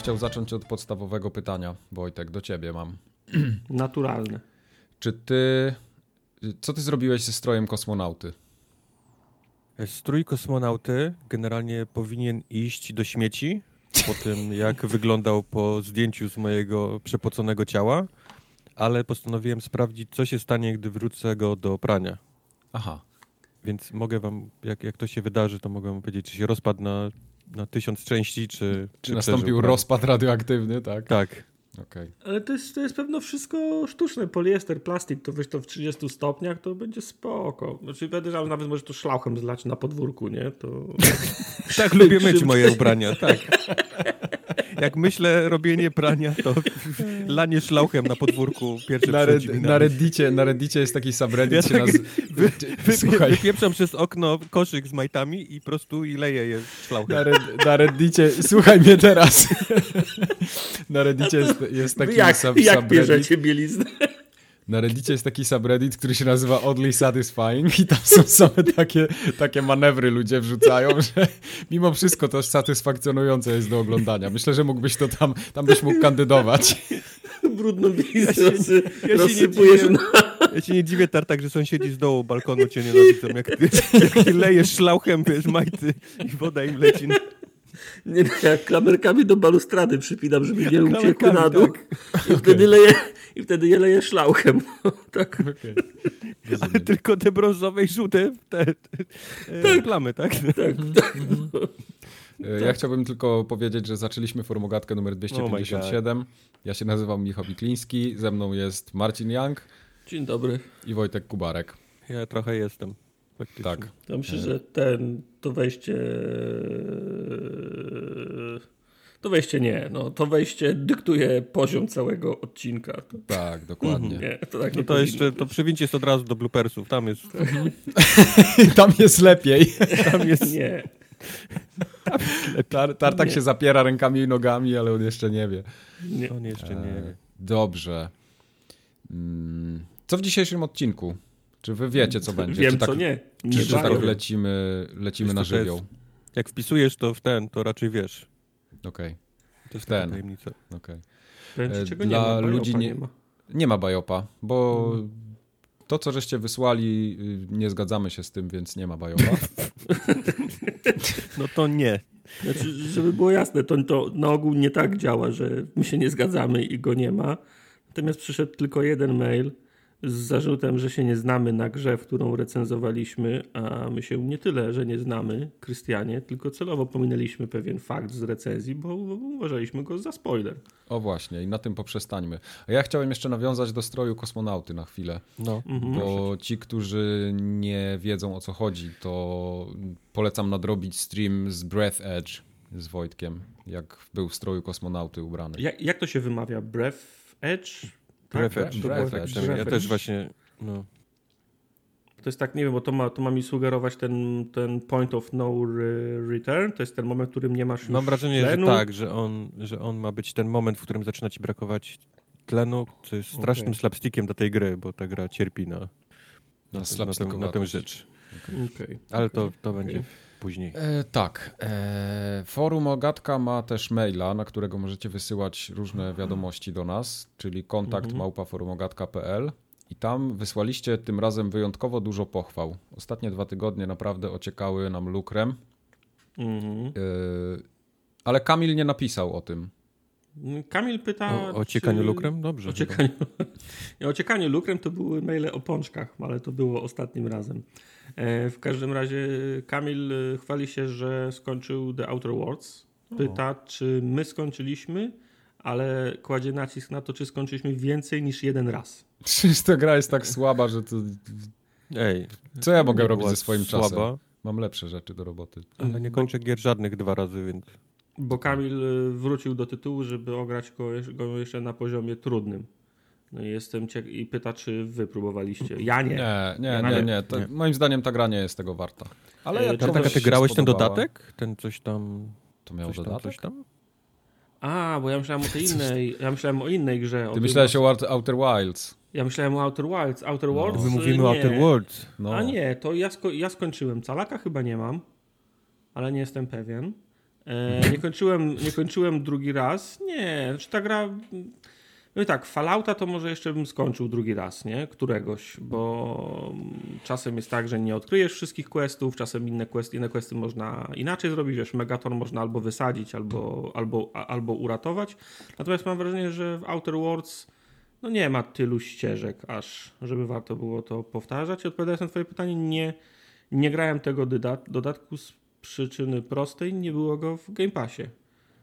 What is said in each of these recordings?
chciał zacząć od podstawowego pytania. Wojtek, do ciebie mam. Naturalne. Czy ty. Co ty zrobiłeś ze strojem kosmonauty? Strój kosmonauty generalnie powinien iść do śmieci po tym, jak wyglądał po zdjęciu z mojego przepoconego ciała, ale postanowiłem sprawdzić, co się stanie, gdy wrócę go do prania. Aha. Więc mogę wam, jak, jak to się wydarzy, to mogę wam powiedzieć, czy się rozpadł na, na tysiąc części, czy. Czy nastąpił rozpad radioaktywny, tak? Tak. Okay. Ale to jest, to jest pewno wszystko sztuczne. Poliester, plastik, to weź to w 30 stopniach, to będzie spoko. Znaczy, że nawet może to szlauchem zlać na podwórku, nie? To... tak lubię myć moje ubrania, tak. Jak myślę robienie prania, to lanie szlauchem na podwórku pierwsze na, red, na, reddicie, na reddicie jest taki subreddit, ja się tak, naz... wy, wy, Słuchaj. Wypieprzam przez okno koszyk z majtami i po prostu i leję je szlauchem. Na, red, na reddicie, słuchaj mnie teraz. na reddicie jest, jest taki jak, sub, jak bierzecie bieliznę? Na Reddicie jest taki subreddit, który się nazywa Oddly Satisfying i tam są same takie, takie manewry ludzie wrzucają, że mimo wszystko to satysfakcjonujące jest do oglądania. Myślę, że mógłbyś to tam, tam byś mógł kandydować. Brudną bieliznę ja się, ja rozsypujesz na... Ja się nie dziwię, Tartak, że sąsiedzi z dołu balkonu cię nienawidzą, jak ty, jak ty lejesz szlauchem, wiesz, majty i woda im leci. Nie, ja klamerkami do balustrady przypinam, żeby nie uciekły na dół. Tak. I, okay. wtedy leję, I wtedy je leję szlauchem. tak. Okay. Ale tylko te brązowe i żółte te, te, te tak. plamy, tak? Tak, tak. Ja tak. chciałbym tylko powiedzieć, że zaczęliśmy formogatkę numer 257. Oh ja się nazywam Michał Wikliński, ze mną jest Marcin Young. Dzień dobry. I Wojtek Kubarek. Ja trochę jestem. Faktycznie. Tak. Ja myślę, że ten, to wejście to wejście nie, no to wejście dyktuje poziom całego odcinka. Tak, dokładnie. Nie, to tak no to jeszcze, to przywincie jest od razu do bloopersów, tam jest... tam jest lepiej. Tam jest... Nie. Tar, tartak nie. się zapiera rękami i nogami, ale on jeszcze nie wie. Nie. On jeszcze nie wie. Dobrze. Mm, co w dzisiejszym odcinku? Czy wy wiecie, co będzie? Wiem, czy tak, co nie. nie czy, czy tak lecimy, lecimy na żywioł? Jest, jak wpisujesz to w ten, to raczej wiesz. Okej. Okay. To jest ten. tajemnica. Okay. E, Dla nie ma? ludzi nie, nie ma. Nie ma bajopa, bo hmm. to, co żeście wysłali, y, nie zgadzamy się z tym, więc nie ma bajopa. no to nie. Znaczy, żeby było jasne, to, to na ogół nie tak działa, że my się nie zgadzamy i go nie ma. Natomiast przyszedł tylko jeden mail, z zarzutem, że się nie znamy na grze, w którą recenzowaliśmy, a my się nie tyle, że nie znamy, Krystianie, tylko celowo pominęliśmy pewien fakt z recenzji, bo uważaliśmy go za spoiler. O właśnie, i na tym poprzestańmy. A ja chciałem jeszcze nawiązać do stroju kosmonauty na chwilę, no. Mhm. bo ci, którzy nie wiedzą o co chodzi, to polecam nadrobić stream z Breath Edge z Wojtkiem, jak był w stroju kosmonauty ubrany. Jak, jak to się wymawia? Breath Edge? Tak, Ja też właśnie. No. To jest tak, nie wiem, bo to ma, to ma mi sugerować ten, ten point of no return. To jest ten moment, w którym nie masz. Mam wrażenie, tlenu. że tak, że on, że on ma być ten moment, w którym zaczyna ci brakować tlenu, co jest strasznym okay. slapstickiem do tej gry, bo ta gra cierpi na, na, na, na, tę, na tę rzecz. Okay. Okay. Ale to, to będzie później. E, tak. E, forum Ogatka ma też maila, na którego możecie wysyłać różne wiadomości do nas, czyli kontakt mhm. małpaforumogatka.pl i tam wysłaliście tym razem wyjątkowo dużo pochwał. Ostatnie dwa tygodnie naprawdę ociekały nam lukrem. Mhm. E, ale Kamil nie napisał o tym. Kamil pyta. O, o ciekaniu czy... lukrem? Dobrze. O ciekaniu... o ciekaniu lukrem to były maile o pączkach, ale to było ostatnim razem. E, w każdym razie Kamil e, chwali się, że skończył The Outer Worlds. Pyta, o. czy my skończyliśmy, ale kładzie nacisk na to, czy skończyliśmy więcej niż jeden raz. Czyż ta gra jest tak słaba, że to... Ej, co ja mogę robić ze swoim słaba. czasem? Mam lepsze rzeczy do roboty. Ale nie kończę gier żadnych dwa razy, więc... Bo Kamil e, wrócił do tytułu, żeby ograć go jeszcze na poziomie trudnym. No i jestem ciek- i pyta, czy wy próbowaliście. Ja nie. Nie, nie, ja nie, nie. To, nie. Moim zdaniem ta gra nie jest tego warta. Ale ja tak, ty grałeś ten dodatek? Ten coś tam... To miał coś dodatek? Tam, coś tam? A, bo ja myślałem o tej innej, ja myślałem o innej grze. Ty myślałeś o Outer Wilds. Ja myślałem o Outer Wilds. Outer no. Worlds? My mówimy o Outer Worlds. No. A nie, to ja, sko ja skończyłem. Calaka chyba nie mam, ale nie jestem pewien. E, nie, kończyłem, nie kończyłem drugi raz. Nie, znaczy ta gra... No i tak, Fallouta to może jeszcze bym skończył drugi raz, nie? Któregoś, bo czasem jest tak, że nie odkryjesz wszystkich questów, czasem inne questy, inne questy można inaczej zrobić, wiesz, Megaton można albo wysadzić, albo, albo, albo uratować. Natomiast mam wrażenie, że w Outer Worlds no nie ma tylu ścieżek aż, żeby warto było to powtarzać. Odpowiadając na twoje pytanie, nie, nie grałem tego dodatku z przyczyny prostej, nie było go w Game Passie.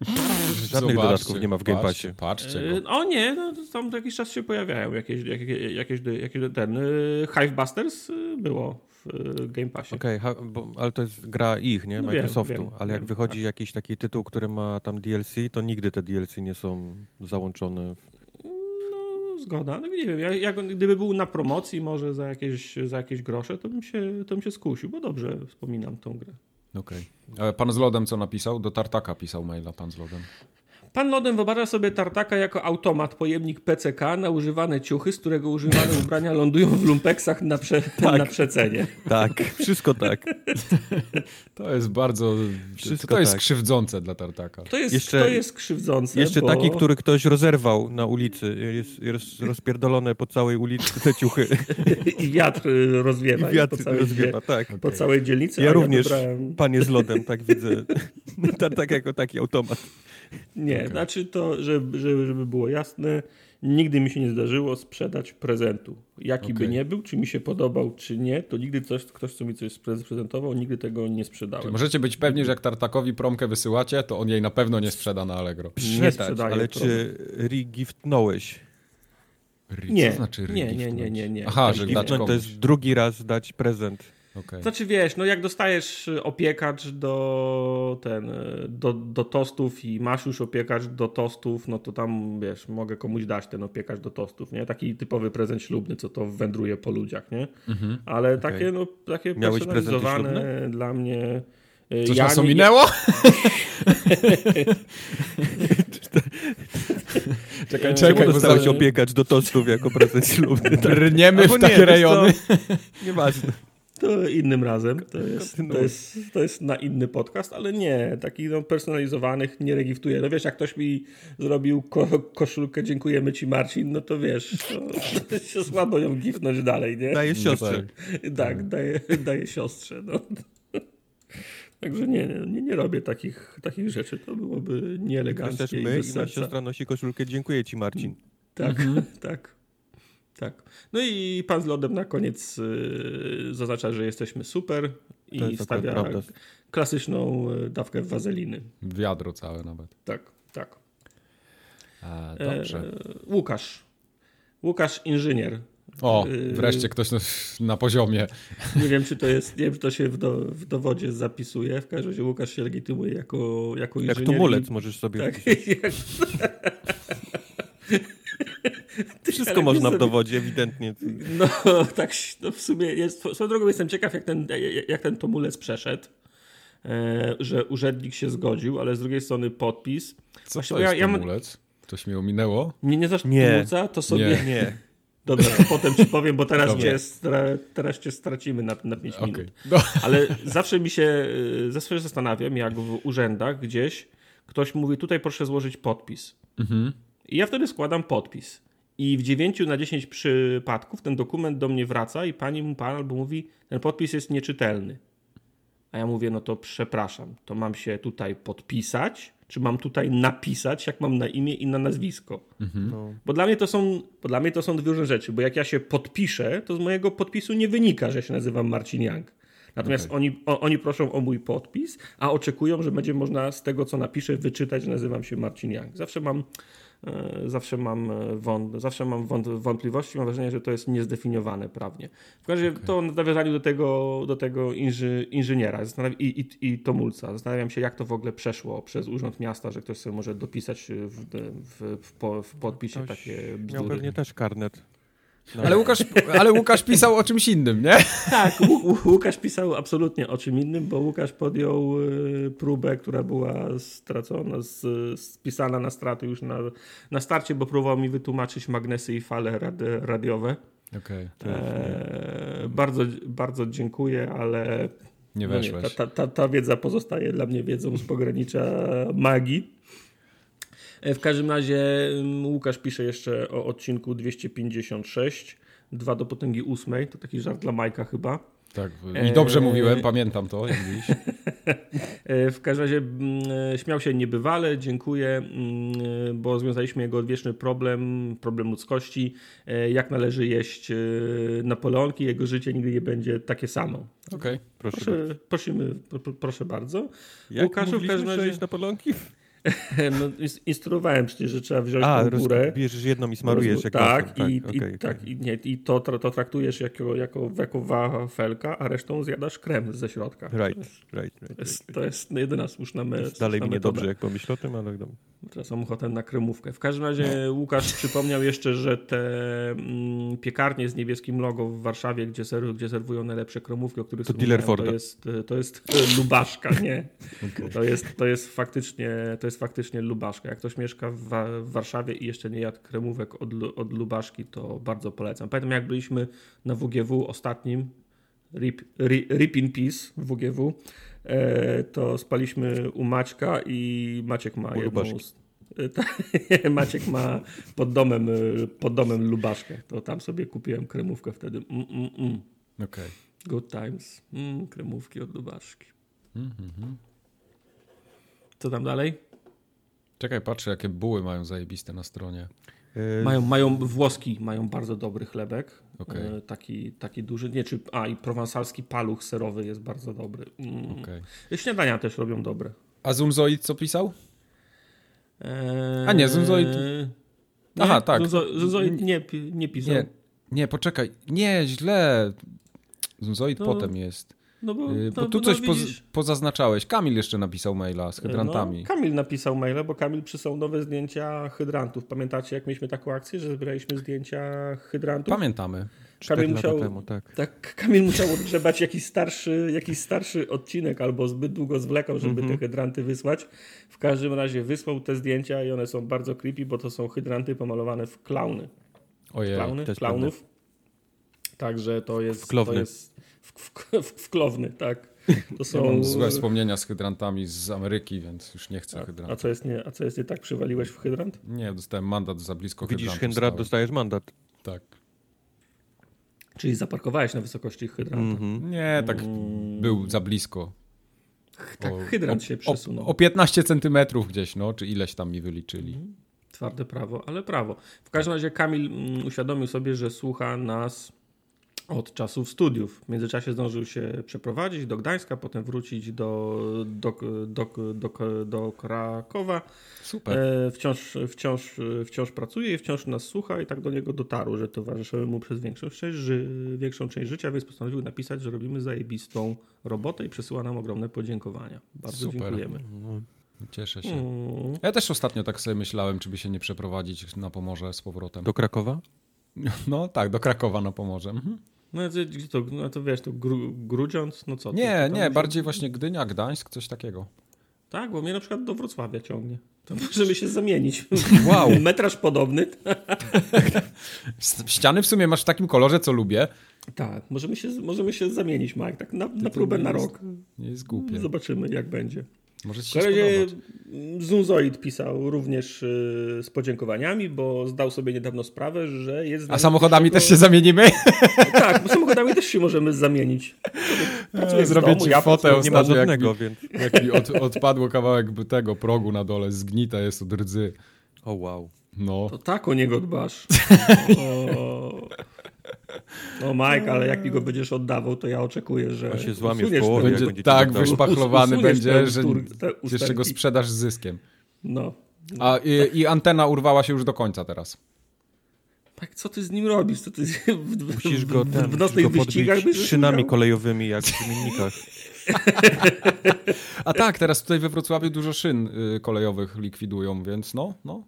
Żadnych Zobaczcie, dodatków nie ma w Game Passie. Patrzcie go. E, o nie, no, tam jakiś czas się pojawiają jakieś, jakieś, jakieś, jakieś ten... Y, Hive Busters y, było w Game Passie. Okej, okay, ale to jest gra ich, nie? No Microsoftu. Wiem, wiem, ale jak wiem, wychodzi tak. jakiś taki tytuł, który ma tam DLC, to nigdy te DLC nie są załączone w no, zgoda. No nie wiem, jak, gdyby był na promocji może za jakieś, za jakieś grosze, to bym, się, to bym się skusił, bo dobrze wspominam tą grę. Okej. Okay. Pan z lodem co napisał? Do Tartaka pisał maila pan z lodem. Pan Lodem wyobraża sobie tartaka jako automat, pojemnik PCK na używane ciuchy, z którego używane ubrania lądują w lumpeksach na, prze, tak. na przecenie. Tak, wszystko tak. To jest bardzo. Wszystko to jest tak. krzywdzące dla tartaka. To jest, jeszcze, to jest krzywdzące. Jeszcze bo... taki, który ktoś rozerwał na ulicy. Jest, jest rozpierdolone po całej ulicy te ciuchy. I wiatr rozwiewa. I wiatr po całej, rozwiewa, tak. Po okay. całej dzielnicy. Ja również, ja wybrałem... panie z lodem, tak widzę. Tartak jako taki automat. Nie, okay. znaczy to, żeby, żeby było jasne, nigdy mi się nie zdarzyło sprzedać prezentu. Jaki okay. by nie był, czy mi się podobał, czy nie, to nigdy coś, ktoś, co mi coś prezentował, nigdy tego nie sprzedałem. Czyli możecie być pewni, że jak Tartakowi promkę wysyłacie, to on jej na pewno nie sprzeda na Allegro. Nie sprzedaje. Ale czy regiftnąłeś? Nie, Co znaczy nie, nie, nie, nie, nie. Aha, że dać To jest drugi raz dać prezent. Okay. Znaczy wiesz, no jak dostajesz opiekacz do ten, do, do tostów i masz już opiekacz do tostów, no to tam wiesz, mogę komuś dać ten opiekacz do tostów, nie? Taki typowy prezent ślubny, co to wędruje po ludziach, nie? Mhm. Ale okay. takie, no, takie Miałeś personalizowane dla mnie... Y, Coś ja nas ominęło? czekaj, czekaj. Dostałeś opiekacz do tostów jako prezent ślubny. Tak? Brniemy w takie nie, rejony. Nieważne. To innym razem. To jest, to, jest, to jest na inny podcast, ale nie, takich no, personalizowanych nie regiftuję. No wiesz, jak ktoś mi zrobił ko koszulkę, dziękujemy ci Marcin, no to wiesz, to, to się słabo ją gifnąć dalej, nie? Daje siostrze. tak, tak daje, daje siostrze, no. Także nie, nie, nie robię takich, takich rzeczy. To byłoby nieeleganckie. My i, i siostra nosi koszulkę. Dziękuję ci, Marcin. Tak, mhm. tak. Tak. No i pan z lodem na koniec yy, zaznacza, że jesteśmy super i stawia klasyczną y, dawkę wazeliny. Wiadro całe nawet. Tak, tak. A, dobrze. E, Łukasz. Łukasz inżynier. O, y, wreszcie ktoś na poziomie. Nie wiem, czy to jest, nie wiem, czy to się w, do, w dowodzie zapisuje. W każdym razie Łukasz się legitymuje jako, jako inżynier. Jak tumulec możesz sobie tak, jak... Wszystko można w dowodzie, ewidentnie. No tak, no w sumie jest. Swoją drogą jestem ciekaw, jak ten, jak ten Tomulec przeszedł. E, że urzędnik się zgodził, ale z drugiej strony podpis. Co Właśnie, to jest ja, Tomulec? Coś mi ominęło? Nie, nie znasz nie. Tomulca? To sobie... Nie, nie. Dobra, to potem ci powiem, bo teraz, cię, stra... teraz cię stracimy na, na 5 okay. minut. No. Ale zawsze mi się, e, zawsze się zastanawiam, jak w urzędach gdzieś ktoś mówi, tutaj proszę złożyć podpis. Mhm. I ja wtedy składam podpis. I w 9 na 10 przypadków ten dokument do mnie wraca i pani mu pan albo mówi, ten podpis jest nieczytelny. A ja mówię, no to przepraszam, to mam się tutaj podpisać, czy mam tutaj napisać, jak mam na imię i na nazwisko. Mhm. No. Bo, dla mnie to są, bo dla mnie to są dwie różne rzeczy, bo jak ja się podpiszę, to z mojego podpisu nie wynika, że się nazywam Marcin Young. Natomiast okay. oni, o, oni proszą o mój podpis, a oczekują, że będzie można z tego, co napiszę, wyczytać, że nazywam się Marcin Young. Zawsze mam zawsze mam, e, wąt, zawsze mam wątpliwości, mam wrażenie, że to jest niezdefiniowane prawnie. W każdym razie okay. to w nawiązaniu do tego, do tego inży, inżyniera i, i, i Tomulca. Zastanawiam się, jak to w ogóle przeszło przez Urząd Miasta, że ktoś sobie może dopisać w, w, w, w podpisie ktoś takie bzdury. Miał pewnie też karnet no. Ale, Łukasz, ale Łukasz pisał o czymś innym, nie? Tak, Łukasz pisał absolutnie o czym innym, bo Łukasz podjął y, próbę, która była stracona, spisana na straty już na, na starcie, bo próbował mi wytłumaczyć magnesy i fale radiowe. Okay, e, bardzo, bardzo dziękuję, ale Nie weszłeś. No nie, ta, ta, ta wiedza pozostaje dla mnie wiedzą z pogranicza magii. E, w każdym razie mm, Łukasz pisze jeszcze o odcinku 256, 2 do potęgi 8. To taki żart dla Majka chyba. Tak, i dobrze mówiłem, pamiętam to jak dziś. E, w każdym razie mm, e, śmiał się niebywale, dziękuję, mm, bo związaliśmy jego odwieczny problem, problem ludzkości, jak należy jeść Napoleonki, jego życie nigdy nie będzie takie samo. Okej, okay, proszę. proszę prosimy, proszę bardzo. Jak Łukaszu, w każdym razie... Napoleonki? No, instruowałem przecież, że trzeba wziąć A, tą górę. bierzesz jedną i smarujesz. jak tak, tak, i, okay, i, tak i, nie, i to, to traktujesz jako, jako, jako wafelka, a resztą zjadasz krem ze środka. Right, right, right, to, jest, to jest jedyna słuszna metoda. Dalej mi niedobrze, jak pomyślę o tym, ale... Teraz mam ochotę na kremówkę. W każdym razie Łukasz przypomniał jeszcze, że te mm, piekarnie z niebieskim logo w Warszawie, gdzie, ser, gdzie serwują najlepsze kremówki, o których to dealer Forda. To jest, to jest lubaszka, nie? Okay. To, jest, to, jest faktycznie, to jest faktycznie lubaszka. Jak ktoś mieszka w, w Warszawie i jeszcze nie jadł kremówek od, od lubaszki, to bardzo polecam. Pamiętam jak byliśmy na WGW ostatnim, Rip, rip in Peace w WGW, E, to spaliśmy u Maćka i Maciek ma jedną... E, Maciek ma pod domem, e, pod domem lubaszkę. To tam sobie kupiłem kremówkę wtedy. Mm, mm, mm. Okay. Good times. Mm, kremówki od lubaszki. Mm -hmm. Co tam dalej? Czekaj, patrzę, jakie buły mają zajebiste na stronie. Yy, mają, mają włoski, mają bardzo dobry chlebek. Okay. Taki, taki duży. Nie, czy, a i prowansalski paluch serowy jest bardzo dobry. Mm. Okay. Śniadania też robią dobre. A Zumzoid co pisał? Eee... A nie, Zumzoid. Aha, tak. Zumzoid nie, nie pisał. Nie, nie, poczekaj. Nie, źle. Zumzoid potem jest. No bo, yy, bo tu no, coś poz, pozaznaczałeś. Kamil jeszcze napisał maila z hydrantami. No, Kamil napisał maila, bo Kamil przysłał nowe zdjęcia hydrantów. Pamiętacie, jak mieliśmy taką akcję, że zbieraliśmy zdjęcia hydrantów? Pamiętamy. Kamil musiał, temu, tak. tak. Kamil musiał odgrzebać jakiś starszy, jakiś starszy odcinek albo zbyt długo zwlekał, żeby mm -hmm. te hydranty wysłać. W każdym razie wysłał te zdjęcia i one są bardzo creepy, bo to są hydranty pomalowane w klauny. Ojej, klauny, klaunów. Także to jest, to jest w, w, w klowny, tak. To są... Ja mam złe wspomnienia z hydrantami z Ameryki, więc już nie chcę hydrantów. A co jest nie, a co jest nie tak? Przywaliłeś w hydrant? Nie, dostałem mandat za blisko Widzisz hydrant, dostajesz mandat. Tak. Czyli zaparkowałeś na wysokości hydrantów? Mm -hmm. Nie, tak mm. był za blisko. Tak, o, hydrant się przesunął. O, o 15 centymetrów gdzieś, no, czy ileś tam mi wyliczyli. Mm. Twarde prawo, ale prawo. W każdym razie Kamil mm, uświadomił sobie, że słucha nas od czasów studiów. W międzyczasie zdążył się przeprowadzić do Gdańska, potem wrócić do, do, do, do, do Krakowa. Super. E, wciąż, wciąż, wciąż pracuje i wciąż nas słucha i tak do niego dotarło, że towarzyszymy mu przez większą część, większą część życia, więc postanowił napisać, że robimy zajebistą robotę i przesyła nam ogromne podziękowania. Bardzo Super. dziękujemy. No, cieszę się. Mm. Ja też ostatnio tak sobie myślałem, czy by się nie przeprowadzić na Pomorze z powrotem. Do Krakowa? No tak, do Krakowa na Pomorze. Mhm. No gdzie to, no to wiesz, to gru, Grudziądz, no co? Nie, nie, bardziej właśnie Gdynia, Gdańsk, coś takiego. Tak, bo mnie na przykład do Wrocławia ciągnie. To możemy się zamienić. Wow. Metraż podobny. Ściany w sumie masz w takim kolorze, co lubię. Tak, możemy się, możemy się zamienić, Mike, tak na, na próbę na rok. Nie jest głupie. Zobaczymy, jak będzie. Może ci się spodobać. Zunzoid pisał również y, z podziękowaniami, bo zdał sobie niedawno sprawę, że jest... A samochodami też się zamienimy? Tak, bo samochodami też się możemy zamienić. Pracuję Zrobię domu, ci ja fotę ostatnio, jak, mi, więc... jak mi od, odpadło kawałek tego progu na dole, zgnita jest od rdzy. O oh, wow. No. To tak o niego dbasz. O... No Mike, ale jak mi go będziesz oddawał, to ja oczekuję, że On się złamie w połowie. Będzie, będzie tak wyszpachlowany będzie, że jeszcze go sprzedasz z zyskiem. No. A i, i, antena urwała się już do końca teraz. Tak, co ty z nim robisz? Co ty w, Musisz go, w, ten, w nocnych wyścigach szynami kolejowymi jak w zmiennikach. A tak, teraz tutaj we Wrocławiu dużo szyn y, kolejowych likwidują, więc no, no.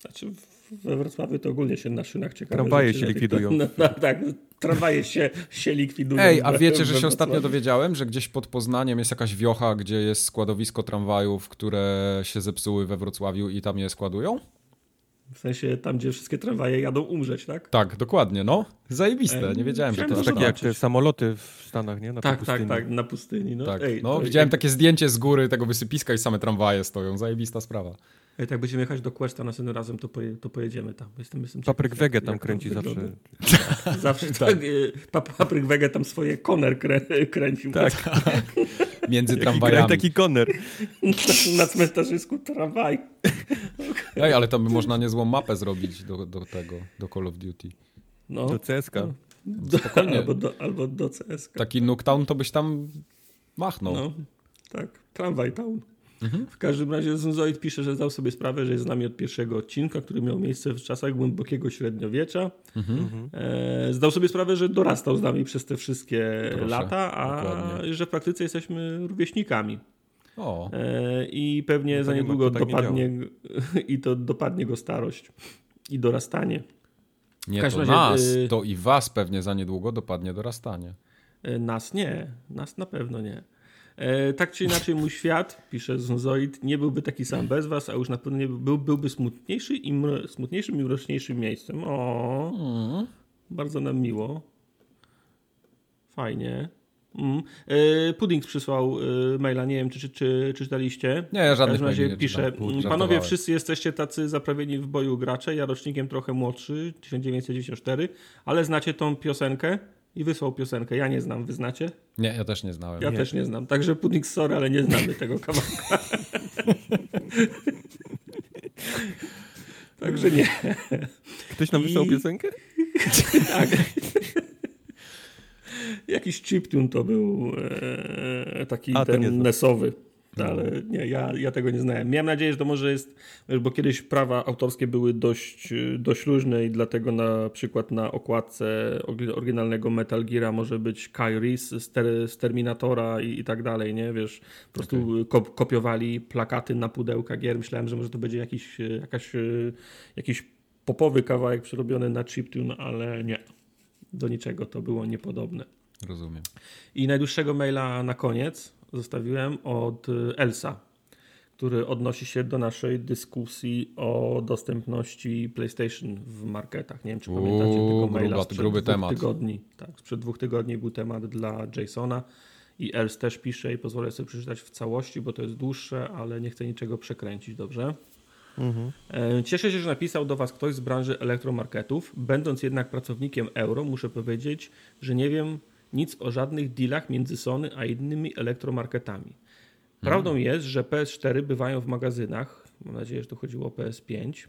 Znaczy we Wrocławiu to ogólnie się na szynach ciekawe Tramwaje się likwidują. No, no, tak, tramwaje się, się likwidują. Ej, a wiecie, że się ostatnio dowiedziałem, że gdzieś pod Poznaniem jest jakaś wiocha, gdzie jest składowisko tramwajów, które się zepsuły we Wrocławiu i tam je składują? W sensie tam, gdzie wszystkie tramwaje jadą umrzeć, tak? Tak, dokładnie, no. Zajebiste, nie wiedziałem, że to To aż takie tak. jak te samoloty w Stanach, nie? Na Tak, tak, pustyni. tak, na pustyni. No, Tak, Ej, no, to widziałem jak, takie zdjęcie z góry tego wysypiska i same tramwaje stoją. Zajebista sprawa. Jak tak będziemy jechać do Questa następnym razem, to, poje, to pojedziemy tam. Jestem, jestem Papryk Wege jak- tam kręci zawsze. wygląda. Zawsze tak. y, pa- Papryk Wege tam swoje koner krę, kręcił. Tak. Między Jaki tramwajami. taki koner. Na, na cmentarzysku tramwaj. Ej, ale tam by można niezłą mapę zrobić do, do tego, do Call of Duty. No. Do CSK. Do, Spokojnie. albo, do, albo do CSK. Taki Nuketown to byś tam machnął. No, tak. Tramwaj town. Mhm. W każdym razie Zunzoid pisze, że zdał sobie sprawę, że jest z nami od pierwszego odcinka, który miał miejsce w czasach głębokiego średniowiecza. Mhm. E, zdał sobie sprawę, że dorastał z nami przez te wszystkie Proszę, lata, a dokładnie. że w praktyce jesteśmy rówieśnikami. O, E, I pewnie No za nie niedługo to tak nie dopadnie i to dopadnie go starość i dorastanie. nie to razie, nas, y- to i was pewnie za niedługo dopadnie dorastanie. E, Nas nie, nas na pewno nie. E, tak czy inaczej, mój świat, pisze Zunzoid, nie byłby taki sam bez was, a już na pewno nie był, byłby smutniejszy i mro, smutniejszym i mroczniejszym miejscem. O, Mm. bardzo nam miło. Fajnie. Mm. E, Pudding przysłał e, maila, nie wiem czy, czy, czy, czy czytaliście. Nie, ja W żadnych każdym razie pisze. "Mm, panowie wszyscy jesteście tacy zaprawieni w boju gracze, ja rocznikiem trochę młodszy, 1994, ale znacie tą piosenkę? I wysłał piosenkę, ja nie znam, wy znacie? Nie, ja też nie znałem. Ja Nie. też nie znam. Także Pudding sorry, ale nie znamy tego kawałka. Także nie. Ktoś nam I- wysłał piosenkę? Tak. Jakiś chiptune to był e, taki A, ten znam. nesowy. No. Ale nie, ja, ja tego nie znałem. Miałem nadzieję, że to może jest, bo kiedyś prawa autorskie były dość, e, dość luźne i dlatego na przykład na okładce oryginalnego Metal Geara może być Kai Reese z, ter, z Terminatora i, i tak dalej, nie? Wiesz, po prostu kop, kopiowali plakaty na pudełka gier. Myślałem, że może to będzie jakiś, e, jakaś, e, jakiś popowy kawałek przerobiony na chiptune, ale nie. Do niczego to było niepodobne. Rozumiem. I najdłuższego maila na koniec zostawiłem od y, Elsa, który odnosi się do naszej dyskusji o dostępności PlayStation w marketach. Nie wiem, czy Uuu, pamiętacie tego maila gruba- sprzed gruby dwóch temat. tygodni. Tak, sprzed dwóch tygodni był temat dla Jasona i Els też pisze i pozwolę sobie przeczytać w całości, bo to jest dłuższe, ale nie chcę niczego przekręcić, dobrze? Mhm. E, Cieszę się, że napisał do Was ktoś z branży elektromarketów. Będąc jednak pracownikiem euro, muszę powiedzieć, że nie wiem nic o żadnych dealach między Sony a innymi elektromarketami. Prawdą jest, że PS4 bywają w magazynach. Mam nadzieję, że to chodziło o PS5.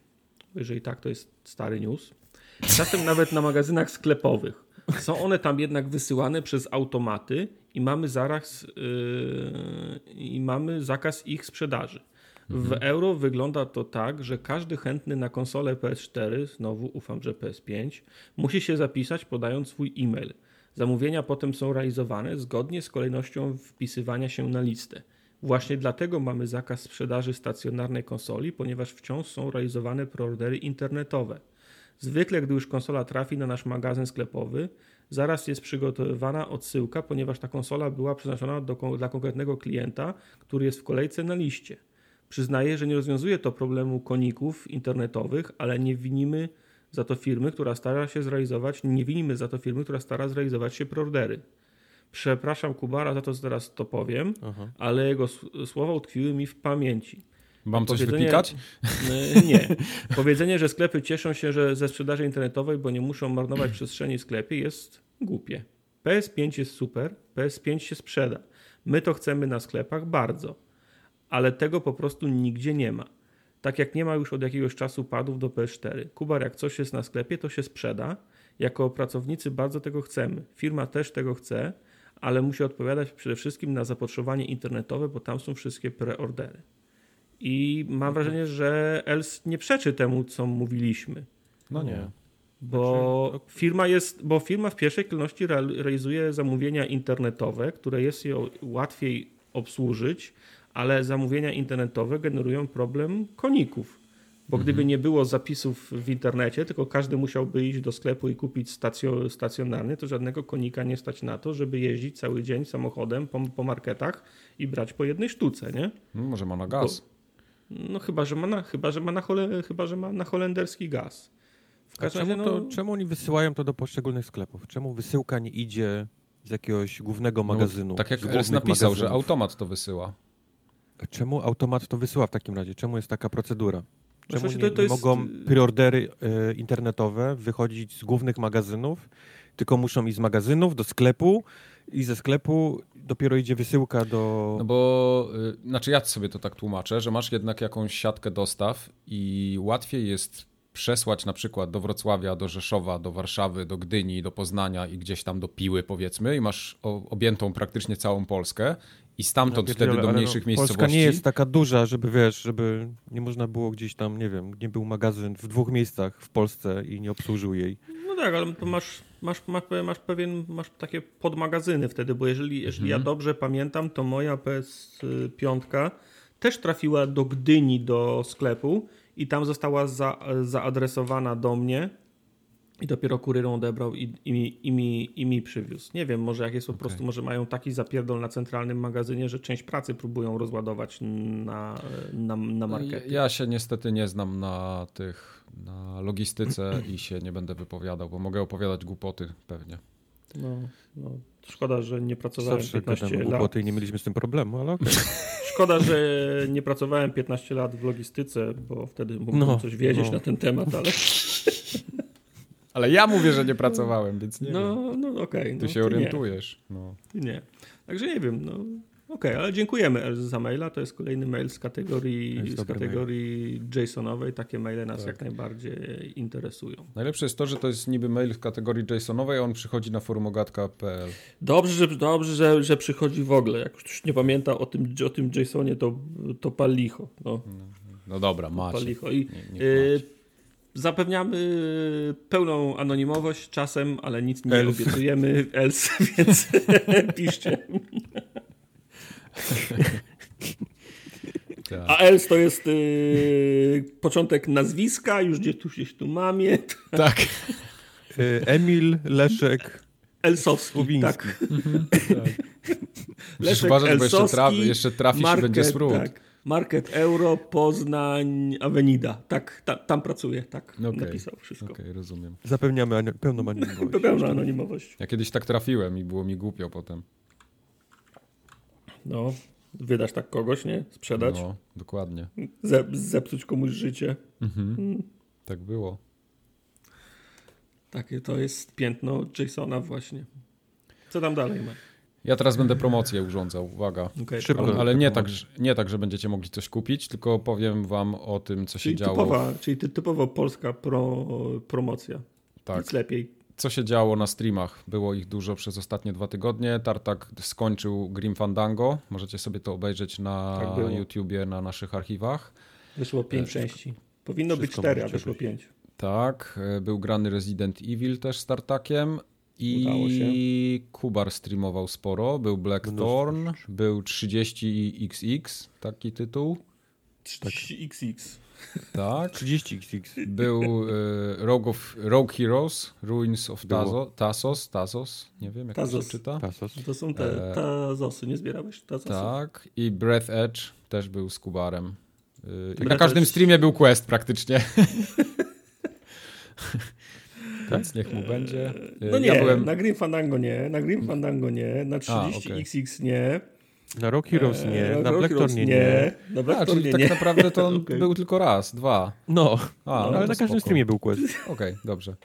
bo Jeżeli tak, to jest stary news. Czasem nawet na magazynach sklepowych. Są one tam jednak wysyłane przez automaty i mamy zaraz yy, i mamy zakaz ich sprzedaży. W euro wygląda to tak, że każdy chętny na konsolę PS4, znowu ufam, że PS5, musi się zapisać podając swój e-mail. Zamówienia potem są realizowane zgodnie z kolejnością wpisywania się na listę. Właśnie dlatego mamy zakaz sprzedaży stacjonarnej konsoli, ponieważ wciąż są realizowane preordery internetowe. Zwykle, gdy już konsola trafi na nasz magazyn sklepowy, zaraz jest przygotowywana odsyłka, ponieważ ta konsola była przeznaczona do, dla konkretnego klienta, który jest w kolejce na liście. Przyznaję, że nie rozwiązuje to problemu koników internetowych, ale nie winimy za to firmy, która stara się zrealizować, nie winimy za to firmy, która stara zrealizować się preordery. Przepraszam Kubara za to, co teraz to powiem, Aha. ale jego słowa utkwiły mi w pamięci. Mam coś wypikać? E, Nie. Powiedzenie, że sklepy cieszą się że ze sprzedaży internetowej, bo nie muszą marnować przestrzeni w sklepie, jest głupie. PS5 jest super, PS5 się sprzeda. My to chcemy na sklepach bardzo, ale tego po prostu nigdzie nie ma. Tak jak nie ma już od jakiegoś czasu padów do PS4. Kubar, jak coś jest na sklepie, to się sprzeda. Jako pracownicy bardzo tego chcemy. Firma też tego chce, ale musi odpowiadać przede wszystkim na zapotrzebowanie internetowe, bo tam są wszystkie preordery. I mam wrażenie, że Els nie przeczy temu, co mówiliśmy. No nie. Bo Znaczy, firma jest, bo firma w pierwszej kolejności real- realizuje zamówienia internetowe, które jest ją łatwiej obsłużyć, ale zamówienia internetowe generują problem koników. Bo gdyby nie było zapisów w internecie, tylko każdy musiałby iść do sklepu i kupić stacjo, stacjonarny, to żadnego konika nie stać na to, żeby jeździć cały dzień samochodem po, po marketach i brać po jednej sztuce, nie? No, może ma na gaz. No chyba, że ma na, chyba, że ma na, hole, chyba, że ma na holenderski gaz. W każdym razie, no... to, czemu oni wysyłają to do poszczególnych sklepów? Czemu wysyłka nie idzie z jakiegoś głównego no, magazynu? No, tak jak Ernst napisał, magazynów? że automat to wysyła. Czemu automat to wysyła w takim razie? Czemu jest taka procedura? No czemu nie, to, to jest... mogą preordery e, internetowe wychodzić z głównych magazynów, tylko muszą iść z magazynów do sklepu i ze sklepu dopiero idzie wysyłka do... No bo, y, znaczy ja sobie to tak tłumaczę, że masz jednak jakąś siatkę dostaw i łatwiej jest przesłać na przykład do Wrocławia, do Rzeszowa, do Warszawy, do Gdyni, do Poznania i gdzieś tam do Piły powiedzmy i masz objętą praktycznie całą Polskę i stamtąd wtedy do mniejszych no, miejscowości. Polska nie jest taka duża, żeby wiesz, żeby nie można było gdzieś tam, nie wiem, nie był magazyn w dwóch miejscach w Polsce i nie obsłużył jej. No tak, ale to masz, masz, masz, masz pewien, masz takie podmagazyny wtedy, bo jeżeli, jeżeli mhm. ja dobrze pamiętam, to moja PS5 też trafiła do Gdyni do sklepu i tam została za, zaadresowana do mnie i dopiero kurierą odebrał i, i, mi, i, mi, i mi przywiózł. Nie wiem, może jak jest po okay. prostu, może mają taki zapierdol na centralnym magazynie, że część pracy próbują rozładować na, na, na markety. Ja się niestety nie znam na tych, na logistyce i się nie będę wypowiadał, bo mogę opowiadać głupoty pewnie. No, no. Szkoda, że nie pracowałem Zawsze 15 lat. głupoty i nie mieliśmy z tym problemu, ale okay. Szkoda, że nie pracowałem 15 lat w logistyce, bo wtedy mógłbym no, coś wiedzieć no. na ten temat, ale... Ale ja mówię, że nie pracowałem, więc nie No, wiem. no okej. Okay, Ty no, się orientujesz. Nie. No. nie. Także nie wiem, no Okej, okay, ale dziękujemy za maila. To jest kolejny mail z kategorii, z kategorii JSONowej. Takie maile nas tak. jak najbardziej interesują. Najlepsze jest to, że to jest niby mail z kategorii JSONowej, a on przychodzi na forumogatka.pl. Dobrze, że, dobrze że, że przychodzi w ogóle. Jak ktoś nie pamięta o tym, o tym JSONie, to, to pal licho. No, no, no dobra, macie. Pal licho. I, nie, Zapewniamy pełną anonimowość czasem, ale nic nie Elf. obiecujemy. Els, więc piszcie. Tak. A Els to jest yy, początek nazwiska, już gdzieś tu, gdzieś tu mamie. Tak. Y, Emil Leszek Elsowski. Tak. Mhm. tak. Leszek Elsowski, bo jeszcze, trafi, jeszcze trafisz market, i będzie smród. Tak. Market Euro, Poznań, Avenida. Tak, ta, tam pracuję, tak okay. napisał wszystko. Okej, okay, rozumiem. Zapewniamy pełną anonimowość. Pełną anonimowość. Ja kiedyś tak trafiłem i było mi głupio potem. No, wydasz tak kogoś, nie? Sprzedać. No, dokładnie. Ze, zepsuć komuś życie. Mhm. Mm. Tak było. Takie to jest piętno Jasona właśnie. Co tam dalej ma? Ja teraz będę promocję urządzał, uwaga. Okay, Szybko, ale nie tak, nie tak, że będziecie mogli coś kupić, tylko powiem wam o tym, co czyli się działo. Typowa, czyli typowo polska pro, promocja. Tak. Nic lepiej. Co się działo na streamach? Było ich dużo przez ostatnie dwa tygodnie. Tartak skończył Grim Fandango. Możecie sobie to obejrzeć na tak YouTubie, na naszych archiwach. Wyszło pięć e, części. Powinno być cztery, a wyszło pięć. Tak, e, był grany Resident Evil też z Tartakiem. I Kubar streamował sporo. Był Blackthorn, był 30XX, taki tytuł. 30XX. Tak. 30XX. Był y, Rogue, of, Rogue Heroes, Ruins of Tazo, Tazos, Tazos, nie wiem jak Tazos. to się czyta. Tazos. To są te e... Tazosy, nie zbierałeś Tazosy? Tak. I Breath Edge też był z Kubarem. Y, na każdym streamie był quest praktycznie. Więc niech mu będzie. No nie, ja byłem... na Grim Fandango nie, na Grim Fandango nie, na 30XX okay. nie. Na Rock Heroes e, nie, na, na Blackthorn nie, nie. Na Blackthorn nie, tak nie. naprawdę to on okay. był tylko raz, dwa. No, A, no, no ale na każdym streamie był quest. Okej, okay, dobrze.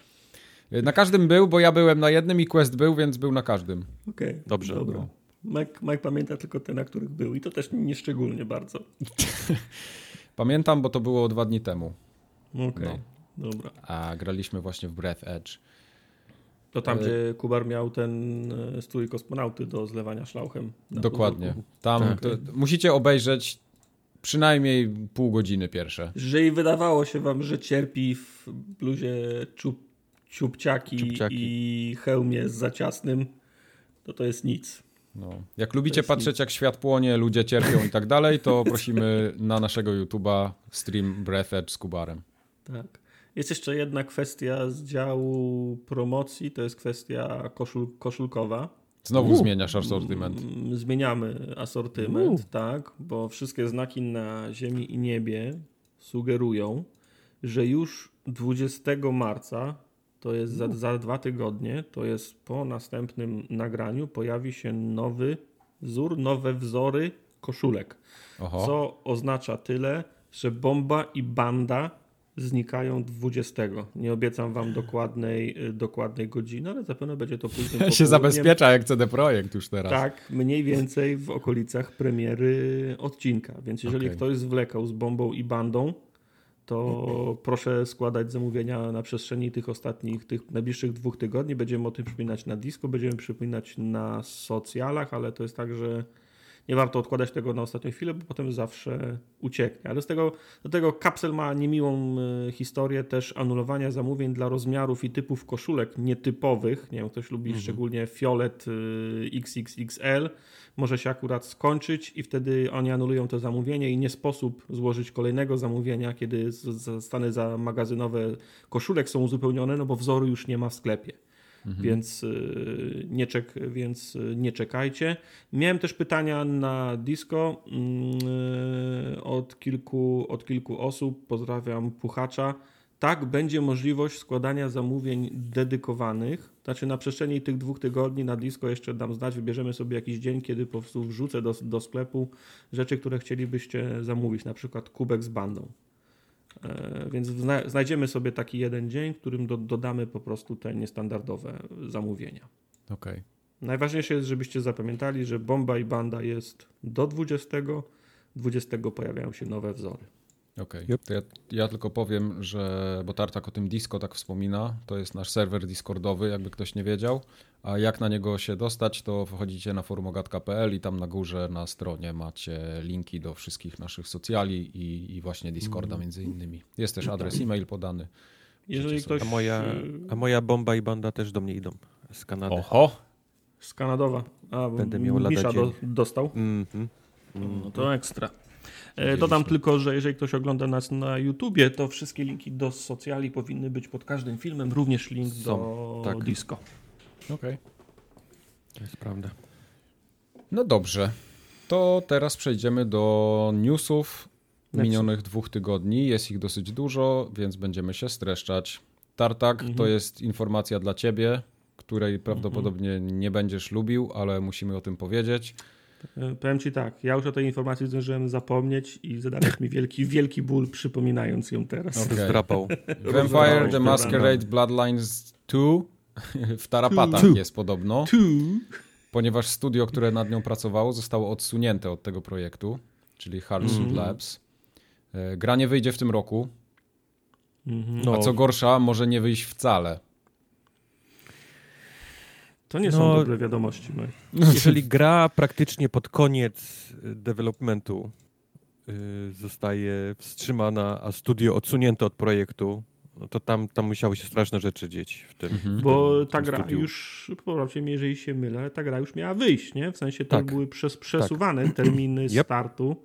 Na każdym był, bo ja byłem na jednym i quest był, więc był na każdym. Okej, okay, dobrze. Dobra. No. Mike, Mike pamięta tylko te, na których był i to też nieszczególnie bardzo. Pamiętam, bo to było dwa dni temu. Okej. Okay. No. Dobra. A graliśmy właśnie w Breath Edge. To tam, e, gdzie Kubar miał ten e, strój kosmonauty do zlewania szlauchem. Dokładnie. Tam tak. musicie obejrzeć przynajmniej pół godziny pierwsze. Jeżeli wydawało się wam, że cierpi w bluzie ciupciaki, i hełmie z zaciasnym, to to jest nic. No. Jak lubicie patrzeć, nic. jak świat płonie, ludzie cierpią i tak dalej, to prosimy na naszego YouTube'a stream Breath Edge z Kubarem. Tak. Jest jeszcze jedna kwestia z działu promocji, to jest kwestia koszul, koszulkowa. Znowu U. zmieniasz asortyment. Mm, zmieniamy asortyment, U. tak, bo wszystkie znaki na Ziemi i niebie sugerują, że już 20 marca, to jest za, za dwa tygodnie, to jest po następnym nagraniu, pojawi się nowy wzór, nowe wzory koszulek. Oho. Co oznacza tyle, że bomba i banda znikają 20. Nie obiecam wam dokładnej, y, dokładnej godziny, ale zapewne będzie to później. Ja się zabezpiecza jak CD Projekt już teraz. Tak, mniej więcej w okolicach premiery odcinka. Więc jeżeli okay. ktoś zwlekał z bombą i bandą, to proszę składać zamówienia na przestrzeni tych ostatnich, tych najbliższych dwóch tygodni. Będziemy o tym przypominać na disco, będziemy przypominać na socjalach, ale to jest tak, że nie warto odkładać tego na ostatnią chwilę, bo potem zawsze ucieknie. Ale z tego, do tego kapsel ma niemiłą e, historię też anulowania zamówień dla rozmiarów i typów koszulek nietypowych. Nie wiem, ktoś lubi mhm. szczególnie fiolet e, XXXL. Może się akurat skończyć i wtedy oni anulują to zamówienie i nie sposób złożyć kolejnego zamówienia, kiedy stany za magazynowe koszulek są uzupełnione, no bo wzoru już nie ma w sklepie. Mhm. Więc, y, nie czek, więc y, nie czekajcie. Miałem też pytania na disco yy, od kilku, od kilku osób. Pozdrawiam Puchacza. Tak, będzie możliwość składania zamówień dedykowanych. Znaczy na przestrzeni tych dwóch tygodni na disco jeszcze dam znać, wybierzemy sobie jakiś dzień, kiedy po prostu wrzucę do, do sklepu rzeczy, które chcielibyście zamówić, na przykład kubek z bandą. E, więc znajdziemy sobie taki jeden dzień, w którym do, dodamy po prostu te niestandardowe zamówienia. Okay. Najważniejsze jest, żebyście zapamiętali, że bomba i banda jest do 20. 20 pojawiają się nowe wzory. Okej, okay. yep. ja, ja, tylko powiem, że, bo Tartak o tym Disco tak wspomina, to jest nasz serwer Discordowy, jakby ktoś nie wiedział, a jak na niego się dostać, to wchodzicie na forumogatka.pl i tam na górze na stronie macie linki do wszystkich naszych socjali i, i właśnie Discorda mm. między innymi. Jest też adres e-mail podany. Jeżeli ktoś... a, moja, a moja bomba i banda też do mnie idą z Kanady. Oho! Z Kanadowa. A, Będę miał Misza do, dostał? Mm -hmm. No to ekstra. E, dodam tylko, że jeżeli ktoś ogląda nas na YouTubie, to wszystkie linki do socjali powinny być pod każdym filmem, również link Są, do tak. disco. Okej. Okay. To jest prawda. No dobrze. To teraz przejdziemy do newsów minionych dwóch tygodni. Jest ich dosyć dużo, więc będziemy się streszczać. Tartak mhm. to jest informacja dla ciebie, której prawdopodobnie mhm. nie będziesz lubił, ale musimy o tym powiedzieć. E, powiem ci tak, ja już o tej informacji zdążyłem zapomnieć i zadałeś mi wielki, wielki ból przypominając ją teraz. Okay. Zdrapał. Vampire The Masquerade Bloodlines 2 w tarapatach Two. jest podobno. Two. Ponieważ studio, które nad nią pracowało, zostało odsunięte od tego projektu, czyli Halcyon mm. Labs. E, gra nie wyjdzie w tym roku. Mm -hmm. no. A co gorsza, może nie wyjść wcale. To nie no, są dobre wiadomości. Mike. Jeżeli gra praktycznie pod koniec y, developmentu yy, zostaje wstrzymana, a studio odsunięte od projektu, no to tam, tam musiały się straszne rzeczy dzieć w tym. Mhm. W Bo tym, ta gra studiu. już, poprawcie mnie, jeżeli się mylę, ta gra już miała wyjść, nie? W sensie to tak. były przes przesuwane tak. terminy yep. startu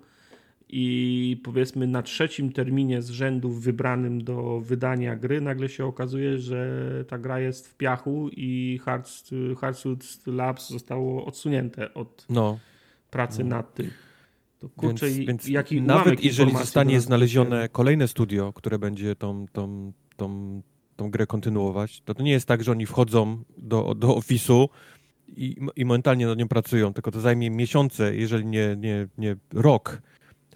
i powiedzmy na trzecim terminie z rzędu wybranym do wydania gry nagle się okazuje, że ta gra jest w piachu i Hardsuit Labs zostało odsunięte od no. pracy no. nad tym. To kurczę, więc, więc jaki nawet jeżeli zostanie znalezione kolejne studio, które będzie tą, tą, tą, tą grę kontynuować, to to nie jest tak, że oni wchodzą do, do ofisu i, i momentalnie nad nią pracują, tylko to zajmie miesiące, jeżeli nie, nie, nie rok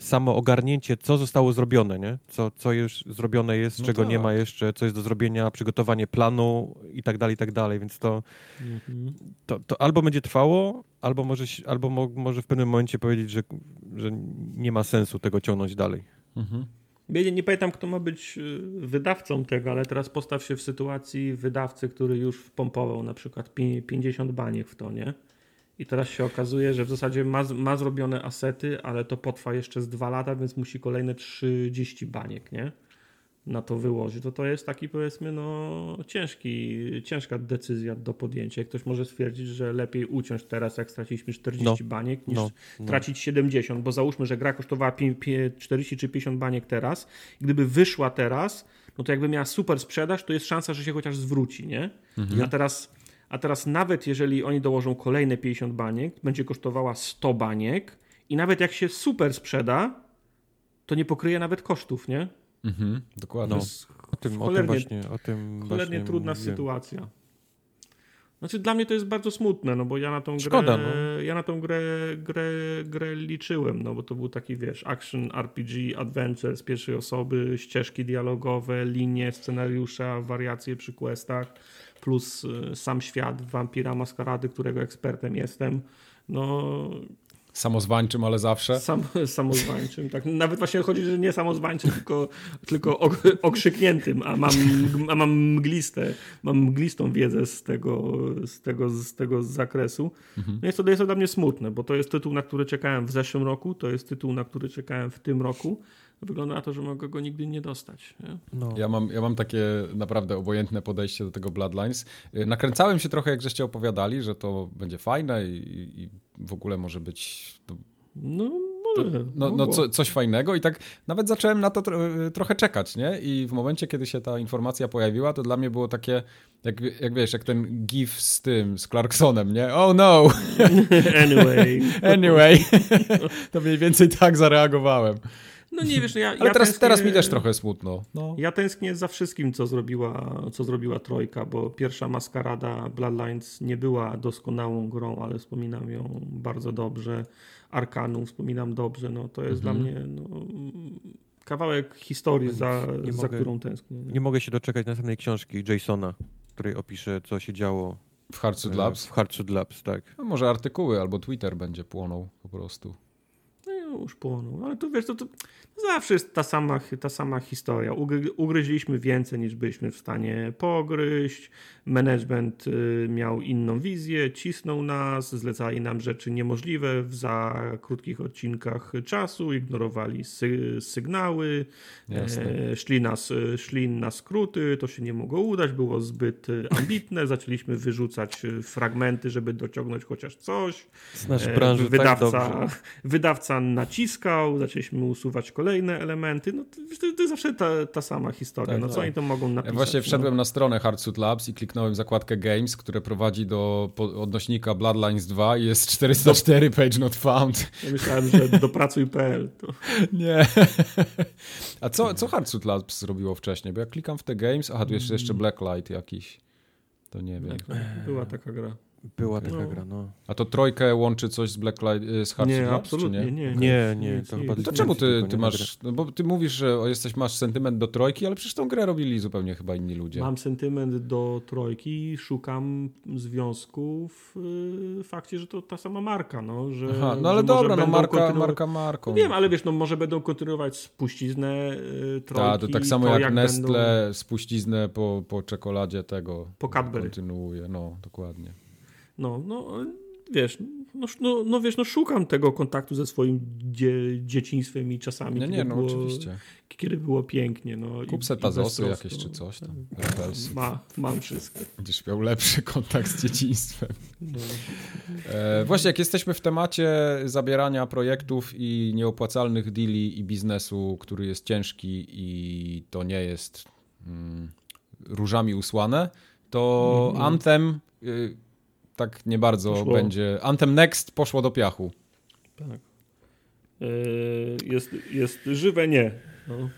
samo ogarnięcie, co zostało zrobione, nie? Co, co już zrobione jest, no czego tak. nie ma jeszcze, co jest do zrobienia, przygotowanie planu i tak dalej, i tak dalej, więc to, mhm. to, to, albo będzie trwało, albo może, albo mo, może w pewnym momencie powiedzieć, że, że nie ma sensu tego ciągnąć dalej. Mhm. Nie, nie pamiętam, kto ma być y, wydawcą tego, ale teraz postaw się w sytuacji wydawcy, który już wpompował na przykład 50 baniek w to, nie? I teraz się okazuje, że w zasadzie ma, ma zrobione asety, ale to potrwa jeszcze z dwa lata, więc musi kolejne 30 baniek, nie? Na to wyłożyć. To to jest taki powiedzmy no ciężki, ciężka decyzja do podjęcia. Ktoś może stwierdzić, że lepiej uciąć teraz, jak straciliśmy 40 no, baniek, niż no, no. tracić 70, bo załóżmy, że gra kosztowała 40 czy 50 baniek teraz. Gdyby wyszła teraz, no to jakby miała super sprzedaż, to jest szansa, że się chociaż zwróci, nie? Mhm. A teraz a teraz nawet jeżeli oni dołożą kolejne 50 baniek, będzie kosztowała 100 baniek i nawet jak się super sprzeda, to nie pokryje nawet kosztów, nie? Mhm, dokładnie. No, o tym, o tym właśnie, o tym właśnie trudna mówiłem. sytuacja. Znaczy dla mnie to jest bardzo smutne, no bo ja na tą Szkoda, grę, no. ja na tą grę, grę, grę liczyłem, no bo to był taki, wiesz, action RPG, adventure z pierwszej osoby, ścieżki dialogowe, linie, scenariusza, wariacje przy questach, plus y, sam świat Vampira Maskarady, którego ekspertem jestem. No Samozwańczym, ale zawsze. Sam, samozwańczym, tak. Nawet właśnie chodzi, że nie samozwańczym, tylko, tylko okrzykniętym, a mam, a mam mgliste, mam mglistą wiedzę z tego, z tego, z tego zakresu. Mhm. No jest, to, jest to dla mnie smutne, bo to jest tytuł, na który czekałem w zeszłym roku, to jest tytuł, na który czekałem w tym roku wygląda na to, że mogę go nigdy nie dostać. Nie? No. Ja, mam, ja mam takie naprawdę obojętne podejście do tego Bloodlines. Y, nakręcałem się trochę, jak żeście opowiadali, że to będzie fajne i, i w ogóle może być... To... No, może. No, no co, coś fajnego i tak nawet zacząłem na to tro, trochę czekać, nie? I w momencie, kiedy się ta informacja pojawiła, to dla mnie było takie, jak, jak wiesz, jak ten gif z tym, z Clarksonem, nie? Oh no! anyway. anyway. to mniej więcej tak zareagowałem. No nie wiesz, no ja, Ale ja teraz, tęsknię, teraz mi też trochę smutno. No. Ja tęsknię za wszystkim, co zrobiła, co zrobiła Trojka, bo pierwsza maskarada Bloodlines nie była doskonałą grą, ale wspominam ją bardzo dobrze. Arkanum wspominam dobrze, no to jest mhm. dla mnie no, kawałek historii, za, za mogę, którą tęsknię. Nie. nie mogę się doczekać następnej książki Jasona, której opisze, co się działo w Hardsuit Labs? W Hardsuit Labs, tak. No może artykuły albo Twitter będzie płonął po prostu. No już płonął, ale tu wiesz, to, to Zawsze jest ta sama, ta sama historia. Ugryźliśmy więcej niż byliśmy w stanie pogryźć. Management y, miał inną wizję, cisnął nas, zlecali nam rzeczy niemożliwe w za krótkich odcinkach czasu, ignorowali sy sygnały, e, szli, nas, szli na skróty, to się nie mogło udać, było zbyt ambitne. Zaczęliśmy wyrzucać fragmenty, żeby dociągnąć chociaż coś. Branży tak wydawca, tak wydawca naciskał, zaczęliśmy usuwać kolejne elementy, no to, to jest zawsze ta, ta sama historia. Tak, no co tak. oni to mogą napisać? Ja właśnie wszedłem no? na stronę Hardsuit Labs i kliknąłem zakładkę Games, które prowadzi do odnośnika Bloodlines 2 i jest 404 page not found. Ja myślałem, że dopracuj.pl. To... Nie. A co, co Hardsuit Labs zrobiło wcześniej? Bo ja klikam w te Games, aha, tu jest jeszcze Blacklight jakiś. To nie wiem. Była taka gra. Była taka no. gra, no. A to trojkę łączy coś z Blacklight, y, z Hearts nie, Labs, absolutnie, nie? Nie, nie, nie. To, chyba to czemu ty, ty masz, no bo ty mówisz, że jesteś, masz sentyment do trojki, ale przecież tą grę robili zupełnie chyba inni ludzie. Mam sentyment do trojki, szukam związku w y, fakcie, że to ta sama marka, no. Że, Aha, no ale dobra, no marka, marka marką. No wiem, ale wiesz, no może będą kontynuować spuściznę y, trojki. Tak, to tak samo to jak, jak Nestle będą... spuściznę po, po czekoladzie tego. Po Cadbury. Kontynuuje, no, dokładnie. No, no wiesz, no, no, no, wiesz, no szukam tego kontaktu ze swoim dzie, dzieciństwem i czasami, nie, nie, no, było, oczywiście. kiedy było pięknie. No, Kup se tazosy jakieś czy coś tam. Ma, mam wszystko. Będziesz miał lepszy kontakt z dzieciństwem. No. E, właśnie, jak jesteśmy w temacie zabierania projektów i nieopłacalnych deali i biznesu, który jest ciężki i to nie jest mm, różami usłane, to mm. Anthem... Y, tak nie bardzo poszło. będzie. Anthem Next poszło do piachu. Tak. Yy, jest, jest żywe nie. No.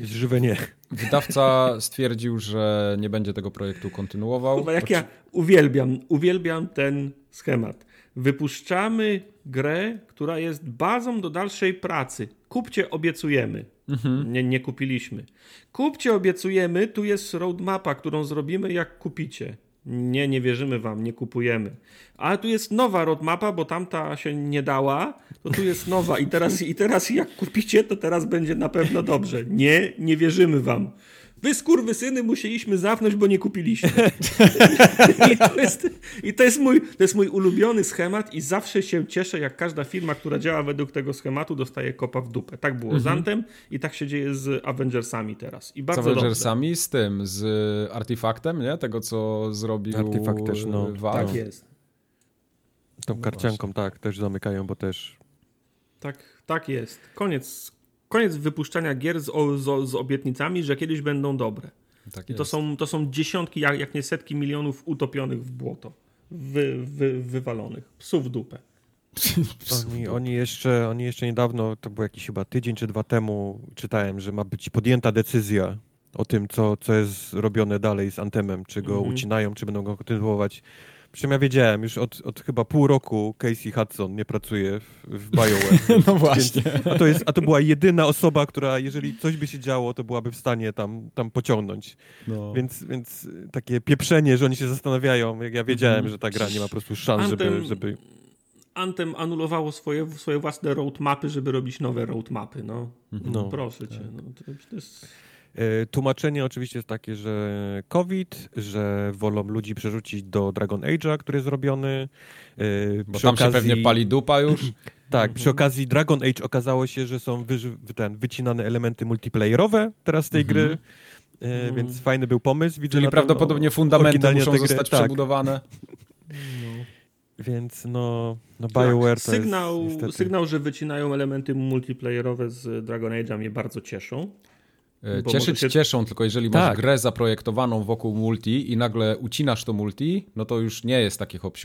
Jest żywe nie. Wydawca stwierdził, że nie będzie tego projektu kontynuował. Chyba jak ja uwielbiam, uwielbiam ten schemat. Wypuszczamy grę, która jest bazą do dalszej pracy. Kupcie, obiecujemy. Mhm. Nie, nie kupiliśmy. Kupcie, obiecujemy, tu jest roadmapa, którą zrobimy, jak kupicie. Nie, nie wierzymy wam, nie kupujemy. Ale tu jest nowa roadmapa, bo tamta się nie dała, to tu jest nowa i teraz, i teraz jak kupicie, to teraz będzie na pewno dobrze. Nie, nie wierzymy wam. Wy syny musieliśmy zawnąć, bo nie kupiliśmy. I, to jest, I to, jest mój, to jest mój ulubiony schemat i zawsze się cieszę, jak każda firma, która działa według tego schematu, dostaje kopa w dupę. Tak było mhm. z Antem i tak się dzieje z Avengersami teraz. I bardzo z Avengersami, dobrze. z tym, z Artifaktem, nie? Tego, co zrobił Artifakt też, no. Tak jest. Tą no karcianką, właśnie. tak, też zamykają, bo też... Tak, tak jest. Koniec, koniec wypuszczania gier z, z, z, obietnicami, że kiedyś będą dobre. Tak I to są, to są dziesiątki, jak, jak nie setki milionów utopionych w błoto. Wy, wy, wywalonych. Psów w dupę. Oni, oni, jeszcze, oni jeszcze niedawno, to był jakiś chyba tydzień czy dwa temu, czytałem, że ma być podjęta decyzja o tym, co, co jest robione dalej z Antemem, czy go mm -hmm. ucinają, czy będą go kontynuować. Przy czym ja wiedziałem, już od, od chyba pół roku Casey Hudson nie pracuje w, w BioWare. no właśnie. Więc, a, to jest, a to była jedyna osoba, która jeżeli coś by się działo, to byłaby w stanie tam, tam pociągnąć. No. Więc, więc takie pieprzenie, że oni się zastanawiają, jak ja wiedziałem, mm. że ta gra nie ma po prostu szans, Anthem, żeby... żeby... Anthem anulowało swoje, swoje własne roadmapy, żeby robić nowe roadmapy. No, no proszę tak. cię. No, to, to jest... E, tłumaczenie oczywiście jest takie, że COVID, że wolą ludzi przerzucić do Dragon Age'a, który jest zrobiony. E, Bo tam okazji... się pewnie pali dupa już. tak, przy okazji Dragon Age okazało się, że są wy, ten, wycinane elementy multiplayerowe teraz z tej mhm. gry. Mm. Więc fajny był pomysł. Widzę Czyli prawdopodobnie fundamenty muszą zostać tak. przebudowane. No. Więc no, no tak, BioWare to sygnał, jest niestety... sygnał, że wycinają elementy multiplayerowe z Dragon Age'a mnie bardzo cieszą. Cieszyć się... cieszą, tylko jeżeli tak. masz grę zaprojektowaną wokół multi i nagle ucinasz to multi, no to już nie jest taki hop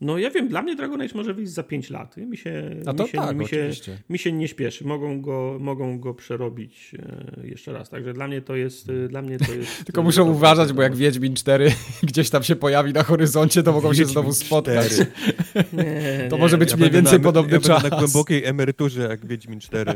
no ja wiem, dla mnie Dragon Age może wyjść za 5 lat. Mi się, A to mi się, tak, mi się, mi się nie śpieszy. Mogą go, mogą go przerobić e, jeszcze raz. Także dla mnie to jest... E, dla mnie to jest Tylko muszą to uważać, bo jak Wiedźmin 4 gdzieś tam się pojawi na horyzoncie, to mogą Wiedźmin się znowu spotkać. Nie, to nie, może być ja mniej więcej na, podobny ja czas. na głębokiej emeryturze jak Wiedźmin 4.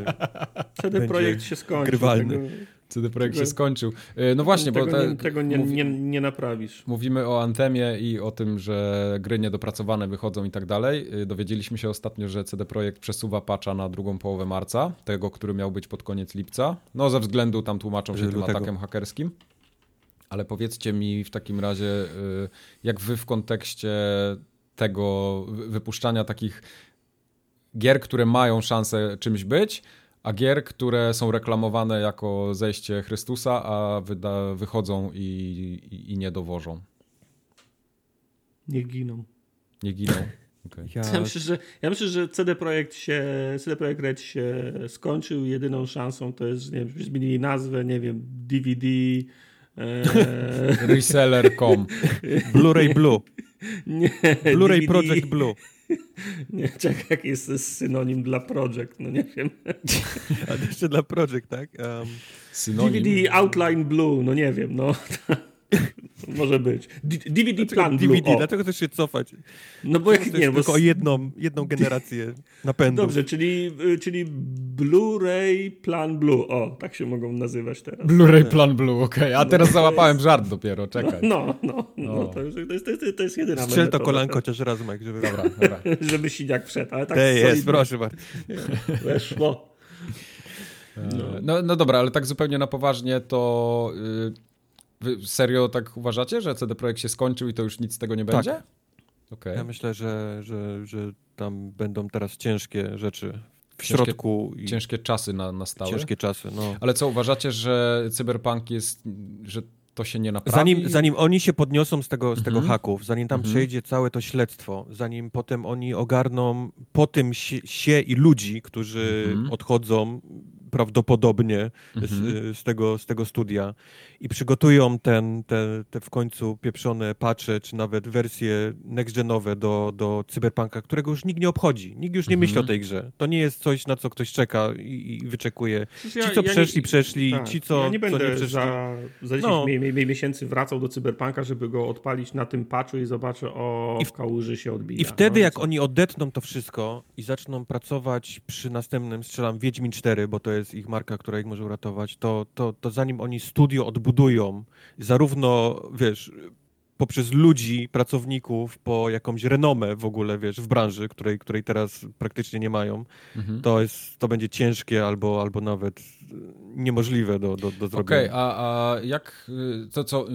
Wtedy projekt się skończy. Grywalny. Tego... CD Projekt się skończył. E, no właśnie, tego bo te, nie, tego nie, nie, nie, naprawisz. Mówimy o Antemie i o tym, że gry niedopracowane wychodzą i tak dalej. E, dowiedzieliśmy się ostatnio, że CD Projekt przesuwa patcha na drugą połowę marca, tego, który miał być pod koniec lipca. No ze względu tam tłumaczą się tym atakiem hakerskim. Ale powiedzcie mi w takim razie, e, jak wy w kontekście tego wypuszczania takich gier, które mają szansę czymś być, a gier, które są reklamowane jako zejście Chrystusa, a wyda, wychodzą i, i, i, nie dowożą. Nie giną. Nie giną. Okay. Ja... ja... myślę, że, ja myślę, że CD Projekt się, CD Projekt Red się skończył. Jedyną szansą to jest, nie wiem, zmienili nazwę, nie wiem, DVD. E... Reseller.com. Blu-ray Blue. Nie, Blu-ray Project Blue. Nie, czekaj, jaki jest synonim dla Project, no nie wiem. A jeszcze dla Project, tak? Um, synonim. DVD Outline Blue, no nie wiem, no. Może być. DVD dlaczego plan DVD, Blue, dlaczego chcesz się cofać? No bo jak nie, bo tylko o jedną, jedną generację napędu. Dobrze, czyli, y, czyli Blu-ray Plan Blue. O, tak się mogą nazywać teraz. Blu-ray Plan Blue, okej. Okay. A no, teraz załapałem jest... żart dopiero, czekaj. No, no, no. no. To, jest, to, jest, to, jest, to jest jedyna Strzel to kolanko chociaż raz, Mike, żeby... Dobra, dobra. żeby siniak wszedł, ale tak Ej, jest, proszę bardzo. Weszło. No. no. No, dobra, ale tak zupełnie na poważnie to... Yy Wy serio tak uważacie, że CD Projekt się skończył i to już nic z tego nie będzie? Tak. Okay. Ja myślę, że, że, że tam będą teraz ciężkie rzeczy w ciężkie, środku. I... Ciężkie czasy na, na stałe. Ciężkie czasy, no. Ale co, uważacie, że Cyberpunk jest, że to się nie naprawi? Zanim, zanim oni się podniosą z tego, z tego mhm. haków, zanim tam mhm. przejdzie całe to śledztwo, zanim potem oni ogarną po tym się, się i ludzi, którzy mhm. odchodzą prawdopodobnie z, mhm. z, tego, z tego studia i przygotują ten, te, te w końcu pieprzone patche, czy nawet wersje next-genowe do, do Cyberpunka, którego już nikt nie obchodzi. Nikt już nie myśli o mhm. tej grze. To nie jest coś, na co ktoś czeka i, i wyczekuje. Ci, co ja przeszli, nie, przeszli. Tak. Ci, co, ja nie będę co nie za, za 10 no. miesięcy wracał do Cyberpunka, żeby go odpalić na tym patchu i zobaczę, o, I w kałuży się odbija. I wtedy, no, jak co? oni odetną to wszystko i zaczną pracować przy następnym, strzelam, Wiedźmin 4, bo to jest ich marka, która ich może uratować, to, to, to zanim oni studio odbudują budują zarówno, wiesz, poprzez ludzi, pracowników, po jakąś renomę w ogóle, wiesz, w branży, której, której teraz praktycznie nie mają, mhm. to, jest, to będzie ciężkie albo, albo nawet niemożliwe do, do, do zrobienia. Okej, okay, a, a jak, to co,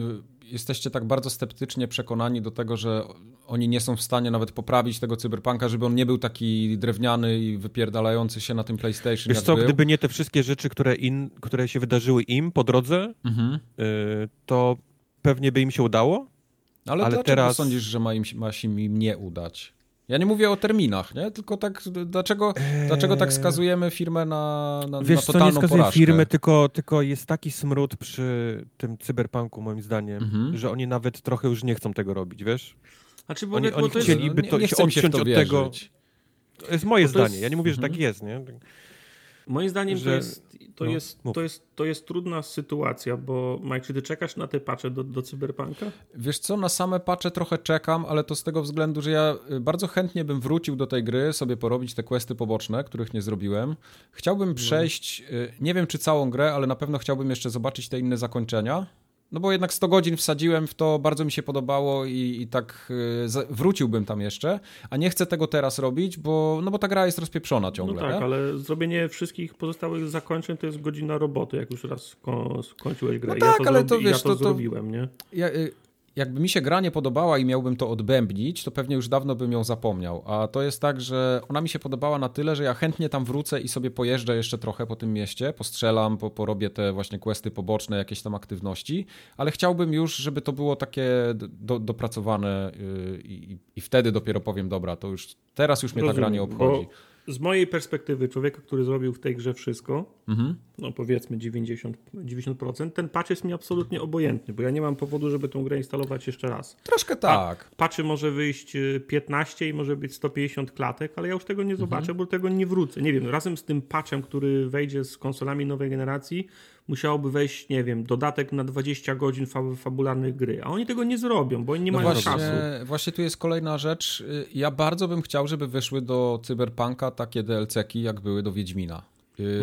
jesteście tak bardzo sceptycznie przekonani do tego, że oni nie są w stanie nawet poprawić tego cyberpunka, żeby on nie był taki drewniany i wypierdalający się na tym PlayStation. Wiesz co, był. gdyby nie te wszystkie rzeczy, które, in, które się wydarzyły im po drodze, mhm. y, to pewnie by im się udało. Ale, ale teraz sądzisz, że ma, im, ma się im nie udać? Ja nie mówię o terminach, nie? Tylko tak, dlaczego, eee... dlaczego tak skazujemy firmę na, na, Wiesz, na totalną co, nie skazuje porażkę? firmy, tylko, tylko jest taki smród przy tym cyberpunku, moim zdaniem, mhm. że oni nawet trochę już nie chcą tego robić, wiesz? Znaczy, bo, oni, bo oni to chcieliby jest, to, nie, nie się odciąć się od tego. To jest moje to zdanie. jest... Ja nie mówię, że tak mhm. jest, nie? Moim zdaniem Że- to, jest, to, no, jest, mów. to, jest, to jest trudna sytuacja, bo Mike, czy ty czekasz na te pacze do, do Cyberpunka? Wiesz co, na same pacze trochę czekam, ale to z tego względu, że ja y, bardzo chętnie bym wrócił do tej gry, sobie porobić te questy poboczne, których nie zrobiłem. Chciałbym przejść, y, nie wiem czy całą grę, ale na pewno chciałbym jeszcze zobaczyć te inne zakończenia. No bo jednak 100 godzin wsadziłem w to, bardzo mi się podobało i, i tak y, za- wróciłbym tam jeszcze, a nie chcę tego teraz robić, bo, no bo ta gra jest rozpieprzona ciągle. no tak, nie? ale zrobienie wszystkich pozostałych zakończeń to jest godzina roboty, jak już raz ko- skończyłeś grę. No ja tak, to ale zrobi- to wiesz, ja to, to- to- zrobiłem, nie? Ja, y, jakby mi się gra nie podobała i miałbym to odbębnić, to pewnie już dawno bym ją zapomniał. A to jest tak, że ona mi się podobała na tyle, że ja chętnie tam wrócę i sobie pojeżdżę jeszcze trochę po tym mieście, postrzelam, po, porobię te właśnie questy poboczne, jakieś tam aktywności, ale chciałbym już, żeby to było takie do, dopracowane y, i, i wtedy dopiero powiem, dobra, to już teraz już mnie ta gra nie Rozumiem, obchodzi. Bo z mojej perspektywy człowieka, który zrobił w tej grze wszystko, Mhm. no powiedzmy 90%, 90%, ten patch jest mi absolutnie obojętny, bo ja nie mam powodu, żeby tą grę instalować jeszcze raz. Troszkę tak. Patchy może wyjść y, 15 i może być 150 klatek, ale ja już tego nie zobaczę, bo tego nie wrócę. Nie wiem, razem z tym patchem, który wejdzie z konsolami nowej generacji, musiałoby wejść, nie wiem, dodatek na 20 godzin fa fabularnych gry, a oni tego nie zrobią, bo oni nie No mają właśnie, czasu. właśnie tu jest kolejna rzecz. Y, Ja bardzo bym chciał, żeby wyszły do Cyberpunka takie DLC-ki, jak były do Wiedźmina.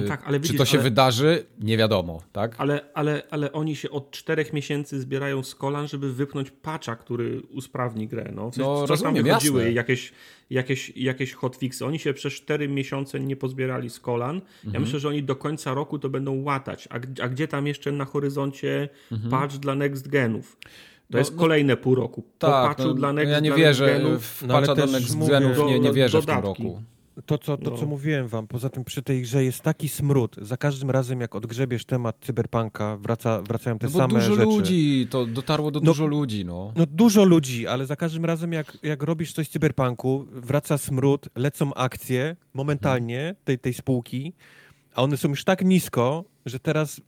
No tak, ale Czy widzisz, to się ale- wydarzy? Nie wiadomo, tak? Ale, ale, ale oni się od czterech miesięcy zbierają z kolan, żeby wypchnąć patcha, który usprawni grę. No, sensie, No, coś rozumiem, tam wychodziły jasne. jakieś, jakieś, jakieś hotfixy. Oni się przez cztery miesiące nie pozbierali z kolan. Ja Mhm. myślę, że oni do końca roku to będą łatać. A, a gdzie tam jeszcze na horyzoncie patch dla next genów? To Mhm. No, jest no- kolejne pół roku. Po Tak, patchu no, dla next ja nie dla wierzę w No, patcha do też Next Genów, nie, nie wierzę w tym dodatki. roku. To, co, to, No. co mówiłem wam, poza tym przy tej grze jest taki smród. Za każdym razem, jak odgrzebiesz temat cyberpunka, wraca, wracają te No bo same dużo rzeczy. ludzi, to dotarło do No- dużo ludzi, no. No dużo ludzi, ale za każdym razem, jak, jak robisz coś w cyberpunku, wraca smród, lecą akcje momentalnie tej, tej spółki, a one są już tak nisko, że teraz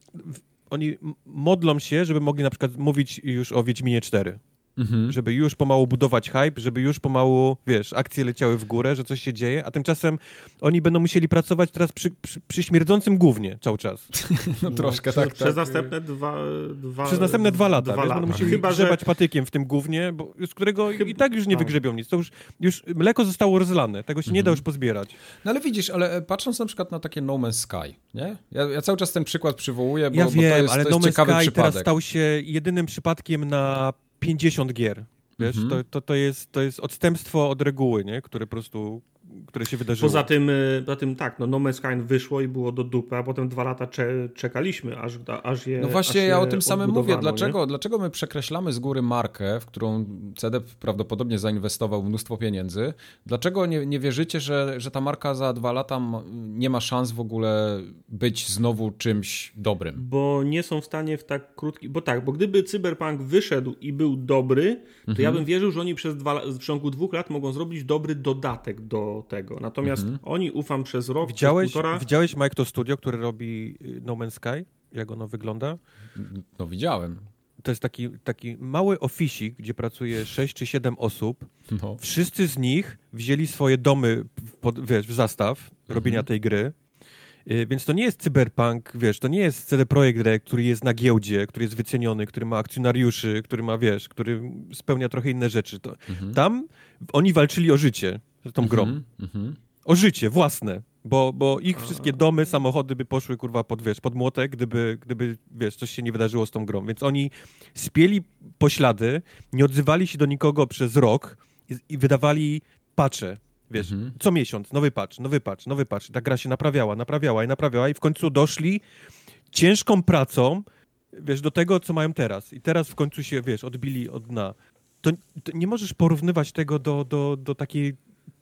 oni modlą się, żeby mogli na przykład mówić już o Wiedźminie 4. Mhm. Żeby już pomału budować hype, żeby już pomału, wiesz, akcje leciały w górę, że coś się dzieje, a tymczasem oni będą musieli pracować teraz przy, przy, przy śmierdzącym głównie cały czas. No troszkę przez, tak, przez tak. następne dwa, dwa Przez następne dwa lata, Dwa wiesz, lata. będą musieli Chyba, że grzebać patykiem w tym gównie, bo, z którego Chyba- i tak już nie tak. wygrzebią nic. To już, już mleko zostało rozlane, tego się nie da już pozbierać. No ale widzisz, ale e, patrząc na przykład na takie No Man's Sky, nie? Ja, ja cały czas ten przykład przywołuję, bo, ja bo wiem, to jest, ale to No jest Man's ciekawy Sky przypadek. teraz stał się jedynym przypadkiem na 50 gier. Wiesz, Mhm. to, to, to, jest, to jest odstępstwo od reguły, nie? które po prostu, które się wydarzyło. Poza tym, y, poza tym tak, no No Man's Sky wyszło i było do dupy, a potem dwa lata cze czekaliśmy, aż, aż je No właśnie, aż ja o tym samym mówię. Dlaczego, dlaczego my przekreślamy z góry markę, w którą CDEP prawdopodobnie zainwestował mnóstwo pieniędzy? Dlaczego nie, nie wierzycie, że, że ta marka za dwa lata nie ma szans w ogóle być znowu czymś dobrym? Bo nie są w stanie w tak krótki. Bo tak, bo gdyby Cyberpunk wyszedł i był dobry, to Mhm. ja bym wierzył, że oni przez dwa, w ciągu dwóch lat mogą zrobić dobry dodatek do tego. Natomiast Mhm. oni ufam przez rok, Widziałeś, półtora. widziałeś Mike to studio, które robi y, No Man's Sky? Jak ono wygląda? No widziałem. To jest taki, taki mały ofisik, gdzie pracuje 6 czy 7 osób. No. Wszyscy z nich wzięli swoje domy w, pod, wiesz, w zastaw robienia tej gry. Y, Więc to nie jest cyberpunk, wiesz, to nie jest CD Projekt Red, który jest na giełdzie, który jest wyceniony, który ma akcjonariuszy, który ma, wiesz, który spełnia trochę inne rzeczy. To, Tam oni walczyli o życie tą grą. Mhm, mhm. O życie własne. Bo, bo ich wszystkie domy, samochody by poszły, kurwa, pod, wiesz, pod młotek, gdyby, gdyby, wiesz, coś się nie wydarzyło z tą grą. Więc oni spieli poślady, nie odzywali się do nikogo przez rok i, i wydawali patche. Wiesz, Mhm. co miesiąc, nowy patch, nowy patch, nowy patch. Ta gra się naprawiała, naprawiała i naprawiała i w końcu doszli ciężką pracą, wiesz, do tego, co mają teraz. I teraz w końcu się, wiesz, odbili od dna. To, to nie możesz porównywać tego do, do, do takiej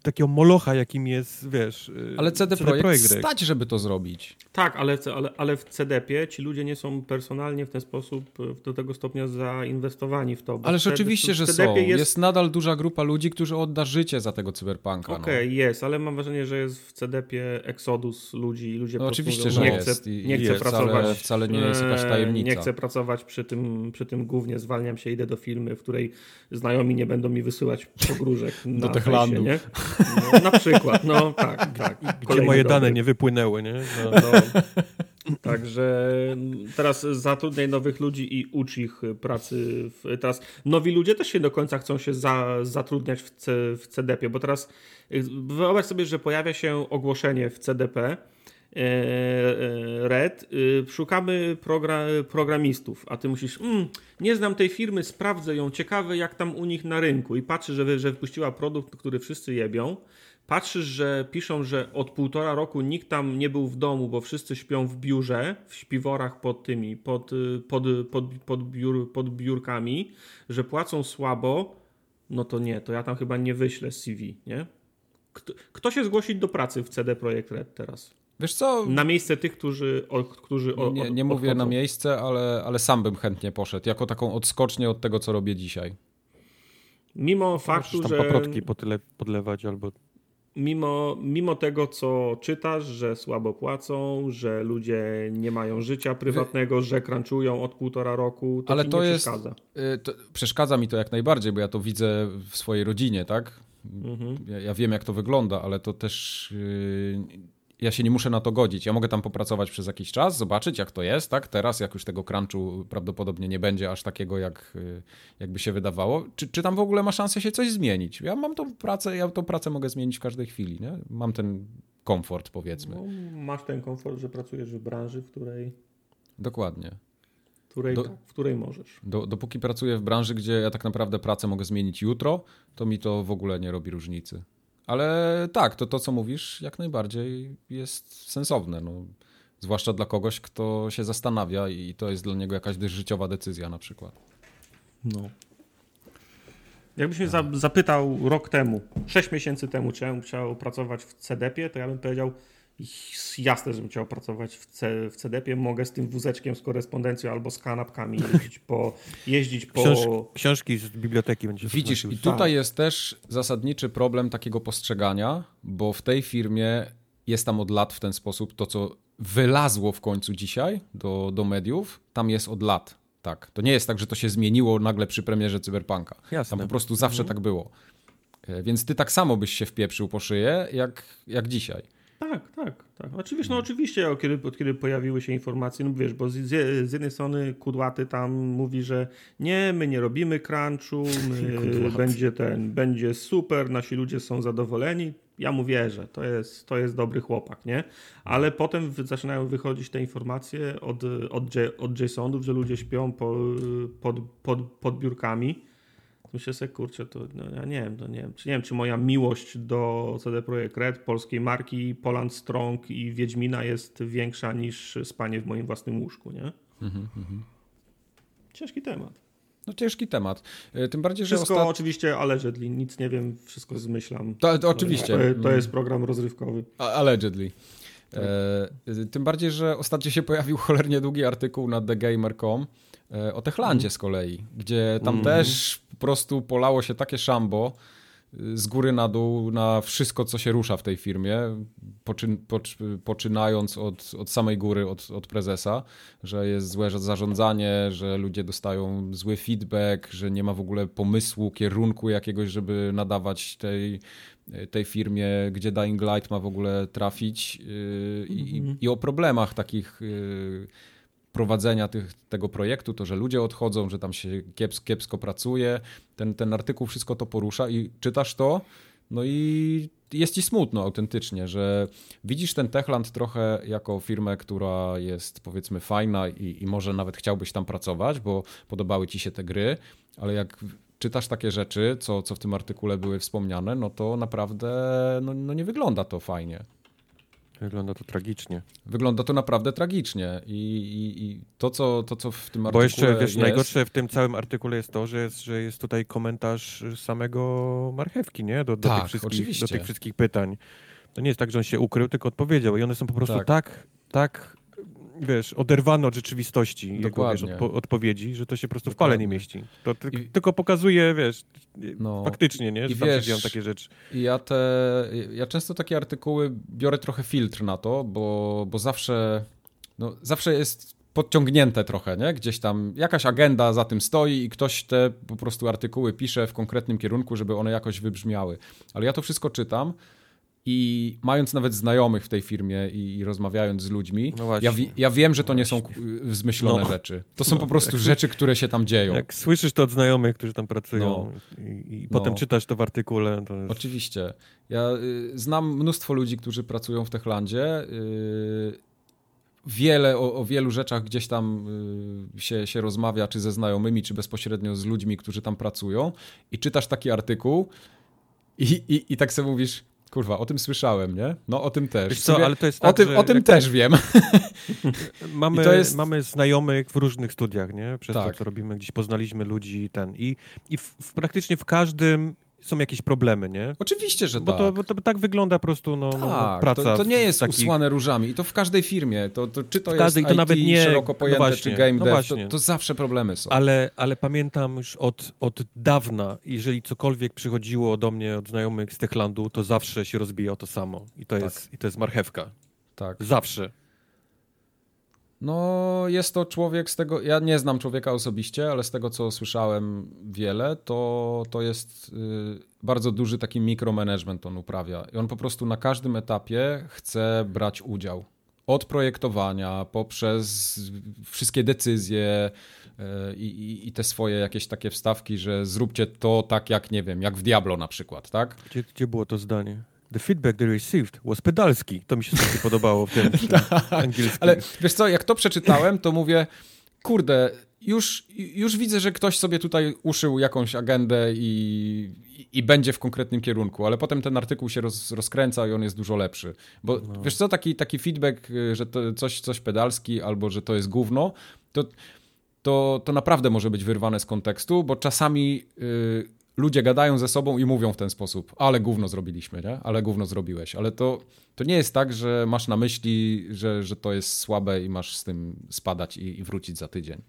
takiego molocha, jakim jest, wiesz... Y, ale CD, CD Projekt, Projekt stać, żeby to zrobić. Tak, ale, ale, ale w CDP ci ludzie nie są personalnie w ten sposób y, do tego stopnia zainwestowani w to. Ależ oczywiście, że są. Jest... jest... nadal duża grupa ludzi, którzy odda życie za tego cyberpunka. No. Okej, okay, no. jest, ale mam wrażenie, że jest w CDP eksodus ludzi i ludzie no, oczywiście, że nie jest. Chce, nie chcę pracować. Wcale, wcale nie jest jakaś tajemnica. Nie chcę pracować przy tym, przy tym głównie, zwalniam się, idę do firmy, w której znajomi nie będą mi wysyłać pogróżek do Techlandu. Nie? No, na przykład, no tak, tak. Gdzie moje dobry. dane nie wypłynęły, nie? No, no. Także teraz zatrudniaj nowych ludzi i ucz ich pracy. W, teraz nowi ludzie też się do końca chcą się za, zatrudniać w, C, w CDP, bo teraz wyobraź sobie, że pojawia się ogłoszenie w CDP, Red, y, szukamy program, programistów, a ty musisz, mm, nie znam tej firmy, sprawdzę ją, ciekawe jak tam u nich na rynku i patrzysz, że, że wypuściła produkt, który wszyscy jebią, patrzysz, że piszą, że od półtora roku nikt tam nie był w domu, bo wszyscy śpią w biurze, w śpiworach pod tymi, pod, y, pod, pod, pod, biur, pod biurkami, że płacą słabo, no to nie, to ja tam chyba nie wyślę CV, nie? Kto, kto się zgłosić do pracy w CD Projekt Red teraz? Wiesz co? Na miejsce tych, którzy. O, którzy o, nie, nie mówię na miejsce, ale, ale sam bym chętnie poszedł, jako taką odskocznię od tego, co robię dzisiaj. Mimo faktu, tam że. paprotki podlewać albo. Mimo, mimo tego, co czytasz, że słabo płacą, że ludzie nie mają życia prywatnego, że crunchują od półtora roku, to ale to jest, przeszkadza. Y, to, przeszkadza mi to jak najbardziej, bo ja to widzę w swojej rodzinie, tak? Mhm. Ja, ja, wiem, jak to wygląda, ale to też. Yy ja się nie muszę na to godzić. Ja mogę tam popracować przez jakiś czas, zobaczyć jak to jest, tak? Teraz, jak już tego crunchu prawdopodobnie nie będzie aż takiego, jak, y, jakby się wydawało. Czy, czy tam w ogóle ma szansę się coś zmienić? Ja mam tą pracę, ja tą pracę mogę zmienić w każdej chwili, nie? Mam ten komfort, powiedzmy. No, masz ten komfort, że pracujesz w branży, w której... Dokładnie. Której, do, w której możesz. Do, dopóki pracuję w branży, gdzie ja tak naprawdę pracę mogę zmienić jutro, to mi to w ogóle nie robi różnicy. Ale tak, to to, co mówisz, jak najbardziej jest sensowne. No, zwłaszcza dla kogoś, kto się zastanawia i to jest dla niego jakaś życiowa decyzja na przykład. No. Jakbyś mnie zapytał rok temu, sześć miesięcy temu, czy ja bym chciał pracować w CDP, to ja bym powiedział, jasne, żebym chciał pracować w, C, w CDP. Mogę z tym wózeczkiem, z korespondencją albo z kanapkami jeździć po... Jeździć po... Książ, książki z biblioteki będziesz Widzisz, i tutaj jest też zasadniczy problem takiego postrzegania, bo w tej firmie jest tam od lat w ten sposób to, co wylazło w końcu dzisiaj do, do mediów, tam jest od lat. Tak. To nie jest tak, że to się zmieniło nagle przy premierze Cyberpunka. Jasne. Tam po prostu zawsze mhm. tak było. E, więc ty tak samo byś się wpieprzył po szyję, jak, jak dzisiaj. Tak, tak, tak. Oczywiście, no oczywiście, od kiedy, od kiedy pojawiły się informacje, no wiesz, bo z, z jednej strony Kudłaty tam mówi, że nie, my nie robimy crunchu, będzie ten, będzie super, nasi ludzie są zadowoleni. Ja mu wierzę, to jest, to jest dobry chłopak, nie? Ale potem zaczynają wychodzić te informacje od, od, od Jasonów, że ludzie śpią po, pod, pod, pod biurkami myślę sobie, kurczę, to no, ja nie wiem, to nie wiem, czy nie wiem, czy moja miłość do CD Projekt Red, polskiej marki, Poland Strong i Wiedźmina jest większa niż spanie w moim własnym łóżku, nie? Mhm, mhm. Ciężki temat. No ciężki temat. E, tym bardziej, że Wszystko oczywiście allegedly, nic nie wiem, wszystko zmyślam. To, to oczywiście. To, to, jest program rozrywkowy. Allegedly. Tak. E, tym bardziej, że ostatnio się pojawił cholernie długi artykuł na TheGamer.com o Techlandzie z kolei, gdzie tam mm. też po prostu polało się takie szambo y, z góry na dół na wszystko, co się rusza w tej firmie, poczyn, pocz, poczynając od, od samej góry, od, od prezesa, że jest złe zarządzanie, że ludzie dostają zły feedback, że nie ma w ogóle pomysłu, kierunku jakiegoś, żeby nadawać tej, tej firmie, gdzie Dying Light ma w ogóle trafić i, mm -hmm. i o problemach takich y, prowadzenia tych, tego projektu, to, że ludzie odchodzą, że tam się kiepsko, kiepsko pracuje. Ten, ten artykuł wszystko to porusza i czytasz to, no i jest ci smutno autentycznie, że widzisz ten Techland trochę jako firmę, która jest powiedzmy fajna i, i może nawet chciałbyś tam pracować, bo podobały ci się te gry, ale jak czytasz takie rzeczy, co, co w tym artykule były wspomniane, no to naprawdę no, no nie wygląda to fajnie. Wygląda to tragicznie. Wygląda to naprawdę tragicznie i, i, i to, co, to, co w tym artykule Bo jeszcze, wiesz, jest... najgorsze w tym całym artykule jest to, że jest, że jest tutaj komentarz samego marchewki, nie? Do, do, tak, tych, wszystkich, oczywiście. do tych wszystkich pytań. To nie jest tak, że on się ukrył, tylko odpowiedział i one są po prostu tak, tak, tak wiesz, oderwane od rzeczywistości jego wiesz, odpo odpowiedzi, że to się po prostu Dokładnie. w pale nie mieści. To ty I... tylko pokazuje, wiesz, no. faktycznie, nie, że I tam wiesz, się takie rzeczy. Ja te, ja często takie artykuły biorę trochę filtr na to, bo, bo zawsze, no, zawsze jest podciągnięte trochę, nie? Gdzieś tam jakaś agenda za tym stoi i ktoś te po prostu artykuły pisze w konkretnym kierunku, żeby one jakoś wybrzmiały. Ale ja to wszystko czytam i mając nawet znajomych w tej firmie i, i rozmawiając z ludźmi, no ja, wi ja, wiem, że to nie są zmyślone no. rzeczy. To są no, po prostu rzeczy, które się tam dzieją. Jak słyszysz to od znajomych, którzy tam pracują no. i, i potem no. czytasz to w artykule. To jest... Oczywiście. Ja y, znam mnóstwo ludzi, którzy pracują w Techlandzie. Y, wiele, o, o, wielu rzeczach gdzieś tam y, się, się rozmawia, czy ze znajomymi, czy bezpośrednio z ludźmi, którzy tam pracują i czytasz taki artykuł i, i, i tak sobie mówisz, Kurwa, o tym słyszałem, nie? No o tym też. co, ale to jest tak, o tym, o tym też wiem. mamy, jest... mamy znajomych w różnych studiach, nie? Przez tak. to, co robimy, gdzieś poznaliśmy ludzi ten. I, i w, w, praktycznie w każdym są jakieś problemy, nie? Oczywiście, że bo tak. To, bo to tak wygląda po prostu no, no tak, praca. To, to nie jest takich... usłane różami i to w każdej firmie. To, to, czy to w każdej, jest to IT, nawet nie, szeroko no pojęte, no właśnie, czy game no dev, to, to, zawsze problemy są. Ale, ale pamiętam już od, od dawna, jeżeli cokolwiek przychodziło do mnie od znajomych z Techlandu, to zawsze się rozbija o to samo. I to, tak. jest, i to jest marchewka. Tak. Zawsze. No, jest to człowiek z tego. Ja nie znam człowieka osobiście, ale z tego co słyszałem wiele, to, to jest y, bardzo duży taki mikromanagement on uprawia. I on po prostu na każdym etapie chce brać udział. Od projektowania, poprzez wszystkie decyzje y, i, i te swoje jakieś takie wstawki, że zróbcie to tak jak, nie wiem, jak w Diablo na przykład, tak? Gdzie, gdzie było to zdanie? The feedback they received was pedalski. To mi się strasznie podobało w tym, w tym tak. angielskim. Ale wiesz co, jak to przeczytałem, to mówię, kurde, już, już widzę, że ktoś sobie tutaj uszył jakąś agendę i, i, będzie w konkretnym kierunku, ale potem ten artykuł się roz, rozkręca i on jest dużo lepszy. Bo no. wiesz co, taki, taki feedback, że to coś, coś pedalski albo że to jest gówno, to, to, to naprawdę może być wyrwane z kontekstu, bo czasami... Yy, ludzie gadają ze sobą i mówią w ten sposób, ale gówno zrobiliśmy, nie? Ale gówno zrobiłeś. Ale to, to nie jest tak, że masz na myśli, że, że to jest słabe i masz z tym spadać i, i wrócić za tydzień.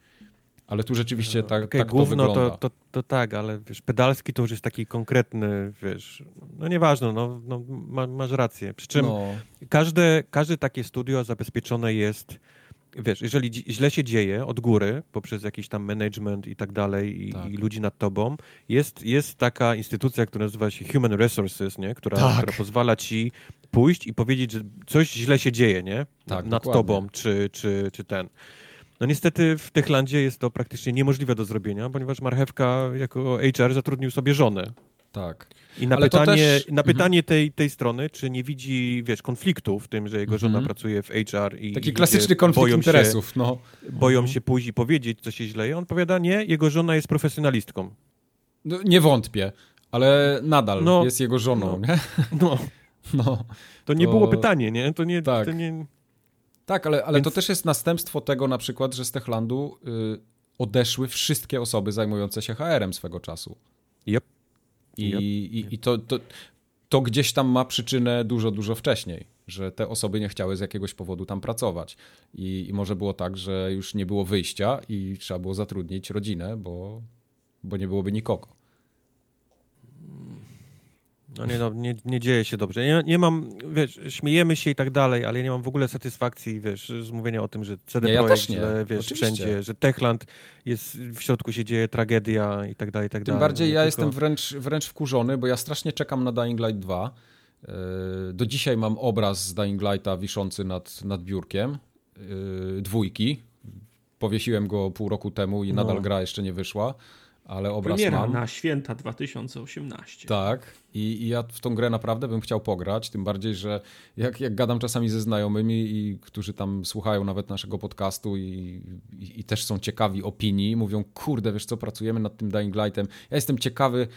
Ale tu rzeczywiście tak, okay, tak gówno to wygląda. To, to, to, tak, ale wiesz, pedalski to już jest taki konkretny, wiesz, no nieważne, no, no masz rację. Przy czym no. każde, każde takie studio zabezpieczone jest wiesz, jeżeli źle się dzieje od góry, poprzez jakiś tam management i tak dalej i, tak. i ludzi nad tobą, jest, jest taka instytucja, która nazywa się Human Resources, nie? Która, tak. która pozwala ci pójść i powiedzieć, że coś źle się dzieje, nie? Tak, nad dokładnie. tobą, czy, czy, czy ten. No niestety w Techlandzie jest to praktycznie niemożliwe do zrobienia, ponieważ Marchewka jako HR zatrudnił sobie żonę. Tak. I na Ale pytanie, też... na mhm. pytanie tej, tej strony, czy nie widzi, wiesz, konfliktu w tym, że jego żona mhm. pracuje w HR i... Taki klasyczny konflikt interesów, się, no. Boją mhm. się i powiedzieć, co się źle. On powiada, nie, jego żona jest profesjonalistką. No, nie wątpię, ale nadal no, jest jego żoną, no, nie? No. no. To nie to... było pytanie, nie? To nie... Tak, to nie... tak ale, ale Więc... to też jest następstwo tego na przykład, że z Techlandu y, odeszły wszystkie osoby zajmujące się HR-em swego czasu. Yep. I, yep. i, i to, to, to gdzieś tam ma przyczynę dużo, dużo wcześniej, że te osoby nie chciały z jakiegoś powodu tam pracować. I, i może było tak, że już nie było wyjścia i trzeba było zatrudnić rodzinę, bo, bo nie byłoby nikogo. No nie, no, nie, nie dzieje się dobrze. Nie, nie mam, wiesz, śmiejemy się i tak dalej, ale ja nie mam w ogóle satysfakcji, wiesz, z mówienia o tym, że CD nie, Projekt, ja że, wiesz, Oczywiście. wszędzie, że Techland jest, w środku się dzieje tragedia i tak dalej, i tak Tym dalej. bardziej no, ja tylko... jestem wręcz, wręcz wkurzony, bo ja strasznie czekam na Dying Light 2. E, do dzisiaj mam obraz z Dying Lighta wiszący nad, nad biurkiem, e, dwójki. Powiesiłem go pół roku temu i no. nadal gra jeszcze nie wyszła ale obraz Premiera mam. na święta 2018. Tak, I, I, ja w tą grę naprawdę bym chciał pograć, tym bardziej, że jak, jak gadam czasami ze znajomymi, i, którzy tam słuchają nawet naszego podcastu i, i, i, też są ciekawi opinii, mówią, kurde, wiesz co, pracujemy nad tym Dying Lightem. Ja jestem ciekawy,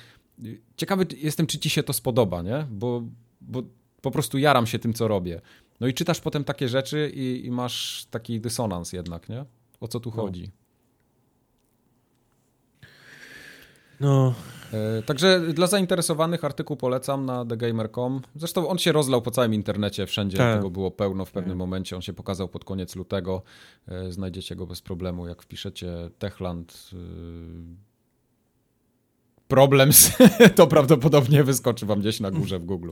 ciekawy jestem, czy ci się to spodoba, nie? Bo, bo po prostu jaram się tym, co robię. No i czytasz potem takie rzeczy i, i masz taki dysonans jednak, nie? O co tu no. chodzi? No. E, także dla zainteresowanych artykuł polecam na thegamer.com. Zresztą on się rozlał po całym internecie, wszędzie tak. tego było pełno w pewnym tak. momencie. On się pokazał pod koniec lutego. E, znajdziecie go bez problemu, jak wpiszecie Techland. E, problem, to prawdopodobnie wyskoczy wam gdzieś na górze w Google.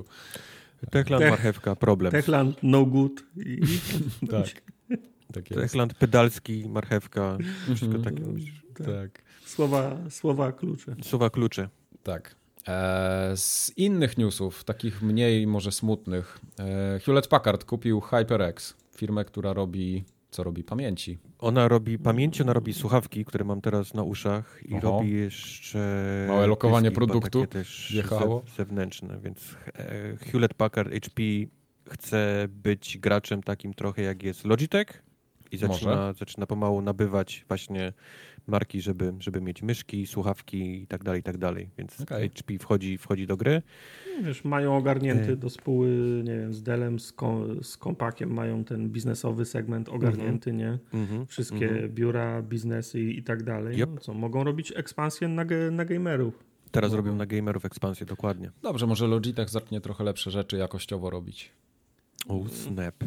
Techland, Tech, marchewka, problem. Techland, no good. I... tak. tak Techland, pedalski, marchewka. Wszystko takie. Tak. tak. Słowa, słowa klucze. Słowa klucze. Tak. E, z innych newsów, takich mniej może smutnych, e, Hewlett Packard kupił HyperX, firmę, która robi co robi pamięci. Ona robi pamięci, ona robi słuchawki, które mam teraz na uszach i Oho. robi jeszcze... Małe lokowanie produktu też wjechało. zewnętrzne, więc e, Hewlett Packard HP chce być graczem takim trochę jak jest Logitech i zaczyna, zaczyna pomału nabywać właśnie marki, żeby, żeby mieć myszki, słuchawki i tak dalej, i tak dalej. Więc okay. HP wchodzi, wchodzi do gry. Wiesz, mają ogarnięty e. do spóły, nie wiem, z Delem, z, kom, z Kompakiem mają ten biznesowy segment ogarnięty, mm -hmm. nie? Mm -hmm. Wszystkie mm -hmm. biura, biznesy i, tak dalej. Yep. No, co, mogą robić ekspansję na, na gamerów. Teraz robią na gamerów ekspansję, dokładnie. Dobrze, może Logitech zacznie trochę lepsze rzeczy jakościowo robić. Oh, snap.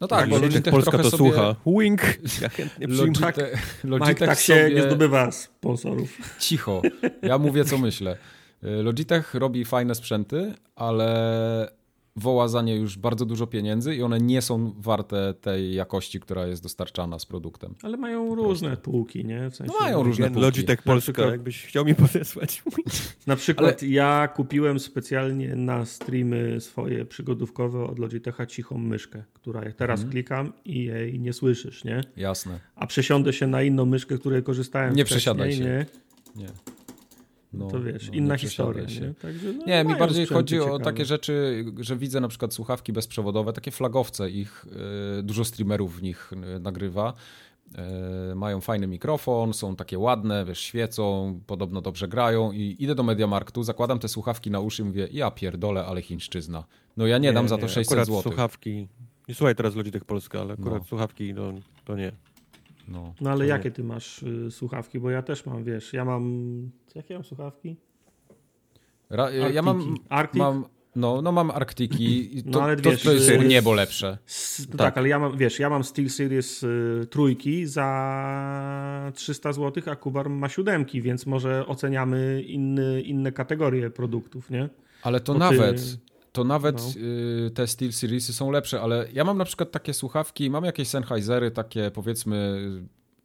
No tak, bo Logitech Polska to sobie... słucha. Wink. Ja chętnie Logitech, Logitech Mike, tak sobie... się nie zdobywa sponsorów. Cicho. Ja mówię, co myślę. Logitech robi fajne sprzęty, ale woła za nie już bardzo dużo pieniędzy i one nie są warte tej jakości, która jest dostarczana z produktem. Ale mają różne półki, nie? W sensie no mają różne półki. Logitech Polska, jakbyś chciał mi podesłać. Na przykład Ale... ja kupiłem specjalnie na streamy swoje przygodówkowe od Logitecha cichą myszkę, która jak teraz hmm. klikam i jej nie słyszysz, nie? Jasne. A przesiądę się na inną myszkę, której korzystałem Nie przesiadaj się. Nie. nie. No, to wiesz, no, inna historia. Nie, Także, no, nie mi bardziej chodzi ciekawe. o takie rzeczy, że widzę na przykład słuchawki bezprzewodowe, takie flagowce ich, y, dużo streamerów w nich y, nagrywa. Y, mają fajny mikrofon, są takie ładne, wiesz, świecą, podobno dobrze grają i idę do Mediamarktu, zakładam te słuchawki na uszy i mówię, ja pierdolę, ale chińszczyzna. No ja nie, nie dam za to 600 zł. słuchawki, nie słuchaj teraz Logitech Polska, ale akurat no. słuchawki, no, to nie. No, no ale jakie ty masz y, słuchawki? Bo ja też mam, wiesz, ja mam. Jakie mam słuchawki? Ra, ja mam. Arctic? mam no, no mam Arktiki. To, no, ale to, wiesz, to jest y, niebo lepsze. no tak. tak. ale ja mam, wiesz, ja mam Steel Series y, trójki za 300 zł, a Kubar ma siódemki, więc może oceniamy inny, inne kategorie produktów, nie? Ale to Bo nawet, ty to nawet no. y, te Steel Seriesy są lepsze, ale ja mam na przykład takie słuchawki, mam jakieś Sennheisery, takie powiedzmy,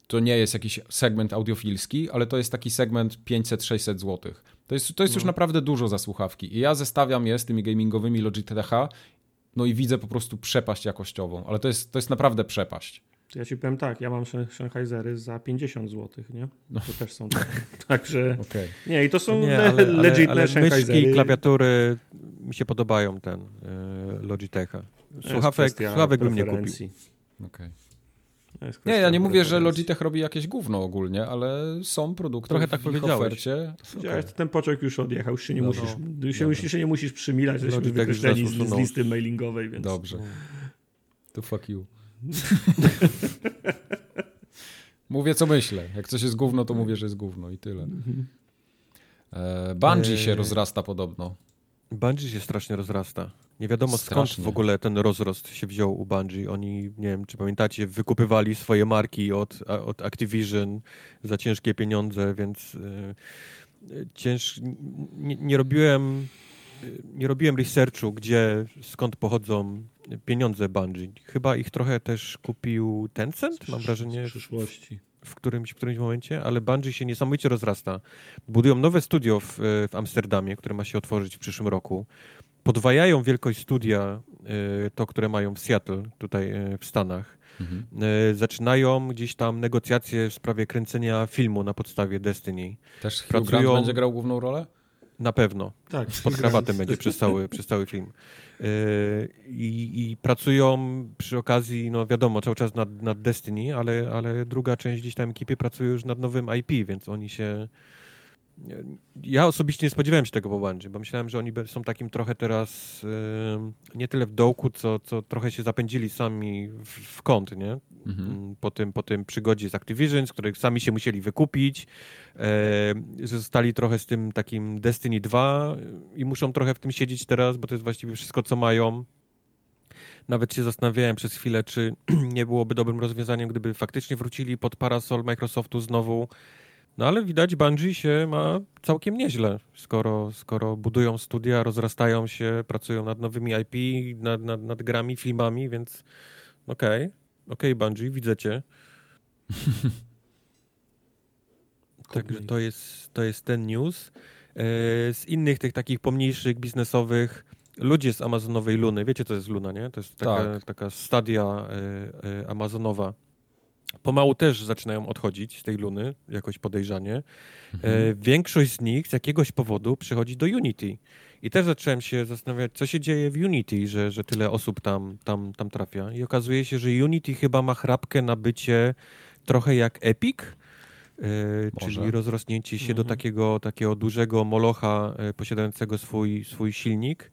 to nie jest jakiś segment audiofilski, ale to jest taki segment 500-600 zł. To jest, to jest no. już naprawdę dużo za słuchawki. I ja zestawiam je z tymi gamingowymi Logitecha, no i widzę po prostu przepaść jakościową, ale to jest, to jest naprawdę przepaść. Ja ci powiem tak, ja mam Sennheisery za 50 zł, nie? No. To też są takie. Także. Okay. Nie, i to są nie, ale, legitne ale, ale myszki klawiatury mi się podobają ten y, Logitecha. Słuchawek, słuchawek bym nie kupił. Okay. Nie, ja nie mówię, że Logitech robi jakieś gówno ogólnie, ale są produkty Trochę tak powiedziałeś. ofercie. Okay. Ten pociąg już odjechał, już się nie, no, musisz, no, się, już się nie musisz przymilać, żeśmy wykreśleni z, z listy mailingowej. Więc... Dobrze. To fuck you. mówię, co myślę. Jak coś jest gówno, to mówię, że jest gówno i tyle. Mhm. E, Bungie się rozrasta podobno. Bungie się strasznie rozrasta. Nie wiadomo strasznie. skąd w ogóle ten rozrost się wziął u Bungie. Oni, nie wiem, czy pamiętacie, wykupywali swoje marki od, od Activision za ciężkie pieniądze, więc yy, cięż... nie, nie robiłem nie robiłem researchu, gdzie, skąd pochodzą pieniądze Bungie. Chyba ich trochę też kupił Tencent, mam wrażenie. W przyszłości. W którymś, w którymś momencie, ale Bungie się niesamowicie rozrasta. Budują nowe studio w, w Amsterdamie, które ma się otworzyć w przyszłym roku. Podwajają wielkość studia, y, to, które mają w Seattle, tutaj y, w Stanach. Mhm. Y, zaczynają gdzieś tam negocjacje w sprawie kręcenia filmu na podstawie Destiny. Też Pracują... będzie grał główną rolę? Na pewno. Tak. Pod krawatem będzie przez cały, przez cały film. Yy, I, I, pracują przy okazji, no wiadomo, cały czas nad, nad Destiny, ale, ale druga część gdzieś tam ekipy pracuje już nad nowym IP, więc oni się ja osobiście nie spodziewałem się tego po Bungie, bo myślałem, że oni są takim trochę teraz yy, nie tyle w dołku, co, co trochę się zapędzili sami w, w kąt, nie? Mhm. Mm, po, tym, po tym przygodzie z Activision, z których sami się musieli wykupić, yy, zostali trochę z tym takim Destiny 2 i muszą trochę w tym siedzieć teraz, bo to jest właściwie wszystko, co mają. Nawet się zastanawiałem przez chwilę, czy nie byłoby dobrym rozwiązaniem, gdyby faktycznie wrócili pod parasol Microsoftu znowu no ale widać, Bungie się ma całkiem nieźle, skoro, skoro budują studia, rozrastają się, pracują nad nowymi IP, nad, nad, nad grami, filmami, więc okej, okay, okej okay, Bungie, widzę cię. Także to jest, to jest ten news. E, z innych tych takich pomniejszych, biznesowych, ludzie z Amazonowej Luny, wiecie co jest Luna, nie? To jest taka, tak. taka stadia e, e, amazonowa pomału też zaczynają odchodzić z tej luny, jakoś podejrzanie. Mhm. E, większość z nich z jakiegoś powodu przychodzi do Unity. I też zacząłem się zastanawiać, co się dzieje w Unity, że, że tyle osób tam, tam, tam trafia. I okazuje się, że Unity chyba ma chrapkę na bycie trochę jak Epic, e, czyli rozrośnięcie się mhm. do takiego, takiego dużego molocha e, posiadającego swój, swój silnik.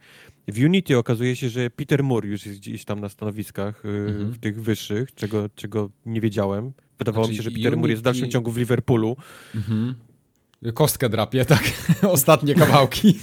W Unity okazuje się, że Peter Moore już jest gdzieś tam na stanowiskach y, mhm. w tych wyższych, czego, czego nie wiedziałem. Wydawało znaczy, mi się, że Peter Unity... Moore jest w dalszym ciągu w Liverpoolu. Mhm. Kostkę drapie, tak. Ostatnie kawałki.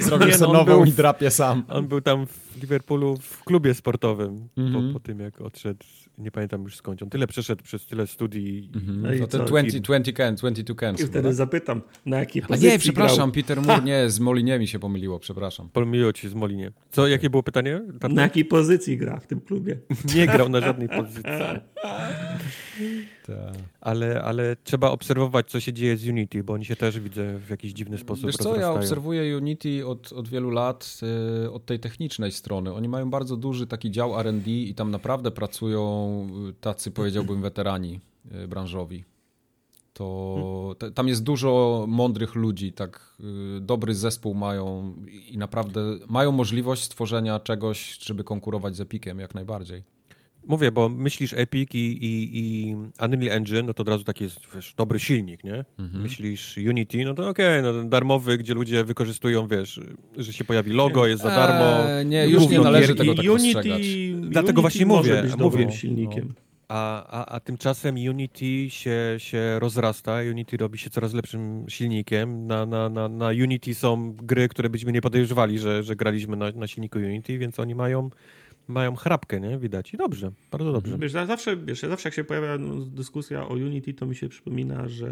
Zrobił no, sobie nową był, i drapie sam. On był tam w Liverpoolu w klubie sportowym mhm. po, po tym, jak odszedł nie pamiętam już skąd. On tyle przeszedł przez tyle studii. Mhm. No, no to 20, 20 can, 22 can. I wtedy tak? zapytam, na jakiej pozycji A nie, przepraszam, grał? Peter Moore, nie, z Molinie mi się pomyliło, przepraszam. Pomyliło ci z Molinie. Co, jakie było pytanie? Na jakiej pozycji gra w tym klubie? nie grał na żadnej pozycji. ale, ale trzeba obserwować, co się dzieje z Unity, bo oni się też, widzę, w jakiś dziwny sposób Wiesz co, ja obserwuję Unity od, od wielu lat, yy, od tej technicznej strony. Oni mają bardzo duży taki dział R&D i tam naprawdę pracują tacy, powiedziałbym, weterani yy, branżowi. To tam jest dużo mądrych ludzi, tak yy, dobry zespół mają i naprawdę mają możliwość stworzenia czegoś, żeby konkurować z Epiciem jak najbardziej. Mówię, bo myślisz Epic i, i, i Unreal Engine, no to od razu taki jest wiesz, dobry silnik, nie? Mhm. Myślisz Unity, no to okej, okay, no darmowy, gdzie ludzie wykorzystują, wiesz, że się pojawi logo, jest za darmo. Eee, nie, już nie należy tego tak Unity, Dlatego Unity właśnie mówię, mówię. silnikiem. No. A, a, a tymczasem Unity się, się rozrasta, Unity robi się coraz lepszym silnikiem. Na, na, na, na Unity są gry, które byśmy nie podejrzewali, że, że graliśmy na, na silniku Unity, więc oni mają mają chrapkę, nie? Widać. I dobrze, bardzo dobrze. Wiesz, zawsze, wiesz, zawsze jak się pojawia no, dyskusja o Unity, to mi się przypomina, że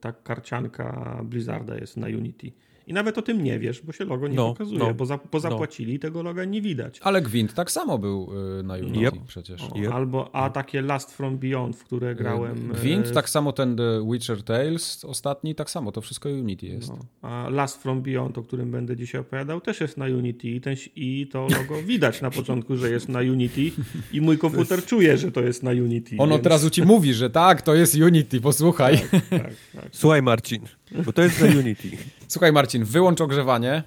ta karcianka Blizzarda jest na Unity. I nawet o tym nie wiesz, bo się logo nie no, pokazuje, no, bo, za, bo zapłacili no. tego loga nie widać. Ale Gwint tak samo był y, na Unity yep. przecież. O, yep. Albo, a takie Last From Beyond, w które y, grałem... Gwint, y, tak samo ten The Witcher Tales ostatni, tak samo, to wszystko Unity jest. No. A Last From Beyond, o którym będę dzisiaj opowiadał, też jest na Unity i, ten, i to logo widać na początku, że jest na Unity i mój komputer jest... czuje, że to jest na Unity. Ono więc... teraz ci mówi, że tak, to jest Unity, posłuchaj. Tak, tak, tak. Słuchaj Marcin, bo to jest na Unity. Słuchaj Marcin, wyłącz ogrzewanie.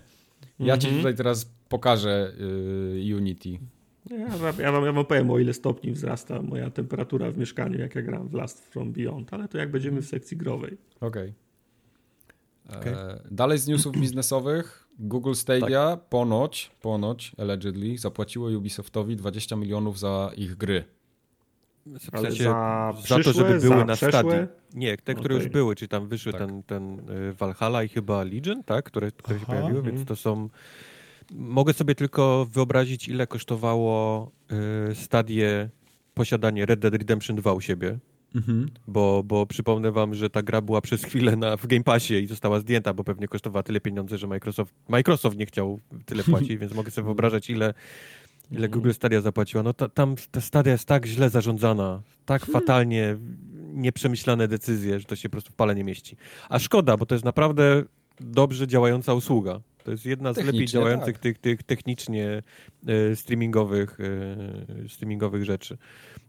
Ja ci mhm. tutaj teraz pokażę y, Unity. Ja, ja, wam, ja wam powiem, o ile stopni wzrasta moja temperatura w mieszkaniu, jak ja gram w Last From Beyond, ale to jak będziemy w sekcji growej. Okej. Okay. okay. E, dalej z newsów biznesowych. Google Stadia tak. ponoć, ponoć, allegedly, zapłaciło Ubisoftowi 20 milionów za ich gry. W sensie za, za to, żeby były na stadii. Nie, te, które okay. już były, czyli tam wyszły tak. ten, ten y, Valhalla i chyba Legion, tak, które, które się pojawiły, więc to są... Mogę sobie tylko wyobrazić, ile kosztowało y, stadie posiadanie Red Dead Redemption 2 u siebie. Mhm. Bo, bo przypomnę wam, że ta gra była przez chwilę na, w Game Passie i została zdjęta, bo pewnie kosztowała tyle pieniędzy, że Microsoft, Microsoft nie chciał tyle płacić, więc mogę sobie wyobrażać, ile ile mhm. Google Stadia zapłaciła. No ta, tam ta Stadia jest tak źle zarządzana, tak hmm. fatalnie nieprzemyślane decyzje, że to się po prostu w pale nie mieści. A szkoda, bo to jest naprawdę dobrze działająca usługa. To jest jedna z lepiej działających tak. tych, tych technicznie e, streamingowych, e, streamingowych rzeczy.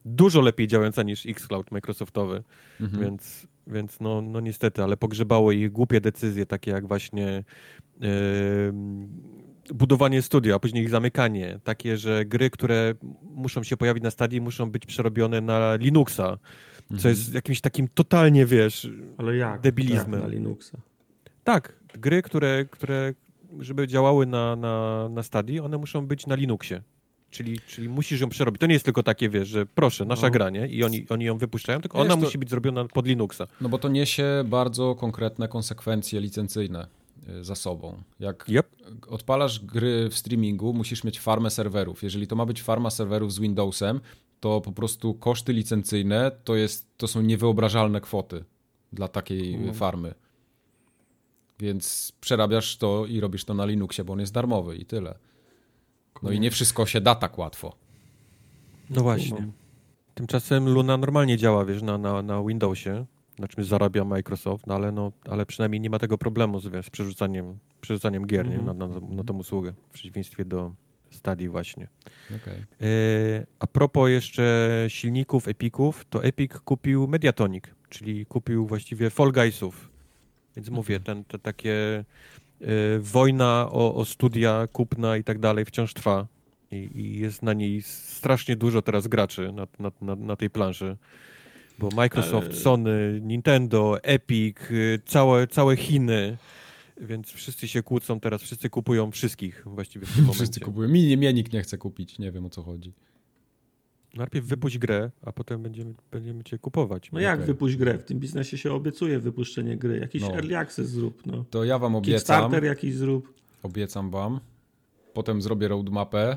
Dużo lepiej działająca niż xCloud Microsoftowy, mhm. więc, więc no, no niestety, ale pogrzebało ich głupie decyzje, takie jak właśnie e, budowanie studia, a później ich zamykanie. Takie, że gry, które muszą się pojawić na stadii, muszą być przerobione na Linuxa. co mhm. jest jakimś takim totalnie, wiesz, Ale jak? debilizmem. Jak na Linuxa? Tak, gry, które, które żeby działały na, na, na Stadii, one muszą być na Linuxie. Czyli, czyli musisz ją przerobić. To nie jest tylko takie, wiesz, że proszę, nasza no. gra, nie? I oni, oni ją wypuszczają, tylko ona to... musi być zrobiona pod Linuxa. No bo to niesie bardzo konkretne konsekwencje licencyjne za sobą. Jak yep. odpalasz gry w streamingu, musisz mieć farmę serwerów. Jeżeli to ma być farma serwerów z Windowsem, to po prostu koszty licencyjne to, jest, to są niewyobrażalne kwoty dla takiej mm. farmy. Więc przerabiasz to i robisz to na Linuxie, bo on jest darmowy i tyle. No i nie wszystko się da tak łatwo. No właśnie. Tymczasem Luna normalnie działa, wiesz, na, na, na Windowsie, na czym zarabia Microsoft, no ale, no, ale przynajmniej nie ma tego problemu z, z przerzucaniem, przerzucaniem gier mm -hmm. na, na, na tą usługę, w przeciwieństwie do Stadii właśnie. Okay. E, a propos jeszcze silników, Epików, to Epic kupił Mediatonic, czyli kupił właściwie Fall Guysów. Więc mhm. mówię, ten, te takie Y, wojna o, o, studia, kupna i tak dalej wciąż trwa. I, I, jest na niej strasznie dużo teraz graczy na, na, na, na tej planszy. Bo Microsoft, Ale... Sony, Nintendo, Epic, y, całe, całe Chiny. Więc wszyscy się kłócą teraz, wszyscy kupują wszystkich właściwie w tym momencie. Wszyscy kupują. Mi, mnie nikt nie chce kupić, nie wiem o co chodzi. Najpierw wypuść grę, a potem będziemy, będziemy cię kupować. No jak okay. wypuść grę? W tym biznesie się obiecuje wypuszczenie gry. Jakiś no. early access zrób. No. To ja wam obiecam. Kickstarter jakiś zrób. Obiecam wam. Potem zrobię roadmapę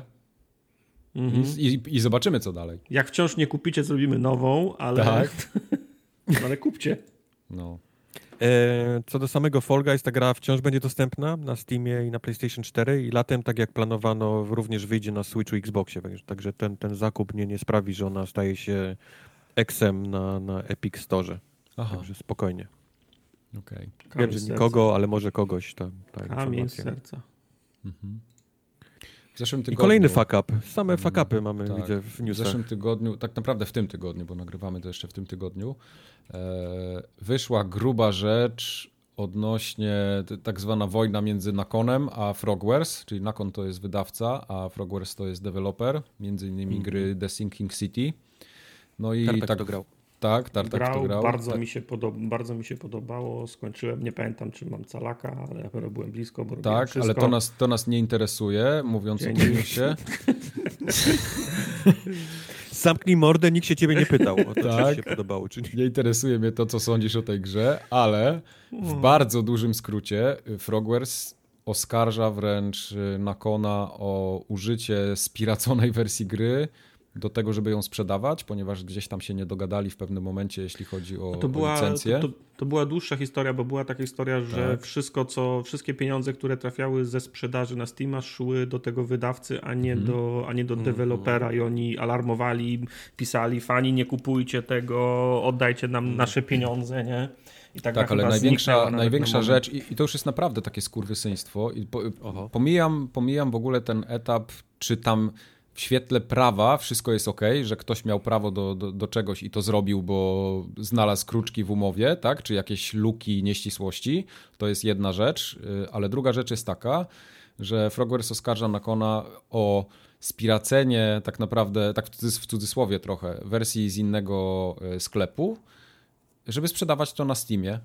mhm. I, i, i, zobaczymy, co dalej. Jak wciąż nie kupicie, zrobimy nową, ale, tak. ale kupcie. No. E, co do samego Fall Guys, ta gra wciąż będzie dostępna na Steamie i na PlayStation 4 i latem, tak jak planowano, również wyjdzie na Switchu i Xboxie, także ten, ten zakup nie, nie sprawi, że ona staje się eksem na, na Epic Store. Aha. Także spokojnie. Okay. Wiem, że nikogo, ale może kogoś tam. Ta Kamień serca. Mhm. W zeszłym tygodniu... I kolejny fuck up. Same fuck upy mamy, tak, widzę w newsach. W zeszłym tygodniu, tak naprawdę w tym tygodniu, bo nagrywamy to jeszcze w tym tygodniu, e, wyszła gruba rzecz odnośnie tak zwana wojna między Nakonem a Frogwares, czyli Nakon to jest wydawca, a Frogwares to jest deweloper, między innymi mm -hmm. gry The Sinking City. No i Tartak tak to grał. Tak, Tartak grał, to grał. Bardzo, tak. mi się podoba, bardzo mi się podobało. Skończyłem, nie pamiętam, czy mam calaka, ale ja byłem blisko, bo Tak, wszystko. ale to nas, to nas nie interesuje, mówiąc o się. Zamknij mordę, nikt się ciebie nie pytał o to, tak. czy się podobało, czy nie. Nie interesuje mnie to, co sądzisz o tej grze, ale w hmm. bardzo dużym skrócie Frogwares oskarża wręcz Nakona o użycie spiraconej wersji gry do tego, żeby ją sprzedawać, ponieważ gdzieś tam się nie dogadali w pewnym momencie, jeśli chodzi o, to była, licencję. To, to, to, była dłuższa historia, bo była taka historia, że tak. wszystko, co, wszystkie pieniądze, które trafiały ze sprzedaży na Steama szły do tego wydawcy, a nie mm. do, a nie do mm. dewelopera i oni alarmowali, pisali, fani nie kupujcie tego, oddajcie nam mm. nasze pieniądze, nie? I tak, tak ale największa, największa rzecz, i, i, to już jest naprawdę takie skurwysyństwo, i po, pomijam, pomijam w ogóle ten etap, czy tam w świetle prawa wszystko jest ok, że ktoś miał prawo do, do, do, czegoś i to zrobił, bo znalazł kruczki w umowie, tak? czy jakieś luki, nieścisłości. To jest jedna rzecz, y, ale druga rzecz jest taka, że Frogwares oskarża Nakona o spiracenie tak naprawdę, tak w cudzysłowie trochę, wersji z innego y, sklepu, żeby sprzedawać to na Steamie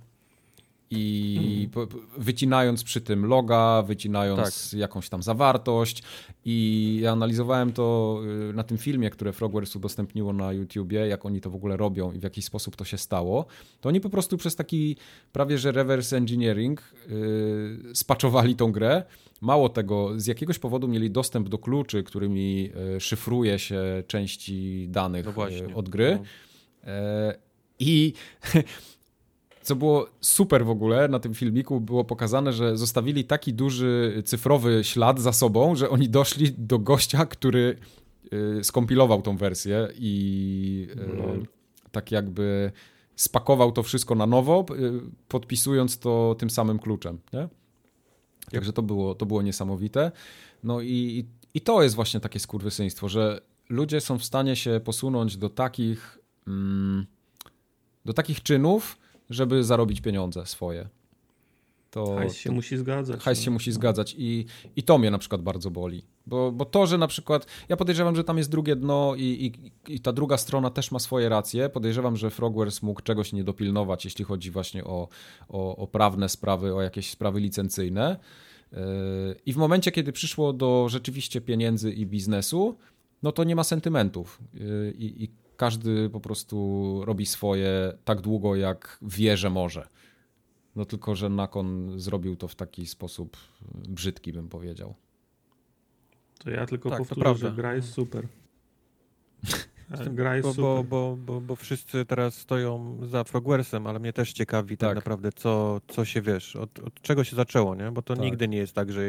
i mm. wycinając przy tym loga, wycinając tak. jakąś tam zawartość i ja analizowałem to y, na tym filmie, które Frogwares udostępniło na YouTubie, jak oni to w ogóle robią i w jaki sposób to się stało, to oni po prostu przez taki prawie że reverse engineering yy, spaczowali tą grę. Mało tego, z jakiegoś powodu mieli dostęp do kluczy, którymi y, szyfruje się części danych no y, od gry. No. I co było super w ogóle na tym filmiku, było pokazane, że zostawili taki duży cyfrowy ślad za sobą, że oni doszli do gościa, który y, skompilował tą wersję i y, tak jakby spakował to wszystko na nowo, y, podpisując to tym samym kluczem. Nie? Także to było, to było niesamowite. No i, i to jest właśnie takie skurwysyństwo, że ludzie są w stanie się posunąć do takich, mm, do takich czynów, żeby zarobić pieniądze swoje. to... Hajs się to, musi zgadzać. Hajs no. się musi zgadzać i, i to mnie na przykład bardzo boli. Bo, bo to, że na przykład, ja podejrzewam, że tam jest drugie dno i, i, i ta druga strona też ma swoje racje. Podejrzewam, że Frogwares mógł czegoś nie dopilnować, jeśli chodzi właśnie o, o, o prawne sprawy, o jakieś sprawy licencyjne. Yy, I w momencie, kiedy przyszło do rzeczywiście pieniędzy i biznesu, no to nie ma sentymentów. Yy, I, i każdy po prostu robi swoje tak długo, jak wie, że może. No tylko, że Nakon zrobił to w taki sposób brzydki, bym powiedział. To ja tylko tak, powtórzę, że gra jest super. Gra jest bo, super. Bo, bo, bo, bo wszyscy teraz stoją za Frogwaresem, ale mnie też ciekawi tak, tak naprawdę, co, co się wiesz, od, od, czego się zaczęło, nie? Bo to tak. nigdy nie jest tak, że,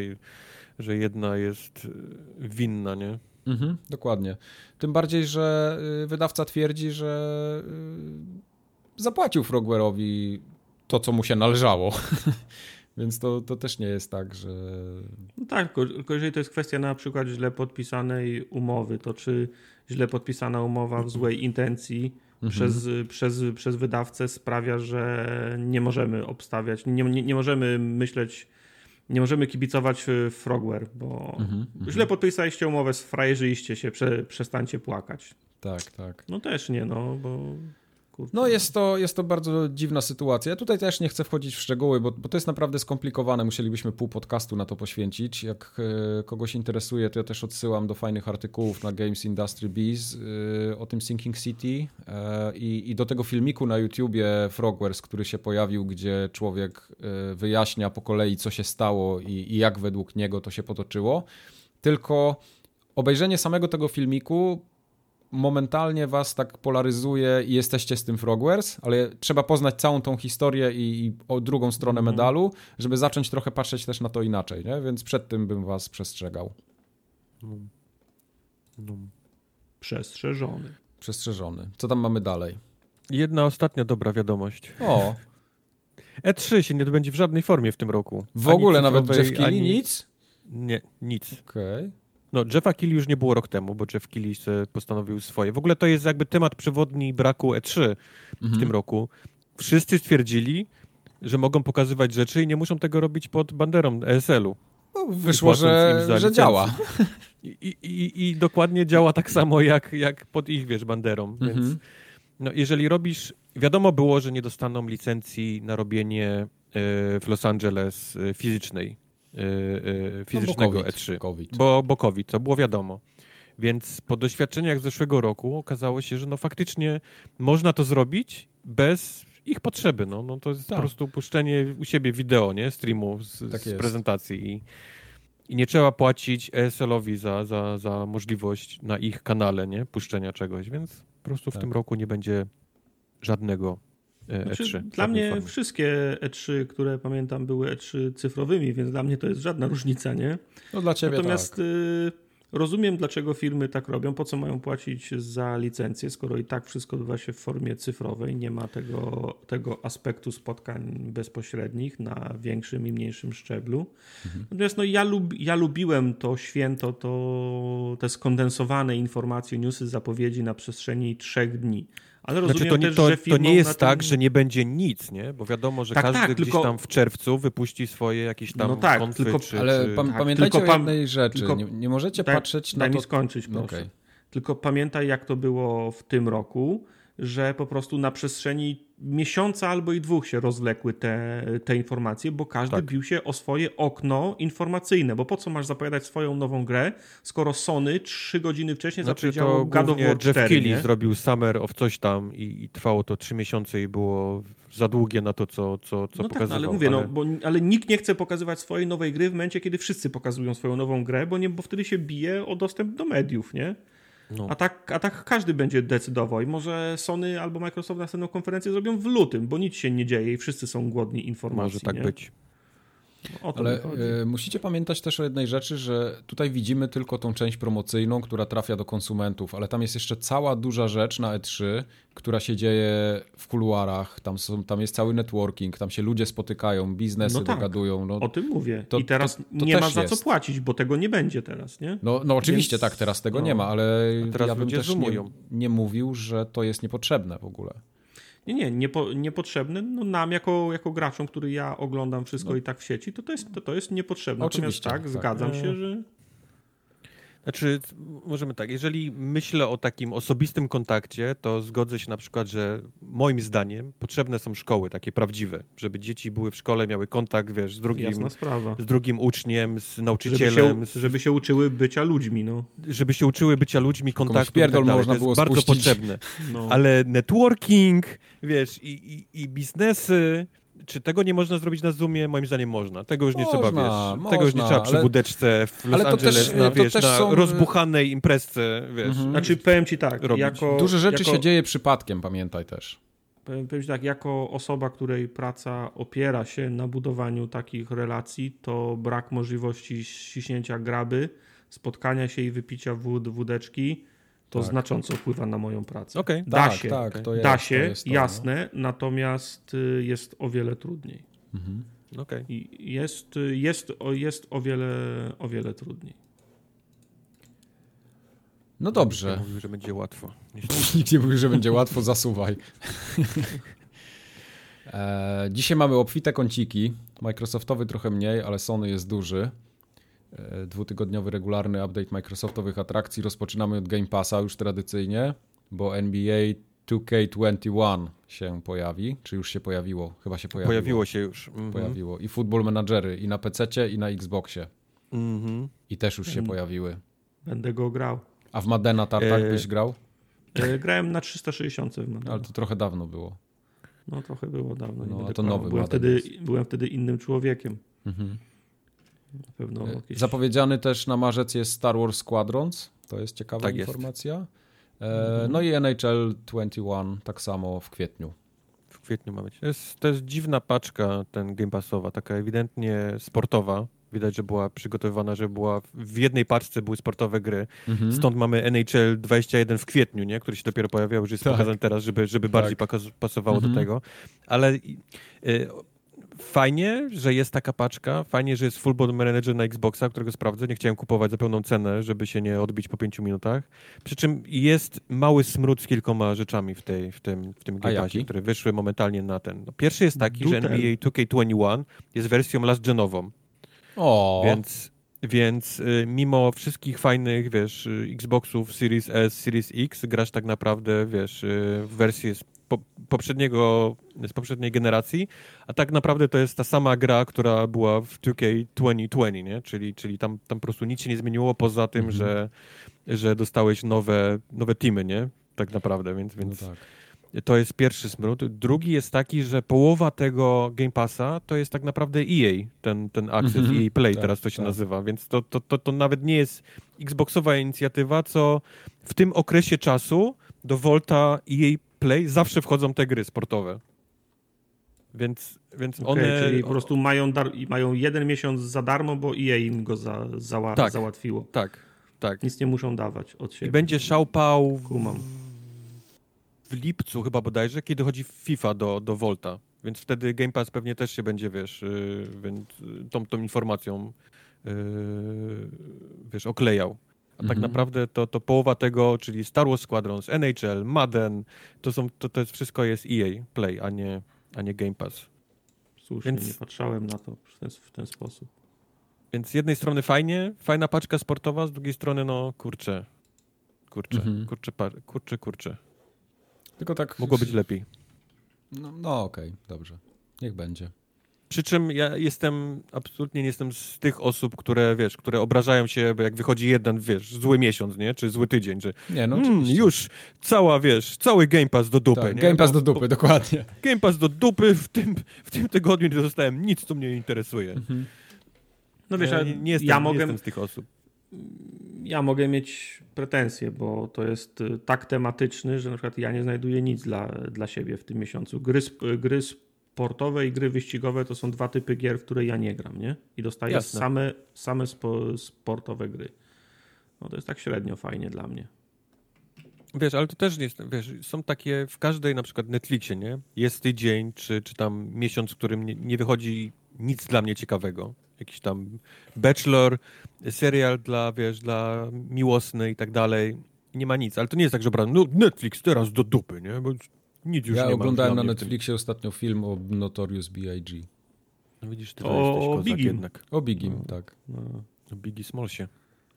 że jedna jest winna, nie? Mhm, dokładnie. Tym bardziej, że y, wydawca twierdzi, że y, zapłacił Frogware'owi to, co mu się należało. Więc to, to też nie jest tak, że. No tak, tylko jeżeli to jest kwestia na przykład źle podpisanej umowy, to czy źle podpisana umowa w złej intencji mhm. przez, przez, przez wydawcę sprawia, że nie możemy obstawiać, nie, nie, nie możemy myśleć, nie możemy kibicować Frogware, bo mhm, mhm. źle podpisaliście umowę, sfrajerzyliście się, prze, przestańcie płakać. Tak, tak. No też nie, no, bo Kurczę. No jest to, jest to bardzo dziwna sytuacja. Ja tutaj też nie chcę wchodzić w szczegóły, bo, bo to jest naprawdę skomplikowane. Musielibyśmy pół podcastu na to poświęcić. Jak e, kogoś interesuje, to ja też odsyłam do fajnych artykułów na Games Industry Bees e, o tym Sinking City e, i, i do tego filmiku na YouTubie Frogwares, który się pojawił, gdzie człowiek wyjaśnia po kolei, co się stało i, i jak według niego to się potoczyło. Tylko obejrzenie samego tego filmiku momentalnie was tak polaryzuje i jesteście z tym Frogwares, ale trzeba poznać całą tą historię i, i o drugą stronę mm -hmm. medalu, żeby zacząć trochę patrzeć też na to inaczej, nie? więc przed tym bym was przestrzegał. No. No. Przestrzeżony. Przestrzeżony. Co tam mamy dalej? Jedna ostatnia dobra wiadomość. O. E3 się nie odbędzie w żadnej formie w tym roku. W ani ogóle nawet Jeff Keighley ani... nic? Nie, nic. Okej. Okay. No, Jeffa Keighley już nie było rok temu, bo Jeff Keighley postanowił swoje. W ogóle to jest jakby temat przewodni braku E3 mhm. w tym roku. Wszyscy stwierdzili, że mogą pokazywać rzeczy i nie muszą tego robić pod banderą ESL-u. No, wyszło, że, że działa. I, i, I, dokładnie działa tak samo jak, jak pod ich, wiesz, banderą. Mhm. Więc no, jeżeli robisz... Wiadomo było, że nie dostaną licencji na robienie e, w Los Angeles e, fizycznej fizycznego no bo COVID, E3. COVID. Bo, bo COVID, to było wiadomo. Więc po doświadczeniach z zeszłego roku okazało się, że no faktycznie można to zrobić bez ich potrzeby. No, no to jest tak. po prostu puszczenie u siebie wideo, nie? Streamu z, tak z prezentacji i, i nie trzeba płacić ESL-owi za, za, za możliwość na ich kanale, nie? Puszczenia czegoś, więc po prostu w tak. tym roku nie będzie żadnego E3. Znaczy, dla mnie formie. wszystkie E3, które pamiętam, były E3 cyfrowymi, więc dla mnie to jest żadna różnica, nie? No dla ciebie Natomiast tak. y, rozumiem, dlaczego firmy tak robią, po co mają płacić za licencję, skoro i tak wszystko odbywa się w formie cyfrowej, nie ma tego, tego aspektu spotkań bezpośrednich na większym i mniejszym szczeblu. Mhm. Natomiast no, ja, lub, ja lubiłem to święto, to, te skondensowane informacje, newsy, zapowiedzi na przestrzeni trzech dni. Ale rozumiem znaczy, to, też, to, że to nie jest tak, że nie będzie nic, nie? Bo wiadomo, że tak, każdy tak, gdzieś tylko... tam w czerwcu wypuści swoje jakieś tam no tak, tylko, czy, Ale czy... Pa, pamiętajcie tylko o jednej rzeczy, tylko, nie, nie, możecie daj, patrzeć daj na to... mi skończyć, proszę. Okay. Tylko pamiętaj, jak to było w tym roku, że po prostu na przestrzeni miesiąca albo i dwóch się rozwlekły te, te informacje, bo każdy tak. bił się o swoje okno informacyjne, bo po co masz zapowiadać swoją nową grę, skoro Sony trzy godziny wcześniej znaczy, zapowiedziało God of War 4, Jeff Keighley zrobił Summer of coś tam i, i, trwało to trzy miesiące i było za długie na to, co, co, co no pokazywał. Tak, no, ale mówię, ale... No, bo, ale nikt nie chce pokazywać swojej nowej gry w momencie, kiedy wszyscy pokazują swoją nową grę, bo, nie, bo wtedy się bije o dostęp do mediów, nie? No. A, tak, a tak każdy będzie decydował i może Sony albo Microsoft następną konferencję zrobią w lutym, bo nic się nie dzieje i wszyscy są głodni informacji. Może tak nie? być. Ale y, musicie pamiętać też o jednej rzeczy, że tutaj widzimy tylko tą część promocyjną, która trafia do konsumentów, ale tam jest jeszcze cała duża rzecz na E3, która się dzieje w kuluarach, tam, są, tam jest cały networking, tam się ludzie spotykają, biznesy no tak, dogadują. No, o tym mówię. To, I teraz to, to nie ma za jest. co płacić, bo tego nie będzie teraz, nie? No, no oczywiście Więc, tak, teraz tego no, nie ma, ale ja bym też nie, nie mówił, że to jest niepotrzebne w ogóle. Nie, nie, niepo, niepotrzebny. No nam jako, jako graczom, który ja oglądam wszystko No. i tak w sieci, to to jest, to, to jest niepotrzebne. Oczywiście, Natomiast tak, tak. zgadzam się, E, że Znaczy, możemy tak, jeżeli myślę o takim osobistym kontakcie, to zgodzę się na przykład, że moim zdaniem potrzebne są szkoły takie prawdziwe, żeby dzieci były w szkole, miały kontakt, wiesz, z drugim, z drugim uczniem, z Żeby nauczycielem, się, żeby się uczyły bycia ludźmi, no. żeby się uczyły bycia ludźmi, kontaktu i tak można to było bardzo spuścić. potrzebne. no. Ale networking, wiesz, i, i, i biznesy, czy tego nie można zrobić na Zoomie? Moim zdaniem można. Tego już nie Można, trzeba, wiesz, tego już nie można, trzeba przy ale- wódeczce w Los ale to Angeles, też, na, to wiesz, też na są- rozbuchanej imprezce, wiesz. Mhm. Znaczy, powiem ci tak, robić. jako... Duże rzeczy jako, się dzieje przypadkiem, pamiętaj też. Powiem, powiem ci tak, jako osoba, której praca opiera się na budowaniu takich relacji, to brak możliwości ściśnięcia graby, spotkania się i wypicia wód, wódeczki, to Tak. znacząco wpływa na moją pracę. Okej. Da tak, się, tak, to jest, da to się, jest to, no. jasne, natomiast y, jest o wiele trudniej. Mhm. I jest, y, jest, o, jest o, wiele, o wiele trudniej. No dobrze. Mówił, że będzie łatwo. Nikt nie mówi, że będzie łatwo, zasuwaj. e, dzisiaj mamy obfite kąciki. Microsoftowy trochę mniej, ale Sony jest duży. E, dwutygodniowy regularny update Microsoftowych atrakcji. Rozpoczynamy od Game Passa już tradycyjnie, bo NBA 2K21 się pojawi. Czy już się pojawiło? Chyba się pojawiło. Pojawiło się już. Mhm. Pojawiło. I Football Managery i na PC i na Xboxie. Mhm. I też już się Mhm. pojawiły. Będę go grał. A w Madena Tartak E, byś grał? E, Grałem na 360 w Madden. Ale to trochę dawno było. No trochę było dawno. No, a to nowy byłem wtedy, byłem wtedy innym człowiekiem. Mhm. Na pewno E, jakieś... Zapowiedziany też na marzec jest Star Wars Squadrons. To jest ciekawa Tak jest. informacja. E, no i NHL 21 tak samo w kwietniu. W kwietniu ma być. To jest, to jest dziwna paczka ten Game Passowa, taka ewidentnie sportowa. Widać, że była przygotowywana, że była w jednej paczce były sportowe gry. Mhm. Stąd mamy NHL 21 w kwietniu, nie? który się dopiero pojawiał, już jest Tak. pokazany teraz, żeby, żeby bardziej pakas- pasowało Mhm. do tego. Ale y, fajnie, że jest taka paczka, fajnie, że jest Football Manager na Xboxa, którego sprawdzę. Nie chciałem kupować za pełną cenę, żeby się nie odbić po pięciu minutach. Przy czym jest mały smród z kilkoma rzeczami w, tej, w tym, w tym Game? Passie, które wyszły momentalnie na ten. No, pierwszy jest taki, że. NBA 2K21 jest wersją last genową. O, Więc, więc y, mimo wszystkich fajnych, wiesz, y, Xboxów Series S, Series X, grasz tak naprawdę, wiesz, y, w wersji z po, poprzedniego, z poprzedniej generacji, a tak naprawdę to jest ta sama gra, która była w 2K2020, nie? Czyli, czyli tam, tam po prostu nic się nie zmieniło poza tym, Mhm. że, że dostałeś nowe, nowe teamy, nie? Tak naprawdę, więc, no więc tak. to jest pierwszy smród. Drugi jest taki, że połowa tego Game Passa to jest tak naprawdę EA, ten, ten Access, Mhm. EA Play Tak, teraz to się tak. nazywa, więc to, to, to, to nawet nie jest Xboxowa inicjatywa, co w tym okresie czasu do Volta EA Play zawsze wchodzą te gry sportowe. Więc, więc Okej, one... czyli po prostu mają, dar, mają jeden miesiąc za darmo, bo EA im go za, Tak. załatwiło. Tak, tak. Nic nie muszą dawać od siebie. I będzie szałpał w, Kumam. w lipcu chyba bodajże, kiedy chodzi FIFA do, do Volta. Więc wtedy Game Pass pewnie też się będzie, wiesz, więc, yy, tą, tą informacją yy, wiesz, oklejał. A tak Mhm. naprawdę to, to połowa tego, czyli Star Wars Squadrons, NHL, Madden, to, są, to, to jest wszystko jest EA Play, a nie, a nie Game Pass. Słusznie, Więc- nie patrzałem na to w ten, w ten sposób. Więc z jednej strony fajnie, fajna paczka sportowa, z drugiej strony no kurczę, kurczę, Mhm. kurczę, par- kurczę, kurczę. Tylko tak. Mogło być lepiej. No, no okej, dobrze. Niech będzie. Przy czym ja jestem, absolutnie nie jestem z tych osób, które, wiesz, które obrażają się, bo jak wychodzi jeden, wiesz, zły miesiąc, nie? Czy zły tydzień, że Nie, no mm, już cała, wiesz, cały Game Pass do dupy, Tak, nie? Game Pass do dupy, dokładnie. bo Game Pass do dupy, w tym, w tym tygodniu nie dostałem nic, co mnie interesuje. No wiesz, ja ale nie, nie, jestem, ja, nie mogę, jestem z tych osób. ja mogę mieć pretensje, bo to jest y, tak tematyczny, że na przykład ja nie znajduję nic dla, dla siebie w tym miesiącu. Gry, sp- gry sportowe i gry wyścigowe to są dwa typy gier, w które ja nie gram, nie? I dostaję Jasne. same, same spo, sportowe gry. No to jest tak średnio fajnie dla mnie. Wiesz, ale to też nie jest, wiesz, są takie w każdej na przykład Netflixie, nie? Jest tydzień, czy, czy tam miesiąc, w którym nie, nie wychodzi nic dla mnie ciekawego. Jakiś tam Bachelor, serial dla, wiesz, dla miłosny i tak dalej. Nie ma nic, ale to nie jest tak, że brałem, no Netflix teraz do dupy, nie? Bo Nic już ja nie oglądałem na Netflixie ostatnio film o Notorious B.I.G. No widzisz, ty O, jesteś kozak Biggie. jednak. O Bigim, No. tak. No, O Biggie Smallsie.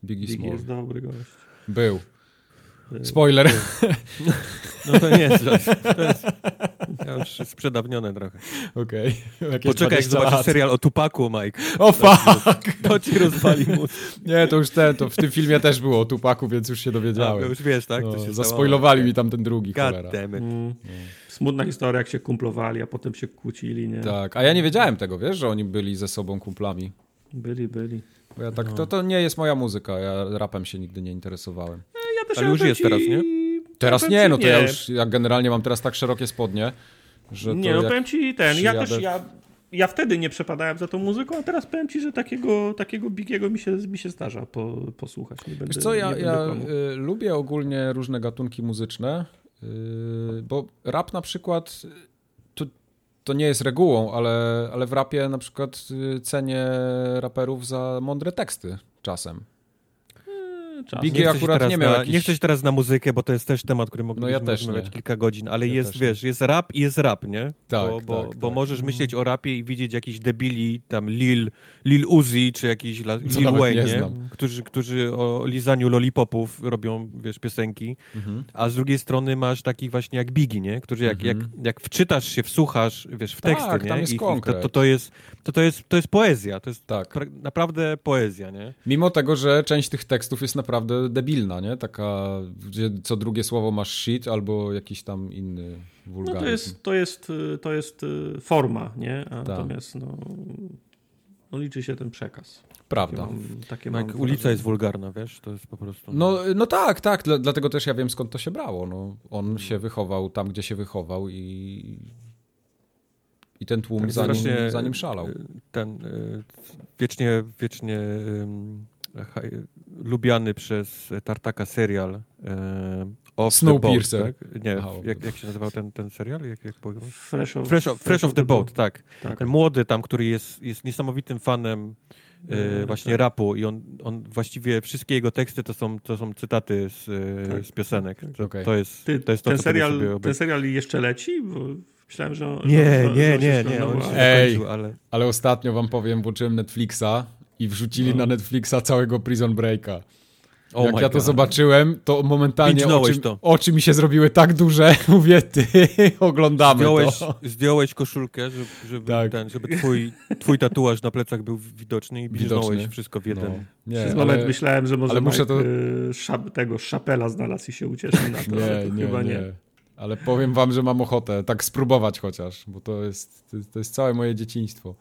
Biggie Biggie Small. jest dobry gość. Był. Spoiler. No to nie jest. To jest, ja już sprzedawnione trochę. Okej. Jakieś Poczekaj, jak 20 zobaczysz lat. serial o Tupaku, Mike. O fuck! To ci rozwali mózg. Nie, to już ten, to w tym filmie też było o Tupaku, więc już się A, dowiedziałem. to już wiesz, tak? No, się zaspoilowali stało. mi tam ten drugi, God cholera. Mm. Smutna historia, jak się kumplowali, a potem się kłócili, nie? Tak, a ja nie wiedziałem tego, wiesz, że oni byli ze sobą kumplami. Byli, byli. Bo ja tak, No. to, to nie jest moja muzyka, ja rapem się nigdy nie interesowałem. Ja też Ale już jest teraz, nie? Teraz nie, no to ja już ja generalnie mam teraz tak szerokie spodnie, że to Nie, no powiem ci ten, ja też, ja, ja wtedy nie przepadałem za tą muzyką, a teraz powiem ci, że takiego, takiego Bigiego mi się, mi się zdarza po, posłuchać. Nie będę, Wiesz co, ja, nie będę ja y, lubię ogólnie różne gatunki muzyczne, y, bo rap na przykład to, to nie jest regułą, ale, ale w rapie na przykład y, cenię raperów za mądre teksty czasem. Czas. Biggie akurat teraz nie miał na, jakichś- nie chcę się teraz na muzykę, bo to jest też temat, który mogliśmy ja też rozmawiać nie. kilka godzin, ale Ja jest, wiesz, jest rap i jest rap, nie? Tak, bo, bo, tak, bo tak. możesz myśleć o rapie i widzieć jakichś debili, tam Lil, Lil Uzi, czy jakiś la, Co Lil nawet Wayne, nie. Którzy, którzy o lizaniu lollipopów robią, wiesz, piosenki, Mhm. a z drugiej strony masz takich właśnie jak Biggie, nie? Którzy jak, Mhm. jak, jak wczytasz się, wsłuchasz, wiesz, w Tak, teksty, nie? tam jest I to, konkret. to, to, jest, to, to, jest, to jest poezja, to jest Tak. pra- naprawdę poezja, nie? Mimo tego, że część tych tekstów jest naprawdę debilna, nie? Taka, gdzie co drugie słowo masz shit albo jakiś tam inny No wulgaryzm. to jest, to jest, to jest y, forma, nie? A natomiast no, no liczy się ten przekaz. Takie Prawda. mam, takie No, jak ulica jest wulgarna, wiesz, to jest po prostu... No, no tak, tak, dla, dlatego też ja wiem skąd to się brało. No, on Mm. się wychował tam, gdzie się wychował i, i ten tłum Tak za, nim, strasznie, za nim szalał. y, Ten y, wiecznie, wiecznie lubiany przez Tartaka serial y, Off the Boat, Snowpiercer. tak? Nie, Aha, jak, jak się nazywał ten, ten serial? Jak, jak? Fresh of, Fresh, of, Fresh of the Boat, tak. Tak. Ten młody tam, który jest, jest niesamowitym fanem y, Mm, właśnie tak. rapu i on, on właściwie wszystkie jego teksty to są, to są cytaty z, y, Tak, z piosenek. To, Okej. to, jest, to jest to, ten, co serial, sobie ten serial jeszcze leci? Bo myślałem, że on, Nie, że, nie, że on się nie, nie, skończył, on się a- Ej. zakończył, ale... Ale ostatnio wam powiem, włączyłem Netflixa i wrzucili No. na Netflixa całego Prison Breaka. Oh Jak ja to God. zobaczyłem, to momentalnie oczy, to. oczy mi się zrobiły tak duże. Mówię, ty, oglądamy Zdjąłeś, to. zdjąłeś koszulkę, żeby, żeby, Tak. ten, żeby twój, twój tatuaż na plecach był widoczny i Widoczny. wszystko w jeden. No, nie, Przez ale, moment myślałem, że może ale muszę Mike, to- y, szap, tego szapela znalazł i się ucieszył na to. ale nie, to nie, chyba nie, nie. Ale powiem wam, że mam ochotę tak spróbować chociaż, bo to jest, to jest, to jest całe moje dzieciństwo.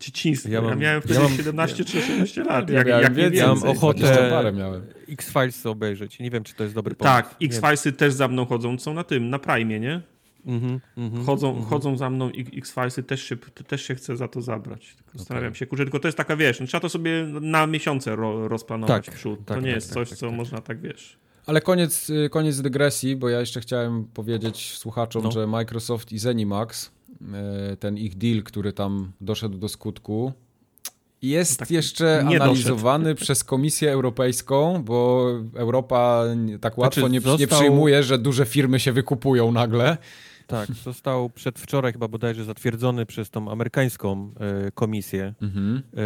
Dzieciństwo. Ja, Ja miałem wtedy ja mam- 17 czy 18 lat. Ja Jak, miałem jak więcej, Ja mam ochotę- 20 parę miałem. X-Files obejrzeć. Nie wiem, czy to jest dobry pomysł. Tak, X-Filesy też za mną chodzą. Są na tym, na Prime, nie? Mhm, mhm, Chodzą, mhm. chodzą za mną X- X-Filesy, też się, też się chcę za to zabrać. Tylko Zastanawiam się, kurczę, tylko to jest taka, wiesz, no, trzeba to sobie na miesiące ro, rozplanować Tak, w przód. tak, to nie tak, jest tak, coś, tak, co tak. można tak, wiesz... Ale koniec, y, koniec dygresji, bo ja jeszcze chciałem powiedzieć słuchaczom, No. że Microsoft i Zenimax, y, ten ich deal, który tam doszedł do skutku, jest Tak jeszcze nie analizowany przez Komisję Europejską, bo Europa nie- tak łatwo Znaczy, nie, nie został- przyjmuje, że duże firmy się wykupują nagle. Tak, został przedwczoraj chyba bodajże zatwierdzony przez tą amerykańską e, komisję. Mhm. E,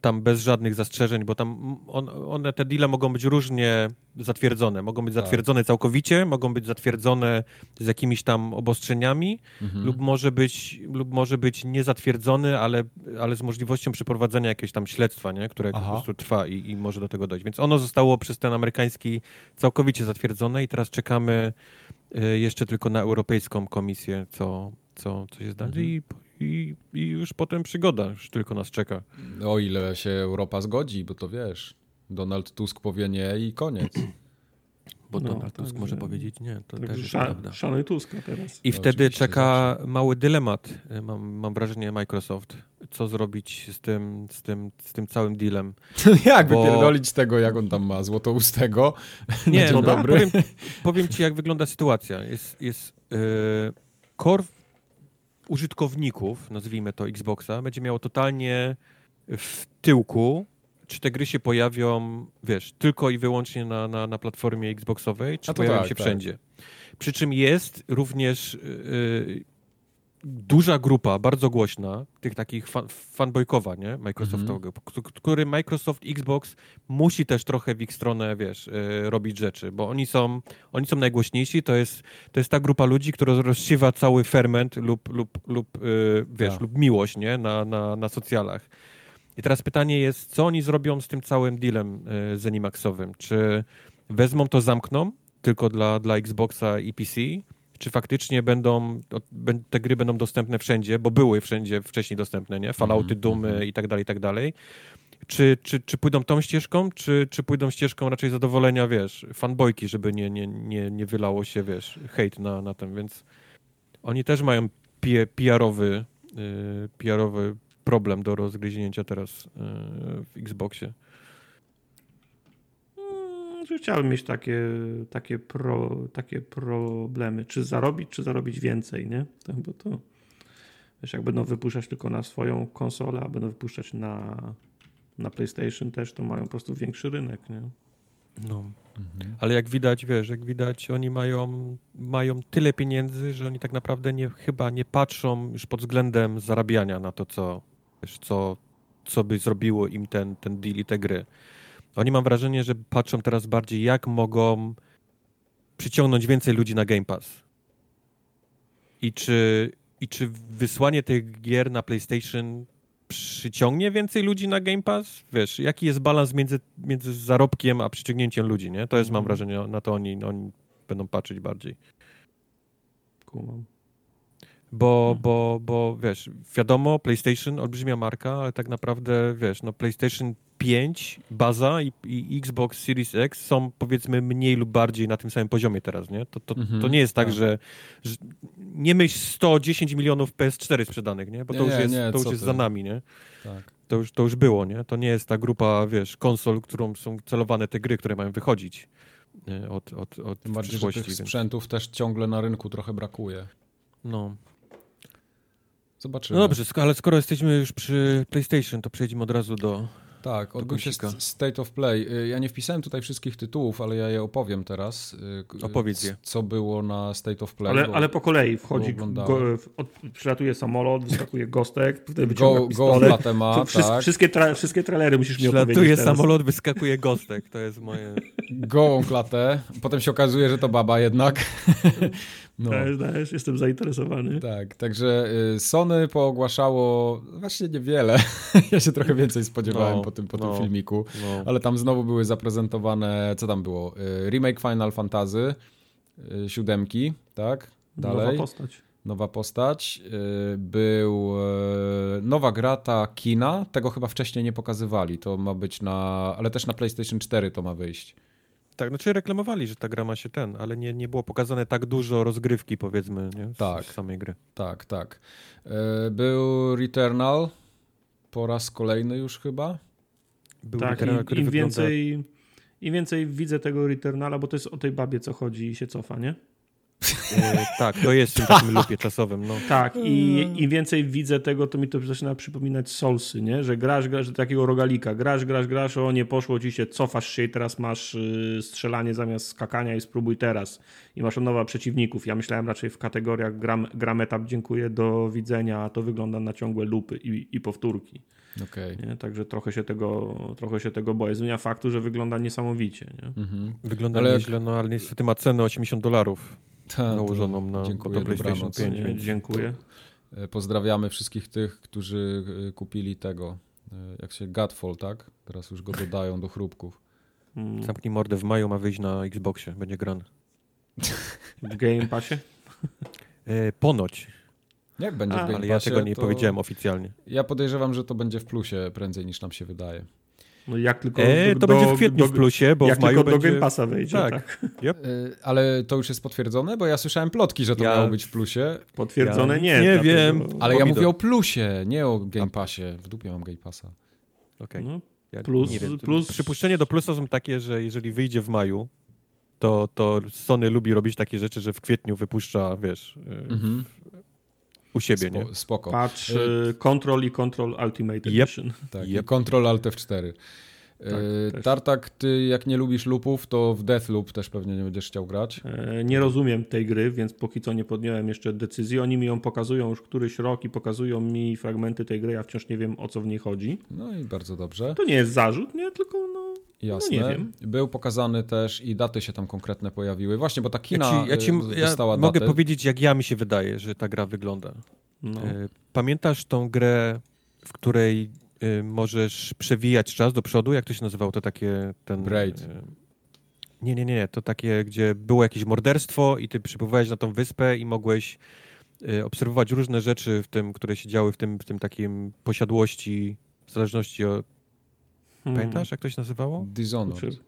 tam bez żadnych zastrzeżeń, bo tam on, one, te deale mogą być różnie zatwierdzone. Mogą być Tak. zatwierdzone całkowicie, mogą być zatwierdzone z jakimiś tam obostrzeniami, Mhm. lub może być, lub może być niezatwierdzony, ale, ale z możliwością przeprowadzenia jakiegoś tam śledztwa, nie? które po Aha. prostu trwa i, i może do tego dojść. Więc ono zostało przez ten amerykański całkowicie zatwierdzone i teraz czekamy jeszcze tylko na Europejską Komisję, co, co, co się zdarzy Mhm. i, i, i już potem przygoda już tylko nas czeka. O ile się Europa zgodzi, bo to wiesz, Donald Tusk powie nie i koniec. Bo No, Donald Tusk może powiedzieć nie, to też jest prawda. szanuj Tuska teraz. I To wtedy czeka mały dylemat, y, mam, mam wrażenie, Microsoft. Co zrobić z tym, z tym, z tym całym dealem? jak Bo- wypierdolić tego, jak on tam ma, złotoustego? Nie, no, dobry. powiem, powiem ci, jak wygląda sytuacja. Jest, jest yy, core użytkowników, nazwijmy to Xboxa, będzie miało totalnie w tyłku, czy te gry się pojawią, wiesz, tylko i wyłącznie na, na, na platformie Xboxowej, czy to pojawią tak, się tak. wszędzie. Przy czym jest również yy, duża grupa, bardzo głośna, tych takich fan, fanboykowa, nie? Microsoftowego, mm -hmm. który Microsoft Xbox musi też trochę w ich stronę, wiesz, yy, robić rzeczy, bo oni są, oni są najgłośniejsi, to jest, to jest ta grupa ludzi, która rozsiewa cały ferment lub, lub, lub yy, wiesz, ja. lub miłość, nie? Na, na, na socjalach. I teraz pytanie jest, co oni zrobią z tym całym dealem yy, Zenimaxowym? Czy wezmą to, zamkną tylko dla, dla Xboxa i PC, czy faktycznie będą, te gry będą dostępne wszędzie, bo były wszędzie wcześniej dostępne, nie? Fallouty, mm, Doomy mm. i tak dalej, i tak dalej. Czy, czy, czy pójdą tą ścieżką, czy, czy pójdą ścieżką raczej zadowolenia, wiesz, fanbojki, żeby nie, nie, nie, nie wylało się, wiesz, hejt na, na tym, więc oni też mają PR-owy, yy, PR-owy problem do rozgryzięcia teraz yy, w Xboxie chciałbym mieć takie, takie, pro, takie problemy, czy zarobić, czy zarobić więcej, nie? Bo to, wiesz, jak będą wypuszczać tylko na swoją konsolę, a będą wypuszczać na, na PlayStation też, to mają po prostu większy rynek, nie? No. Mhm. Ale jak widać, wiesz, jak widać, oni mają, mają tyle pieniędzy, że oni tak naprawdę nie, chyba nie patrzą już pod względem zarabiania na to, co, wiesz, co, co by zrobiło im ten, ten deal i te gry. Oni mam wrażenie, że patrzą teraz bardziej, jak mogą przyciągnąć więcej ludzi na Game Pass. I czy, i czy wysłanie tych gier na PlayStation przyciągnie więcej ludzi na Game Pass? Wiesz, jaki jest balans między, między zarobkiem a przyciągnięciem ludzi, nie? To jest, mam mhm. wrażenie, na to oni, oni będą patrzeć bardziej. Kumam. Bo, hmm. bo, bo wiesz, wiadomo, PlayStation, olbrzymia marka, ale tak naprawdę, wiesz, no PlayStation 5, baza i, i, Xbox Series X są powiedzmy mniej lub bardziej na tym samym poziomie teraz, nie? To, to, mm-hmm, to nie jest tak, tak. Że, że, nie myśl 110 milionów PS4 sprzedanych, nie? Bo to nie, już jest, nie, to już jest za nami, nie? Tak. To już, to już było, nie? To nie jest ta grupa, wiesz, konsol, którą są celowane te gry, które mają wychodzić nie? od, od, od Tym bardziej, że tych sprzętów też ciągle na rynku trochę brakuje. No. Zobaczymy. No dobrze, ale skoro jesteśmy już przy PlayStation, to przejdźmy od razu do tak, odbył się State of Play. Y, ja nie wpisałem tutaj wszystkich tytułów, ale ja je opowiem teraz. Y, Opowiedz je. Co było na State of Play. Ale, ale po kolei wchodzi, go, od, przylatuje samolot, wyskakuje gostek, wtedy wyciąga go, pistolet. Go ma, tak. wszystkie, tra, wszystkie trailery musisz mi opowiedzieć Przylatuje samolot, wyskakuje gostek, to jest moje... Gołą klatę, potem się okazuje, że to baba jednak. No. Dajesz, dajesz, jestem zainteresowany. Tak, także y, Sony poogłaszało właśnie niewiele. ja się trochę więcej spodziewałem no, po, tym, po no, tym filmiku, no. ale tam znowu były zaprezentowane, co tam było? Y, remake Final Fantasy, y, siódemki, tak? Dalej. Nowa postać. Nowa postać. Był nowa gra ta Kina, tego chyba wcześniej nie pokazywali. To ma być na, ale też na PlayStation 4 to ma wyjść. Tak, znaczy reklamowali, że ta gra ma się ten, ale nie, nie było pokazane tak dużo rozgrywki, powiedzmy, nie? Z, tak, z samej gry. Tak, tak. E, był Returnal po raz kolejny już chyba. Był tak, Returnal, im, im wygląda... więcej, im więcej widzę tego Returnala, bo to jest o tej babie, co chodzi i się cofa, nie? E, tak, to jest w tym takim lupie czasowym. No. Tak, i im więcej widzę tego, to mi to zaczyna przypominać Soulsy, nie? że grasz, grasz takiego rogalika, grasz, grasz, grasz, o nie poszło ci się, cofasz się i teraz masz y, strzelanie zamiast skakania i spróbuj teraz. I masz nowa przeciwników. Ja myślałem raczej w kategoriach gram, gram etap, dziękuję, do widzenia, a to wygląda na ciągłe lupy i, i powtórki. Okay. Nie? Także trochę się, tego, trochę się tego boję. Zmienia faktu, że wygląda niesamowicie. Nie? Mhm. Wygląda ale... nieźle, no ale niestety ma cenę 80 dolarów. Ta, nałożoną na dziękuję, PlayStation 5. Więc dziękuję. E, pozdrawiamy wszystkich tych, którzy e, kupili tego, e, jak się Godfall, tak? Teraz już go dodają do chrupków. Hmm. Zamknij mordę, w maju ma wyjść na Xboxie, będzie grany. W Game Passie? ponoć. Jak będzie A, w Game Ale ja tego nie powiedziałem oficjalnie. Ja podejrzewam, że to będzie w plusie prędzej niż nam się wydaje. No jak tylko e, do, to będzie w kwietniu do, w plusie, bo jak w maju tylko będzie... do Game Passa wejdzie. Tak. tak. Yep. E, ale to już jest potwierdzone? Bo ja słyszałem plotki, że to ja... miało być w plusie. Potwierdzone ja... nie. Nie wiem. Ale ja mówię o plusie, nie o Game Passie. W dupie mam Game Passa. Okej. Okay. No, plus, plus... Przypuszczenie do plusa są takie, że jeżeli wyjdzie w maju, to, to Sony lubi robić takie rzeczy, że w kwietniu wypuszcza, wiesz, mhm u siebie, Spo, nie? Spoko. Patrz, y, Control i Control Ultimate Edition. Yep. Tak, yep. Control Alt F4. Tak, Tartak, ty jak nie lubisz loopów, to w Deathloop też pewnie nie będziesz chciał grać. E, nie rozumiem tej gry, więc póki co nie podjąłem jeszcze decyzji. Oni mi ją pokazują już któryś rok i pokazują mi fragmenty tej gry, ja wciąż nie wiem o co w niej chodzi. No i bardzo dobrze. To nie jest zarzut, nie, tylko no... Jasne. No nie wiem. Był pokazany też i daty się tam konkretne pojawiły. Właśnie, bo ta kina ja ci, ja ci, y, dostała ja Mogę powiedzieć, jak ja mi się wydaje, że ta gra wygląda. No. E, pamiętasz tą grę, w której y, możesz przewijać czas do przodu, jak to się nazywało, to takie... Ten, Braid. Y, nie, nie, nie, to takie, gdzie było jakieś morderstwo i ty przypływałeś na tą wyspę i mogłeś y, obserwować różne rzeczy w tym, które się działy w tym, w tym takim posiadłości, w zależności od... Hmm. Pamiętasz, jak to się nazywało? Dishonored.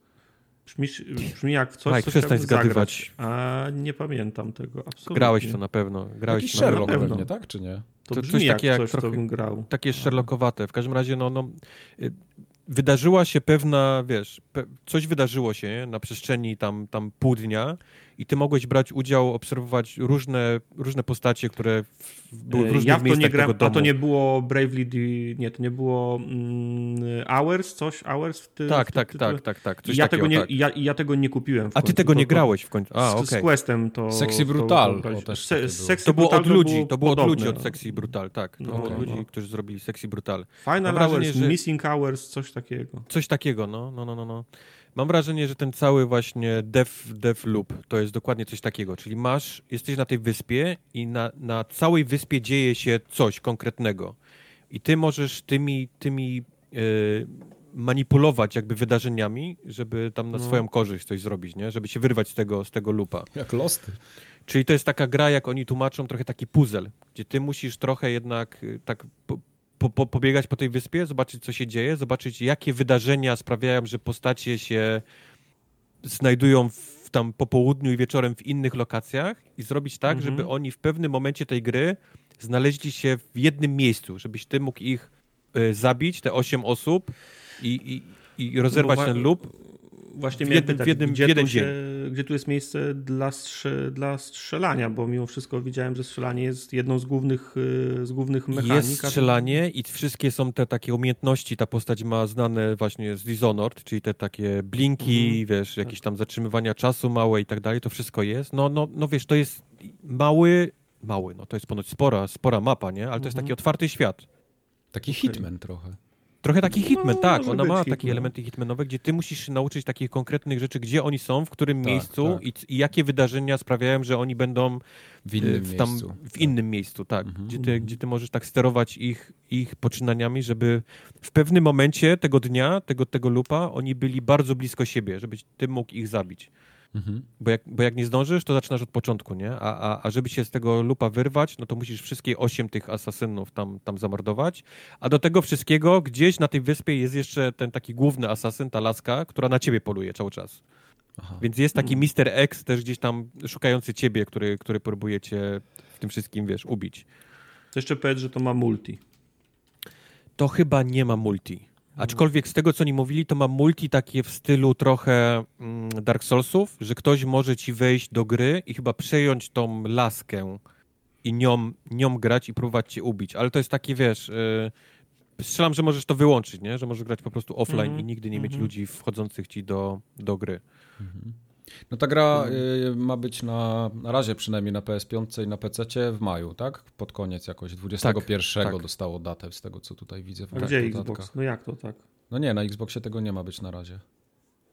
Brzmi, brzmi jak w coś, Mike, coś przestań zgadywać. A nie pamiętam tego, absolutnie. Grałeś to na pewno. Grałeś Jakiś Sherlock pewnie, tak czy nie? To, to brzmi coś takie jak, coś, jak trochę, grał. Takie Sherlockowate. W każdym razie, no, no y, wydarzyła się pewna, wiesz, pe coś wydarzyło się nie? na przestrzeni tam, tam pół dnia i ty mogłeś brać udział, obserwować różne, różne postacie, które były w różnych ja w to nie gram, A to nie było Bravely, nie, to nie było mm, Hours, coś, Hours w ty, Tak, w tak, tak, tak, tak, coś ja, takiego, tego nie, tak. ja, ja tego nie kupiłem A ty tego nie grałeś w końcu? A, z, okay. z Questem to... Sexy Brutal. To, to, Se, sexy to było od ludzi, to było, od ludzi od Sexy Brutal, tak. To no, było od ludzi, no. którzy zrobili Sexy Brutal. Final Hours, że... Missing Hours, coś takiego. Coś takiego, no, no, no, no. no. Mam wrażenie, że ten cały właśnie dev, dev loop to jest dokładnie coś takiego, czyli masz, jesteś na tej wyspie i na, na całej wyspie dzieje się coś konkretnego i ty możesz tymi, tymi yy, manipulować jakby wydarzeniami, żeby tam na no. swoją korzyść coś zrobić, nie? Żeby się wyrwać z tego, z tego loopa. Jak Lost. Czyli to jest taka gra, jak oni tłumaczą, trochę taki puzzle, gdzie ty musisz trochę jednak y, tak po, po, pobiegać po tej wyspie, zobaczyć, co się dzieje, zobaczyć, jakie wydarzenia sprawiają, że postacie się znajdują w, tam po południu i wieczorem w innych lokacjach i zrobić tak, mhm. żeby oni w pewnym momencie tej gry znaleźli się w jednym miejscu, żebyś ty mógł ich y, zabić, te osiem osób i, i, i rozerwać no, ten loop właśnie w jednym, pytać, w jednym, gdzie, w jeden tu się, gdzie tu jest miejsce dla, strze, dla strzelania, bo mimo wszystko widziałem, że strzelanie jest jedną z głównych, y, z głównych mechanik. Jest strzelanie i wszystkie są te takie umiejętności, ta postać ma znane właśnie z Dishonored, czyli te takie blinki, mhm. wiesz, jakieś tam zatrzymywania czasu małe i tak dalej, to wszystko jest. No, no, no wiesz, to jest mały, mały, no to jest ponoć spora, spora mapa, nie? Ale to mhm. jest taki otwarty świat. Taki okay. hitman trochę. Trochę taki hitman, no, tak. Ona ma hitman. takie elementy hitmanowe, gdzie ty musisz się nauczyć takich konkretnych rzeczy, gdzie oni są, w którym tak, miejscu tak. I, I, jakie wydarzenia sprawiają, że oni będą w innym w, tam, miejscu. W innym miejscu, tak. Mhm. Gdzie, ty, gdzie ty możesz tak sterować ich, ich poczynaniami, żeby w pewnym momencie tego dnia, tego, tego lupa, oni byli bardzo blisko siebie, żebyś ty mógł ich zabić. Mhm. Bo, jak, bo jak nie zdążysz, to zaczynasz od początku, nie? A, a, a żeby się z tego lupa wyrwać, no to musisz wszystkie osiem tych asasynów tam, tam zamordować. A do tego wszystkiego gdzieś na tej wyspie jest jeszcze ten taki główny asasyn, ta laska, która na ciebie poluje cały czas. Aha. Więc jest taki hmm. Mr. X też gdzieś tam szukający ciebie, który, który próbuje cię w tym wszystkim, wiesz, ubić. To jeszcze powiedz, że to ma multi. To chyba nie ma multi. Aczkolwiek z tego, co oni mówili, to ma multi takie w stylu trochę mm, Dark Soulsów, że ktoś może ci wejść do gry i chyba przejąć tą laskę i nią, nią grać i próbować cię ubić. Ale to jest takie, wiesz... Yy, strzelam, że możesz to wyłączyć, nie? Że możesz grać po prostu offline mm -hmm. i nigdy nie mm -hmm. mieć ludzi wchodzących ci do, do gry. Mm -hmm. No ta gra y, ma być na, na razie przynajmniej na PS5 i na PC w maju, tak? Pod koniec jakoś 21 tak, tak. dostało datę z tego, co tutaj widzę. W A gdzie Xbox? No jak to tak? No nie, na Xboxie tego nie ma być na razie.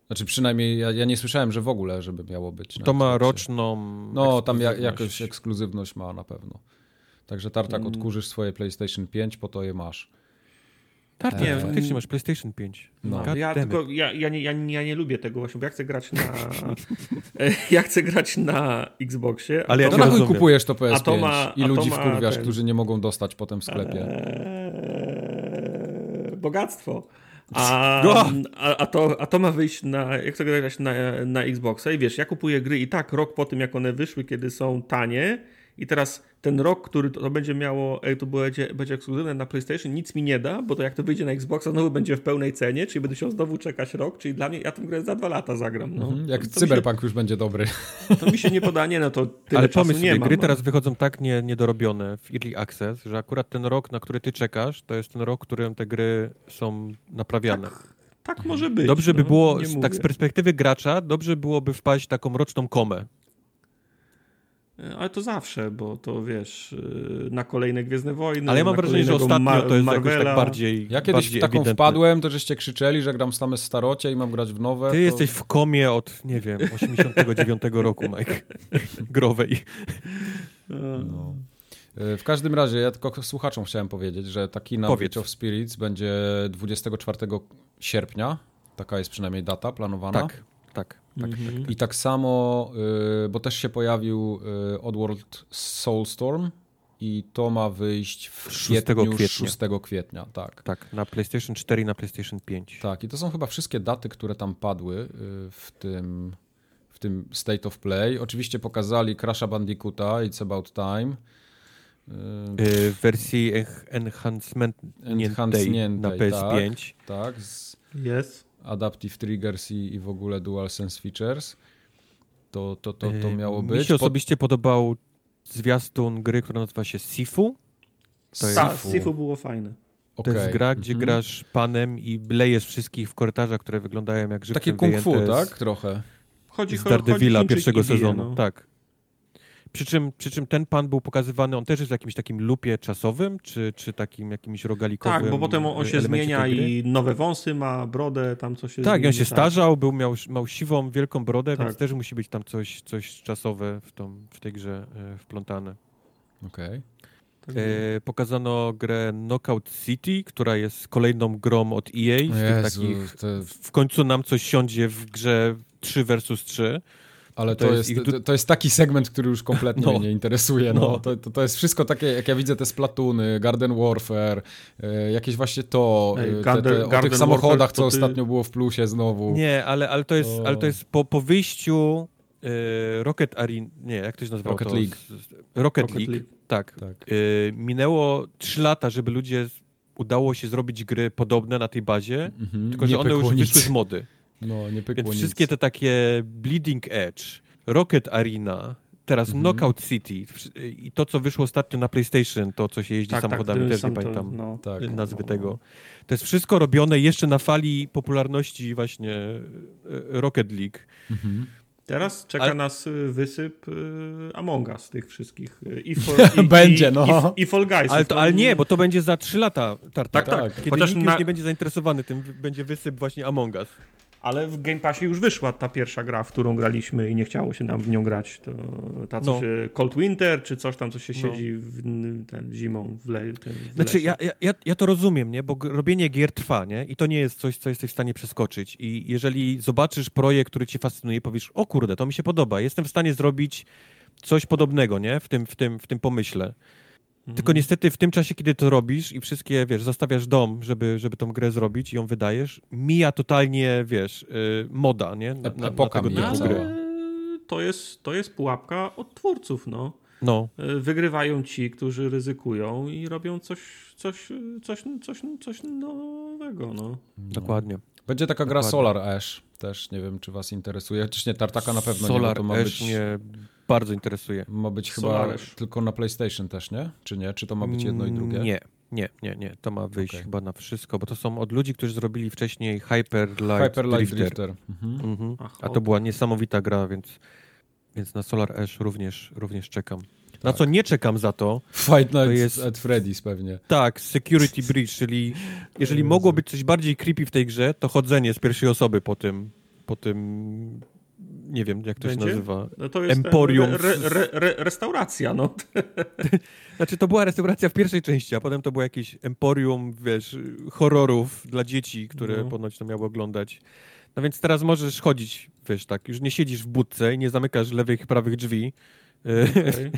Znaczy przynajmniej ja, ja nie słyszałem, że w ogóle, żeby miało być. To ma roczną No tam ja, jakoś ekskluzywność ma na pewno. Także Tartak mm. odkurzysz swoje PlayStation 5, po to je masz. Tak, nie, faktycznie masz PlayStation 5. No. ja, tylko, ja, ja, nie, ja, nie, ja nie lubię tego właśnie, bo ja chcę grać na ja chcę grać na Xboxie. Ale ja to na chuj kupujesz to PS5 to ma, i ludzi wkurwiasz, ten... którzy nie mogą dostać potem w sklepie. Eee, bogactwo. A, a, a, to, a to ma wyjść na, jak to grać na, na Xboxa i wiesz, ja kupuję gry i tak rok po tym, jak one wyszły, kiedy są tanie i teraz ten rok, który to, będzie miało, to będzie, będzie ekskluzywne na PlayStation, nic mi nie da, bo to jak to wyjdzie na Xboxa, znowu będzie w pełnej cenie, czyli będę musiał znowu czekać rok, czyli dla mnie, ja tę grę za dwa lata zagram. No. Mhm, jak to Cyberpunk się, już będzie dobry. To mi się nie poda, nie no to tyle Ale pomysł nie mam, gry no. teraz wychodzą tak nie, niedorobione w Early Access, że akurat ten rok, na który ty czekasz, to jest ten rok, w którym te gry są naprawiane. Tak. tak może być. Dobrze by no, było, nie z- tak z perspektywy gracza, dobrze byłoby wpaść w taką roczną komę. Ale to zawsze, bo to wiesz, yy, na kolejne Gwiezdne Wojny. Ale ja mam wrażenie, że ostatnio Ma- to jest jakoś Marvela. tak bardziej Ja kiedyś bardziej w taką ewidentne. wpadłem, to żeście krzyczeli, że gram same starocie i mam grać w nowe. Ty to... jesteś w komie od, nie wiem, 89 roku, Mike. Growej. No. Y, W każdym razie, ja tylko słuchaczom chciałem powiedzieć, że taki na. Witch of Spirits będzie 24 sierpnia. Taka jest przynajmniej data planowana. Tak, tak, tak. Mhm. I tak samo, y, bo też się pojawił y, Oddworld Soulstorm i to ma wyjść w 6 kwietniu, kwietnia. 6 kwietnia. Tak. Tak, na PlayStation 4 i na PlayStation 5. Tak, i to są chyba wszystkie daty, które tam padły y, w tym, w tym State of Play. Oczywiście pokazali Crash'a Bandicoota, It's About Time. Y, Y, w wersji enhancement Enhancniętej, na PS5. Tak, z Jest. Adaptive Triggers i, i w ogóle DualSense Features. To, to, to, to Y, miało Mi być. się Pod- osobiście podobał zwiastun gry, która nazywa się Sifu. To Sifu. Sifu było fajne. To jest gra, gdzie Mhm. grasz panem i lejesz wszystkich w korytarzach, które wyglądają jak żywcem Takie kung fu, tak? Trochę. Chodzi, z Daredevila chodzi pierwszego sezonu. no. Tak. Przy czym, przy czym ten pan był pokazywany, on też jest w jakimś takim lupie czasowym, czy, czy takim jakimś rogalikowym Tak, bo potem on się zmienia i nowe wąsy ma, brodę, tam coś się Tak, i on się tak. starzał, był, miał, miał siwą, wielką brodę, Tak. więc też musi być tam coś, coś czasowe w, tą, w tej grze e, wplątane. Okej. Tak. E, pokazano grę Knockout City, która jest kolejną grą od EA. Z tych Jezu, takich, to, w końcu nam coś siądzie w grze 3 versus 3. ale To to, jest jest, ich to, jest taki segment, który już kompletnie No. mnie nie interesuje. No. No. To, to, to jest wszystko takie, jak ja widzę te Splatuny, Garden Warfare, e, jakieś właśnie to, Ej, e, te, Garden- te, o Garden tych samochodach, Warfare co ty- ostatnio było w plusie znowu. Nie, ale, ale to jest, ale to jest po, po wyjściu e, Rocket Arena, nie, jak to się nazywało? Rocket? League. Rocket, Rocket League. League. tak. Tak. Minęło 3 lata, żeby ludzie udało się zrobić gry podobne na tej bazie, Mhm. tylko Nie że one pykło już nic. wyszły z mody. No, nie pykło Więc nic. wszystkie te takie Bleeding Edge, Rocket Arena, teraz Mhm. Knockout City i to, co wyszło ostatnio na PlayStation, to, co się jeździ tak, samochodami, tak, też sam nie to- pamiętam no. Tak. nazwy No. tego. To jest wszystko robione jeszcze na fali popularności właśnie e, Rocket League. Mhm. Teraz czeka Ale- nas y, wysyp y, Among Us tych wszystkich. I for, i, Będzie, i, no. I, i Fall Guys. Ale, to, ale nie, bo to będzie za 3 lata. Tartak. Tak, tak. Kiedy Chociaż nikt na- już nie będzie zainteresowany tym, będzie wysyp właśnie Among Us. Ale w Game Passie już wyszła ta pierwsza gra, w którą graliśmy i nie chciało się nam w nią grać. To ta, co No. się Cold Winter, czy coś tam, co się No. siedzi w, ten, zimą w, le, ten, w Znaczy, ja, ja- ja, to rozumiem, nie? bo robienie gier trwa, nie? I to nie jest coś, co jesteś w stanie przeskoczyć. I jeżeli zobaczysz projekt, który cię fascynuje, powiesz, o kurde, to mi się podoba, jestem w stanie zrobić coś podobnego, nie? W tym, w tym, w tym pomyśle. Mhm. Tylko niestety w tym czasie, kiedy to robisz i wszystkie, wiesz, zostawiasz dom, żeby, żeby tą grę zrobić i ją wydajesz, mija totalnie, wiesz, y, moda, nie? Na, na, na Epoka tego mija gry. To jest, to jest pułapka od twórców, no. No, Y, Wygrywają ci, którzy ryzykują i robią coś, coś, coś, coś, coś nowego, no. dokładnie. Będzie taka gra Dokładnie. Solar Ash, też nie wiem, czy was interesuje. Czyż nie, Tartaka na pewno nie, bo Solar to ma Ash być, mnie bardzo interesuje. ma być Solar chyba tylko na PlayStation też, nie? Czy nie? Czy to ma być jedno i drugie? Nie, nie, nie, nie. To ma wyjść Okej. chyba na wszystko, bo to są od ludzi, którzy zrobili wcześniej Hyper Light, Hyper Light Drifter. Drifter. Mhm. Mhm. Ach, A to była niesamowita gra, więc, więc na Solar Ash również, również czekam. Na Tak. co nie czekam za to, Fight Night To jest- at Freddy's pewnie. tak, Security Breach, czyli jeżeli mogło być coś bardziej creepy w tej grze, to chodzenie z pierwszej osoby po tym, po tym nie wiem, jak to się Będzie? nazywa. No to jest Emporium Re, re, re, re, restauracja, no. Znaczy, to była restauracja w pierwszej części, a potem to było jakieś emporium, wiesz, horrorów dla dzieci, które No. ponoć to miały oglądać. No więc teraz możesz chodzić, wiesz, tak, już nie siedzisz w budce i nie zamykasz lewych i prawych drzwi, Okay.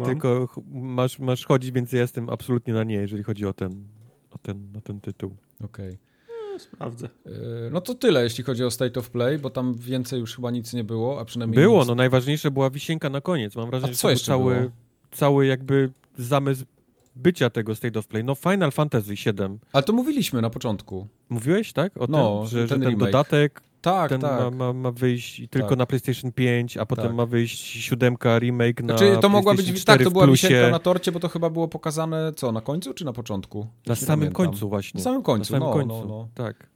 tylko masz, masz chodzić, więc ja jestem absolutnie na nie, jeżeli chodzi o ten, o ten, o ten tytuł. Okej. Sprawdzę. Yy, No to tyle, jeśli chodzi o State of Play, bo tam więcej już chyba nic nie było, a przynajmniej Było, nic... no najważniejsze była wisienka na koniec. Mam wrażenie, A że co to był jeszcze cały, było? cały jakby zamysł bycia tego State of Play. No Final Fantasy VII. Ale to mówiliśmy na początku. Mówiłeś, tak? O No, tym, że, że ten ten remake. dodatek Tak, ten tak. ma, ma, ma wyjść tylko Tak. na PlayStation 5, a potem Tak. ma wyjść siódemka remake na Znaczy, to mogła być, 4 tak, to w była plusie. wisienka na torcie, bo to chyba było pokazane, co, na końcu czy na początku? Na samym pamiętam. końcu właśnie. Na samym końcu, na samym no, końcu. no, no. Tak.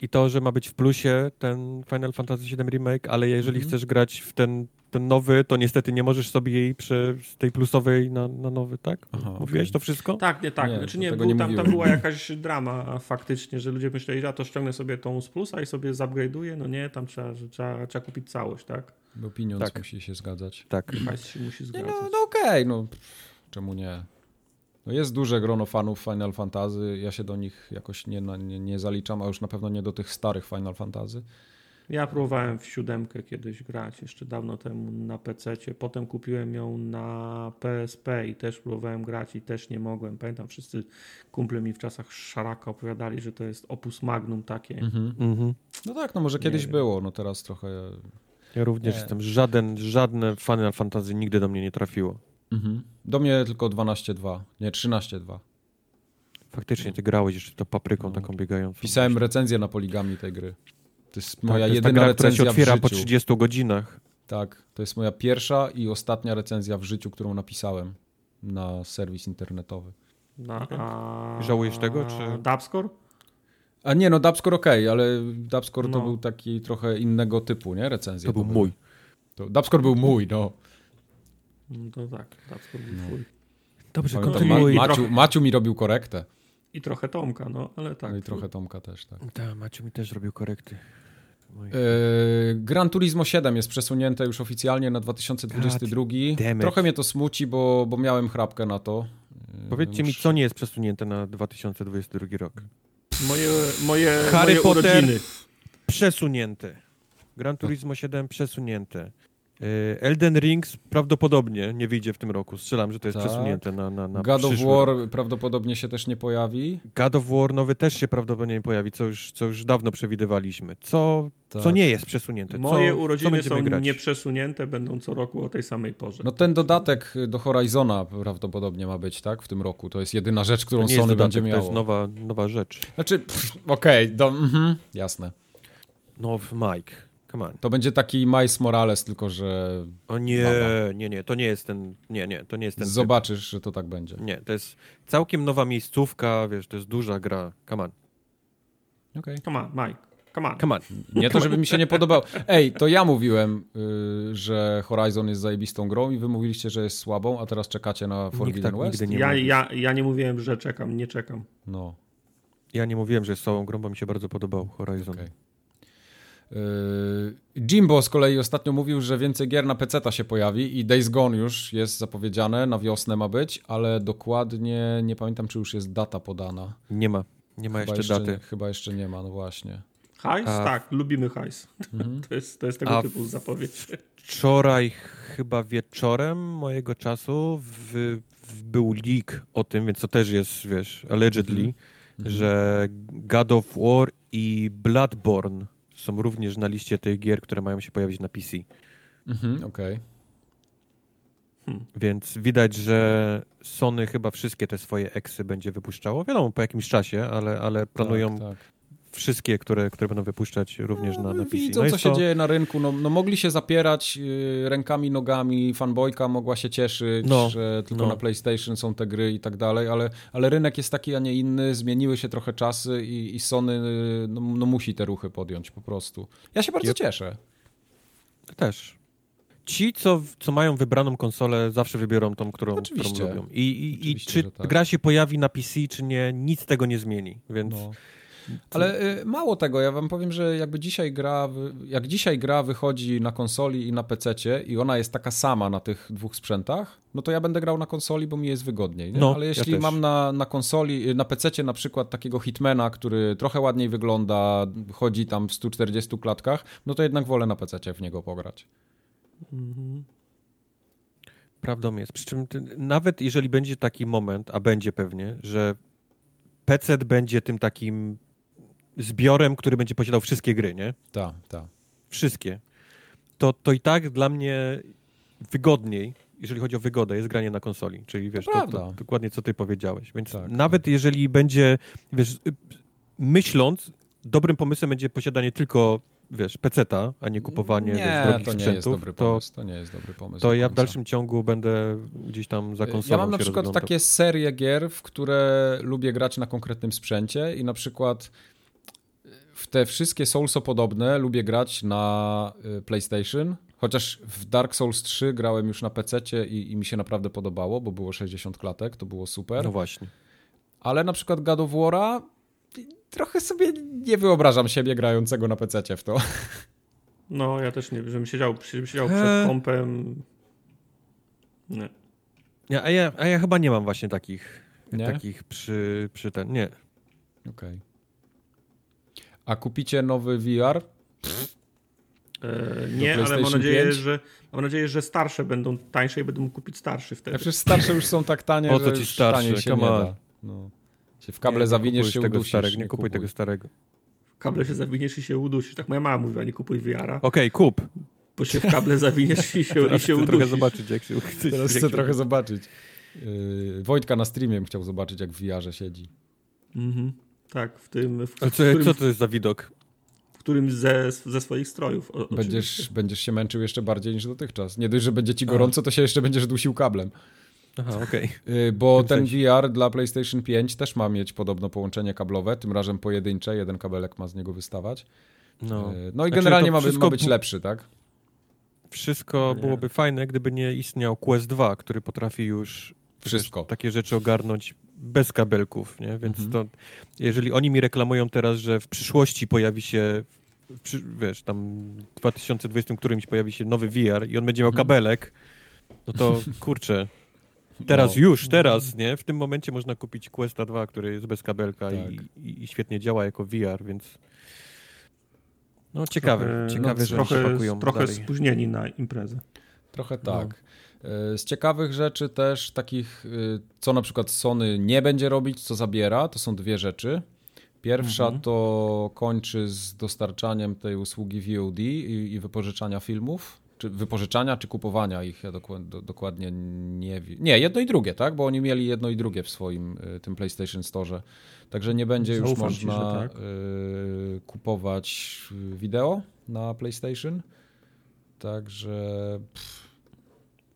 i to, że ma być w plusie ten Final Fantasy VII Remake, ale jeżeli mhm. chcesz grać w ten, ten nowy, to niestety nie możesz sobie jej prze, z tej plusowej na, na nowy, tak? Aha, Mówiłeś okay. to wszystko? Tak, nie, tak. Nie, znaczy nie, był, nie tam, tam była jakaś drama faktycznie, że ludzie myśleli, że ja to ściągnę sobie tą z plusa i sobie zupgrade'uję, no nie, tam trzeba, trzeba, trzeba kupić całość, tak? Bo pieniądz tak. musi się zgadzać. Tak. Hajs się musi zgadzać. no, no okej, okay, no czemu nie? No jest duże grono fanów Final Fantasy. Ja się do nich jakoś nie, nie, nie zaliczam, a już na pewno nie do tych starych Final Fantasy. Ja próbowałem w siódemkę kiedyś grać, jeszcze dawno temu na PC. Potem kupiłem ją na PSP i też próbowałem grać i też nie mogłem. Pamiętam, wszyscy kumple mi w czasach szaraka opowiadali, że to jest opus magnum takie. Mm -hmm. No tak, no może nie kiedyś wiem. było, no teraz trochę. Ja również nie. jestem. Żaden, żadne Final Fantasy nigdy do mnie nie trafiło. Mhm. Do mnie tylko 12.2, nie 13.2. Faktycznie, ty grałeś jeszcze to papryką no. taką biegającą. Pisałem recenzję na poligami tej gry. To jest tak, moja tak, to jedyna gra, recenzja która się otwiera po 30 godzinach. Tak, to jest moja pierwsza i ostatnia recenzja w życiu, którą napisałem na serwis internetowy. Na, a... Żałujesz tego, czy... Dubscore? A nie, no Dubscore ok, ale Dubscore no. to był taki trochę innego typu, nie? Recenzja. To był mój. To, Dubscore był mój, no. No to tak, Dubscore był no. twój. Dobrze, kontynuuj. Ma, Maciu, Maciu mi robił korektę. I trochę Tomka, no, ale tak. No i trochę Tomka też, tak. Tak, Maciu mi też robił korekty. Yy, Gran Turismo 7 jest przesunięte już oficjalnie na 2022. Trochę mnie to smuci, bo, bo miałem chrapkę na to. Yy, Powiedzcie mi, co nie jest przesunięte na 2022 rok? Moje, moje, Harry moje Potter urodziny. przesunięte. Gran Turismo 7 przesunięte. E, Elden Rings prawdopodobnie nie wyjdzie w tym roku. Strzelam, że to jest tak. przesunięte na, na, na God of War prawdopodobnie się też nie pojawi. God of War nowy też się prawdopodobnie nie pojawi, co już, co już dawno przewidywaliśmy. Co, tak. co nie jest przesunięte. Moje co, urodziny co są grać? nieprzesunięte, będą co roku o tej samej porze. No ten dodatek do Horizona prawdopodobnie ma być, tak? W tym roku. To jest jedyna rzecz, którą Sony dodatek, będzie miało. To jest nowa, nowa rzecz. Znaczy, okej, okay, mhm, jasne. Nowy Mike. To będzie taki Miles Morales, tylko że... O nie, nie, nie, to nie jest ten... Nie, nie, to nie jest ten Zobaczysz, typ. że to tak będzie. Nie, to jest całkiem nowa miejscówka, wiesz, to jest duża gra. Come on. Okej. Okay. Come on, Mike. Come on. Come on. Nie to, żeby mi się nie podobał. Ej, to ja mówiłem, yy, że Horizon jest zajebistą grą i wy mówiliście, że jest słabą, a teraz czekacie na Forbidden tak West? Nie ja, ja, ja nie mówiłem, że czekam, nie czekam. No. Ja nie mówiłem, że jest słabą grą, bo mi się bardzo podobał Horizon. Okay. Yy, Jimbo z kolei ostatnio mówił, że więcej gier na PC się pojawi i Days Gone już jest zapowiedziane, na wiosnę ma być, ale dokładnie nie pamiętam, czy już jest data podana. Nie ma, nie ma jeszcze, jeszcze, daty. Chyba jeszcze nie ma, no właśnie. Hajs? A... Tak, lubimy hajs. Mhm. To, jest, to jest tego A typu zapowiedź. Wczoraj chyba wieczorem mojego czasu w, w był leak o tym, więc to też jest, wiesz, allegedly, mhm. że God of War i Bloodborne są również na liście tych gier, które mają się pojawić na PC. Mhm, okej. Okay. Hmm. Więc widać, że Sony chyba wszystkie te swoje eksy będzie wypuszczało. Wiadomo, po jakimś czasie, ale, ale planują tak, tak wszystkie, które, które będą wypuszczać również na, na PC. Widzą, no co się to... dzieje na rynku. No, no mogli się zapierać yy, rękami, nogami, fanboyka mogła się cieszyć, no, że tylko no. na PlayStation są te gry i tak dalej, ale, ale rynek jest taki, a nie inny, zmieniły się trochę czasy i, i Sony yy, no, no, musi te ruchy podjąć po prostu. Ja się bardzo cieszę. Też. Ci, co, co mają wybraną konsolę, zawsze wybiorą tą, którą, którą lubią. I, i, i czy tak. gra się pojawi na PC, czy nie, nic tego nie zmieni. Więc no. Ale y, mało tego, ja wam powiem, że jakby dzisiaj gra, jak dzisiaj gra wychodzi na konsoli i na PC i ona jest taka sama na tych dwóch sprzętach, no to ja będę grał na konsoli, bo mi jest wygodniej. No, Ale jeśli ja mam na, na konsoli, y, na PC na przykład takiego Hitmana, który trochę ładniej wygląda, chodzi tam w 140 klatkach, no to jednak wolę na PC w niego pograć. Mhm. Prawdą jest. Przy czym nawet jeżeli będzie taki moment, a będzie pewnie, że PC będzie tym takim zbiorem, który będzie posiadał wszystkie gry, nie? Tak, tak. Wszystkie. To, to i tak dla mnie wygodniej, jeżeli chodzi o wygodę, jest granie na konsoli. Czyli wiesz, to, to dokładnie co ty powiedziałeś. Więc tak, nawet tak. jeżeli będzie, wiesz, myśląc, dobrym pomysłem będzie posiadanie tylko wiesz, peceta, a nie kupowanie nie, wiesz, to nie jest dobry pomysł. To, to nie jest dobry pomysł. To ja w dalszym ciągu będę gdzieś tam za konsolą Ja mam na przykład rozglądał. takie serie gier, w które lubię grać na konkretnym sprzęcie i na przykład w te wszystkie Soulso podobne lubię grać na y, PlayStation, chociaż w Dark Souls 3 grałem już na PC i, i mi się naprawdę podobało, bo było 60 klatek, to było super. No właśnie. Ale na przykład God of War'a trochę sobie nie wyobrażam siebie grającego na PC w to. No, ja też nie, żebym siedział, żebym siedział przed kompem. Nie. Ja, a, ja, a ja chyba nie mam właśnie takich, nie? takich przy, przy ten. Nie. Okej. Okay. A kupicie nowy VR? E, nie, ale mam nadzieję, że, mam nadzieję, że starsze będą tańsze i będę mógł kupić starszy wtedy. A przecież starsze już są tak tanie, po co ci starsze? się nie da. No. Się w kable nie, zawiniesz się tego udusisz. Starego, nie, nie kupuj, kupuj tego starego. W kable się zawiniesz i się udusisz. Tak moja mama mówiła, nie kupuj VR-a. Okej, okay, kup. Bo się w kable zawiniesz i się, i się udusisz. trochę zobaczyć, jak się Teraz chcę trochę zobaczyć. Yy, Wojtka na streamie chciał zobaczyć, jak w VR-ze siedzi. Mhm. Tak, w tym... W, co, którym, co to jest za widok? W którym ze, ze swoich strojów. O, będziesz, będziesz się męczył jeszcze bardziej niż dotychczas. Nie dość, że będzie ci gorąco, to się jeszcze będziesz dusił kablem. Aha, okej. Okay. Bo ten VR dla PlayStation 5 też ma mieć podobno połączenie kablowe, tym razem pojedyncze, jeden kabelek ma z niego wystawać. No, y, no i znaczy, generalnie ma, ma być lepszy, tak? Wszystko nie. byłoby fajne, gdyby nie istniał Quest 2, który potrafi już wszystko takie rzeczy ogarnąć bez kabelków, nie? Więc mhm. to, jeżeli oni mi reklamują teraz, że w przyszłości pojawi się, wiesz, tam w 2020 którymś pojawi się nowy VR i on będzie miał mhm. kabelek, no to kurczę, teraz no. już, teraz, nie? W tym momencie można kupić Questa 2, który jest bez kabelka tak. i, i, świetnie działa jako VR, więc no ciekawe, trochę, ciekawe, no, że trochę, pakują Trochę dalej. spóźnieni na imprezę. Trochę tak. E, z ciekawych rzeczy też takich, e, co na przykład Sony nie będzie robić, co zabiera, to są dwie rzeczy. Pierwsza mhm. to kończy z dostarczaniem tej usługi VOD i, i wypożyczania filmów, czy wypożyczania, czy kupowania ich, ja dokładnie nie wiem. Nie, jedno i drugie, tak? Bo oni mieli jedno i drugie w swoim e, tym PlayStation Store. Także nie będzie Zaufam już można ci, tak? kupować wideo na PlayStation. Także pff,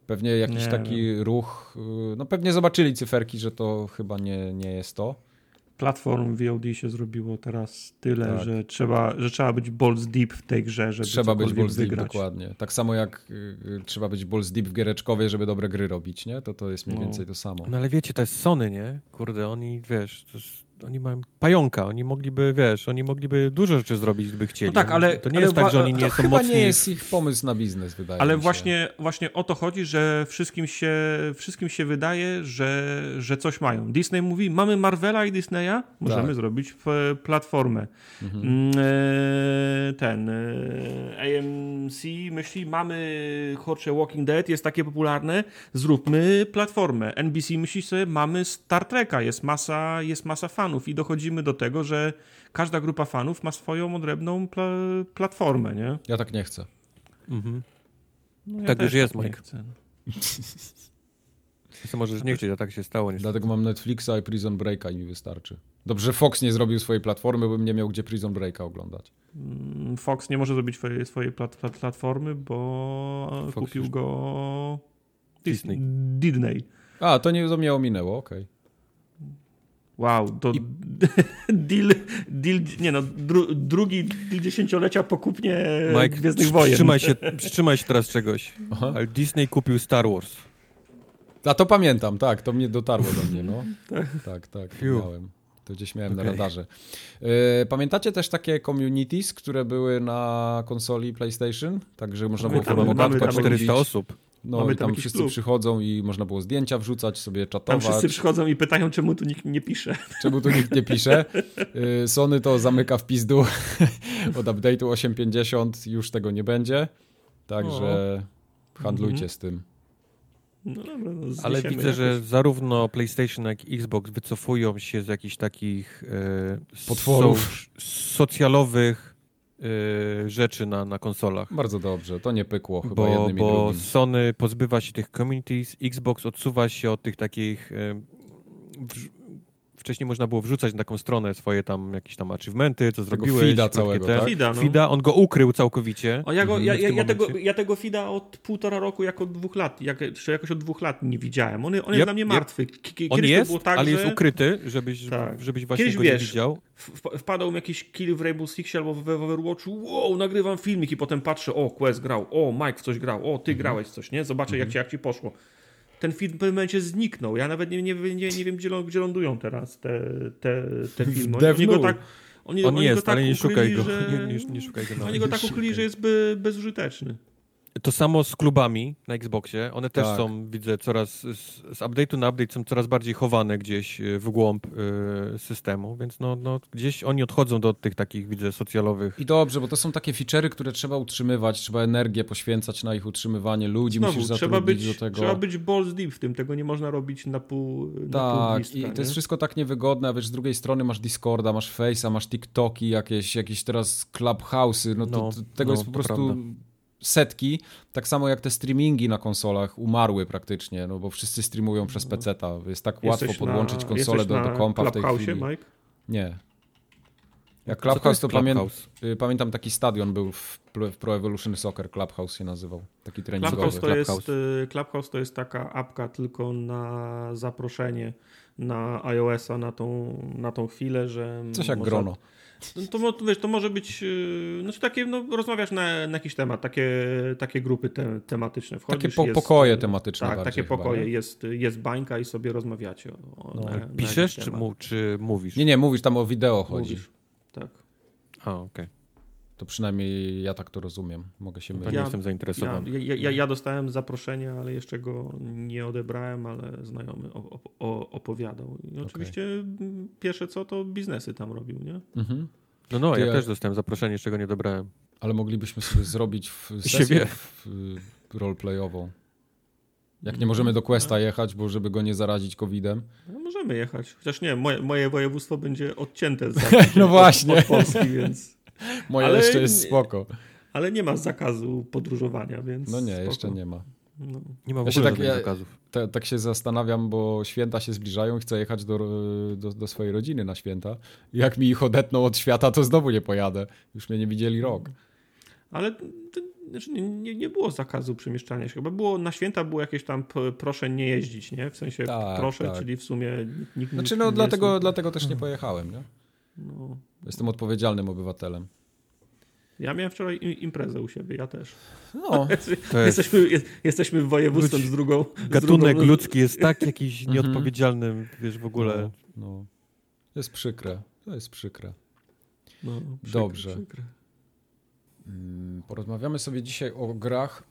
Pewnie jakiś nie taki ruch, y, no pewnie zobaczyli cyferki, że to chyba nie, nie jest to. Platform VOD się zrobiło teraz tyle, tak. że, trzeba, że trzeba być balls deep w tej grze, żeby Trzeba być balls deep, dokładnie. Tak samo jak y, y, trzeba być balls deep w giereczkowie, żeby dobre gry robić, nie? To to jest mniej no. więcej to samo. No ale wiecie, to jest Sony, nie? Kurde, oni, wiesz, to jest oni mają pająka, oni mogliby, wiesz, oni mogliby dużo rzeczy zrobić, gdyby chcieli. No tak, ale... To nie ale jest tak, że oni nie są chyba mocni. nie jest ich pomysł na biznes, wydaje ale mi się. właśnie, właśnie o to chodzi, że wszystkim się, wszystkim się wydaje, że, że coś mają. Disney mówi, mamy Marvela i Disneya, możemy tak. zrobić platformę. Mhm. Mm, e, ten e, AMC myśli, mamy kurczę Walking Dead, jest takie popularne, zróbmy platformę. NBC myśli sobie, mamy Star Treka, jest masa, jest masa fanów fanów i dochodzimy do tego, że każda grupa fanów ma swoją odrębną pla platformę, nie? Ja tak nie chcę. Mhm. No ja tak już jest, tak Mike. Chcę. Co możesz nie chcieć, a tak się stało. Niestety. Dlatego mam Netflixa i Prison Breaka i mi wystarczy. Dobrze, że Fox nie zrobił swojej platformy, bym nie miał gdzie Prison Breaka oglądać. Mm, Fox nie może zrobić swojej, swojej plat plat platformy, bo Fox kupił już... go Disney. Disney. A, to nie to mnie ominęło, okej. Okay. Wow, to I... deal, deal, nie no, dru, drugi deal dziesięciolecia po kupnie Mike, Gwiezdnych Wojen. Przytrzymaj się, przytrzymaj się teraz czegoś. Aha. Ale Disney kupił Star Wars. A to pamiętam, tak, to mnie dotarło do mnie, no. tak, tak, tak miałem. To gdzieś miałem okay. na radarze. E, pamiętacie też takie communities, które były na konsoli PlayStation? Także można było tam, mamy tam 400 osób. No Mamy i tam, tam wszyscy klub. przychodzą i można było zdjęcia wrzucać, sobie czatować. Tam wszyscy przychodzą i pytają, czemu tu nikt nie pisze. Czemu tu nikt nie pisze. Y, Sony to zamyka w pizdu od update'u 8.50, już tego nie będzie. Także o. handlujcie mhm. z tym. No dobra, no Ale widzę, jakoś. że zarówno PlayStation, jak i Xbox wycofują się z jakichś takich e, potworów so, socjalowych Y, rzeczy na, na konsolach. Bardzo dobrze, to nie pykło chyba bo, jednym bo drugim. Sony pozbywa się tych communities, Xbox odsuwa się od tych takich y, wcześniej można było wrzucać na taką stronę swoje tam jakieś tam achievementy, co zrobiłeś. feeda całego, tak? Feeda, no. Feeda, on go ukrył całkowicie. O, ja, go, ja, w ja, tym ja, tego, ja tego feeda od półtora roku, jak od dwóch lat, jak, czy jakoś od dwóch lat nie widziałem. On, on jest Yep, dla mnie yep. martwy. K- k- On Kiedyś jest, to było tak, ale że jest ukryty, żebyś, Tak. żebyś właśnie Kiedyś go wiesz, nie widział. wpadał mi jakiś kill w Rainbow Sixie albo w, w Overwatchu, wow, nagrywam filmik i potem patrzę, o, Quest grał, o, Mike w coś grał, o, Mhm. ty grałeś w coś, nie? Zobaczę, jak, ci, jak ci poszło. Ten film w pewnym momencie zniknął. Ja nawet nie, nie, nie, nie wiem, gdzie, gdzie lądują teraz te, te, te filmy. Oni, go tak, oni, On oni jest, go tak ale nie ukryli, szukaj go. Że... Nie, nie, szukaj go. Oni go tak ukryli, że jest by, bezużyteczny. To samo z klubami na Xboxie. One też Tak. są, widzę, coraz z, z update'u na update są coraz bardziej chowane gdzieś y, w głąb y, systemu, więc no, no, gdzieś oni odchodzą do tych takich, widzę, socjalowych. I dobrze, bo to są takie feature'y, które trzeba utrzymywać, trzeba energię poświęcać na ich utrzymywanie, ludzi Znowu, musisz trzeba być, do tego. trzeba być balls deep w tym, tego nie można robić na pół na pół Tak, gwizdka, i to nie? jest wszystko tak niewygodne, a wiesz, z drugiej strony masz Discorda, masz Face'a, masz TikToki, jakieś, jakieś teraz Clubhouse'y, no to, No, to tego no, jest po to prostu prawda. Setki, tak samo jak te streamingi na konsolach umarły praktycznie, no bo wszyscy streamują przez PC-ta, jest tak łatwo Jesteś podłączyć na, konsolę do, do kompa w tej Clubhouse'ie, chwili. Mike? Nie. Jak Clubhouse, jest to, pamię Clubhouse? y, pamiętam taki stadion był w Pro- Evolution Soccer, Clubhouse się nazywał, taki treningowy. Clubhouse to, jest, Clubhouse. y, Clubhouse to jest taka apka tylko na zaproszenie na iOS-a na tą, na tą chwilę, że... Coś jak można- grono. No To, wiesz, to może być, yy, znaczy takie, no rozmawiasz na, na jakiś temat, takie, takie grupy te, tematyczne. Wchodzisz, Takie po, jest, pokoje tematyczne Tak, takie chyba, pokoje, nie? jest, jest bańka i sobie rozmawiacie. O, No. na, na Piszesz jakiś czy, mu, czy mówisz? Nie, nie, mówisz tam o wideo chodzi. Mówisz. Tak. A, okej. To przynajmniej ja tak to rozumiem. Mogę się mylić. nie Ja- jestem Ja, zainteresowany. ja, ja, ja dostałem zaproszenie, ale jeszcze go nie odebrałem, ale znajomy o, o, o, opowiadał. I oczywiście mm, pierwsze co, to biznesy tam robił, nie? Mhm. No, no, Ty ja też dostałem zaproszenie, czego nie dobrałem. Ale moglibyśmy sobie zrobić w Siebie. sesję w, y, roleplayową. Jak nie możemy do Questa jechać, bo żeby go nie zarazić COVID-em. No, możemy jechać. Chociaż nie, moje, moje województwo będzie odcięte z No właśnie. Od, od Polski, więc... Moje Ale jeszcze jest spoko. Ale nie ma zakazu podróżowania, więc... No nie, spoko. jeszcze nie ma. No. Nie ma w Ja się ogóle tak- żadnych ja- zakazów. Te, tak się zastanawiam, bo święta się zbliżają, chcę jechać do, do, do swojej rodziny na święta. Jak mi ich odetną od świata, to znowu nie pojadę. Już mnie nie widzieli rok. Ale to, znaczy nie, nie, nie było zakazu przemieszczania się. Chyba było na święta było jakieś tam p- proszę nie jeździć, nie? W sensie Tak, proszę, tak. czyli w sumie nikt Znaczy nikt no nie dlatego, jest- dlatego też nie pojechałem, nie? No. Jestem odpowiedzialnym obywatelem. Ja miałem wczoraj im- imprezę u siebie, ja też. No, To jest Jesteśmy, jest, jesteśmy województwem z drugą. z gatunek drugą, ludzki jest tak jakiś Mhm. nieodpowiedzialny, wiesz, w ogóle. No, no. Jest przykre. To jest przykre. No, przykre, Dobrze. Przykre. Mm, Porozmawiamy sobie dzisiaj o grach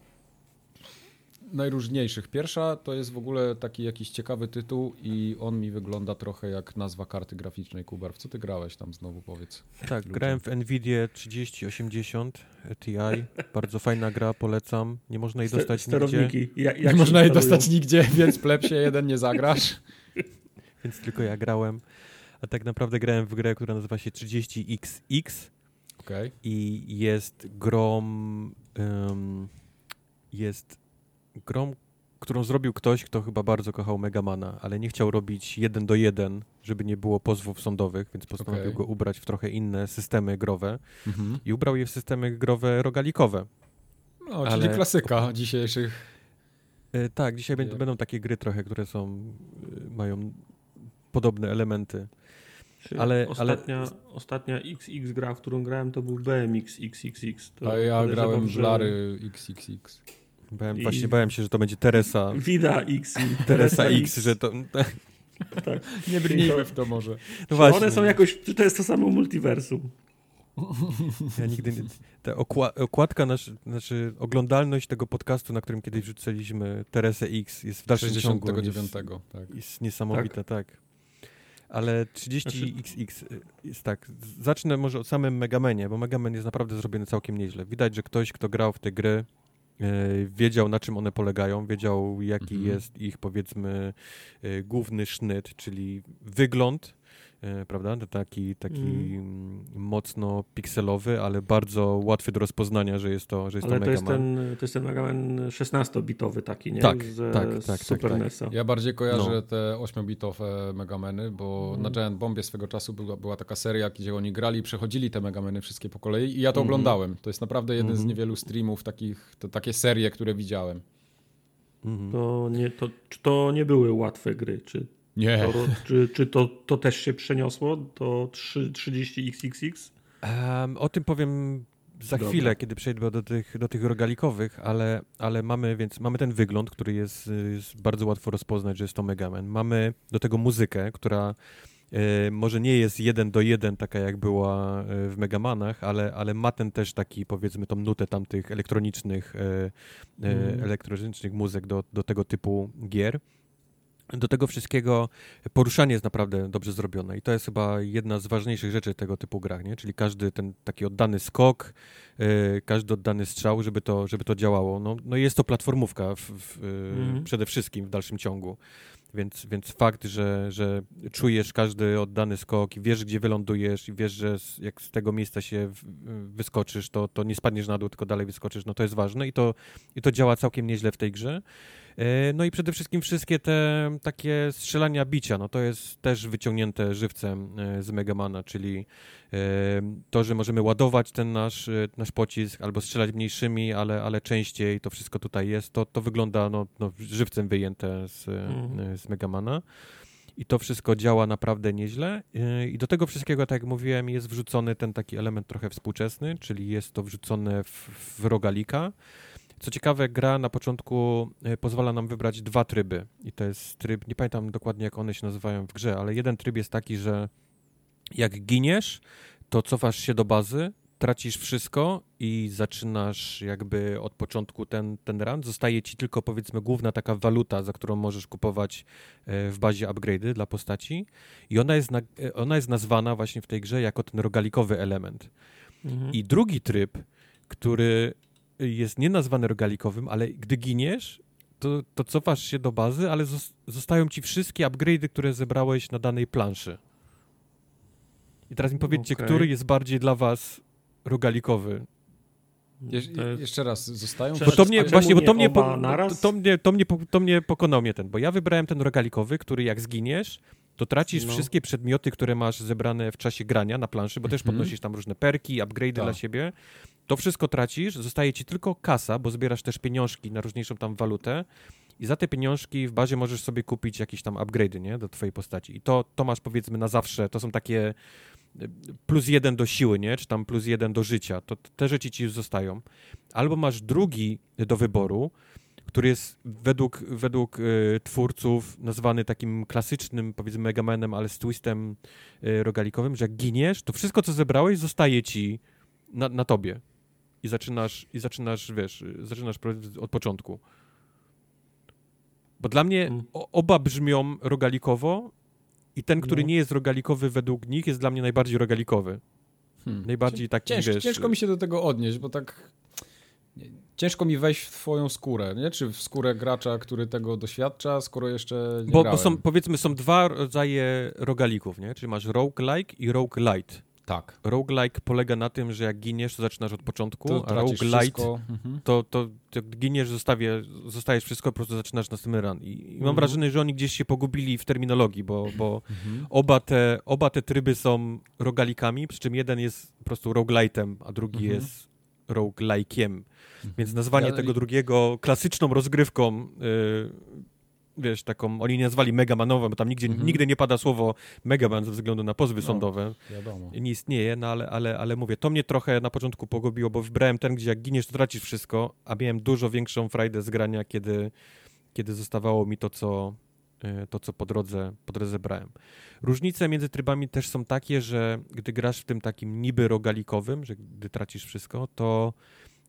najróżniejszych. Pierwsza to jest w ogóle taki jakiś ciekawy tytuł i on mi wygląda trochę jak nazwa karty graficznej. Kubar, w co ty grałeś tam znowu, powiedz? Tak, Ludzie. grałem w Nvidia 3080 Ti. Bardzo fajna gra, polecam. Nie można jej Ster- dostać nigdzie, sterowniki. Ja, jak nie można jej dostać nigdzie, więc plepsie jeden nie zagrasz. więc tylko ja grałem. A tak naprawdę grałem w grę, która nazywa się 30XX Okej. i jest grą em, jest grą, którą zrobił ktoś, kto chyba bardzo kochał Megamana, ale nie chciał robić jeden do jeden, żeby nie było pozwów sądowych, więc postanowił Okej. go ubrać w trochę inne systemy growe Mhm. i ubrał je w systemy growe rogalikowe. No, czyli Ale- klasyka dzisiejszych. E, tak, dzisiaj będą, Jak- będą takie gry trochę, które są, e, mają podobne elementy. Ale- ostatnia, ostatnia XX gra, w którą grałem, to był BMX XXX. To A ja grałem w Lary XXX. Bałem, I- Właśnie bałem się, że to będzie Teresa, Vida X i Teresa X, że to... Tak. Nie brnijmy w to może. No właśnie, one są jakoś, czy to jest to samo multiversum? ja nigdy nie... Ta okła, okładka, nasz, znaczy oglądalność tego podcastu, na którym kiedyś wrzucaliśmy Teresę X jest w dalszym ciągu 69. jest, Tak. jest niesamowita, tak. Ale 30XX jest tak, zacznę może od samym Megamenie, bo Megaman jest naprawdę zrobiony całkiem nieźle. Widać, że ktoś, kto grał w te gry, wiedział na czym one polegają, wiedział jaki Mhm. jest ich powiedzmy e, główny sznyt, czyli wygląd, e, prawda? To taki, taki mm. mocno pikselowy, ale bardzo łatwy do rozpoznania, że jest to, że jest ale to, to jest ten, to jest ten Mega Man 16-bitowy taki, nie? Tak, z, tak, tak, tak, Super tak, NES-a. Ja bardziej kojarzę no. te 8-bitowe Megameny, bo mm. na Giant Bombie swego czasu była, była taka seria, gdzie oni grali i przechodzili te Megameny wszystkie po kolei i ja to mm. oglądałem. To jest naprawdę jeden mm. z mhm. niewielu streamów takich, to, takie serie, które widziałem. Mhm. To, nie, to, czy to nie były łatwe gry? Czy, nie. To, czy, czy to, to też się przeniosło do 30XXX? Um, o tym powiem za Dobra. chwilę, kiedy przejdę do tych, do tych rogalikowych, ale, ale mamy, więc mamy ten wygląd, który jest, jest bardzo łatwo rozpoznać, że jest to Mega Man. Mamy do tego muzykę, która e, może nie jest jeden do jeden taka jak była e, w Megamanach, ale, ale ma ten też taki powiedzmy tą nutę tamtych elektronicznych e, mm. elektronicznych muzyk do, do tego typu gier do tego wszystkiego poruszanie jest naprawdę dobrze zrobione i to jest chyba jedna z ważniejszych rzeczy tego typu grach, nie? czyli każdy ten taki oddany skok, yy, każdy oddany strzał, żeby to, żeby to działało. No, no jest to platformówka w, w, mm. przede wszystkim w dalszym ciągu, więc, więc fakt, że, że czujesz każdy oddany skok i wiesz, gdzie wylądujesz i wiesz, że jak z tego miejsca się wyskoczysz, to, to nie spadniesz na dół, tylko dalej wyskoczysz, no to jest ważne i to, i to działa całkiem nieźle w tej grze. E, no i przede wszystkim wszystkie te takie strzelania bicia, no to jest też wyciągnięte żywcem e, z Megamana, czyli e, to, że możemy ładować ten nasz, nasz pocisk albo strzelać mniejszymi, ale, ale częściej to wszystko tutaj jest, to, to wygląda no, no żywcem wyjęte z, mm. z Megamana. I to wszystko działa naprawdę nieźle. I do tego wszystkiego, tak jak mówiłem, jest wrzucony ten taki element trochę współczesny, czyli jest to wrzucone w, w rogalika. Co ciekawe, gra na początku e, pozwala nam wybrać dwa tryby. I to jest tryb, nie pamiętam dokładnie jak one się nazywają w grze, ale jeden tryb jest taki, że jak giniesz, to cofasz się do bazy, tracisz wszystko i zaczynasz jakby od początku ten, ten run. Zostaje ci tylko powiedzmy główna taka waluta, za którą możesz kupować e, w bazie upgrade'y dla postaci. I ona jest, na, e, ona jest nazwana właśnie w tej grze jako ten rogalikowy element. Mhm. I drugi tryb, który jest nie nazwany rogalikowym, ale gdy giniesz, to, to cofasz się do bazy, ale zostają ci wszystkie upgrade'y, które zebrałeś na danej planszy. I teraz mi powiedzcie, okay. który jest bardziej dla was rogalikowy? Jesz jeszcze raz, zostają... Bo to mnie, właśnie, bo to mnie, po, to, to, mnie, to, mnie, to mnie pokonał mnie ten, bo ja wybrałem ten rogalikowy, który jak zginiesz, to tracisz no. wszystkie przedmioty, które masz zebrane w czasie grania na planszy, bo też mm -hmm. podnosisz tam różne perki, upgrade'y tak. dla siebie. To wszystko tracisz, zostaje ci tylko kasa, bo zbierasz też pieniążki na różniejszą tam walutę i za te pieniążki w bazie możesz sobie kupić jakieś tam upgrade'y, nie, do twojej postaci. I to, to masz powiedzmy na zawsze, to są takie y, plus jeden do siły, nie, czy tam plus jeden do życia, to te rzeczy ci już zostają. Albo masz drugi do wyboru, który jest według, według y, twórców nazwany takim klasycznym, powiedzmy, Megamanem, ale z twistem y, rogalikowym, że jak giniesz, to wszystko, co zebrałeś, zostaje ci na, na tobie. I zaczynasz, i zaczynasz, wiesz, zaczynasz od początku. Bo dla mnie hmm. oba brzmią rogalikowo i ten, który no. nie jest rogalikowy według nich, jest dla mnie najbardziej rogalikowy. Hmm. Najbardziej taki, ciężko, wiesz... Ciężko mi się do tego odnieść, bo tak ciężko mi wejść w twoją skórę, nie? Czy w skórę gracza, który tego doświadcza, skoro jeszcze nie bo, bo są, powiedzmy, są dwa rodzaje rogalików, nie? Czyli masz roguelike i roguelite. Tak. Roguelike polega na tym, że jak giniesz, to zaczynasz od początku, to a roguelite mhm. to, to, to giniesz, zostawie, zostajesz wszystko, po prostu zaczynasz następny run. I, i mam mhm. wrażenie, że oni gdzieś się pogubili w terminologii, bo, bo mhm. oba, te, oba te tryby są rogalikami, przy czym jeden jest po prostu roguelite'em, a drugi mhm. jest roguelike'iem. Więc nazwanie ja, tego drugiego klasyczną rozgrywką, yy, wiesz, taką, oni nie nazwali Megamanową, bo tam nigdzie, mhm. nigdy nie pada słowo Megaman ze względu na pozwy no, sądowe. Wiadomo. Nie istnieje, no ale, ale, ale mówię, to mnie trochę na początku pogubiło, bo wybrałem ten, gdzie jak giniesz, to tracisz wszystko, a miałem dużo większą frajdę z grania, kiedy, kiedy zostawało mi to, co, y, to, co po drodze, po drodze brałem. Różnice między trybami też są takie, że gdy grasz w tym takim niby rogalikowym, że gdy tracisz wszystko, to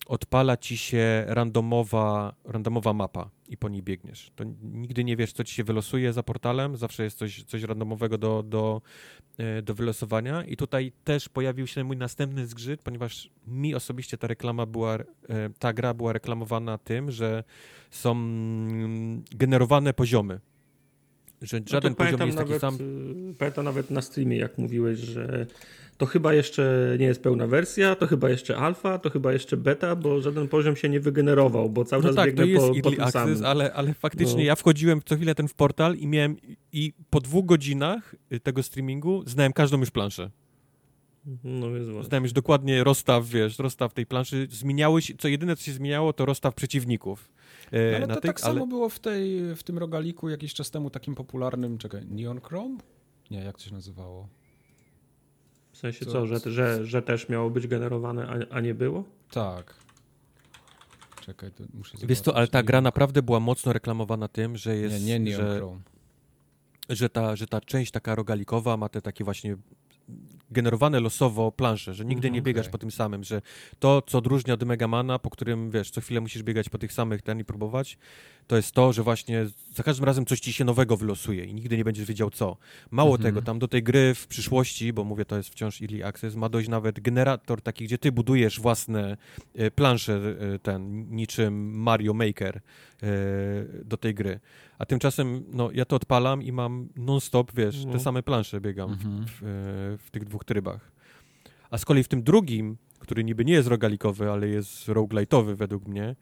odpala ci się randomowa, randomowa mapa i po niej biegniesz. To nigdy nie wiesz, co ci się wylosuje za portalem, zawsze jest coś, coś randomowego do, do, e, do wylosowania i tutaj też pojawił się mój następny zgrzyt, ponieważ mi osobiście ta reklama była, e, ta gra była reklamowana tym, że są generowane poziomy że no żaden no poziom nie jest nawet, taki sam. Y, pamiętam nawet na streamie, jak mówiłeś, że to chyba jeszcze nie jest pełna wersja, to chyba jeszcze alfa, to chyba jeszcze beta, bo żaden poziom się nie wygenerował, bo cały no czas tak, biegnę to jest po, po tym access, ale, ale faktycznie no. ja wchodziłem co chwilę ten w portal i miałem i po dwóch godzinach tego streamingu znałem każdą już planszę. No jest właśnie. Znałem już dokładnie rozstaw, wiesz, rozstaw tej planszy. Zmieniały się, co jedyne, co się zmieniało, to rozstaw przeciwników. E, ale to tych, tak ale... samo było w, tej, w tym rogaliku jakiś czas temu takim popularnym, czekaj, Neon Chrome? Nie, jak to się nazywało? W sensie co, co że, że, że też miało być generowane, a, a nie było? Tak. Czekaj, to muszę zobaczyć. Wiesz co, ale ta gra naprawdę była mocno reklamowana tym, że jest... Nie, nie Neon że, Chrome. Że ta, że ta część taka rogalikowa ma te takie właśnie generowane losowo plansze, że nigdy nie mhm, biegasz okay. po tym samym, że to, co odróżnia od Megamana, po którym, wiesz, co chwilę musisz biegać po tych samych ten i próbować, to jest to, że właśnie za każdym razem coś ci się nowego wylosuje i nigdy nie będziesz wiedział co. Mało mhm. tego, tam do tej gry w przyszłości, bo mówię, to jest wciąż Early Access, ma dojść nawet generator taki, gdzie ty budujesz własne e, plansze, e, ten, niczym Mario Maker e, do tej gry. A tymczasem, no, ja to odpalam i mam non-stop, wiesz, no. te same plansze biegam mhm. w, w, w tych dwóch trybach. A z kolei w tym drugim, który niby nie jest rogalikowy, ale jest roguelite'owy według mnie,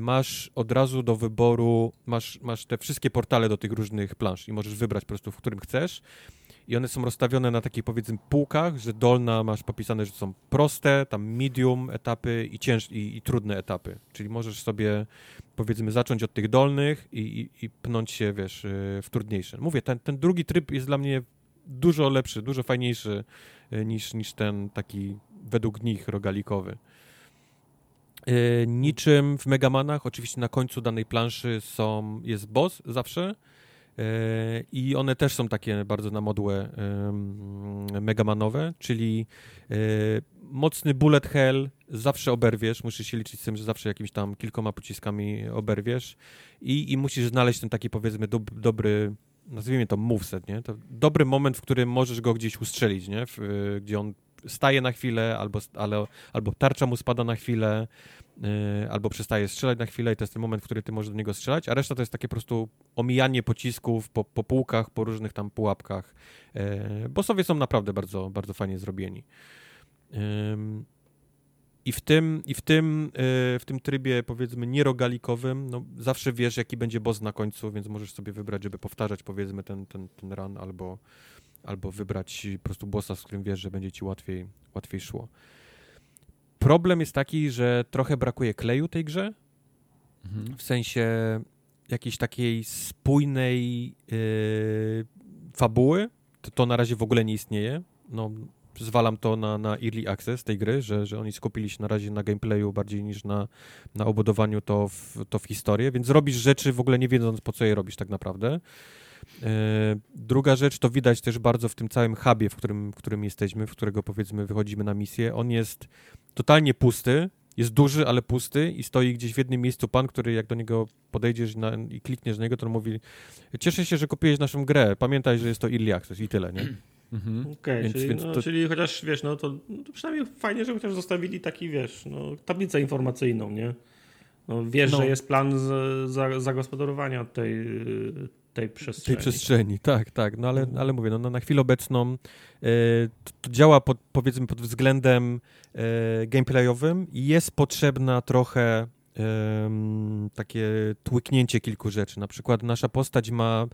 masz od razu do wyboru, masz, masz te wszystkie portale do tych różnych plansz i możesz wybrać po prostu, w którym chcesz. I one są rozstawione na takich powiedzmy półkach, że dolna masz popisane, że są proste, tam medium etapy i, cięż, i, i trudne etapy. Czyli możesz sobie powiedzmy zacząć od tych dolnych i, i, i pnąć się, wiesz, e, w trudniejsze. Mówię, ten, ten drugi tryb jest dla mnie dużo lepszy, dużo fajniejszy e, niż, niż ten taki według nich rogalikowy. E, niczym w Megamanach, oczywiście na końcu danej planszy są, jest boss zawsze. E, i one też są takie bardzo na modłę megamanowe, czyli e, mocny bullet hell, zawsze oberwiesz, musisz się liczyć z tym, że zawsze jakimiś tam kilkoma pociskami oberwiesz. I, i musisz znaleźć ten taki powiedzmy dob, dobry, nazwijmy to moveset, nie? To dobry moment, w którym możesz go gdzieś ustrzelić, nie? W, gdzie on staje na chwilę, albo, ale, albo tarcza mu spada na chwilę, albo przestaje strzelać na chwilę i to jest ten moment, w którym ty możesz do niego strzelać, a reszta to jest takie po prostu omijanie pocisków po, po półkach, po różnych tam pułapkach. Yy, bossowie są naprawdę bardzo, bardzo fajnie zrobieni. I w tym, i w tym, yy, w tym trybie, powiedzmy, nierogalikowym, no, zawsze wiesz, jaki będzie boss na końcu, więc możesz sobie wybrać, żeby powtarzać, powiedzmy, ten, ten, ten run, albo, albo wybrać po prostu bossa, z którym wiesz, że będzie ci łatwiej, łatwiej szło. Problem jest taki, że trochę brakuje kleju tej grze, mhm. w sensie jakiejś takiej spójnej yy, fabuły, to, to na razie w ogóle nie istnieje. No, zwalam to na, na early access tej gry, że, że oni skupili się na razie na gameplayu bardziej niż na, na obudowaniu to w, to w historię, więc robisz rzeczy w ogóle nie wiedząc po co je robisz tak naprawdę. E, druga rzecz to widać też bardzo w tym całym hubie, w którym, w którym jesteśmy, w którego powiedzmy wychodzimy na misję. On jest totalnie pusty, jest duży, ale pusty i stoi gdzieś w jednym miejscu pan, który jak do niego podejdziesz na, i klikniesz na niego, to on mówi cieszę się, że kupiłeś naszą grę, pamiętaj, że jest to early access i tyle, nie? Mhm. Okay, czyli, no, to... czyli, chociaż wiesz, no to, no to, przynajmniej fajnie, że chociaż zostawili taki, wiesz, no, tablicę informacyjną, nie? No, wiesz, no. że jest plan z, za, zagospodarowania tej tej przestrzeni. Tej przestrzeni, tak, tak. No ale, mhm. ale mówię, no, no, na chwilę obecną e, to, to, działa pod, powiedzmy pod względem e, gameplayowym i jest potrzebna trochę takie tłyknięcie kilku rzeczy. Na przykład nasza postać ma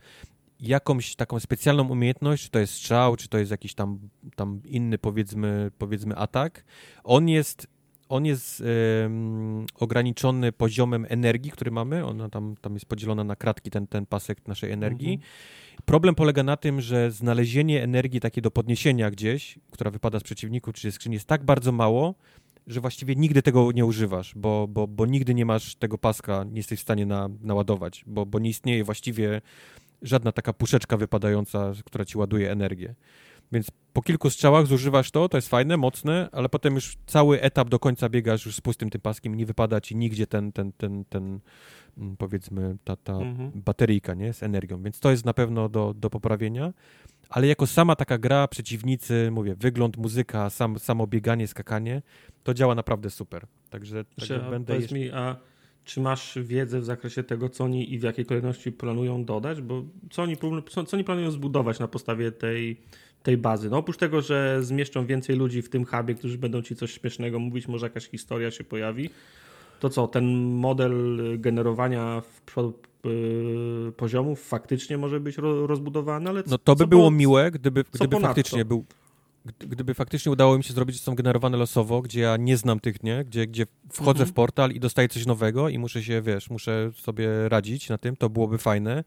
jakąś taką specjalną umiejętność, czy to jest strzał, czy to jest jakiś tam, tam inny powiedzmy, powiedzmy atak. On jest on jest ograniczony poziomem energii, który mamy. Ona tam, tam jest podzielona na kratki, ten, ten pasek naszej energii. Mhm. Problem polega na tym, że znalezienie energii takiej do podniesienia gdzieś, która wypada z przeciwników czy z skrzyni, jest tak bardzo mało, że właściwie nigdy tego nie używasz, bo, bo, bo nigdy nie masz tego paska, nie jesteś w stanie na, naładować, bo, bo nie istnieje właściwie żadna taka puszeczka wypadająca, która ci ładuje energię. Więc po kilku strzałach zużywasz to, to jest fajne, mocne, ale potem już cały etap do końca biegasz już z pustym tym paskiem i nie wypada ci nigdzie ten, ten, ten, ten mm, powiedzmy ta, ta mhm. bateryjka, nie, z energią, więc to jest na pewno do, do poprawienia, ale jako sama taka gra, przeciwnicy, mówię, wygląd, muzyka, sam, samo bieganie, skakanie, to działa naprawdę super, także, także będę... Powiedz jeszcze... mi, a czy masz wiedzę w zakresie tego, co oni i w jakiej kolejności planują dodać? Bo co oni, co, co oni planują zbudować na podstawie tej, tej bazy? No oprócz tego, że zmieszczą więcej ludzi w tym hubie, którzy będą ci coś śmiesznego mówić, może jakaś historia się pojawi, to co, ten model generowania w, yy, poziomów faktycznie może być rozbudowany, ale No to by było miłe, gdyby, gdyby faktycznie był gdyby faktycznie udało mi się zrobić, że są generowane losowo, gdzie ja nie znam tych, nie? Gdzie, gdzie wchodzę mhm. w portal i dostaję coś nowego i muszę się, wiesz, muszę sobie radzić na tym, to byłoby fajne.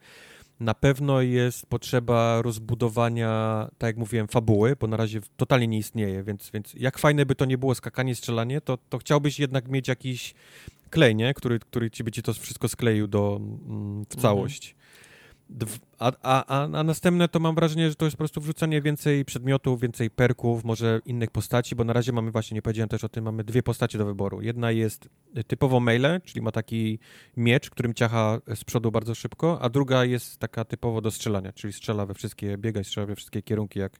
Na pewno jest potrzeba rozbudowania, tak jak mówiłem, fabuły, bo na razie totalnie nie istnieje, więc, więc jak fajne by to nie było skakanie, strzelanie, to, to chciałbyś jednak mieć jakiś klej, nie? Który, który ci by ci to wszystko skleił do, mm, w mhm. całość. Mhm. A, a, a, następne to mam wrażenie, że to jest po prostu wrzucanie więcej przedmiotów, więcej perków, może innych postaci, bo na razie mamy właśnie, nie powiedziałem też o tym, mamy dwie postacie do wyboru. Jedna jest typowo melee, czyli ma taki miecz, którym ciacha z przodu bardzo szybko, a druga jest taka typowo do strzelania, czyli strzela we wszystkie, biega i strzela we wszystkie kierunki, jak,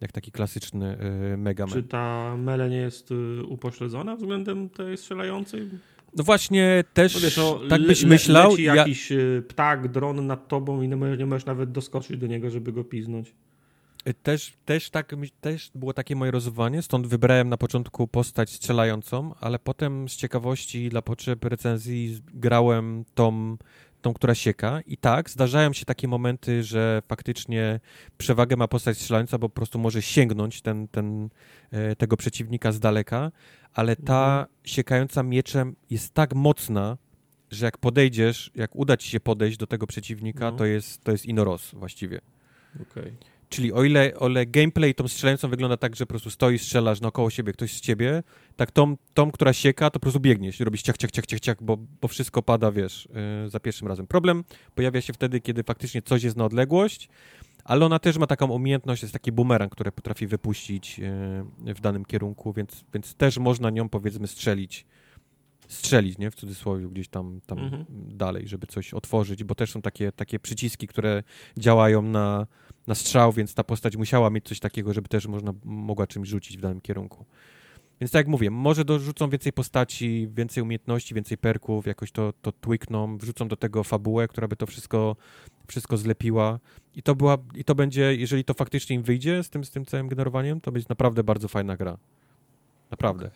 jak taki klasyczny y, Mega Man. Czy ta melee nie jest y, upośledzona względem tej strzelającej? No właśnie też no wiesz, no, tak byś le, myślał. Leci jakiś ja... ptak, dron nad tobą i nie możesz, nie możesz nawet doskoczyć do niego, żeby go piznąć. Też, też, tak, też było takie moje rozwiązanie, stąd wybrałem na początku postać strzelającą, ale potem z ciekawości dla potrzeb recenzji grałem tą, tą, która sieka i tak, zdarzają się takie momenty, że faktycznie przewagę ma postać strzelająca, bo po prostu może sięgnąć ten, ten, e, tego przeciwnika z daleka, ale ta mhm. siekająca mieczem jest tak mocna, że jak podejdziesz, jak uda ci się podejść do tego przeciwnika, no. to, jest, to jest inoros właściwie. Okay. Czyli o ile, o ile gameplay tą strzelającą wygląda tak, że po prostu stoisz, strzelasz naokoło siebie, ktoś z ciebie, tak tą, tą która sieka, to po prostu biegniesz i robisz ciach, ciach, ciach, ciach, ciach bo, bo wszystko pada, wiesz, yy, za pierwszym razem. Problem pojawia się wtedy, kiedy faktycznie coś jest na odległość, ale ona też ma taką umiejętność, jest taki bumerang, który potrafi wypuścić e, w danym kierunku, więc, więc też można nią powiedzmy strzelić, strzelić, nie, w cudzysłowie gdzieś tam, tam mhm. dalej, żeby coś otworzyć, bo też są takie, takie przyciski, które działają na, na strzał, więc ta postać musiała mieć coś takiego, żeby też można mogła czymś rzucić w danym kierunku. Więc tak jak mówię, może dorzucą więcej postaci, więcej umiejętności, więcej perków, jakoś to, to twikną, wrzucą do tego fabułę, która by to wszystko, wszystko zlepiła. I to, była, I to będzie, jeżeli to faktycznie im wyjdzie z tym, z tym całym generowaniem, to będzie naprawdę bardzo fajna gra. Naprawdę.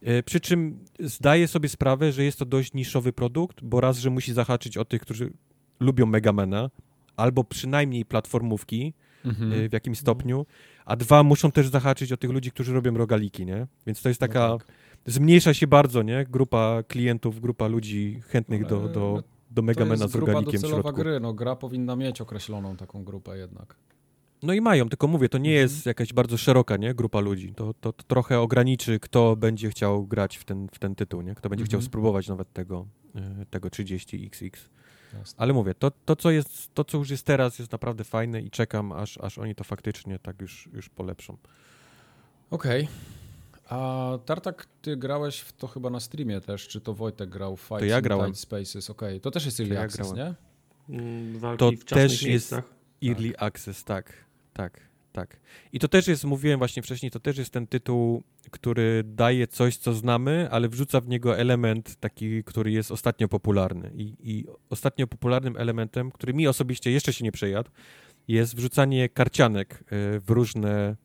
Okay. Przy czym zdaję sobie sprawę, że jest to dość niszowy produkt, bo raz, że musi zahaczyć o tych, którzy lubią Megamena, albo przynajmniej platformówki mhm. y, w jakimś stopniu, a dwa, muszą też zahaczyć o tych ludzi, którzy robią rogaliki, nie? Więc to jest no taka... No tak. Zmniejsza się bardzo, nie? Grupa klientów, grupa ludzi chętnych do, do, no, do Megamena z rogalikiem w środku. gry, no gra powinna mieć określoną taką grupę jednak. No i mają, tylko mówię, to nie mhm. jest jakaś bardzo szeroka nie, grupa ludzi. To, to, to, trochę ograniczy, kto będzie chciał grać w ten, w ten tytuł, nie? kto będzie mhm. chciał spróbować nawet tego, e, tego 30XX. Jasne. Ale mówię, to, to, co jest, to, co już jest teraz, jest naprawdę fajne i czekam, aż, aż oni to faktycznie tak już, już polepszą. Okej. Okay. A Tartak, ty grałeś w to chyba na streamie też, czy to Wojtek grał w Fight to ja grałem. Spaces? Okej, okay. to też jest Early ja Access, grałem. nie? Mm, walki to też jest Early tak. Access, tak, tak, tak. I to też jest, mówiłem właśnie wcześniej, to też jest ten tytuł, który daje coś, co znamy, ale wrzuca w niego element taki, który jest ostatnio popularny. I, i ostatnio popularnym elementem, który mi osobiście jeszcze się nie przejadł, jest wrzucanie karcianek e, w różne,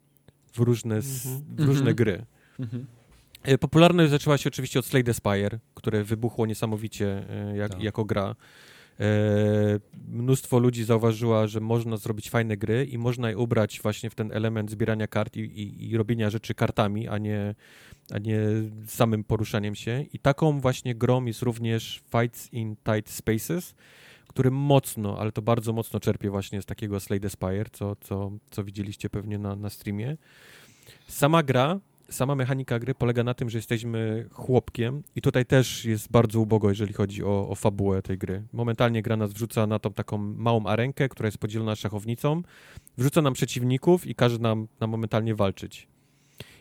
w różne, mm -hmm. w różne mm -hmm. gry. Mm -hmm. Popularność zaczęła się oczywiście od Slade Spire, które wybuchło niesamowicie e, jak, tak. jako gra. E, mnóstwo ludzi zauważyła, że można zrobić fajne gry i można je ubrać właśnie w ten element zbierania kart i, i, i robienia rzeczy kartami, a nie, a nie samym poruszaniem się. I taką właśnie grą jest również Fights in Tight Spaces, który mocno, ale to bardzo mocno czerpie właśnie z takiego Slade Spire, co, co, co widzieliście pewnie na, na streamie. Sama gra sama mechanika gry polega na tym, że jesteśmy chłopkiem i tutaj też jest bardzo ubogo, jeżeli chodzi o, o fabułę tej gry. Momentalnie gra nas wrzuca na tą taką małą arenkę, która jest podzielona szachownicą, wrzuca nam przeciwników i każe nam, nam momentalnie walczyć.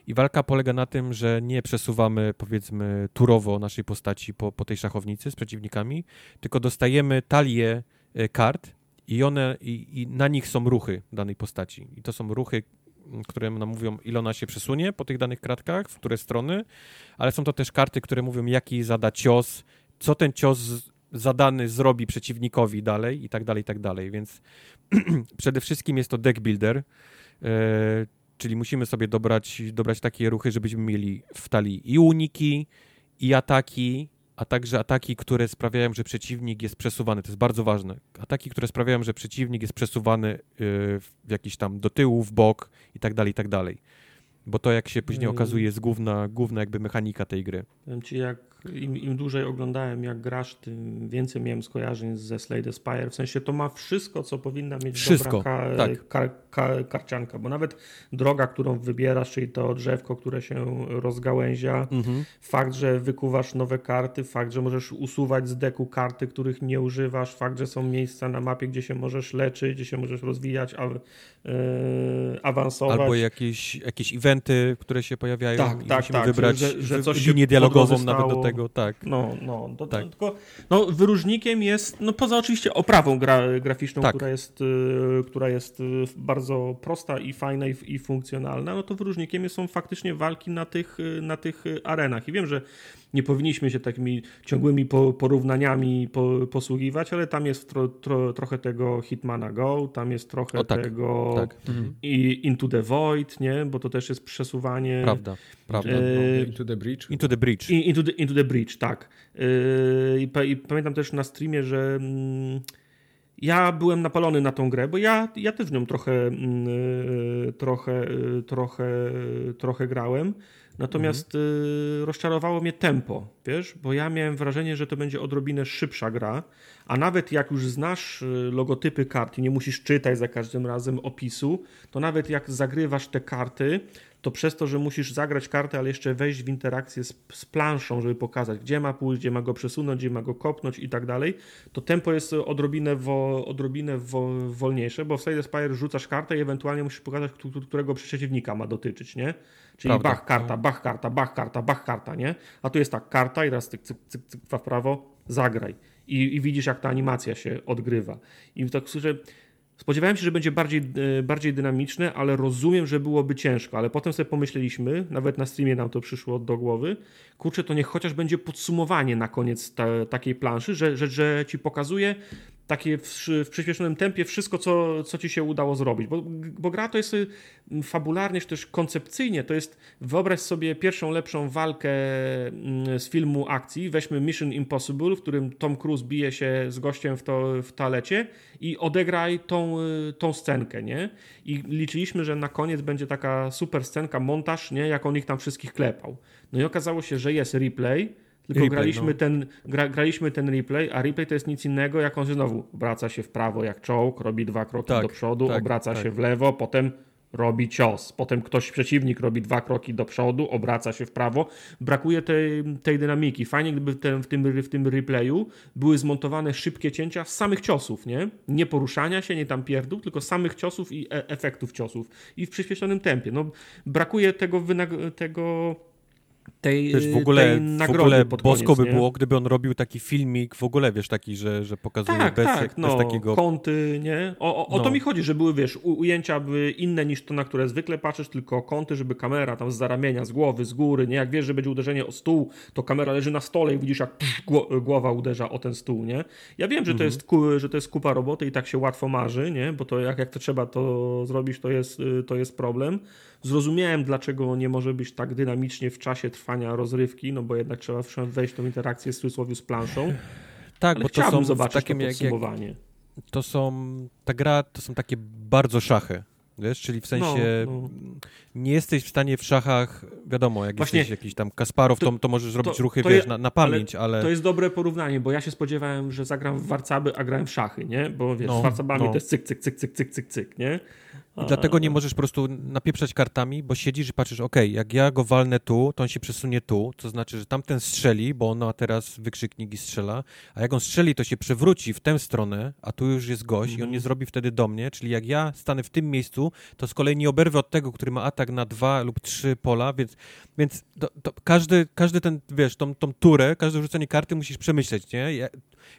I walka polega na tym, że nie przesuwamy, powiedzmy, turowo naszej postaci po, po tej szachownicy z przeciwnikami, tylko dostajemy talię e, kart i one, i, i na nich są ruchy danej postaci. I to są ruchy, które nam mówią, ile ona się przesunie po tych danych kratkach, w które strony, ale są to też karty, które mówią, jaki zada cios co ten cios zadany zrobi przeciwnikowi dalej i tak dalej, i tak dalej. Więc przede wszystkim jest to deck builder, e, czyli musimy sobie dobrać, dobrać takie ruchy, żebyśmy mieli w talii i uniki, i ataki, a także ataki, które sprawiają, że przeciwnik jest przesuwany. To jest bardzo ważne. Ataki, które sprawiają, że przeciwnik jest przesuwany y, w jakiś tam do tyłu, w bok i tak dalej, i tak dalej. Bo to, jak się później okazuje, jest główna, główna jakby mechanika tej gry. Powiem ci, jak im, im dłużej oglądałem, jak grasz, tym więcej miałem skojarzeń ze Slay the Spire. W sensie to ma wszystko, co powinna mieć wszystko, dobra tak. kar, kar, karcianka, bo nawet droga, którą wybierasz, czyli to drzewko, które się rozgałęzia, mhm. fakt, że wykuwasz nowe karty, fakt, że możesz usuwać z deku karty, których nie używasz, fakt, że są miejsca na mapie, gdzie się możesz leczyć, gdzie się możesz rozwijać, a, awansować. Albo jakieś, jakieś eventy, które się pojawiają tak, i tak, musimy tak, wybrać że, że coś linię dialogową nawet do tego tak. No, no, to, tak. tylko no, wyróżnikiem jest, no poza oczywiście oprawą gra, graficzną, tak. która, jest, y, która jest y, bardzo prosta i fajna i, i funkcjonalna, no to wyróżnikiem są faktycznie walki na tych, y, na tych arenach. I wiem, że nie powinniśmy się takimi ciągłymi porównaniami posługiwać, ale tam jest tro, tro, trochę tego Hitmana Go, tam jest trochę o, tak, tego tak. Mhm. i Into the Void, nie? bo to też jest przesuwanie. Prawda, prawda. E... Into the Bridge. Into the Bridge. Into the, into the Bridge, tak. E... I, I, pamiętam też na streamie, że... Mm, ja byłem napalony na tą grę, bo ja, ja też w nią trochę, mm, e, trochę, e, trochę, trochę grałem. Natomiast mhm. rozczarowało mnie tempo, wiesz, bo ja miałem wrażenie, że to będzie odrobinę szybsza gra, a nawet jak już znasz y, logotypy kart i nie musisz czytać za każdym razem opisu, to nawet jak zagrywasz te karty, to przez to, że musisz zagrać kartę, ale jeszcze wejść w interakcję z, z, planszą, żeby pokazać, gdzie ma pójść, gdzie ma go przesunąć, gdzie ma go kopnąć i tak dalej, to tempo jest odrobinę, wo, odrobinę wo, wolniejsze, bo w Slay the Spire rzucasz kartę i ewentualnie musisz pokazać, którego przeciwnika ma dotyczyć, nie? Czyli Prawda. bach karta, bach karta, bach karta, bach karta, nie? A tu jest tak, karta i raz cyk, cyk, cyk, cyk w prawo, zagraj. I, I, widzisz, jak ta animacja się odgrywa. I tak, że Spodziewałem się, że będzie bardziej, e, bardziej dynamiczne, ale rozumiem, że byłoby ciężko. Ale potem sobie pomyśleliśmy, nawet na streamie nam to przyszło do głowy, kurczę, to niech chociaż będzie podsumowanie na koniec ta, takiej planszy, że, że, że ci pokazuje takie w, w przyspieszonym tempie wszystko, co, co ci się udało zrobić. Bo, bo gra to jest y, fabularnie, czy też koncepcyjnie, to jest wyobraź sobie pierwszą lepszą walkę mm, z filmu akcji. Weźmy Mission Impossible, w którym Tom Cruise bije się z gościem w, to, w toalecie i odegraj tą, y, tą scenkę, nie? I liczyliśmy, że na koniec będzie taka super scenka, montaż, nie? Jak on ich tam wszystkich klepał. No i okazało się, że jest replay, tylko replay, graliśmy, no. ten, gra, graliśmy ten replay, a replay to jest nic innego, jak on znowu obraca się w prawo jak czołg, robi dwa kroki tak, do przodu, tak, obraca tak. się w lewo, potem robi cios. Potem ktoś, przeciwnik robi dwa kroki do przodu, obraca się w prawo. Brakuje tej, tej dynamiki. Fajnie, gdyby ten, w, tym, w tym replayu były zmontowane szybkie cięcia z samych ciosów, nie? Nie poruszania się, nie tam pierdół, tylko samych ciosów i e efektów ciosów. I w przyspieszonym tempie. No, brakuje tego, tego tej, wiesz, w ogóle, tej nagrody w ogóle bosko by było, gdyby on robił taki filmik w ogóle, wiesz, taki, że, że pokazuje tak, bez, tak, no, bez takiego... kąty, nie? O, o, o no. to mi chodzi, że były, wiesz, ujęcia były inne niż to, na które zwykle patrzysz, tylko kąty, żeby kamera tam z zaramienia, z głowy, z góry, nie? Jak wiesz, że będzie uderzenie o stół, to kamera leży na stole i widzisz, jak psz, głowa uderza o ten stół, nie? Ja wiem, że, mhm. to jest, że to jest kupa roboty i tak się łatwo marzy, nie? Bo to jak, jak to trzeba to zrobić, to jest, to jest problem. Zrozumiałem, dlaczego nie może być tak dynamicznie w czasie trwania rozrywki, no bo jednak trzeba wejść w tą interakcję w cudzysłowie z planszą. Tak, Ale bo to są zobaczyć takim to podsumowanie. Jak, jak, to są, ta gra to są takie bardzo szachy. Wiesz, czyli w sensie no, no. nie jesteś w stanie w szachach, wiadomo, jak Właśnie, jesteś jakiś tam Kasparow, to, to możesz zrobić to, ruchy, to wiesz, na, na, pamięć, ale, ale, To jest dobre porównanie, bo ja się spodziewałem, że zagram w warcaby, a grałem w szachy, nie? Bo wiesz, no, z warcabami no. to jest cyk, cyk, cyk, cyk, cyk, cyk, cyk, nie? I dlatego nie możesz po prostu napieprzać kartami, bo siedzisz i patrzysz, ok, jak ja go walnę tu, to on się przesunie tu, to znaczy, że tamten strzeli, bo on ma teraz wykrzyknik i strzela, a jak on strzeli, to się przewróci w tę stronę, a tu już jest gość mm -hmm. i on nie mhm. zrobi wtedy do mnie, czyli jak ja stanę w tym miejscu, to z kolei nie oberwę od tego, który ma atak na dwa lub trzy pola, więc, więc to, to każdy, każdy ten, wiesz, tą, tą turę, każde rzucenie karty musisz przemyśleć, nie?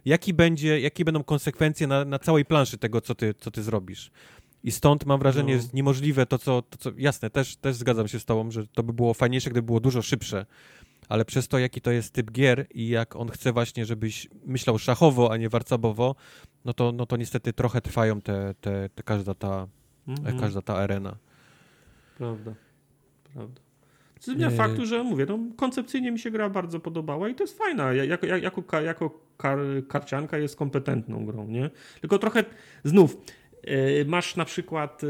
Jaki będzie, jakie będą konsekwencje na, na całej planszy tego, co ty, co ty zrobisz. I stąd mam wrażenie, no. że jest niemożliwe to co, to, co. Jasne, też, też zgadzam się z Tobą, że to by było fajniejsze, gdyby było dużo szybsze. ale przez to, jaki to jest typ gier i jak on chce właśnie, żebyś myślał szachowo, a nie warcabowo, no to, no to niestety trochę trwają te, te, te każda, ta, mhm. każda ta arena. Prawda, prawda. Zmienia faktu, że mówię, no, koncepcyjnie mi się gra bardzo podobała i to jest fajna. Jako, jako, jako kar, karcianka jest kompetentną grą, nie? Tylko trochę znów masz na przykład e,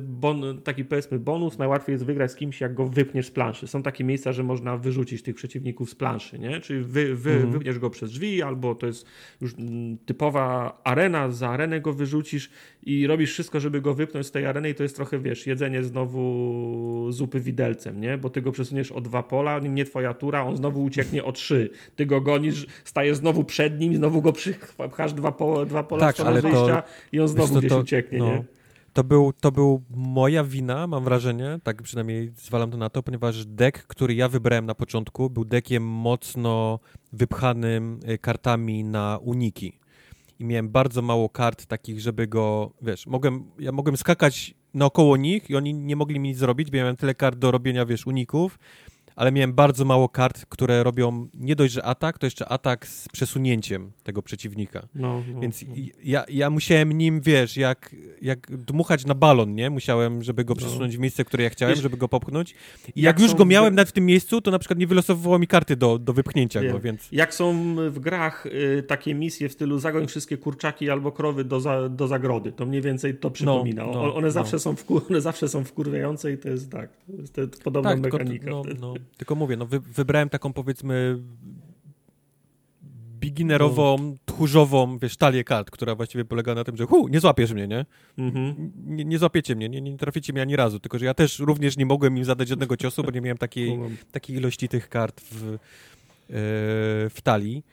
bon, taki powiedzmy bonus, najłatwiej jest wygrać z kimś, jak go wypniesz z planszy. Są takie miejsca, że można wyrzucić tych przeciwników z planszy, nie? Czyli wy, wy, mhm. wypniesz go przez drzwi, albo to jest już mm, typowa arena, za arenę go wyrzucisz i robisz wszystko, żeby go wypnąć z tej areny i to jest trochę, wiesz, jedzenie znowu zupy widelcem, nie? Bo ty go przesuniesz o dwa pola, nie twoja tura, on znowu ucieknie o trzy. Ty go gonisz, stajesz znowu przed nim, znowu go przypchasz dwa, po, dwa pola tak, ale wyjścia to, i on znowu gdzieś to, ucieknie, no. nie? To był, to był moja wina, mam wrażenie, tak przynajmniej zwalam to na to, ponieważ deck, który ja wybrałem na początku, był deckiem mocno wypchanym y, kartami na uniki i miałem bardzo mało kart takich, żeby go, wiesz, mogłem, ja mogłem skakać naokoło nich i oni nie mogli mi nic zrobić, bo ja miałem tyle kart do robienia, wiesz, uników, ale miałem bardzo mało kart, które robią nie dość, że atak, to jeszcze atak z przesunięciem tego przeciwnika. No, no, Więc no. Ja, ja musiałem nim, wiesz, jak, jak dmuchać na balon, nie? Musiałem, żeby go no. przesunąć w miejsce, które ja chciałem, wiesz, żeby go popchnąć. I jak, jak już go miałem nawet w tym miejscu, to na przykład nie wylosowywało mi karty do, do wypchnięcia Wiem. go, więc... Jak są w grach y, takie misje w stylu zagoń wszystkie kurczaki albo krowy do, za, do zagrody, to mniej więcej to przypomina. No, no, one, zawsze są wkur, one zawsze są wkurwiające i to jest tak, to jest, to jest podobna tak, mechanika. To, no, tylko mówię, no wy, wybrałem taką powiedzmy beginnerową, no. tchórzową, wiesz, talię kart, która właściwie polega na tym, że hu, nie złapiesz mnie, nie? Mhm. Nie, nie złapiecie mnie, nie, nie traficie mnie ani razu, tylko że ja też również nie mogłem im zadać żadnego ciosu, bo nie miałem takiej, takiej ilości tych kart w, yy, w talii.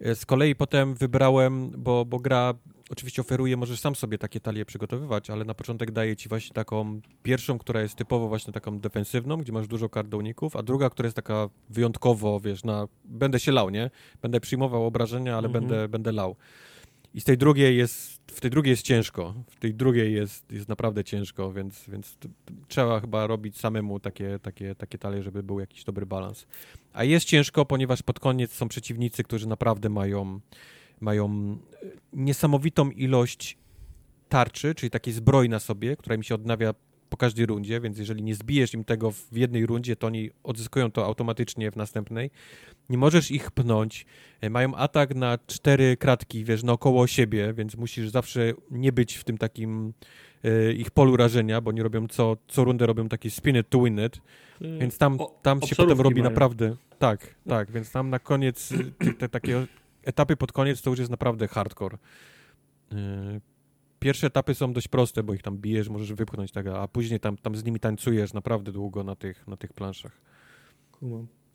E, z kolei potem wybrałem, bo, bo gra oczywiście oferuje, możesz sam sobie takie talie przygotowywać, ale na początek daje ci właśnie taką pierwszą, która jest typowo właśnie taką defensywną, gdzie masz dużo kart uników, a druga, która jest taka wyjątkowo, wiesz, na będę się lał, nie? Będę przyjmował obrażenia, ale mhm. będę, będę lał. I z tej drugiej jest, w tej drugiej jest ciężko, w tej drugiej jest, jest naprawdę ciężko, więc, więc trzeba chyba robić samemu takie, takie, takie talie, żeby był jakiś dobry balans. A jest ciężko, ponieważ pod koniec są przeciwnicy, którzy naprawdę mają mają e, niesamowitą ilość tarczy, czyli takiej zbroi na sobie, która im się odnawia po każdej rundzie, więc jeżeli nie zbijesz im tego w jednej rundzie, to oni odzyskują to automatycznie w następnej. Nie możesz ich pnąć. E, mają atak na cztery kratki, wiesz, naokoło siebie, więc musisz zawsze nie być w tym takim e, ich polu rażenia, bo oni robią co, co rundę robią taki spin it to win it, mm. więc tam, tam o, się potem robi mają. naprawdę, tak, tak, więc tam na koniec te, te, takie etapy pod koniec to już jest naprawdę hardcore. Y, pierwsze etapy są dość proste, bo ich tam bijesz, możesz wypchnąć, tak, a później tam, tam z nimi tańcujesz naprawdę długo na tych, na tych planszach.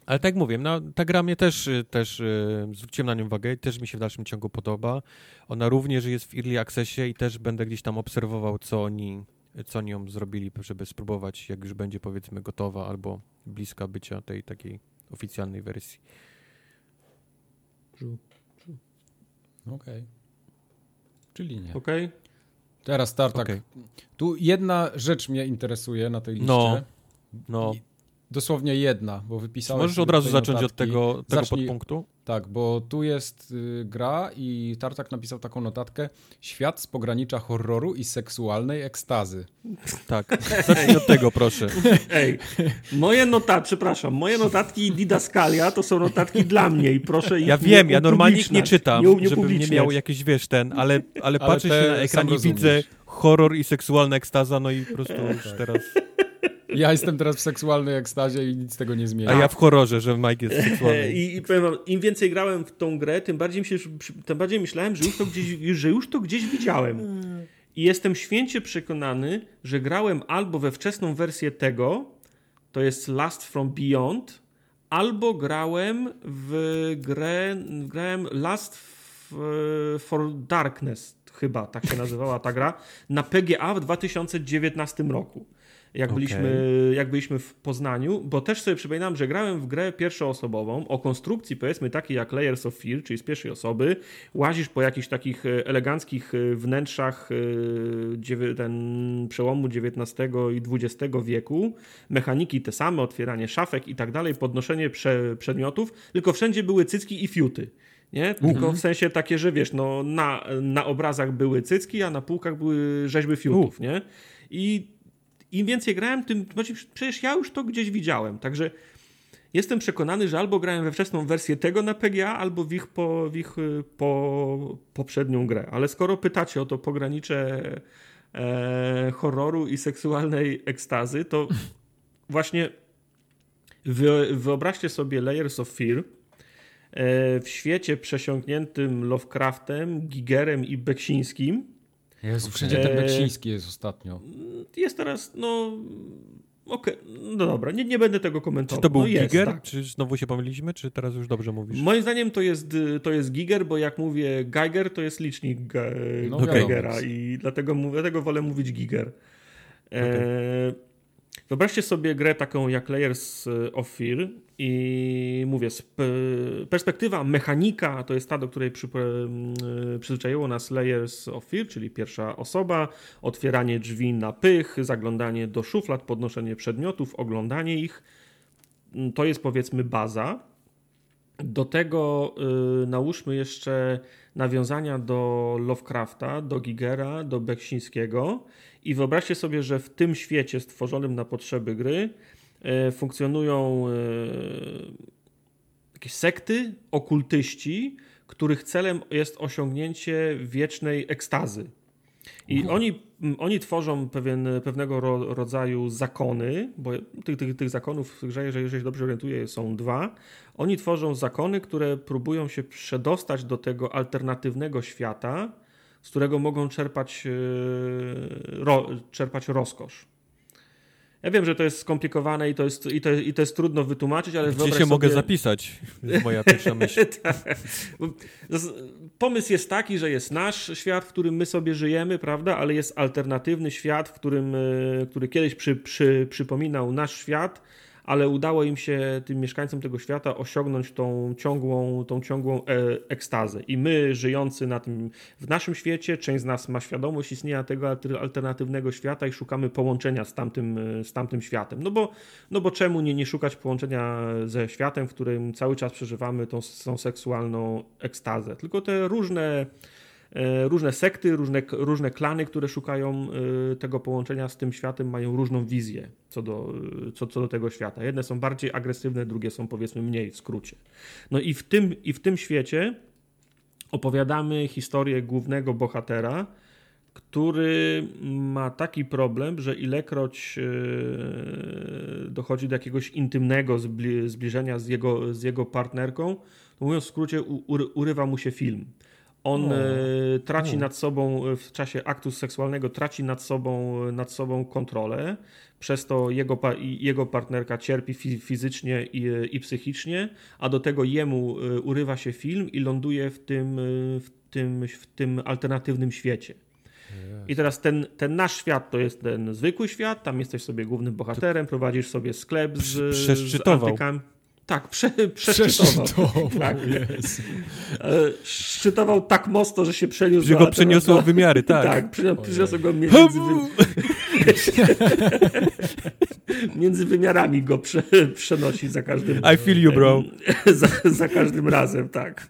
Ale tak jak mówię, no, ta gra mnie też, też y, zwróciłem na nią uwagę, też mi się w dalszym ciągu podoba. Ona również jest w Early Accessie i też będę gdzieś tam obserwował, co oni, co oni ją zrobili, żeby spróbować, jak już będzie powiedzmy gotowa albo bliska bycia tej takiej oficjalnej wersji. Okej. Okay. Czyli nie. Okej. Okay. Teraz Tartak. Okay. Tu jedna rzecz mnie interesuje na tej liście. No. no. Dosłownie jedna, bo wypisałeś... Możesz od razu zacząć notatki. od tego, tego Zacznij, podpunktu? Tak, bo tu jest y, gra i Tartak napisał taką notatkę Świat z pogranicza horroru i seksualnej ekstazy. Tak, zacznij od tego proszę. Ej, moje notatki, przepraszam, moje notatki Didaskalia to są notatki dla mnie i proszę Ja wiem, ja normalnie ich nie czytam, nie, nie żebym nie miał jakiś, wiesz, ten, ale, ale, ale patrzę się na ekran i widzę horror i seksualna ekstaza, no i po prostu już tak. teraz... Ja jestem teraz w seksualnej ekstazie i nic tego nie zmienia. A ja w horrorze, że Mike jest seksualny. I, i powiem wam, im więcej grałem w tą grę, tym bardziej, mi się, tym bardziej myślałem, że już, to gdzieś, że już to gdzieś widziałem. I jestem święcie przekonany, że grałem albo we wczesną wersję tego, to jest Last from Beyond, albo grałem w grę, grałem Last for Darkness, chyba tak się nazywała ta gra, na PGA w 2019 roku. Jak, okay. byliśmy, jak byliśmy w Poznaniu, bo też sobie przypominam, że grałem w grę pierwszoosobową o konstrukcji powiedzmy takiej jak Layers of Fear, czyli z pierwszej osoby, łazisz po jakichś takich e, eleganckich e, wnętrzach e, ten przełomu XIX i XX wieku, mechaniki te same, otwieranie szafek i tak dalej, podnoszenie prze, przedmiotów, tylko wszędzie były cycki i fiuty. Nie? Tylko mhm. w sensie takie, że wiesz, no, na, na obrazach były cycki, a na półkach były rzeźby fiutów, nie? I im więcej grałem, tym znaczy, przecież ja już to gdzieś widziałem. Także jestem przekonany, że albo grałem we wczesną wersję tego na PGA, albo w ich, po, w ich y, po, poprzednią grę. Ale skoro pytacie o to pogranicze e, horroru i seksualnej ekstazy, to właśnie wy, wyobraźcie sobie Layers of Fear e, w świecie przesiąkniętym Lovecraftem, Gigerem i Beksińskim, Jezu, wszędzie ten Beksiński jest ostatnio. Jest teraz, no... Okej, okay. no dobra, nie, nie będę tego komentował. Czy to był no jest, Giger? Tak. Czy znowu się pomyliliśmy, czy teraz już dobrze mówisz? Moim zdaniem to jest, to jest Giger, bo jak mówię Geiger, to jest licznik no, Geigera i dlatego, dlatego wolę mówić Giger. Okay. E Wyobraźcie sobie grę taką jak Layers of Fear i mówię, perspektywa mechanika to jest ta, do której przy, przyzwyczaiło nas Layers of Fear, czyli pierwsza osoba, otwieranie drzwi na pych, zaglądanie do szuflad, podnoszenie przedmiotów, oglądanie ich. To jest powiedzmy baza. Do tego y, nałóżmy jeszcze nawiązania do Lovecrafta, do Gigera, do Beksińskiego i wyobraźcie sobie, że w tym świecie stworzonym na potrzeby gry e, funkcjonują e, jakieś sekty, okultyści, których celem jest osiągnięcie wiecznej ekstazy. I oni, oni tworzą pewien, pewnego ro, rodzaju zakony, bo tych, tych, tych zakonów w grze, jeżeli, jeżeli dobrze orientuję, są dwa. Oni tworzą zakony, które próbują się przedostać do tego alternatywnego świata, z którego mogą czerpać, e, ro, czerpać rozkosz. Ja wiem, że to jest skomplikowane i to jest, i to, i to jest trudno wytłumaczyć, ale Gdzie się sobie... mogę zapisać? Jest moja pierwsza myśl. tak. Pomysł jest taki, że jest nasz świat, w którym my sobie żyjemy, prawda, ale jest alternatywny świat, w którym, e, który kiedyś przy, przy, przypominał nasz świat, ale udało im się, tym mieszkańcom tego świata, osiągnąć tą ciągłą, tą ciągłą e, ekstazę. I my, żyjący na tym, w naszym świecie, część z nas ma świadomość istnienia tego alternatywnego świata i szukamy połączenia z tamtym, z tamtym światem. No bo, no bo czemu nie, nie szukać połączenia ze światem, w którym cały czas przeżywamy tą, tą seksualną ekstazę? Tylko te różne E, różne sekty, różne, różne klany, które szukają e, tego połączenia z tym światem, mają różną wizję co do, co, co do tego świata. Jedne są bardziej agresywne, drugie są powiedzmy mniej w skrócie. No i w tym, i w tym świecie opowiadamy historię głównego bohatera, który ma taki problem, że ilekroć e, dochodzi do jakiegoś intymnego zbliżenia z jego, z jego partnerką, to mówiąc w skrócie, urywa mu się film. On o. E, traci o. nad sobą e, w czasie aktu seksualnego, traci nad sobą, e, nad sobą kontrolę. Przez to jego, jego partnerka cierpi fizycznie i, i psychicznie, a do tego jemu urywa się film i ląduje w tym, w tym, w tym alternatywnym świecie. I teraz ten, ten nasz świat to jest ten zwykły świat, tam jesteś sobie głównym bohaterem, prowadzisz sobie sklep z, z antykami. Tak, prze, przeszczytował. przeszczytował tak. Yes. E, szczytował tak mocno, że się przeniósł. Że go przeniosło w wymiary, tak. Tak, przeniosło go między, między wymiarami go prze, przenosi za każdym I feel you, bro. za, za każdym razem, tak.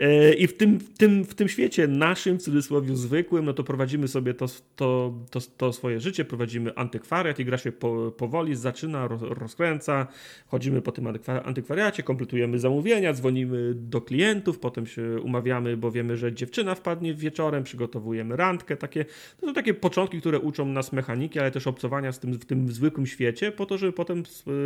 E, I w tym, w, tym, w tym świecie naszym, w cudzysłowie zwykłym, no to prowadzimy sobie to, to, to, to swoje życie, prowadzimy antykwariat i gra się po, powoli zaczyna, rozkręca, chodzimy po tym antykwariacie, kompletujemy zamówienia, dzwonimy do klientów, potem się umawiamy, bo wiemy, że dziewczyna wpadnie wieczorem, przygotowujemy randkę, takie, to są takie początki, które uczą nas mechaniki, ale też obcowania z tym, w tym zwykłym świecie, po to, żeby potem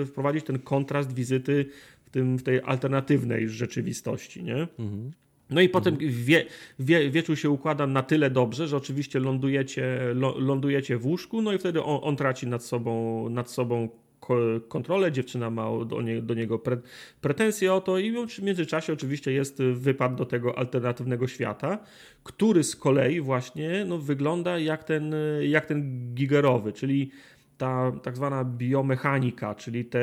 wprowadzić ten kontrast wizyty w, tym, w tej alternatywnej rzeczywistości, nie? Mhm. No i potem mhm. wie, wie, wieczór się układa na tyle dobrze, że oczywiście lądujecie, lądujecie w łóżku, no i wtedy on, on traci nad sobą, nad sobą kontrolę, dziewczyna ma do, nie, do niego pre, pretensje o to i w międzyczasie oczywiście jest wypad do tego alternatywnego świata, który z kolei właśnie no, wygląda jak ten, jak ten gigerowy, czyli ta tak zwana biomechanika, czyli te,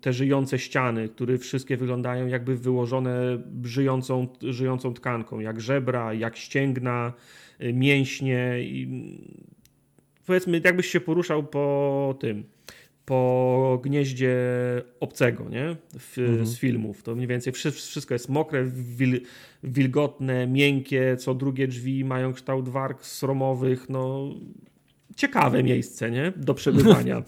te żyjące ściany, które wszystkie wyglądają jakby wyłożone żyjącą, żyjącą tkanką, jak żebra, jak ścięgna, y, mięśnie. I powiedzmy, jakbyś się poruszał po tym, po gnieździe obcego, nie? W, mhm. Z filmów. To mniej więcej wszystko jest mokre, wil, wilgotne, miękkie, co drugie drzwi mają kształt warg sromowych, no ciekawe miejsce, nie? Do przebywania.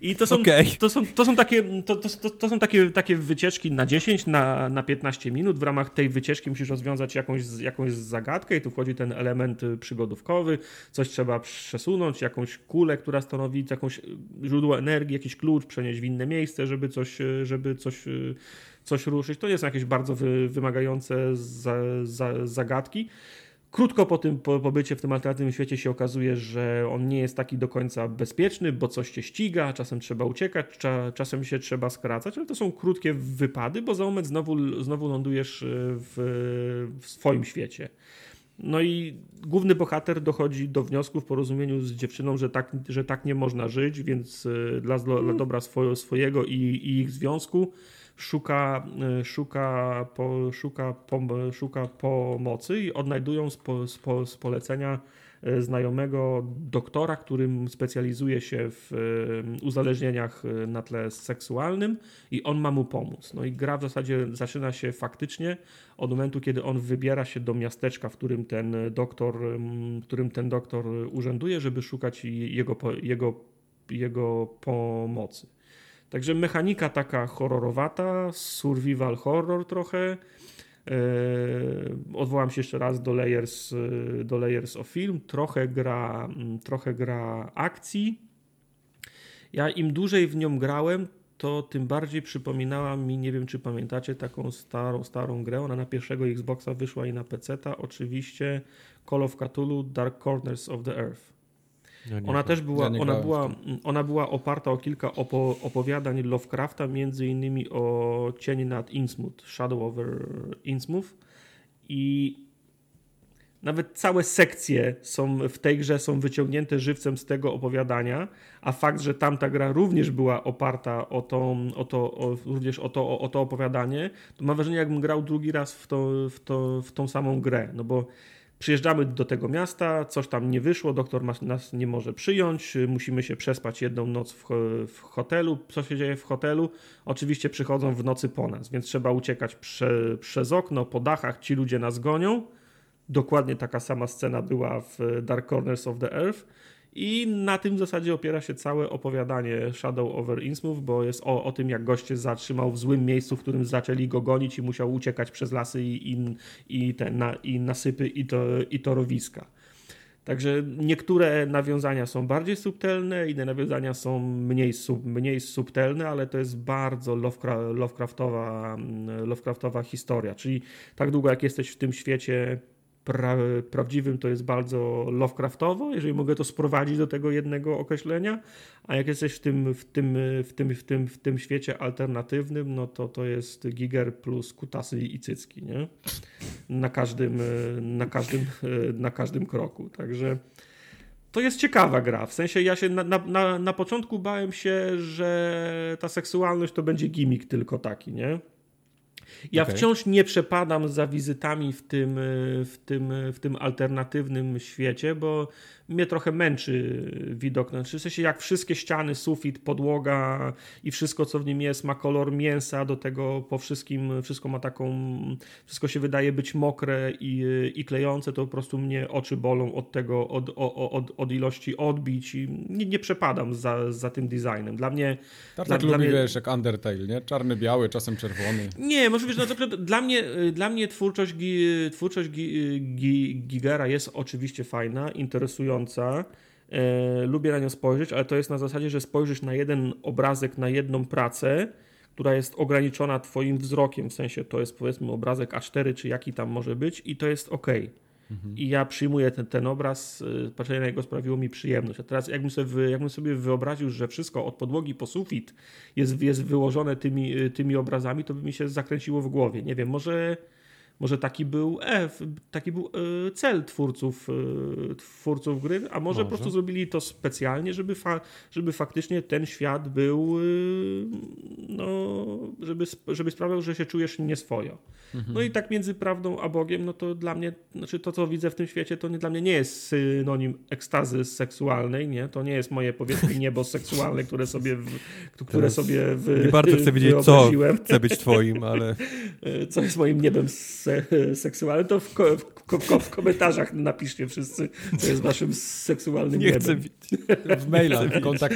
I to są, okay. to są, to są, takie, to, to, to, są takie, takie wycieczki na 10, na, na 15 minut. W ramach tej wycieczki musisz rozwiązać jakąś, jakąś zagadkę i tu wchodzi ten element przygodówkowy. Coś trzeba przesunąć, jakąś kulę, która stanowi jakąś źródło energii, jakiś klucz, przenieść w inne miejsce, żeby coś, żeby coś, coś ruszyć. To nie są jakieś bardzo wy, wymagające za, za, zagadki. Krótko po tym pobycie w tym alternatywnym świecie się okazuje, że on nie jest taki do końca bezpieczny, bo coś cię ściga, czasem trzeba uciekać, cza, czasem się trzeba skracać, ale to są krótkie wypady, bo za moment znowu, znowu lądujesz e, w, w swoim świecie. No i główny bohater dochodzi do wniosku w porozumieniu z dziewczyną, że tak, że tak nie można żyć, więc e, dla, dla dobra swojego i, i ich związku szuka, e, szuka, po, szuka, po, szuka pomocy i odnajdują z, po, z, po, z polecenia e, znajomego doktora, którym specjalizuje się w e, uzależnieniach na tle seksualnym i on ma mu pomóc. No i gra w zasadzie zaczyna się faktycznie od momentu, kiedy on wybiera się do miasteczka, w którym ten doktor, którym ten doktor urzęduje, żeby szukać jego, jego, jego pomocy. Także mechanika taka horrorowata, survival horror trochę. Eee, odwołam się jeszcze raz do Layers, e, do Layers of Film. Trochę gra, mm, trochę gra akcji. Ja im dłużej w nią grałem, to tym bardziej przypominała mi, nie wiem czy pamiętacie, taką starą, starą grę. Ona na pierwszego Xboxa wyszła i na PC-ta. Oczywiście Call of Cthulhu Dark Corners of the Earth. Ja ona też była, ja ona, była, ona była oparta o kilka opo opowiadań Lovecrafta, między innymi o Cień nad Innsmouth, Shadow over Innsmouth. I nawet całe sekcje są w tej grze są wyciągnięte żywcem z tego opowiadania, a fakt, że tamta gra również była oparta o to, o to, o, również o to, o, o to opowiadanie, to mam wrażenie, jakbym grał drugi raz w, to, w, to, w tą samą grę, no bo Przyjeżdżamy do tego miasta, coś tam nie wyszło, doktor nas nie może przyjąć, musimy się przespać jedną noc w, w, hotelu. Co się dzieje w hotelu? Oczywiście przychodzą w nocy po nas, więc trzeba uciekać prze, przez okno, po dachach, ci ludzie nas gonią. Dokładnie taka sama scena była w Dark Corners of the Earth. I na tym zasadzie opiera się całe opowiadanie Shadow over Innsmouth, bo jest o, o tym, jak goście zatrzymał w złym miejscu, w którym zaczęli go gonić i musiał uciekać przez lasy i, i, i, te, na, i nasypy i, to, i torowiska. Także niektóre nawiązania są bardziej subtelne, inne nawiązania są mniej, sub, mniej subtelne, ale to jest bardzo Lovecraftowa, Lovecraftowa historia. Czyli tak długo jak jesteś w tym świecie pra, prawdziwym to jest bardzo Lovecraftowo, jeżeli mogę to sprowadzić do tego jednego określenia, a jak jesteś w tym, w tym, w tym, w tym, w tym świecie alternatywnym, no to to jest Giger plus kutasy i cycki, nie? Na każdym, na każdym, na każdym kroku, także to jest ciekawa gra. W sensie ja się na, na, na początku bałem się, że ta seksualność to będzie gimmick tylko taki, nie? Ja okay. wciąż nie przepadam za wizytami w tym, w, tym, w tym alternatywnym świecie, bo mnie trochę męczy widok. Znaczy, w sensie jak wszystkie ściany, sufit, podłoga i wszystko, co w nim jest, ma kolor mięsa, do tego po wszystkim, wszystko ma taką, wszystko się wydaje być mokre i, i klejące, to po prostu mnie oczy bolą od tego, od, od, od ilości odbić i nie, nie przepadam za, za tym designem. Dla mnie... Tak, dla, lubi, mnie... wiesz, jak Undertale, nie? Czarny, biały, czasem czerwony. Nie, może wiesz, no, dla mnie, dla mnie twórczość, twórczość Gigera jest oczywiście fajna, interesująca, E, lubię na nią spojrzeć, ale to jest na zasadzie, że spojrzysz na jeden obrazek, na jedną pracę, która jest ograniczona Twoim wzrokiem, w sensie to jest powiedzmy obrazek A4, czy jaki tam może być, i to jest ok. Mhm. I ja przyjmuję ten, ten obraz, e, patrzenie na niego sprawiło mi przyjemność. A teraz, jakbym sobie, jakbym sobie wyobraził, że wszystko od podłogi po sufit jest, jest wyłożone tymi, tymi obrazami, to by mi się zakręciło w głowie. Nie wiem, może Może taki był F, taki był e, cel twórców, e, twórców gry, a może, może, po prostu zrobili to specjalnie, żeby, fa żeby faktycznie ten świat był, e, no, żeby, żeby sprawiał, że się czujesz nieswojo. Mhm. No i tak między prawdą a Bogiem, no to dla mnie, znaczy to, co widzę w tym świecie, to nie, dla mnie nie jest synonim ekstazy seksualnej, nie? To nie jest moje, powiedzmy, niebo seksualne, które sobie, w, które sobie w, Nie bardzo chcę wiedzieć, co chce być twoim, ale... Co jest moim niebem seksualnym, to w, w, w, w, komentarzach napiszcie wszyscy, co jest waszym seksualnym nie. Chcę w mailach, kontakt.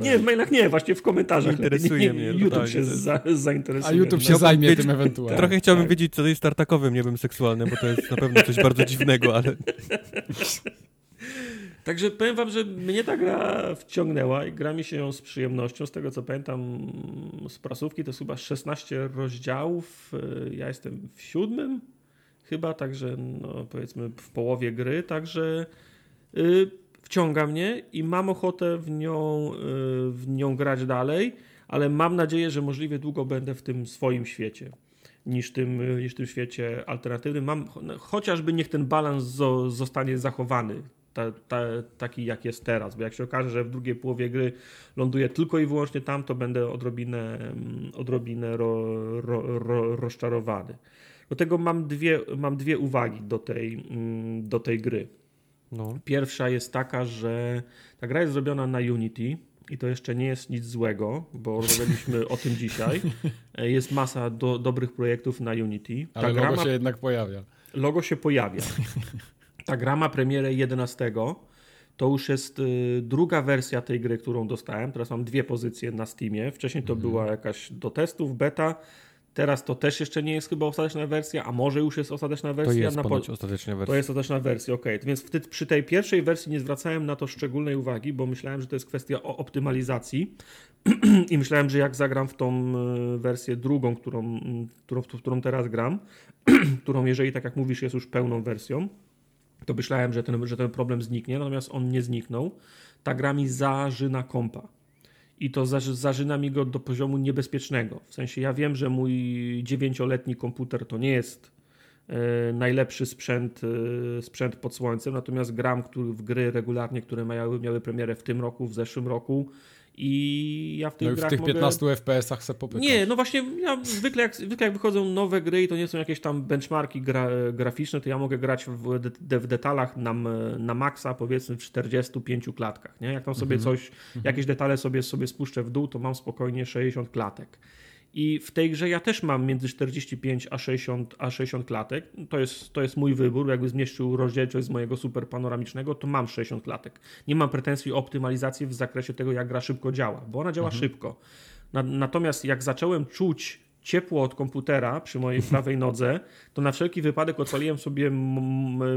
Nie, w mailach nie, właśnie w komentarzach. Interesuje nie, mnie. YouTube się za, zainteresuje. A YouTube się zajmie tym ewentualnie. Trochę chciałbym tak. wiedzieć, co to jest startakowym niebem seksualnym, bo to jest na pewno coś bardzo dziwnego, ale... Także powiem wam, że mnie ta gra wciągnęła i gra mi się ją z przyjemnością. Z tego co pamiętam z prasówki to jest chyba 16 rozdziałów. Ja jestem w siódmym chyba, także no, powiedzmy w połowie gry, także yy, wciąga mnie i mam ochotę w nią, yy, w nią grać dalej, ale mam nadzieję, że możliwie długo będę w tym swoim świecie niż tym, niż tym świecie alternatywnym. Mam, chociażby niech ten balans zo, zostanie zachowany ta, ta, taki jak jest teraz, bo jak się okaże, że w drugiej połowie gry ląduję tylko i wyłącznie tam, to będę odrobinę, mm, odrobinę ro, ro, ro, rozczarowany. Do tego mam dwie, mam dwie uwagi do tej, mm, do tej gry. No. Pierwsza jest taka, że ta gra jest zrobiona na Unity i to jeszcze nie jest nic złego, bo rozmawialiśmy o tym dzisiaj. Jest masa do, dobrych projektów na Unity. Ta Ale logo ma... się jednak pojawia. Logo się pojawia. Ta gra ma premierę 11. To już jest y, druga wersja tej gry, którą dostałem. Teraz mam dwie pozycje na Steamie. Wcześniej to mhm. była jakaś do testów, beta. Teraz to też jeszcze nie jest chyba ostateczna wersja, a może już jest ostateczna wersja. To jest na po... ostateczna wersja. To jest ostateczna wersja, ok. Więc wtedy, przy tej pierwszej wersji nie zwracałem na to szczególnej uwagi, bo myślałem, że to jest kwestia optymalizacji i myślałem, że jak zagram w tą y, wersję drugą, którą, którą, którą teraz gram, którą jeżeli tak jak mówisz jest już pełną wersją, to myślałem, że ten, że ten problem zniknie, natomiast on nie zniknął. Ta gra mi zażyna kompa. I to zażyna mi go do poziomu niebezpiecznego. W sensie ja wiem, że mój dziewięcioletni komputer to nie jest e, najlepszy sprzęt, e, sprzęt pod słońcem, natomiast gram który, w gry regularnie, które miały, miały premierę w tym roku, w zeszłym roku i ja w tych no grach w tych mogę... 15 FPS-ach se. Nie, no właśnie, ja zwykle, jak, zwykle jak wychodzą nowe gry i to nie są jakieś tam benchmarki gra, graficzne, to ja mogę grać w, de, w detalach na, na maksa, powiedzmy w 45 klatkach. Nie? Jak tam sobie mhm. coś, jakieś detale sobie, sobie spuszczę w dół, to mam spokojnie 60 klatek. I w tej grze ja też mam między 45 a 60, a 60 klatek. To jest, to jest mój wybór. Jakby zmieścił rozdzielczość z mojego super panoramicznego, to mam 60 klatek. Nie mam pretensji o optymalizację w zakresie tego, jak gra szybko działa, bo ona działa mhm. szybko. Na, natomiast jak zacząłem czuć ciepło od komputera przy mojej prawej nodze, to na wszelki wypadek odpaliłem sobie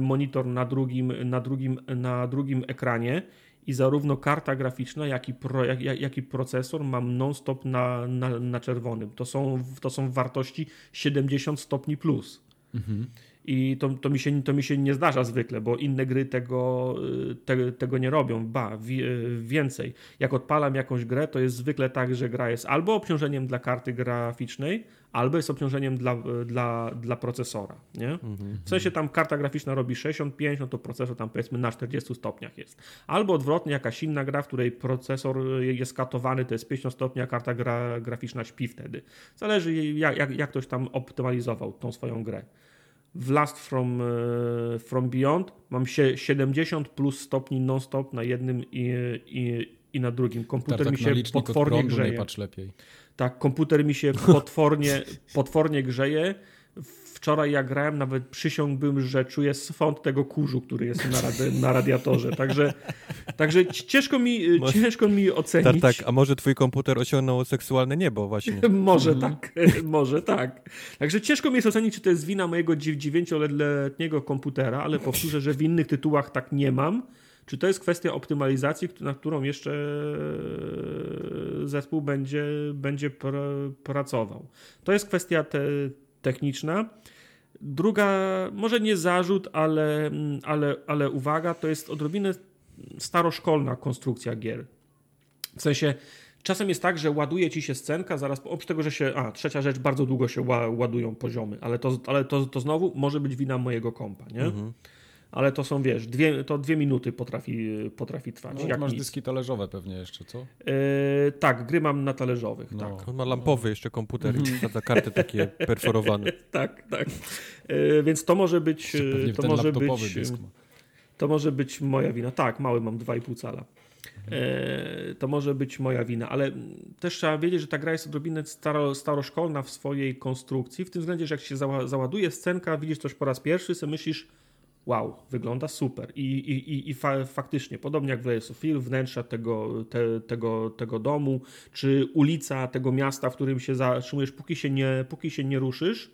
monitor na drugim, na drugim, na drugim ekranie i zarówno karta graficzna, jak i, pro, jak, jak i procesor mam non-stop na, na, na czerwonym. To są, to są wartości 70 stopni plus. Mhm. I to, to, mi się, to mi się nie zdarza zwykle, bo inne gry tego, te, tego nie robią. Ba, więcej. Jak odpalam jakąś grę, to jest zwykle tak, że gra jest albo obciążeniem dla karty graficznej, albo jest obciążeniem dla, dla, dla procesora. Nie? W sensie tam karta graficzna robi 65, no to procesor tam powiedzmy na 40 stopniach jest. Albo odwrotnie, jakaś inna gra, w której procesor jest katowany, to jest 50 stopni, a karta gra, graficzna śpi wtedy. Zależy jak, jak, jak ktoś tam optymalizował tą swoją grę w Last From, e, from Beyond mam się 70 plus stopni non-stop na jednym i, i, i na drugim. Komputer tak, tak, mi się potwornie grzeje. Nie patrz lepiej. Tak, komputer mi się potwornie, potwornie grzeje wczoraj jak grałem, nawet przysiągłbym, że czuję swąd tego kurzu, który jest na, radi na radiatorze. Także, także ciężko mi, może, ciężko mi ocenić. Tak, tak, a może twój komputer osiągnął seksualne niebo właśnie. może mhm. tak, może tak. Także ciężko mi jest ocenić, czy to jest wina mojego dziewięcioletniego komputera, ale powtórzę, że w innych tytułach tak nie mam. Czy to jest kwestia optymalizacji, na którą jeszcze zespół będzie, będzie pr pracował? To jest kwestia te, techniczna. Druga, może nie zarzut, ale, ale, ale uwaga, to jest odrobinę staroszkolna konstrukcja gier. W sensie czasem jest tak, że ładuje ci się scenka, zaraz oprócz tego, że się. A, trzecia rzecz, bardzo długo się ładują poziomy, ale to, ale to, to znowu może być wina mojego kompa, nie? Mhm ale to są, wiesz, dwie, to dwie minuty potrafi, potrafi trwać. No, jak masz nic. dyski talerzowe pewnie jeszcze, co? Yy, tak, gry mam na talerzowych, no. tak. On ma lampowy jeszcze komputer i wsadza karty takie perforowane. tak, tak. Yy, więc to może być... To może być, dysk to może być moja wina. Tak, mały mam 2,5 cala. Yy, to może być moja wina, ale też trzeba wiedzieć, że ta gra jest odrobinę staro, staroszkolna w swojej konstrukcji, w tym względzie, że jak się załaduje scenka, widzisz coś po raz pierwszy, sobie myślisz, wow, wygląda super. I, i, i fa faktycznie, podobnie jak w Layers of Fear, wnętrza tego, te, tego, tego domu, czy ulica tego miasta, w którym się zatrzymujesz, póki się nie, póki się nie ruszysz,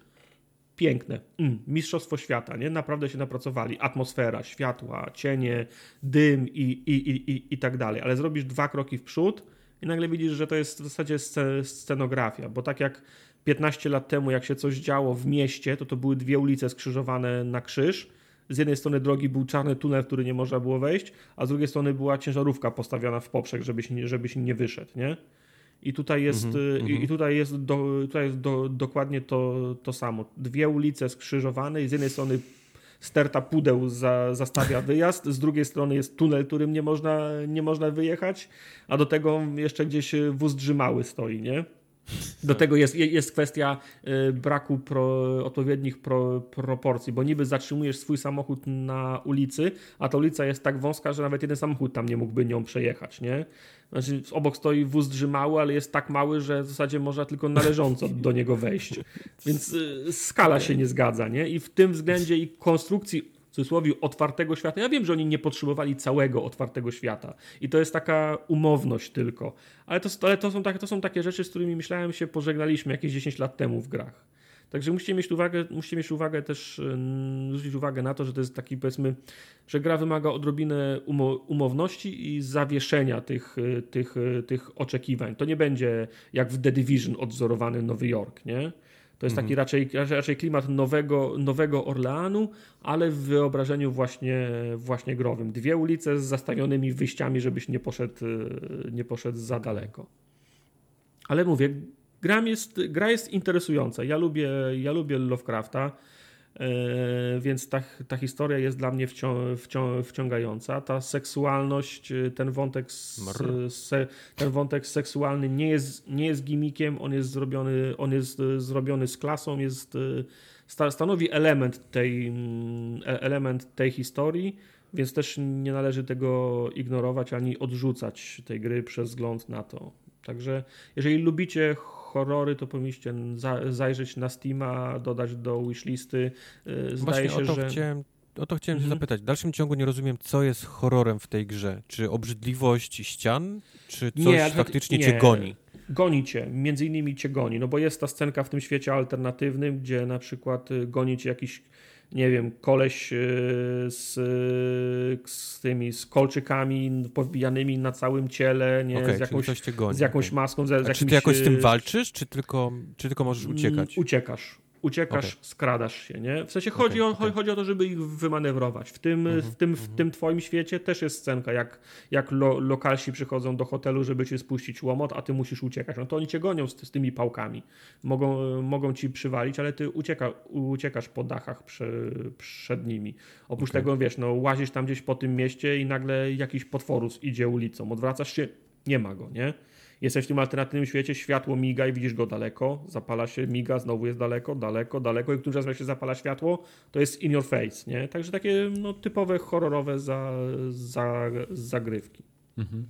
piękne. Mm, mistrzostwo świata, nie? Naprawdę się napracowali. Atmosfera, światła, cienie, dym i, i, i, i tak dalej. Ale zrobisz dwa kroki w przód i nagle widzisz, że to jest w zasadzie scenografia, bo tak jak 15 lat temu, jak się coś działo w mieście, to to były dwie ulice skrzyżowane na krzyż, z jednej strony drogi był czarny tunel, w który nie można było wejść, a z drugiej strony była ciężarówka postawiona w poprzek, żebyś, żebyś nie wyszedł, nie? I tutaj jest, mm -hmm, i, i, tutaj jest, do, tutaj jest do, dokładnie to, to samo. Dwie ulice skrzyżowane i z jednej strony sterta pudeł za, zastawia wyjazd, z drugiej strony jest tunel, którym nie można, nie można wyjechać, a do tego jeszcze gdzieś wóz drzymały stoi, nie? Do tego jest, jest kwestia y, braku pro, odpowiednich pro, proporcji, bo niby zatrzymujesz swój samochód na ulicy, a ta ulica jest tak wąska, że nawet jeden samochód tam nie mógłby nią przejechać, nie? Znaczy, obok stoi wóz drzymały, ale jest tak mały, że w zasadzie można tylko należąco do niego wejść. Więc y, skala się nie zgadza, nie? I w tym względzie i konstrukcji w cudzysłowie otwartego świata. Ja wiem, że oni nie potrzebowali całego otwartego świata i to jest taka umowność tylko, ale to, ale to, są, takie, to są takie rzeczy, z którymi myślałem się pożegnaliśmy jakieś 10 lat temu w grach. Także musicie mieć uwagę, musicie mieć uwagę też, zwrócić uwagę na to, że to jest taki powiedzmy, że gra wymaga odrobinę umo umowności i zawieszenia tych, tych, tych oczekiwań. To nie będzie jak w The Division odzorowany Nowy Jork, nie? To jest taki mhm. raczej, raczej klimat nowego, nowego Orleanu, ale w wyobrażeniu właśnie, właśnie growym. Dwie ulice z zastawionymi wyjściami, żebyś nie poszedł, nie poszedł za daleko. Ale mówię, gra jest, gra jest interesująca. Ja lubię, ja lubię Lovecrafta. E, więc ta, ta historia jest dla mnie wcią, wcią, wciągająca. Ta seksualność, e, ten wątek, se, ten wątek seksualny nie jest, nie jest gimmickiem, on jest zrobiony, on jest e, zrobiony z klasą, jest, stanowi element tej, mm, element tej historii, więc też nie należy tego ignorować ani odrzucać tej gry przez wzgląd na to. Także jeżeli lubicie horrory, to powinniście za, zajrzeć na Steama, dodać do wishlisty. Y, zdaje Właśnie się, o to że... Chciałem... O to chciałem mhm. się zapytać. W dalszym ciągu nie rozumiem, co jest horrorem w tej grze. Czy obrzydliwość ścian, czy coś nie, faktycznie nie. cię goni? Goni cię, między innymi cię goni, no bo jest ta scenka w tym świecie alternatywnym, gdzie na przykład y, goni cię jakiś nie wiem, koleś y, z, z tymi z kolczykami powbijanymi na całym ciele, nie, okay, z, jakąś, z jakąś maską. Z, z jakimś... Czy ty jakoś z tym walczysz, czy tylko, czy tylko możesz uciekać? Uciekasz uciekasz, okay. skradasz się, nie? W sensie chodzi, okay, o, okay. chodzi o to, żeby ich wymanewrować. W tym, mm -hmm, w, tym, w mm -hmm. tym twoim świecie też jest scenka, jak, jak lo, lokalsi przychodzą do hotelu, żeby cię spuścić łomot, a ty musisz uciekać. No to oni cię gonią z, z tymi pałkami. Mogą, mogą ci przywalić, ale ty ucieka, uciekasz po dachach przy, przed nimi. Oprócz tego, wiesz, no łazisz tam gdzieś po tym mieście i nagle jakiś potworus idzie ulicą. Odwracasz się, nie ma go, nie? Jesteś w tym alternatywnym świecie, światło miga i widzisz go daleko, zapala się, miga, znowu jest daleko, daleko, daleko i którymś razem się zapala światło, to jest in your face, nie? Także takie no, typowe horrorowe za, za, zagrywki. Mhm.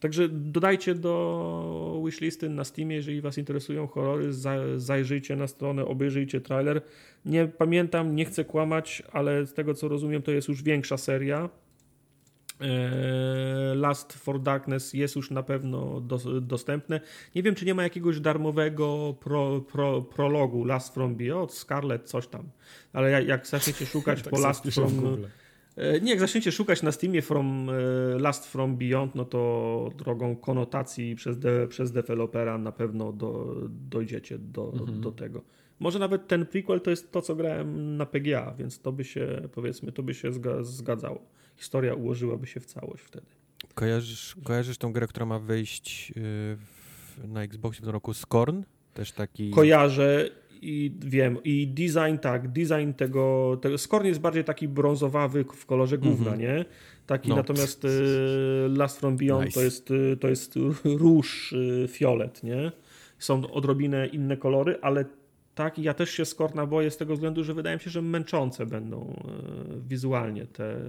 Także dodajcie do wishlisty na Steamie, jeżeli Was interesują horrory, zajrzyjcie na stronę, obejrzyjcie trailer. Nie pamiętam, nie chcę kłamać, ale z tego co rozumiem, to jest już większa seria Last for Darkness jest już na pewno do, dostępne. Nie wiem, czy nie ma jakiegoś darmowego pro, pro, prologu Last from Beyond, Scarlet, coś tam. Ale jak, jak zaczniecie szukać tak po Last from... E, nie, jak zaczniecie szukać na Steamie from, e, Last From Beyond, no to drogą konotacji przez, de, przez dewelopera na pewno do, dojdziecie do, mhm. do tego. Może nawet ten prequel to jest to, co grałem na PGA, więc to by się, powiedzmy, to by się zgadzało historia ułożyłaby się w całość wtedy. Kojarzysz, kojarzysz tą grę, która ma wyjść yy, w, na Xboxie w tym roku? Scorn? Też taki... Kojarzę i wiem, i design tak, design tego, tego Scorn jest bardziej taki brązowawy w kolorze główna, mm -hmm. nie? Taki no. natomiast y, Last From Beyond nice. to, jest, y, to jest róż y, fiolet, nie? Są odrobinę inne kolory, ale tak, ja też się Skorna boję z tego względu, że wydaje mi się, że męczące będą wizualnie te,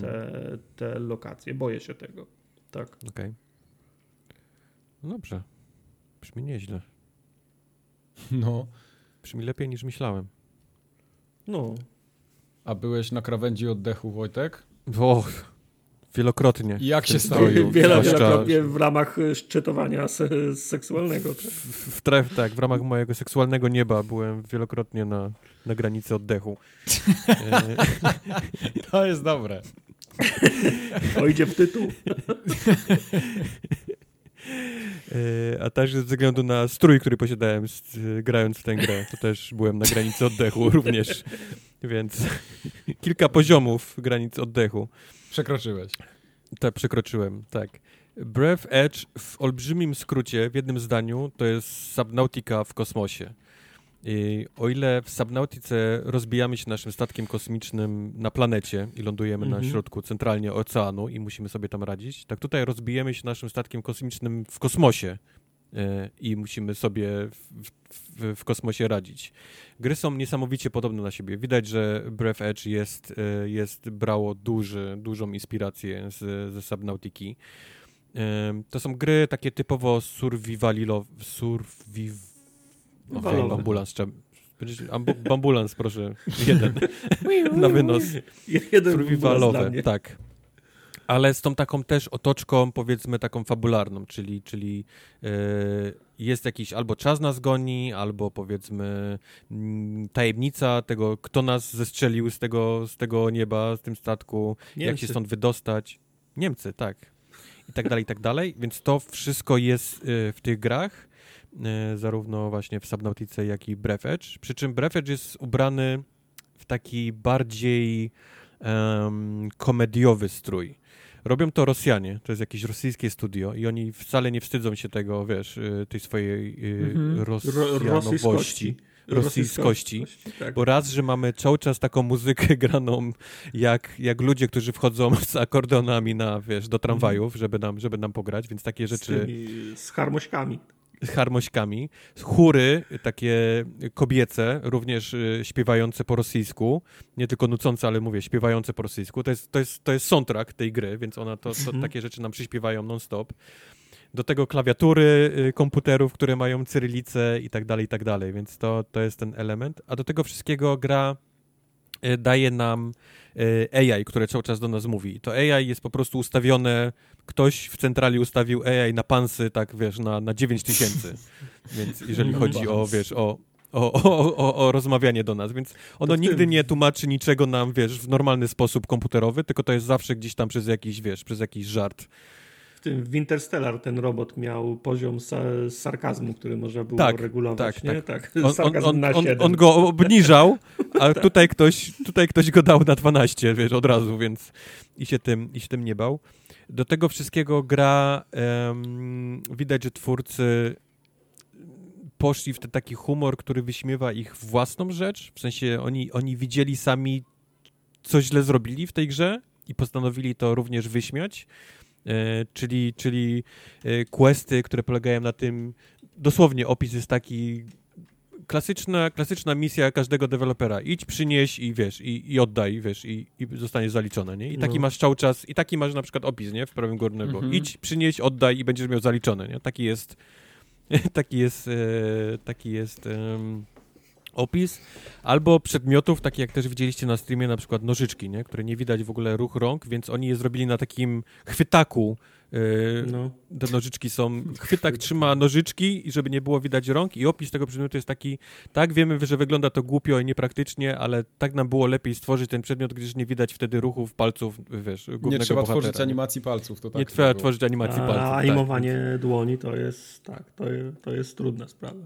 te, mm. te lokacje. Boję się tego. Tak. Okej. Okay. No dobrze. Brzmi nieźle. No. Brzmi lepiej niż myślałem. No. A byłeś na krawędzi oddechu, Wojtek? O, wielokrotnie. Jak się stało? Wiele, wielokrotnie w ramach szczytowania se seksualnego. Tak? W, w, tak, w ramach mojego seksualnego nieba byłem wielokrotnie na, na granicy oddechu. to jest dobre. To idzie w tytuł. E, a także ze względu na strój, który posiadałem grając w tę grę, to też byłem na granicy oddechu również. Więc kilka poziomów granic oddechu. Przekroczyłeś. Tak, przekroczyłem, tak. Breath Edge w olbrzymim skrócie, w jednym zdaniu, to jest Subnautica w kosmosie. I o ile w Subnautice rozbijamy się naszym statkiem kosmicznym na planecie i lądujemy na mhm. środku centralnie oceanu i musimy sobie tam radzić, tak tutaj rozbijemy się naszym statkiem kosmicznym w kosmosie i musimy sobie w, w, w, kosmosie radzić. Gry są niesamowicie podobne na siebie. Widać, że Breath Edge jest, e, jest brało duży, dużą inspirację z, ze Subnautiki. E, to są gry takie typowo survivalilowe, surviv Okay, ambulans trzeba. Ambulans, proszę. Jeden. na wynos. Jeden Survivalowe, tak. Ale z tą taką też otoczką, powiedzmy, taką fabularną, czyli, czyli yy, jest jakiś albo czas nas goni, albo powiedzmy mm, tajemnica tego, kto nas zestrzelił z tego, z tego nieba, z tym statku, Niemcy. jak się stąd wydostać. Niemcy, tak. I tak dalej, i tak dalej. Więc to wszystko jest yy, w tych grach. E, zarówno właśnie w Subnautice, jak i Breath Edge. Przy czym Breath Edge jest ubrany w taki bardziej um, komediowy strój. Robią to Rosjanie, to jest jakieś rosyjskie studio i oni wcale nie wstydzą się tego, wiesz, y, tej swojej -hmm. rosjanowości. Rosyjskości, tak. bo raz, że mamy cały czas taką muzykę graną jak, jak ludzie, którzy wchodzą z akordeonami na, wiesz, do tramwajów, żeby nam, żeby nam pograć, więc takie rzeczy... Z, tymi, z harmośkami z harmośkami, chóry takie kobiece, również y, śpiewające po rosyjsku, nie tylko nucące, ale mówię, śpiewające po rosyjsku. To jest, to jest, to jest soundtrack tej gry, więc ona to, to mhm. takie rzeczy nam przyśpiewają non-stop. Do tego klawiatury y, komputerów, które mają cyrylicę i tak dalej, i tak dalej, więc to, to jest ten element. A do tego wszystkiego gra daje nam AI, które cały czas do nas mówi. To AI jest po prostu ustawione ktoś w centrali ustawił AI na pansy, tak wiesz, na, na 9 tysięcy. Więc jeżeli chodzi o, wiesz, o, o, o, o, o, rozmawianie do nas, więc ono nigdy nie tłumaczy niczego nam, wiesz, w normalny sposób komputerowy, tylko to jest zawsze gdzieś tam przez jakiś, wiesz, przez jakiś żart. W tym w Interstellar ten robot miał poziom sa sarkazmu, który można było tak, regulować, tak, nie? Tak, tak. On, on, on, on, go obniżał, a tutaj ktoś, tutaj ktoś go dał na 12, wiesz, od razu, więc i się tym, i się tym nie bał. Do tego wszystkiego gra, widać, że twórcy poszli w ten taki humor, który wyśmiewa ich własną rzecz, w sensie oni, oni widzieli sami, co źle zrobili w tej grze i postanowili to również wyśmiać, czyli, czyli e, questy, które polegają na tym, dosłownie opis jest taki, klasyczna, klasyczna misja każdego dewelopera. Idź, przynieś i wiesz, i, i oddaj, wiesz, i, i zostanie zaliczone, nie? I taki no. masz cały czas, i taki masz na przykład opis, nie? W prawym górnym, bo mhm. idź, przynieś, oddaj i będziesz miał zaliczone, nie? Taki jest, taki jest, e, taki jest opis. Albo przedmiotów, takie jak też widzieliście na streamie, na przykład nożyczki, nie? Które nie widać w ogóle ruch rąk, więc oni je zrobili na takim chwytaku, Yy, no. Te nożyczki są. Chwytak trzyma nożyczki, i żeby nie było widać rąk, i opis tego przedmiotu jest taki. Tak, wiemy, że wygląda to głupio i niepraktycznie, ale tak nam było lepiej stworzyć ten przedmiot, gdyż nie widać wtedy ruchów palców, wiesz, głównego Nie trzeba bohatera. tworzyć animacji palców. To tak nie trzeba tworzyć animacji A, palców. A tak. animowanie tak. dłoni to jest, tak, to, to jest trudna sprawa.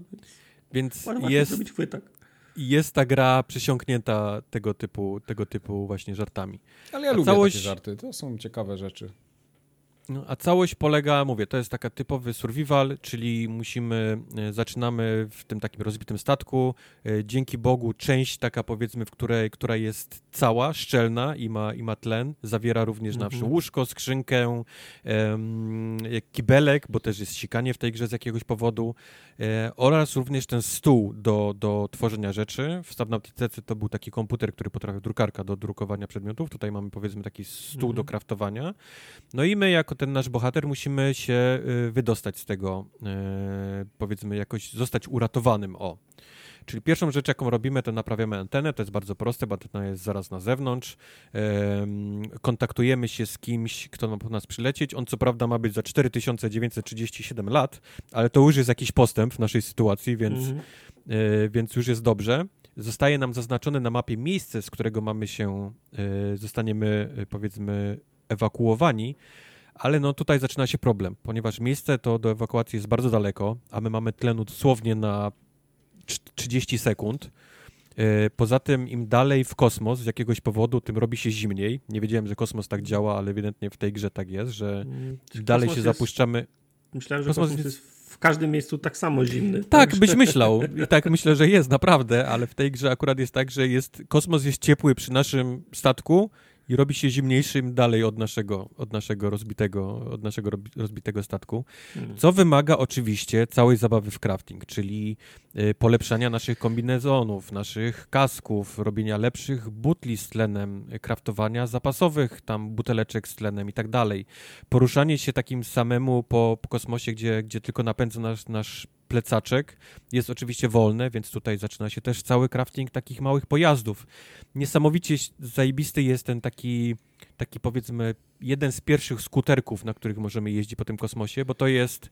Więc, więc jest. zrobić chwytak jest ta gra przesiąknięta tego typu, tego typu właśnie żartami. Ale ja A lubię całość... takie żarty, to są ciekawe rzeczy. No, a całość polega, mówię, to jest taka typowy survival, czyli musimy, e, zaczynamy w tym takim rozbitym statku. E, dzięki Bogu część taka powiedzmy, w której, która jest cała, szczelna i ma, i ma tlen, zawiera również mhm. na łóżko, skrzynkę, um, kibelek, bo też jest sikanie w tej grze z jakiegoś powodu e, oraz również ten stół do, do tworzenia rzeczy. W Subnauticece to był taki komputer, który potrafił, drukarka do drukowania przedmiotów. Tutaj mamy powiedzmy taki stół mhm. do kraftowania. No i my jako ten nasz bohater musimy się y, wydostać z tego, y, powiedzmy jakoś zostać uratowanym, o. Czyli pierwszą rzecz, jaką robimy, to naprawiamy antenę. To jest bardzo proste, bo antena jest zaraz na zewnątrz. kontaktujemy się z kimś, kto ma po nas przylecieć. On co prawda ma być za 4937 lat, ale to już jest jakiś postęp w naszej sytuacji, więc, mm -hmm. więc już jest dobrze. Zostaje nam zaznaczone na mapie miejsce, z którego mamy się, zostaniemy powiedzmy ewakuowani. Ale no tutaj zaczyna się problem, ponieważ miejsce to do ewakuacji jest bardzo daleko, a my mamy tlenu dosłownie na 30 sekund. E, poza tym, im dalej w kosmos z jakiegoś powodu, tym robi się zimniej. Nie wiedziałem, że kosmos tak działa, ale ewidentnie w tej grze tak jest, że mm, dalej się jest... zapuszczamy. Myślałem, że kosmos, kosmos jest w każdym miejscu tak samo zimny. Tak, byś myślał. Tak myślę, że jest, naprawdę, ale w tej grze akurat jest tak, że jest, kosmos jest ciepły przy naszym statku i robi się zimniejszym dalej od naszego, od naszego rozbitego, od naszego rozbitego statku, hmm. co wymaga oczywiście całej zabawy w crafting, czyli y, polepszania naszych kombinezonów, naszych kasków, robienia lepszych butli z tlenem, kraftowania zapasowych tam buteleczek z tlenem i tak dalej. Poruszanie się takim samemu po, po kosmosie, gdzie, gdzie tylko napędza nasz, nasz plecaczek jest oczywiście wolne, więc tutaj zaczyna się też cały crafting takich małych pojazdów. Niesamowicie zajebisty jest ten taki, taki powiedzmy, jeden z pierwszych skuterków, na których możemy jeździć po tym kosmosie, bo to jest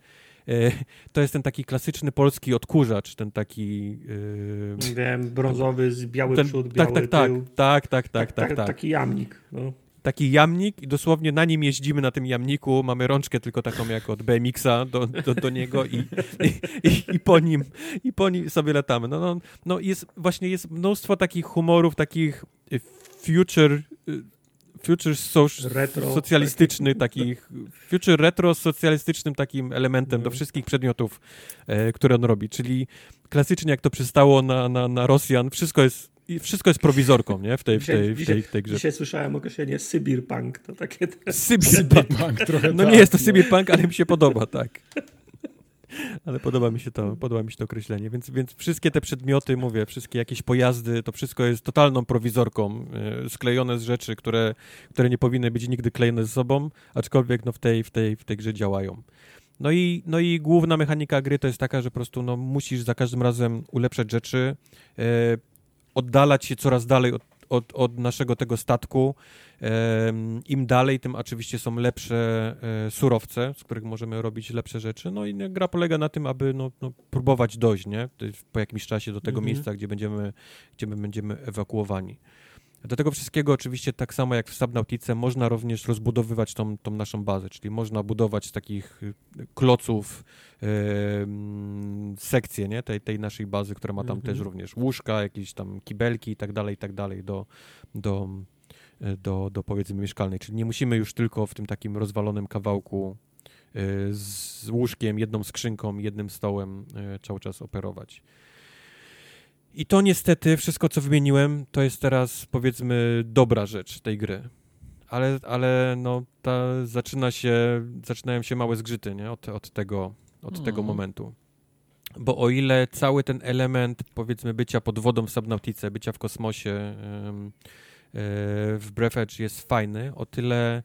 e, to jest ten taki klasyczny polski odkurzacz, ten taki... Yy... Wiem, brązowy z biały ten, przód, tak, biały tak, tak, tył. Tak, tak, tak, tak, tak, tak. Taki jamnik. No taki jamnik i dosłownie na nim jeździmy, na tym jamniku, mamy rączkę tylko taką jak od BMX-a do, do, do niego i, i, i, po nim i po nim sobie latamy. No, no, no jest właśnie jest mnóstwo takich humorów, takich future future retro, socjalistyczny, takich future retro socjalistycznym takim elementem do mhm. wszystkich przedmiotów, e, które on robi, czyli klasycznie jak to przystało na, na, na Rosjan, wszystko jest i wszystko jest prowizorką, nie? W tej, w tej, w tej, w tej grze. Dzisiaj słyszałem określenie Sybirpunk, to takie... Sybirpunk trochę No tak, nie jest to no. Sybirpunk, ale mi się podoba, tak. Ale podoba mi się to, podoba mi się to określenie. Więc, więc wszystkie te przedmioty, mówię, wszystkie jakieś pojazdy, to wszystko jest totalną prowizorką, yy, sklejone z rzeczy, które, które nie powinny być nigdy klejone ze sobą, aczkolwiek no, w, tej, w, tej, w tej grze działają. No i, no i główna mechanika gry to jest taka, że po prostu no, musisz za każdym razem ulepszać rzeczy, yy, oddalać się coraz dalej od, od, od naszego tego statku. Im dalej, tym oczywiście są lepsze e, surowce, z których możemy robić lepsze rzeczy. No i gra polega na tym, aby no, no próbować dojść, nie? Po jakimś czasie do tego mhm. miejsca, gdzie będziemy, gdzie my będziemy ewakuowani. Do tego wszystkiego oczywiście tak samo jak w Subnautice można również rozbudowywać tą, tą naszą bazę, czyli można budować z takich y, kloców yy, sekcje nie? Tej, tej naszej bazy, która ma tam też mhm. również łóżka, jakieś tam kibelki i tak dalej, i tak dalej do, do, y, do, do powiedzmy mieszkalnej. Czyli nie musimy już tylko w tym takim rozwalonym kawałku yy, z łóżkiem, jedną skrzynką, jednym stołem yy, cały czas operować. I to niestety, wszystko co wymieniłem, to jest teraz powiedzmy dobra rzecz tej gry. Ale, ale no, ta, zaczyna się, zaczynają się małe zgrzyty, nie? Od, od, tego, od tego hmm. momentu. Bo o ile cały ten element, powiedzmy, bycia pod wodą w Subnautice, bycia w kosmosie yy, w Breath Edge jest fajny, o tyle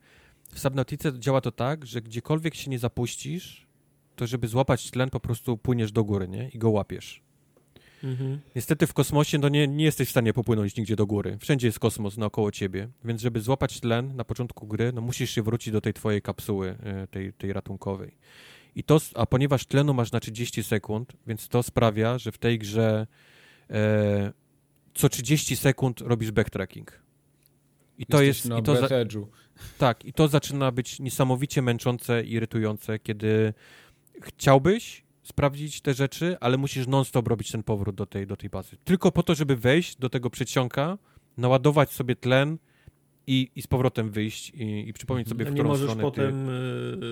w Subnautice działa to tak, że gdziekolwiek się nie zapuścisz, to żeby złapać tlen, po prostu płyniesz do góry, nie? I go łapiesz. Mhm. Niestety w kosmosie no nie, nie jesteś w stanie popłynąć nigdzie do góry. Wszędzie jest kosmos naokoło ciebie, więc żeby złapać tlen na początku gry, no musisz się wrócić do tej twojej kapsuły, e, tej, tej ratunkowej. I to, a ponieważ tlenu masz na 30 sekund, więc to sprawia, że w tej grze e, co 30 sekund robisz backtracking. I to Jesteś jest. I to za, tak, i to zaczyna być niesamowicie męczące i irytujące, kiedy chciałbyś sprawdzić te rzeczy, ale musisz non-stop robić ten powrót do tej, do tej bazy. Tylko po to, żeby wejść do tego przedsionka, naładować sobie tlen i, i z powrotem wyjść i, i przypomnieć sobie, w którą nie możesz stronę potem ty...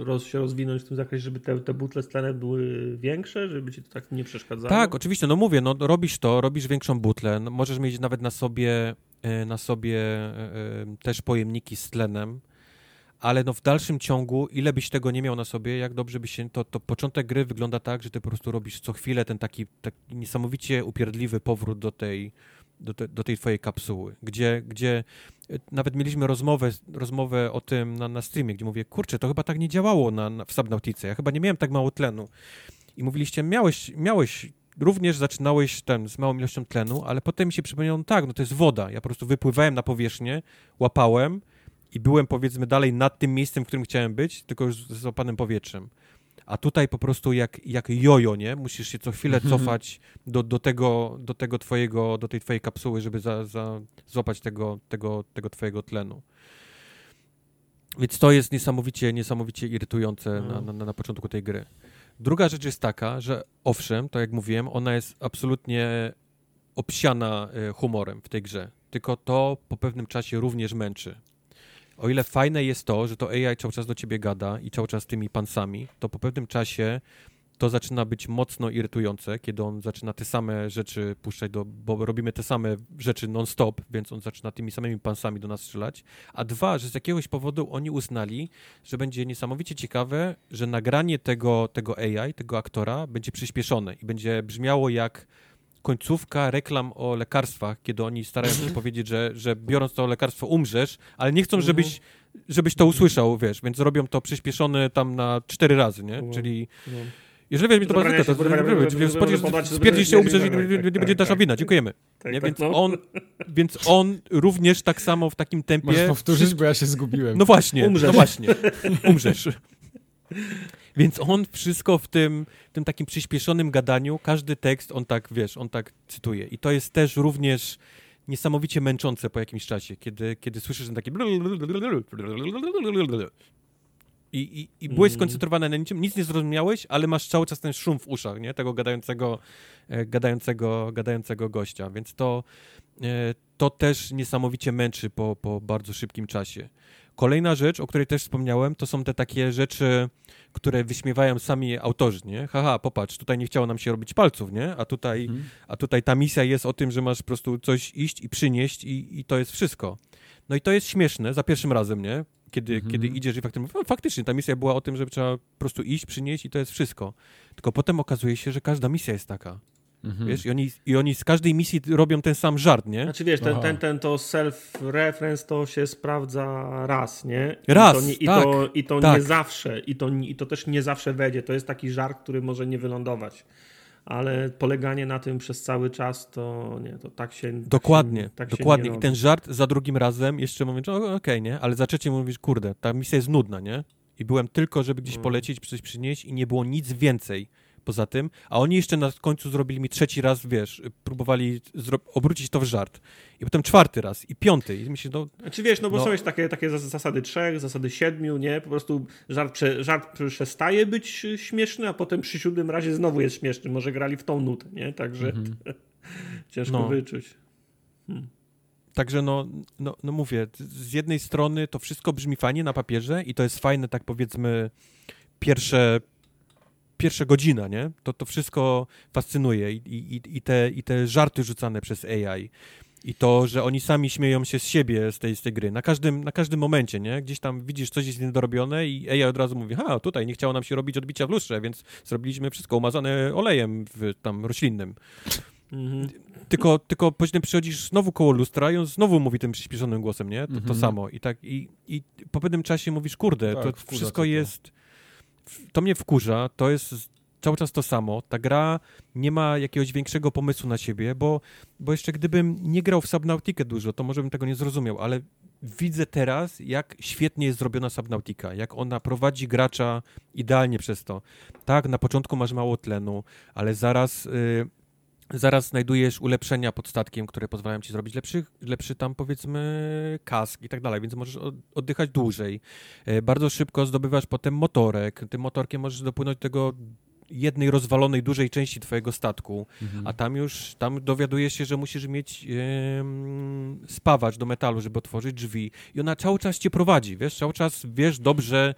y, roz, się rozwinąć w tym zakresie, żeby te, te butle z tlenem były większe, żeby ci to tak nie przeszkadzało? Tak, oczywiście, no mówię, no robisz to, robisz większą butlę, no, możesz mieć nawet na sobie, e, na sobie e, też pojemniki z tlenem, ale no w dalszym ciągu, ile byś tego nie miał na sobie, jak dobrze by się, to, to początek gry wygląda tak, że ty po prostu robisz co chwilę ten taki, taki niesamowicie upierdliwy powrót do tej, do, te, do tej twojej kapsuły, gdzie, gdzie e, nawet mieliśmy rozmowę, rozmowę o tym na, na streamie, gdzie mówię, kurczę, to chyba tak nie działało na, na, w Subnautice, ja chyba nie miałem tak mało tlenu. I mówiliście, miałeś, miałeś również zaczynałeś ten, z małą ilością tlenu, ale potem mi się przypomniało, no tak, no to jest woda. Ja po prostu wypływałem na powierzchnię, łapałem i byłem powiedzmy dalej nad tym miejscem, w którym chciałem być, tylko już z złapanym powietrzem. A tutaj po prostu jak, jak jojo, nie? Musisz się co chwilę Mhm. cofać do, do, tego, do tego twojego, do tej twojej kapsuły, żeby za, za, złapać tego, tego, tego twojego tlenu. Więc to jest niesamowicie, niesamowicie irytujące na, na, na początku tej gry. Druga rzecz jest taka, że owszem, tak jak mówiłem, ona jest absolutnie obsiana e, humorem w tej grze. Tylko to po pewnym czasie również męczy. O ile fajne jest to, że to AI cały czas do ciebie gada i cały czas tymi pansami, to po pewnym czasie to zaczyna być mocno irytujące, kiedy on zaczyna te same rzeczy puszczać, do, bo robimy te same rzeczy non-stop, więc on zaczyna tymi samymi pansami do nas strzelać. A dwa, że z jakiegoś powodu oni uznali, że będzie niesamowicie ciekawe, że nagranie tego, tego AI, tego aktora, będzie przyspieszone i będzie brzmiało jak końcówka reklam o lekarstwach, kiedy oni starają się powiedzieć, że, że biorąc to lekarstwo umrzesz, ale nie chcą, żebyś, żebyś to usłyszał, wiesz, więc robią to przyspieszone tam na cztery razy, nie? Mhm. Czyli No. jeżeli weźmie to się, to stwierdzisz się, umrzesz i tak, nie tak, nie będzie tak, nasza tak. wina, dziękujemy. Tak, Nie? tak, Więc, no. on, więc on również tak samo w takim tempie... Możesz powtórzyć, bo ja się zgubiłem. No właśnie, Umrzesz. no właśnie, umrzesz. Więc on wszystko w tym, tym takim przyspieszonym gadaniu, każdy tekst, on tak, wiesz, on tak cytuje. I to jest też również niesamowicie męczące po jakimś czasie, kiedy, kiedy słyszysz ten taki i, i, i byłeś Mm. skoncentrowany na niczym, nic nie zrozumiałeś, ale masz cały czas ten szum w uszach, nie? Tego gadającego, e, gadającego, gadającego gościa, więc to, e, to też niesamowicie męczy po, po bardzo szybkim czasie. Kolejna rzecz, o której też wspomniałem, to są te takie rzeczy, które wyśmiewają sami autorzy, nie? Haha, popatrz, tutaj nie chciało nam się robić palców, nie? A tutaj, Mhm. a tutaj ta misja jest o tym, że masz po prostu coś iść i przynieść i, i to jest wszystko. No i to jest śmieszne za pierwszym razem, nie? Kiedy, Mhm. kiedy idziesz i faktycznie, no, faktycznie ta misja była o tym, że trzeba po prostu iść, przynieść i to jest wszystko. Tylko potem okazuje się, że każda misja jest taka, Mhm. wiesz? I oni, I oni z każdej misji robią ten sam żart, nie? Znaczy wiesz, ten, Aha. ten, ten to self-reference to się sprawdza raz, nie? I Raz, to nie, i tak, to, i to tak. nie zawsze, i to, i to też nie zawsze wejdzie. To jest taki żart, który może nie wylądować. Ale poleganie na tym przez cały czas, to nie, to tak się. Dokładnie, tak się, tak się dokładnie. nie I ten żart za drugim razem jeszcze o, okej, nie? Ale za trzecim mówisz, kurde, ta misja jest nudna, nie? I byłem tylko, żeby gdzieś Mm. polecieć, coś przynieść i nie było nic więcej poza tym. A oni jeszcze na końcu zrobili mi trzeci raz, wiesz, próbowali obrócić to w żart. I potem czwarty raz i piąty. I myślę, no, Znaczy wiesz, no bo No. są jeszcze takie, takie zas- zasady trzech, zasady siedmiu, nie? Po prostu żart, prze, żart przestaje być śmieszny, a potem przy siódmym razie znowu jest śmieszny. Może grali w tą nutę, nie? Także ciężko No. wyczuć. Także no, no, no mówię, z jednej strony to wszystko brzmi fajnie na papierze i to jest fajne, tak powiedzmy, pierwsze, pierwsze godzina, nie? To, to wszystko fascynuje I, i, i, te, i te żarty rzucane przez AI. I to, że oni sami śmieją się z siebie z tej, z tej gry. Na każdym, na każdym momencie, nie? Gdzieś tam widzisz, coś jest niedorobione i AI od razu mówi, ha, tutaj nie chciało nam się robić odbicia w lustrze, więc zrobiliśmy wszystko umazane olejem w, tam roślinnym. Mhm. Tylko, tylko później przychodzisz znowu koło lustra i on znowu mówi tym przyspieszonym głosem, nie? To, to Mhm. samo. I tak, i, i po pewnym czasie mówisz, kurde, Tak, to wszystko to. jest... To mnie wkurza, to jest cały czas to samo. Ta gra nie ma jakiegoś większego pomysłu na siebie, bo, bo jeszcze gdybym nie grał w Subnautikę dużo, to może bym tego nie zrozumiał, ale widzę teraz, jak świetnie jest zrobiona Subnautica, jak ona prowadzi gracza idealnie przez to. Tak, na początku masz mało tlenu, ale zaraz... y, Zaraz znajdujesz ulepszenia pod statkiem, które pozwalają ci zrobić lepszy, lepszy tam powiedzmy kask i tak dalej, więc możesz od- oddychać dłużej. E, Bardzo szybko zdobywasz potem motorek. Tym motorkiem możesz dopłynąć do tego jednej rozwalonej dużej części twojego statku, mhm. a tam już, tam dowiadujesz się, że musisz mieć yy, spawacz do metalu, żeby otworzyć drzwi i ona cały czas cię prowadzi, wiesz, cały czas wiesz dobrze,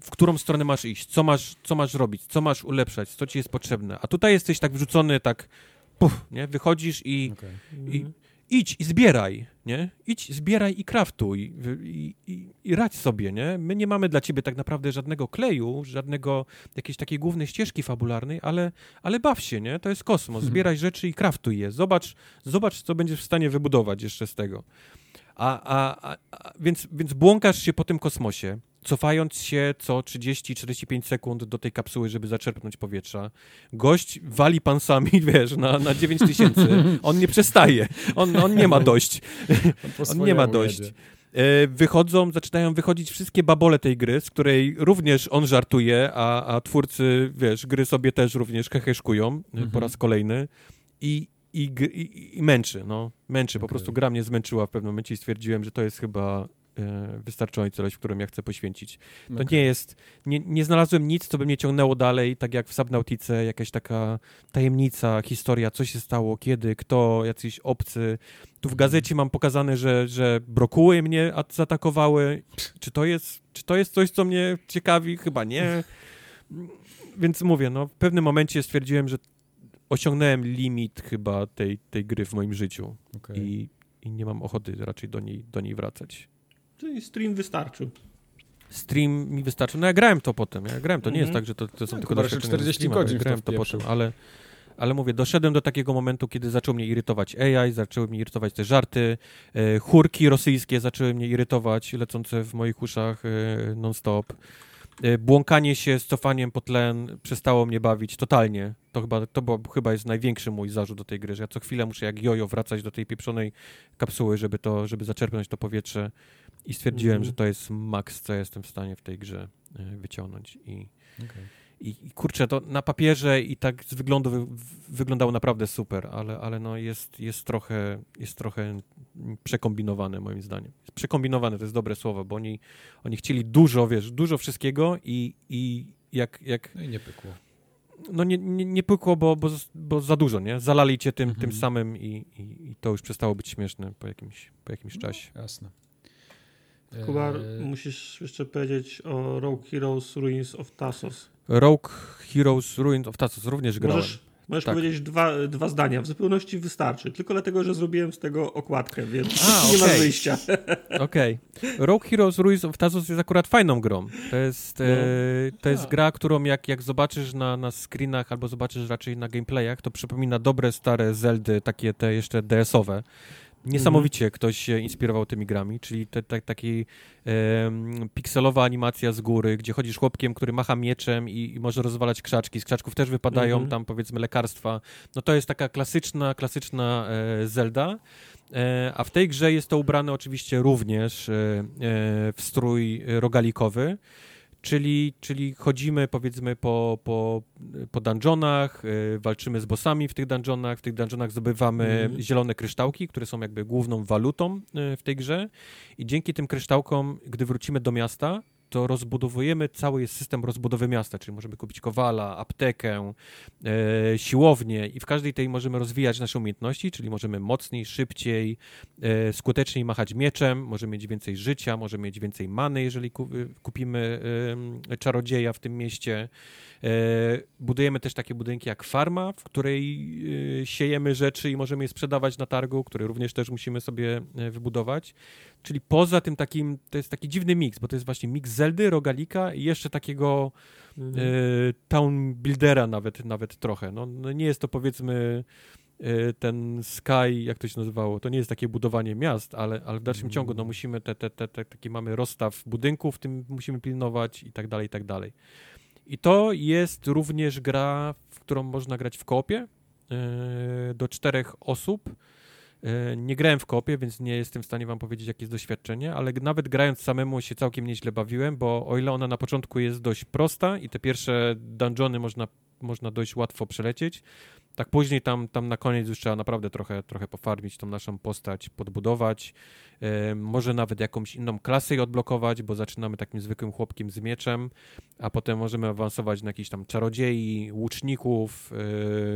w którą stronę masz iść, co masz, co masz robić, co masz ulepszać, co ci jest potrzebne, a tutaj jesteś tak wrzucony, tak puf, nie, wychodzisz i, okay. i mhm idź i zbieraj, nie? Idź, zbieraj i kraftuj i, i, i radź sobie, nie? My nie mamy dla ciebie tak naprawdę żadnego kleju, żadnego jakiejś takiej głównej ścieżki fabularnej, ale, ale baw się, nie? To jest kosmos. Mhm. Zbieraj rzeczy i kraftuj je. Zobacz, zobacz, co będziesz w stanie wybudować jeszcze z tego. A, a, a, a więc, więc błąkasz się po tym kosmosie, cofając się co 30-45 sekund do tej kapsuły, żeby zaczerpnąć powietrza. Gość wali pansami, wiesz, na, na 9 tysięcy. On nie przestaje. On, on nie ma dość. On, on nie ma dość. Jedzie. Wychodzą, zaczynają wychodzić wszystkie babole tej gry, z której również on żartuje, a, a twórcy, wiesz, gry sobie też również heheszkują mhm. po raz kolejny. I, i, i, i, męczy, no. Męczy, okay. po prostu gra mnie zmęczyła w pewnym momencie i stwierdziłem, że to jest chyba e, wystarczająca ilość, którą ja chcę poświęcić. To okay. nie jest, nie, nie znalazłem nic, co by mnie ciągnęło dalej, tak jak w Subnautice, jakaś taka tajemnica, historia, co się stało, kiedy, kto, jacyś obcy. Tu w gazecie mam pokazane, że, że brokuły mnie zaatakowały. Czy to jest, czy to jest coś, co mnie ciekawi? Chyba nie. Więc mówię, no w pewnym momencie stwierdziłem, że osiągnąłem limit chyba tej, tej gry w moim życiu okay. i, i nie mam ochoty raczej do niej, do niej wracać. Stream wystarczył. Stream mi wystarczył. No ja grałem to potem. Ja grałem to. Nie mm -hmm. jest mhm. tak, że to, to są no, tylko doświadczenia 40 godzin grałem to, to potem, ale, ale mówię, doszedłem do takiego momentu, kiedy zaczął mnie irytować AI, zaczęły mnie irytować te żarty, e, chórki rosyjskie zaczęły mnie irytować, lecące w moich uszach e, non-stop. E, błąkanie się z cofaniem po tlen przestało mnie bawić totalnie. To chyba, to było, chyba jest największy mój zarzut do tej gry, że ja co chwilę muszę jak jojo wracać do tej pieprzonej kapsuły, żeby to, żeby zaczerpnąć to powietrze i stwierdziłem, mm. że to jest maks, co jestem w stanie w tej grze e, wyciągnąć i okay. I, I kurczę, to na papierze i tak z wyglądu wy, wyglądało naprawdę super, ale, ale no jest, jest, trochę, jest trochę przekombinowane moim zdaniem. Przekombinowane to jest dobre słowo, bo oni, oni chcieli dużo, wiesz, dużo wszystkiego i, i jak, jak... No i nie pykło. No nie, nie, nie pykło, bo, bo, bo za dużo, nie? Zalali cię tym, mhm. tym samym i, i, i, to już przestało być śmieszne po jakimś, po jakimś no, czasie. Jasne. Kuba, eee... musisz jeszcze powiedzieć o Rogue Heroes Ruins of Tassos. Rogue Heroes Ruins of Tassos również grałem. Możesz, możesz tak. powiedzieć dwa, dwa zdania. W zupełności wystarczy. Tylko dlatego, że zrobiłem z tego okładkę, więc A, nie okay. ma wyjścia. Okej. Okay. Rogue Heroes Ruins of Tassos jest akurat fajną grą. To jest, no. e, to jest gra, którą jak, jak zobaczysz na, na screenach albo zobaczysz raczej na gameplayach, to przypomina dobre, stare Zeldy, takie te jeszcze DS-owe. Niesamowicie mhm. ktoś się inspirował tymi grami, czyli te, te, taki e, pikselowa animacja z góry, gdzie chodzisz chłopkiem, który macha mieczem i, i może rozwalać krzaczki. Z krzaczków też wypadają mhm. tam powiedzmy lekarstwa. No to jest taka klasyczna, klasyczna e, Zelda. E, a w tej grze jest to ubrane oczywiście również e, e, w strój rogalikowy czyli, czyli chodzimy powiedzmy po, po, po dungeonach, y, walczymy z bossami w tych dungeonach, w tych dungeonach zdobywamy mm. zielone kryształki, które są jakby główną walutą y, w tej grze i dzięki tym kryształkom, gdy wrócimy do miasta, to rozbudowujemy cały system rozbudowy miasta, czyli możemy kupić kowala, aptekę, e, siłownię i w każdej tej możemy rozwijać nasze umiejętności, czyli możemy mocniej, szybciej, e, skuteczniej machać mieczem, możemy mieć więcej życia, możemy mieć więcej many, jeżeli ku, kupimy e, czarodzieja w tym mieście. E, budujemy też takie budynki jak farma, w której e, siejemy rzeczy i możemy je sprzedawać na targu, który również też musimy sobie e, wybudować. Czyli poza tym takim, to jest taki dziwny miks, bo to jest właśnie miks Zeldy, Rogalika i jeszcze takiego mhm. town buildera nawet, nawet trochę. No, no nie jest to powiedzmy ten Sky, jak to się nazywało, to nie jest takie budowanie miast, ale, ale w dalszym mm. ciągu no musimy te, te, te, te, taki mamy rozstaw budynków, tym musimy pilnować i tak dalej, i tak dalej. I to jest również gra, w którą można grać w kopie e, do czterech osób. E, nie grałem w kopie, więc nie jestem w stanie wam powiedzieć, jakie jest doświadczenie, ale nawet grając samemu się całkiem nieźle bawiłem, bo o ile ona na początku jest dość prosta i te pierwsze dungeony można, można dość łatwo przelecieć, Tak później tam, tam na koniec już trzeba naprawdę trochę, trochę pofarmić tą naszą postać, podbudować. E, może nawet jakąś inną klasę jej odblokować, bo zaczynamy takim zwykłym chłopkiem z mieczem, a potem możemy awansować na jakichś tam czarodziei, łuczników, e,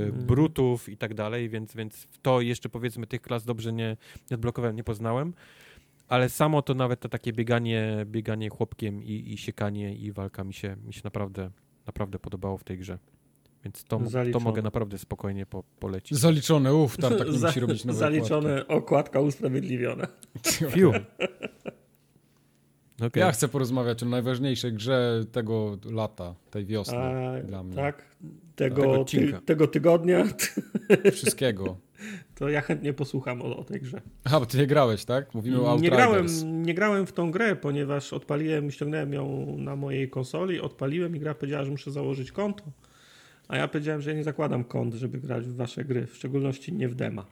mm. brutów i tak dalej, więc, więc to jeszcze powiedzmy tych klas dobrze nie, nie odblokowałem, nie poznałem. Ale samo to nawet to takie bieganie, bieganie chłopkiem i, i siekanie i walka mi się, mi się naprawdę, naprawdę podobało w tej grze. Więc to, to mogę naprawdę spokojnie po, polecić. Zaliczone, uff, Tartak nie musi robić nowe Zaliczone, okładki. okładka usprawiedliwiona. Fiu. Okay. Ja chcę porozmawiać o najważniejszej grze tego lata, tej wiosny A, dla mnie. Tak, tego, tego, ty, tego tygodnia. Wszystkiego. To ja chętnie posłucham o, o, tej grze. Aha, bo ty nie grałeś, tak? Mówimy o nie grałem, nie grałem w tą grę, ponieważ odpaliłem, ściągnąłem ją na mojej konsoli, odpaliłem i gra powiedziała, że muszę założyć konto. A ja powiedziałem, że ja nie zakładam kont, żeby grać w wasze gry, w szczególności nie w dema.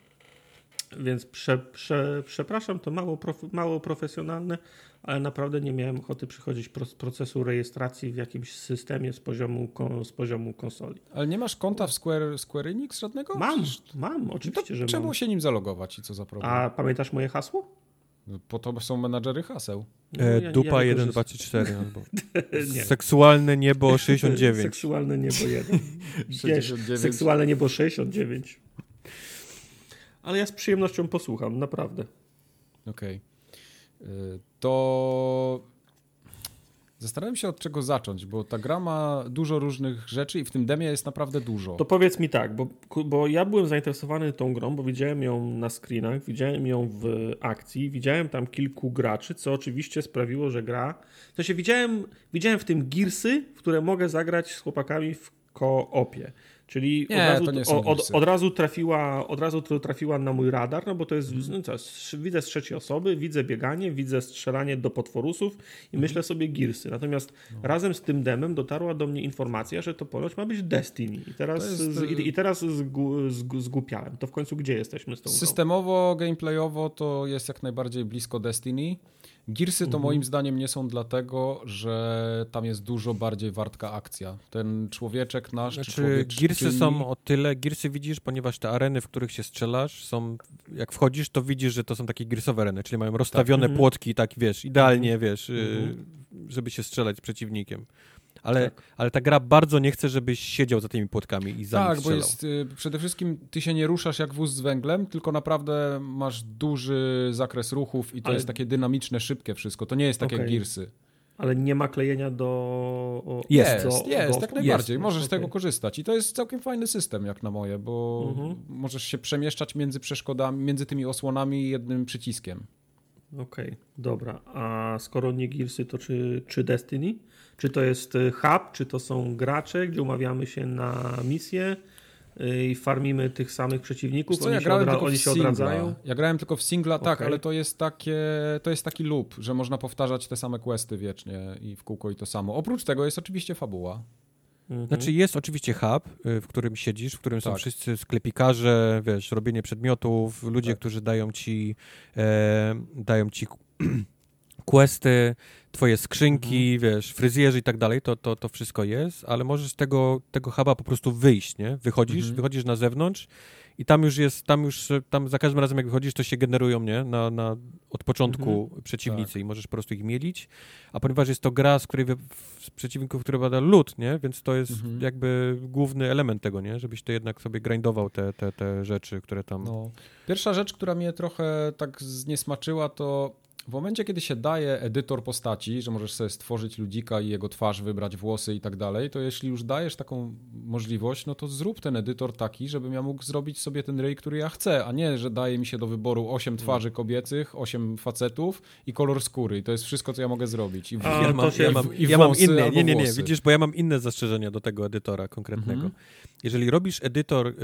Więc prze, prze, przepraszam, to mało, prof, mało profesjonalne, ale naprawdę nie miałem ochoty przychodzić z procesu rejestracji w jakimś systemie z poziomu, z poziomu konsoli. Ale nie masz konta w Square, Square Enix żadnego? Mam, mam, oczywiście, że czemu mam. się nim zalogować i co za problem? A pamiętasz moje hasło? Po to są menadżery haseł. No, ja, dupa ja 1, 2, 3, 4 albo seksualne niebo 69. seksualne niebo 1. 69. Seksualne niebo 69. Ale ja z przyjemnością posłucham, naprawdę. Okej. Okay. To Zastanawiam się od czego zacząć, bo ta gra ma dużo różnych rzeczy i w tym demie jest naprawdę dużo. To powiedz mi tak, bo, bo ja byłem zainteresowany tą grą, bo widziałem ją na screenach, widziałem ją w akcji, widziałem tam kilku graczy, co oczywiście sprawiło, że gra... W sensie widziałem, widziałem w tym girsy, w które mogę zagrać z chłopakami w koopie. Czyli nie, od, razu, od, od, razu trafiła, od razu trafiła na mój radar, no bo to jest, mm. no co, widzę z trzeciej osoby, widzę bieganie, widzę strzelanie do potworusów i mm. myślę sobie Gearsy. Natomiast no. razem z tym demem dotarła do mnie informacja, że to ponoć ma być Destiny. I teraz, jest... z, i, i, teraz zgu. To w końcu gdzie jesteśmy z tą Systemowo, grą? gameplayowo to jest jak najbardziej blisko Destiny. Gearsy to mhm. moim zdaniem nie są dlatego, że tam jest dużo bardziej wartka akcja. Ten człowieczek nasz, znaczy, człowiek Gearsy są o tyle, Gearsy widzisz, ponieważ te areny, w których się strzelasz są, jak wchodzisz, to widzisz, że to są takie Gearsowe areny, czyli mają rozstawione tak. Mhm. płotki, tak wiesz, idealnie, mhm. wiesz, y, żeby się strzelać z przeciwnikiem ale, tak. ale ta gra bardzo nie chce, żebyś siedział za tymi płotkami i za Tak, bo jest, y, przede wszystkim ty się nie ruszasz jak wóz z węglem, tylko naprawdę masz duży zakres ruchów i to ale... jest takie dynamiczne, szybkie wszystko. To nie jest tak okay. jak Gearsy. Ale nie ma klejenia do. O, jest, do, jest, do tak najbardziej. Jest. Możesz okay. z tego korzystać. I to jest całkiem fajny system, jak na moje, bo mhm. możesz się przemieszczać między przeszkodami, między tymi osłonami jednym przyciskiem. Okej, okay, dobra. A skoro nie Gearsy, to czy, czy Destiny? Czy to jest y, hub, czy to są gracze, gdzie umawiamy się na misję y, i farmimy tych samych przeciwników, co, oni, ja się, odra oni się odradzają? Ja grałem tylko w singla, okay. tak, ale to jest, takie, to jest taki loop, że można powtarzać te same questy wiecznie i w kółko i to samo. Oprócz tego jest oczywiście fabuła. Mhm. Znaczy jest oczywiście hub, y, w którym siedzisz, w którym tak. są wszyscy sklepikarze, wiesz, robienie przedmiotów, ludzie, tak. którzy dają ci e, dają ci questy, twoje skrzynki, mhm. wiesz, fryzjerzy i tak dalej, to, to, to wszystko jest, ale możesz z tego, tego huba po prostu wyjść, nie? Wychodzisz, mhm. wychodzisz na zewnątrz i tam już jest, tam już, tam za każdym razem jak wychodzisz, to się generują, nie? Na, na, od początku mhm. przeciwnicy tak. i możesz po prostu ich mielić, a ponieważ jest to gra, z której z przeciwników, który bada lód, nie? Więc to jest mhm. jakby główny element tego, nie? Żebyś to jednak sobie grindował te, te, te rzeczy, które tam... No. Pierwsza rzecz, która mnie trochę tak zniesmaczyła, to w momencie, kiedy się daje edytor postaci, że możesz sobie stworzyć ludzika i jego twarz, wybrać włosy i tak dalej, to jeśli już dajesz taką możliwość, no to zrób ten edytor taki, żebym ja mógł zrobić sobie ten ryj, który ja chcę, a nie, że daje mi się do wyboru 8 twarzy kobiecych, 8 facetów i kolor skóry. I to jest wszystko, co ja mogę zrobić. I, a, ja, mam, ja, mam, i ja mam inne, nie, nie, nie, widzisz, bo ja mam inne zastrzeżenia do tego edytora konkretnego. Mhm. Jeżeli robisz edytor y,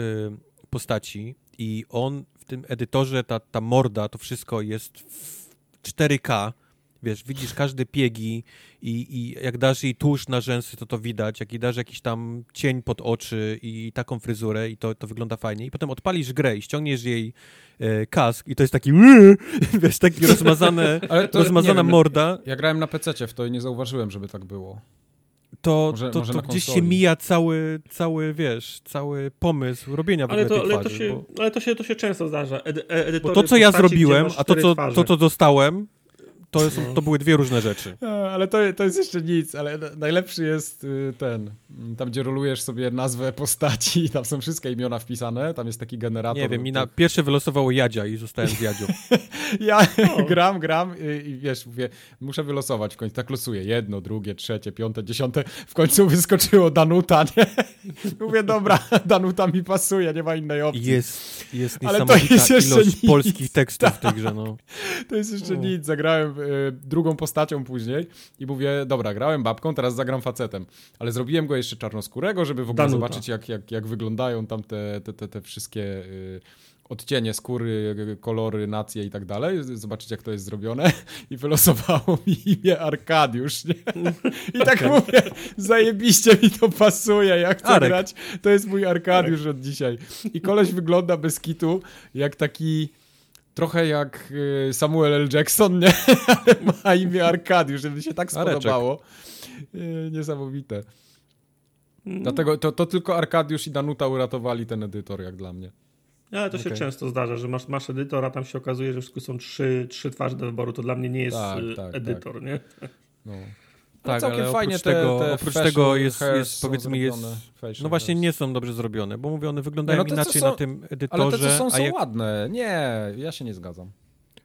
postaci i on w tym edytorze, ta, ta morda, to wszystko jest w 4K, wiesz, widzisz każde piegi i, i jak dasz jej tusz na rzęsy, to to widać, jak jej dasz jakiś tam cień pod oczy i taką fryzurę i to, to wygląda fajnie i potem odpalisz grę i ściągniesz jej e, kask i to jest taki wiesz, taki rozmazane, rozmazana morda. Ja grałem na PC w to i nie zauważyłem, żeby tak było. To, może, to, może to gdzieś się mija cały, cały, wiesz, cały pomysł robienia w ale to, ale, to się, ale to się, to się często zdarza. Edy, Bo to, co ja zrobiłem, a to co, to, co dostałem, to, jest, to były dwie różne rzeczy. ale to, to jest jeszcze nic, ale najlepszy jest y, ten, tam gdzie rolujesz sobie nazwę postaci, tam są wszystkie imiona wpisane, tam jest taki generator. Nie wiem, mi na pierwsze wylosowało Jadzia i zostałem z Jadzią. ja gram, gram i, i, wiesz, mówię, muszę wylosować w końcu, tak losuję, jedno, drugie, trzecie, piąte, dziesiąte, w końcu wyskoczyło Danuta, nie? Mówię, dobra, Danuta mi pasuje, nie ma innej opcji. Jest, jest niesamowita ale to jest ilość nic. polskich tekstów tak. w tej grze, no. To jest jeszcze o. nic, zagrałem drugą postacią później i mówię, dobra, grałem babką, teraz zagram facetem. Ale zrobiłem go jeszcze czarnoskórego, żeby w ogóle Danuta. zobaczyć, jak, jak, jak wyglądają tam te, te, te, te wszystkie y, odcienie skóry, kolory, nacje i tak dalej, zobaczyć jak to jest zrobione i wylosowało mi imię Arkadiusz, nie? I tak mówię, zajebiście mi to pasuje, jak chcę Arek. grać, to jest mój Arkadiusz Arek. od dzisiaj. I koleś wygląda bez kitu jak taki trochę jak y, Samuel L. Jackson, nie? Ma imię Arkadiusz, żeby się tak spodobało. Y, niesamowite. Mm. Dlatego to, to tylko Arkadiusz i Danuta uratowali ten edytor, jak dla mnie. Ale to się często zdarza, że masz, masz edytor, a tam się okazuje, że wszystko są trzy, trzy twarze do wyboru. To dla mnie nie jest tak, y, tak, edytor, tak. nie? No. No tak, całkiem ale fajnie oprócz te, tego, te oprócz tego jest, jest powiedzmy jest, no właśnie nie są dobrze zrobione, bo mówię, one wyglądają no inaczej są, na tym edytorze. Ale te, co są, są jak... ładne. Nie, ja się nie zgadzam.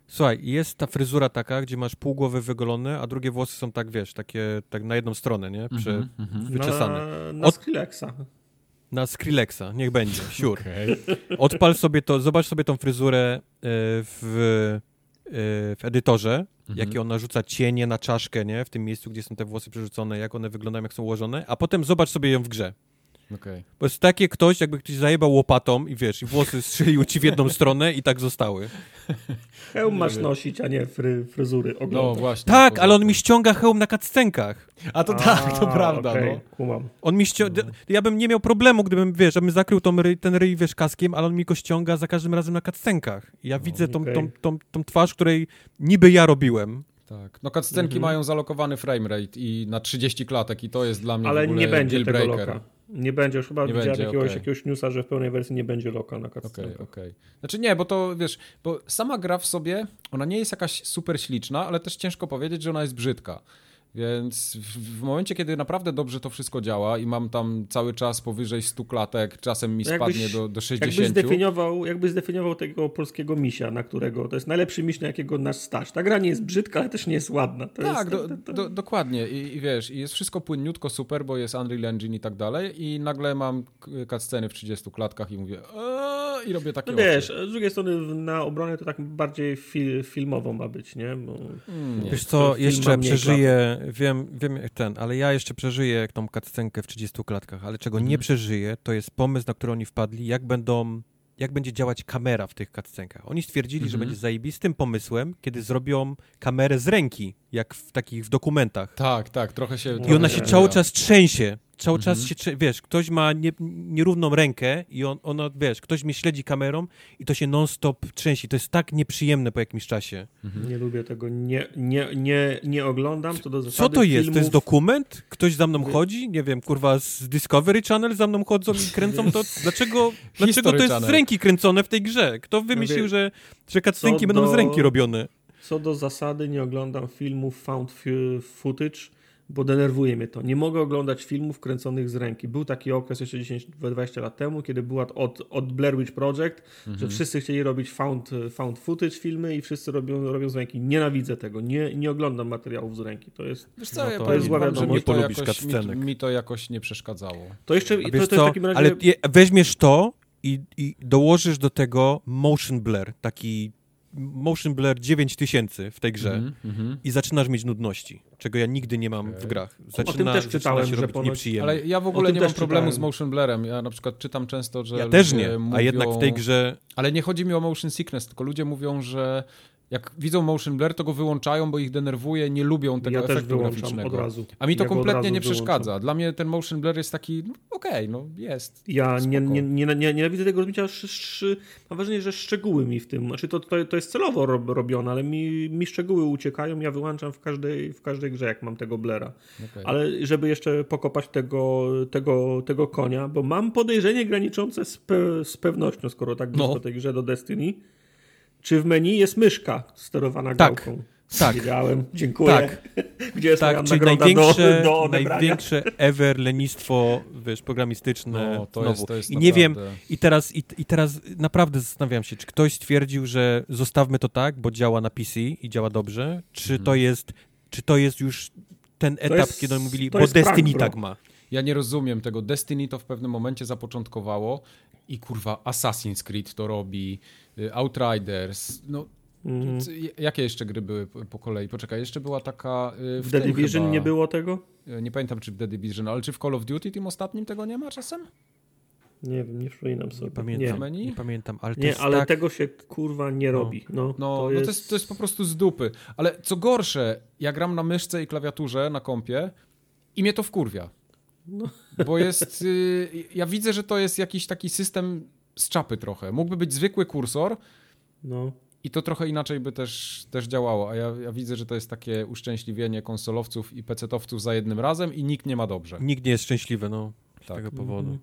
Słuchaj, jest ta fryzura taka, gdzie masz pół głowy wygolone, a drugie włosy są tak, wiesz, takie tak na jedną stronę, nie? Prze, mm -hmm. Wyczesane. Na, na Od... Skrillexa. Na Skrillexa, niech będzie, sure. Okay. Odpal sobie to, zobacz sobie tą fryzurę e, w w edytorze, mhm. jakie ona rzuca cienie na czaszkę, nie? W tym miejscu, gdzie są te włosy przerzucone, jak one wyglądają, jak są ułożone, a potem zobacz sobie ją w grze. Okay. Bo jest takie ktoś, jakby ktoś zajebał łopatą i wiesz, i włosy strzeliły ci w jedną stronę i tak zostały. Hełm masz nosić, a nie fry, fryzury oglądać. No właśnie. Tak, ale on mi ściąga hełm na kaccenkach. A to a, tak, to prawda, okay. no. Kumam. On mi ściąga... Ja bym nie miał problemu, gdybym, wiesz, żebym zakrył tą ry... ten ryj, wiesz, kaskiem, ale on mi go ściąga za każdym razem na kaccenkach. Ja no, widzę tą, okay. tą, tą, tą twarz, której niby ja robiłem. Tak. No cutscenki mhm. mają zalokowany framerate i na 30 klatek i to jest dla mnie Ale nie będzie tego loka. Nie będzie, już chyba nie widziałem będzie, jakiegoś, okay. jakiegoś newsa, że w pełnej wersji nie będzie loka na cutscenkę. Okej, okay, okej. Okay. Znaczy nie, bo to wiesz, bo sama gra w sobie, ona nie jest jakaś super śliczna, ale też ciężko powiedzieć, że ona jest brzydka. Więc w, momencie, kiedy naprawdę dobrze to wszystko działa i mam tam cały czas powyżej 100 klatek, czasem mi no spadnie jakbyś, do, do 60. Jakbyś zdefiniował, jakbyś zdefiniował tego polskiego misia, na którego to jest najlepszy miś, na jakiego nasz staż. Ta gra nie jest brzydka, ale też nie jest ładna. To tak, jest, do, to, to... Do, dokładnie. I, I, wiesz, jest wszystko płynniutko super, bo jest Unreal Engine i tak dalej i nagle mam cutsceny w 30 klatkach i mówię i robię takie no wiesz, z drugiej strony na obronę to tak bardziej fil, filmowo ma być, nie? Bo, mm, wiesz co, jeszcze przeżyję wiem, wiem ten, ale ja jeszcze przeżyję tą cutscenkę w 30 klatkach, ale czego mhm. nie przeżyję, to jest pomysł, na który oni wpadli, jak będą jak będzie działać kamera w tych cutscenkach. Oni stwierdzili, mhm. że będzie zajebistym pomysłem, kiedy zrobią kamerę z ręki, jak w takich w dokumentach. Tak, tak, trochę się... I ona się cały czas trzęsie. Cały mhm. czas się, wiesz, ktoś ma nie, nierówną rękę i on, ona, wiesz, ktoś mnie śledzi kamerą i to się non-stop trzęsi. To jest tak nieprzyjemne po jakimś czasie. Mhm. Nie lubię tego, nie, nie, nie, nie oglądam. Co, do Co to jest? Filmów... To jest dokument? Ktoś za mną chodzi? Nie wiem, kurwa, z Discovery Channel za mną chodzą i kręcą to? Dlaczego, dlaczego to jest Channel. z ręki kręcone w tej grze? Kto wymyślił, no że, że cutscenki będą z ręki robione? Co do zasady nie oglądam filmów found footage, bo denerwuje mnie to. Nie mogę oglądać filmów kręconych z ręki. Był taki okres jeszcze 10-20 lat temu, kiedy była od, od Blair Witch Project, mhm. że wszyscy chcieli robić found, found footage filmy i wszyscy robią, robią z ręki. Nienawidzę tego. Nie, nie oglądam materiałów z ręki. To jest, Wiesz co, no, to, to jest zła wiadomość. Nie polubisz mi, mi, to jakoś nie przeszkadzało. To jeszcze to, to jest w takim razie... Ale weźmiesz to i, i dołożysz do tego motion blur, taki motion blur 9000 w tej grze mm -hmm. i zaczynasz mieć nudności, czego ja nigdy nie mam w grach. Zaczyna, o tym też czytałem, się że ponoć... nieprzyjemnie. Ale ja w ogóle nie mam problemu czytałem. z motion blurem. Ja na przykład czytam często, że Ja też nie, mówią... a jednak w tej grze... Ale nie chodzi mi o motion sickness, tylko ludzie mówią, że Jak widzą motion blur, to go wyłączają, bo ich denerwuje, nie lubią tego ja efektu graficznego. A mi to ja kompletnie nie przeszkadza. Dla mnie ten motion blur jest taki, no, okej, okay, no jest. Ja nie, nie, nie, nie, nienawidzę tego rozbicia, mam wrażenie, że szczegóły mi w tym, znaczy to, to, to jest celowo robione, ale mi, mi szczegóły uciekają, ja wyłączam w każdej, w każdej grze, jak mam tego blera. Okay. Ale żeby jeszcze pokopać tego, tego, tego konia, bo mam podejrzenie graniczące z, pe, z pewnością, skoro tak blisko no. tej grze do Destiny, czy w menu jest myszka sterowana tak. gałką? Tak. Wiedziałem, dziękuję. Tak. Gdzie jest tak, czyli największe, do, do największe ever lenistwo, wiesz, programistyczne. No, to znowu. Jest, to jest I nie wiem, i teraz, i, i teraz naprawdę zastanawiam się, czy ktoś stwierdził, że zostawmy to tak, bo działa na PC i działa dobrze, czy hmm. to jest, czy to jest już ten etap, jest, kiedy mówili, bo Destiny tak ma. Ja nie rozumiem tego. Destiny to w pewnym momencie zapoczątkowało i kurwa Assassin's Creed to robi, Outriders, no mm. Jakie jeszcze gry były po kolei? Poczekaj, jeszcze była taka... Y, w, w The Division chyba, nie było tego? Y, nie pamiętam, czy w The Division, ale czy w Call of Duty tym ostatnim tego nie ma czasem? Nie wiem, nie przypominam sobie. Nie pamiętam, nie. nie pamiętam ale, nie, ale tak... tego się kurwa nie no. robi. No, no, to, jest... No to, jest, to jest po prostu z dupy. Ale co gorsze, ja gram na myszce i klawiaturze na kompie i mnie to wkurwia. No. Bo jest. Y, ja widzę, że to jest jakiś taki system z czapy trochę. Mógłby być zwykły kursor. No. I to trochę inaczej by też, też działało. A ja, ja widzę, że to jest takie uszczęśliwienie konsolowców i pecetowców za jednym razem i nikt nie ma dobrze. Nikt nie jest szczęśliwy, no. Z tak. tego powodu.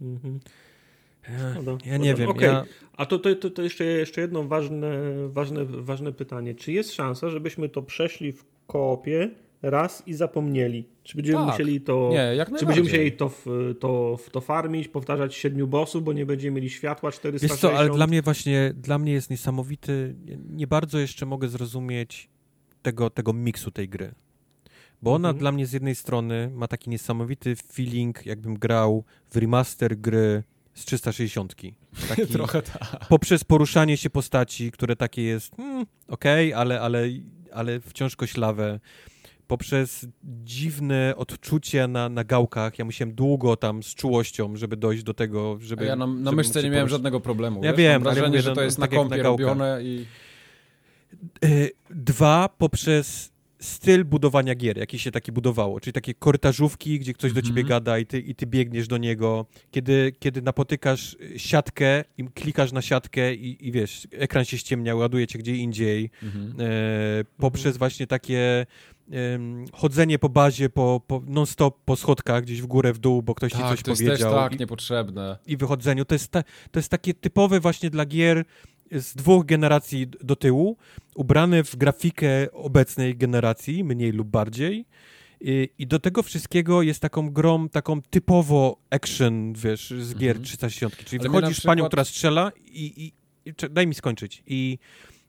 Mm -hmm. Ja, ja nie wiem. Okay. Ja... A to, to, to, to jeszcze, jeszcze jedno ważne, ważne, ważne pytanie. Czy jest szansa, żebyśmy to przeszli w koopie raz i zapomnieli. Czy będziemy tak. musieli to. Nie, jak czy będziemy musieli to, to, to farmić, powtarzać siedmiu bossów, bo nie będziemy mieli światła 460? Wiesz co, ale dla mnie właśnie, dla mnie jest niesamowity. Nie bardzo jeszcze mogę zrozumieć tego, tego miksu tej gry. Bo ona mhm. dla mnie z jednej strony ma taki niesamowity feeling, jakbym grał w remaster gry z 360. Taki, Trochę tak. Poprzez poruszanie się postaci, które takie jest hmm, okej, okay, ale, ale, ale wciąż koślawe poprzez dziwne odczucie na, na gałkach. Ja musiałem długo tam z czułością, żeby dojść do tego, żeby... A ja na, na myszce nie miałem żadnego problemu. Ja wiesz? wiem. Mam wrażenie, że to jest tak na kompie na robione i... E, dwa, poprzez styl budowania gier, jaki się taki budowało, czyli takie korytarzówki, gdzie ktoś do ciebie mhm. gada i ty, i ty biegniesz do niego, kiedy, kiedy napotykasz siatkę i klikasz na siatkę i, i wiesz, ekran się ściemnia, ładuje cię gdzie indziej, mhm. e, poprzez mhm. właśnie takie chodzenie po bazie po, po non-stop po schodkach, gdzieś w górę, w dół, bo ktoś tak, ci coś to powiedział. Jest też tak, I, niepotrzebne. I wychodzeniu. To jest, ta, to jest takie typowe właśnie dla gier z dwóch generacji do tyłu, ubrane w grafikę obecnej generacji, mniej lub bardziej. I, I, do tego wszystkiego jest taką grą, taką typowo action, wiesz, z gier mhm. 360. Czyli Ale wchodzisz przykład... panią, która strzela i, i, i, daj mi skończyć. I,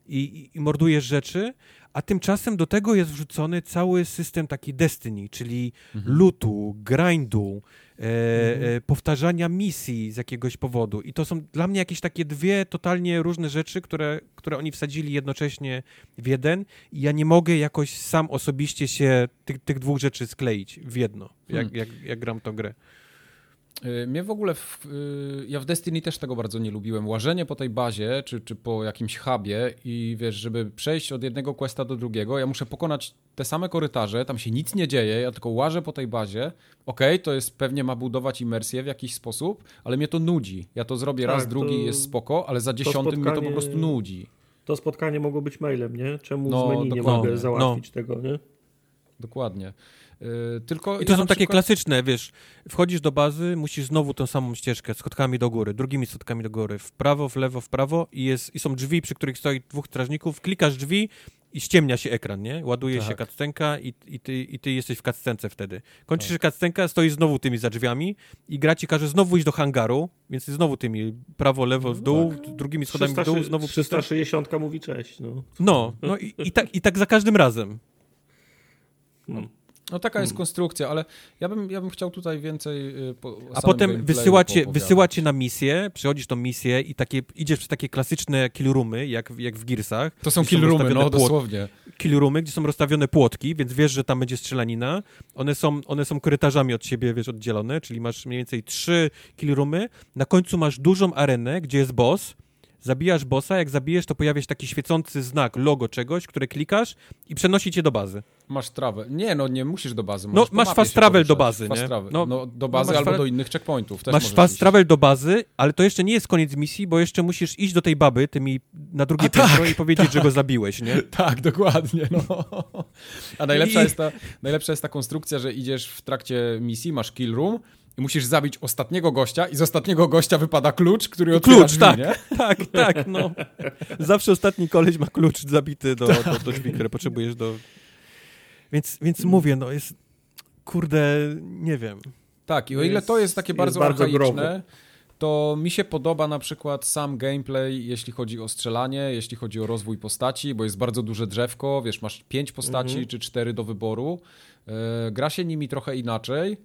i, i mordujesz rzeczy, a tymczasem do tego jest wrzucony cały system taki Destiny, czyli mhm. lutu, grindu, e, mhm. e, powtarzania misji z jakiegoś powodu. I to są dla mnie jakieś takie dwie totalnie różne rzeczy, które, które oni wsadzili jednocześnie w jeden i ja nie mogę jakoś sam osobiście się tych, tych dwóch rzeczy skleić w jedno, jak, hmm. jak, jak gram tą grę. Y, mnie w ogóle, w, y, ja w Destiny też tego bardzo nie lubiłem. Łażenie po tej bazie, czy, czy po jakimś hubie i wiesz, żeby przejść od jednego questa do drugiego, ja muszę pokonać te same korytarze, tam się nic nie dzieje, ja tylko łażę po tej bazie. Okej, okay, to jest pewnie ma budować imersję w jakiś sposób, ale mnie to nudzi. Ja to zrobię tak, raz, drugi jest spoko, ale za dziesiątym mnie to po prostu nudzi. To spotkanie mogło być mailem, nie? Czemu no, z menu dokładnie. nie mogę załatwić no. tego, nie? Dokładnie. Y, tylko I to ja są takie przykład... klasyczne, wiesz, wchodzisz do bazy, musisz znowu tą samą ścieżkę, schodkami do góry, drugimi schodkami do góry, w prawo, w lewo, w prawo i, jest, i są drzwi, przy których stoi dwóch strażników, klikasz drzwi i ściemnia się ekran, nie? Ładuje tak. się kaccenka i, i, ty, i ty jesteś w kaccence wtedy. Kończysz tak. kaccenka, stoisz znowu tymi za drzwiami i gra ci każe znowu iść do hangaru, więc znowu tymi prawo, lewo, w dół, no tak. drugimi schodami 300, w dół, znowu 360 mówi cześć, no. No, no i, i, tak, i tak za każdym razem. Hmm. No taka jest hmm. konstrukcja, ale ja bym, ja bym chciał tutaj więcej y, po, A potem wysyła cię, wysyła cię na misję, przychodzisz tą misję i takie, idziesz przez takie klasyczne killroomy, jak, jak w Gearsach. To są killroomy, no płot, dosłownie. Killroomy, gdzie są rozstawione płotki, więc wiesz, że tam będzie strzelanina. One są, one są korytarzami od siebie, wiesz, oddzielone, czyli masz mniej więcej trzy killroomy. Na końcu masz dużą arenę, gdzie jest boss, Zabijasz bossa, jak zabijesz, to pojawia się taki świecący znak, logo czegoś, które klikasz i przenosi cię do bazy. Masz travel. Nie, no nie musisz do bazy. No, masz fast travel do bazy, fast nie? Travel. No, No, do bazy no, albo do innych checkpointów. Też Masz fast iść. travel do bazy, ale to jeszcze nie jest koniec misji, bo jeszcze musisz iść do tej baby tymi na drugie tak, piętro i powiedzieć, że go zabiłeś, nie? Tak, dokładnie. No. A najlepsza, I- jest ta, najlepsza jest ta konstrukcja, że idziesz w trakcie misji, masz kill room i musisz zabić ostatniego gościa i z ostatniego gościa wypada klucz, który otwiera Klucz, drzwi, tak, nie? tak, tak, no. Zawsze ostatni koleś ma klucz zabity do, do, do drzwi, które potrzebujesz do... Więc, więc mówię, no jest... Kurde, nie wiem. Tak, i o ile Jest- to jest takie jest bardzo, bardzo archaiczne, growe. to mi się podoba na przykład sam gameplay, jeśli chodzi o strzelanie, jeśli chodzi o rozwój postaci, bo jest bardzo duże drzewko, wiesz, masz pięć postaci Mhm. czy cztery do wyboru. E, gra się nimi trochę inaczej.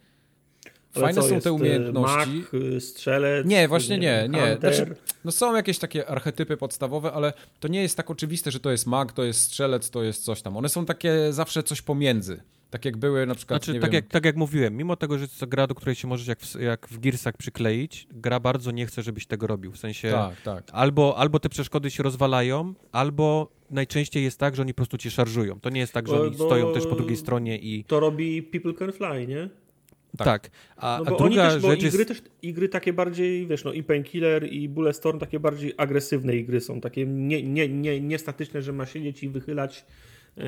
Fajne są te y, umiejętności. Mag, y, strzelec. Nie, właśnie nie, nie. Znaczy, no są jakieś takie archetypy podstawowe, ale to nie jest tak oczywiste, że to jest mag, to jest strzelec, to jest coś tam. One są takie zawsze coś pomiędzy. Tak jak były na przykład, Znaczy, nie tak wiem, jak, tak jak mówiłem, mimo tego, że jest to gra, do której się możesz jak w, jak w Gearsach przykleić, gra bardzo nie chce, żebyś tego robił. W sensie Tak, tak. albo, albo te przeszkody się rozwalają, albo najczęściej jest tak, że oni po prostu cię szarżują. To nie jest tak, że Bo- oni bo- stoją też po drugiej stronie i To robi People Can Fly, nie? Tak. tak. A, No a bo druga oni też, bo rzecz igry jest... też, igry takie bardziej, wiesz, no i Painkiller i Bulletstorm takie bardziej agresywne igry są, takie nie, nie, nie, nie statyczne, że ma siedzieć i wychylać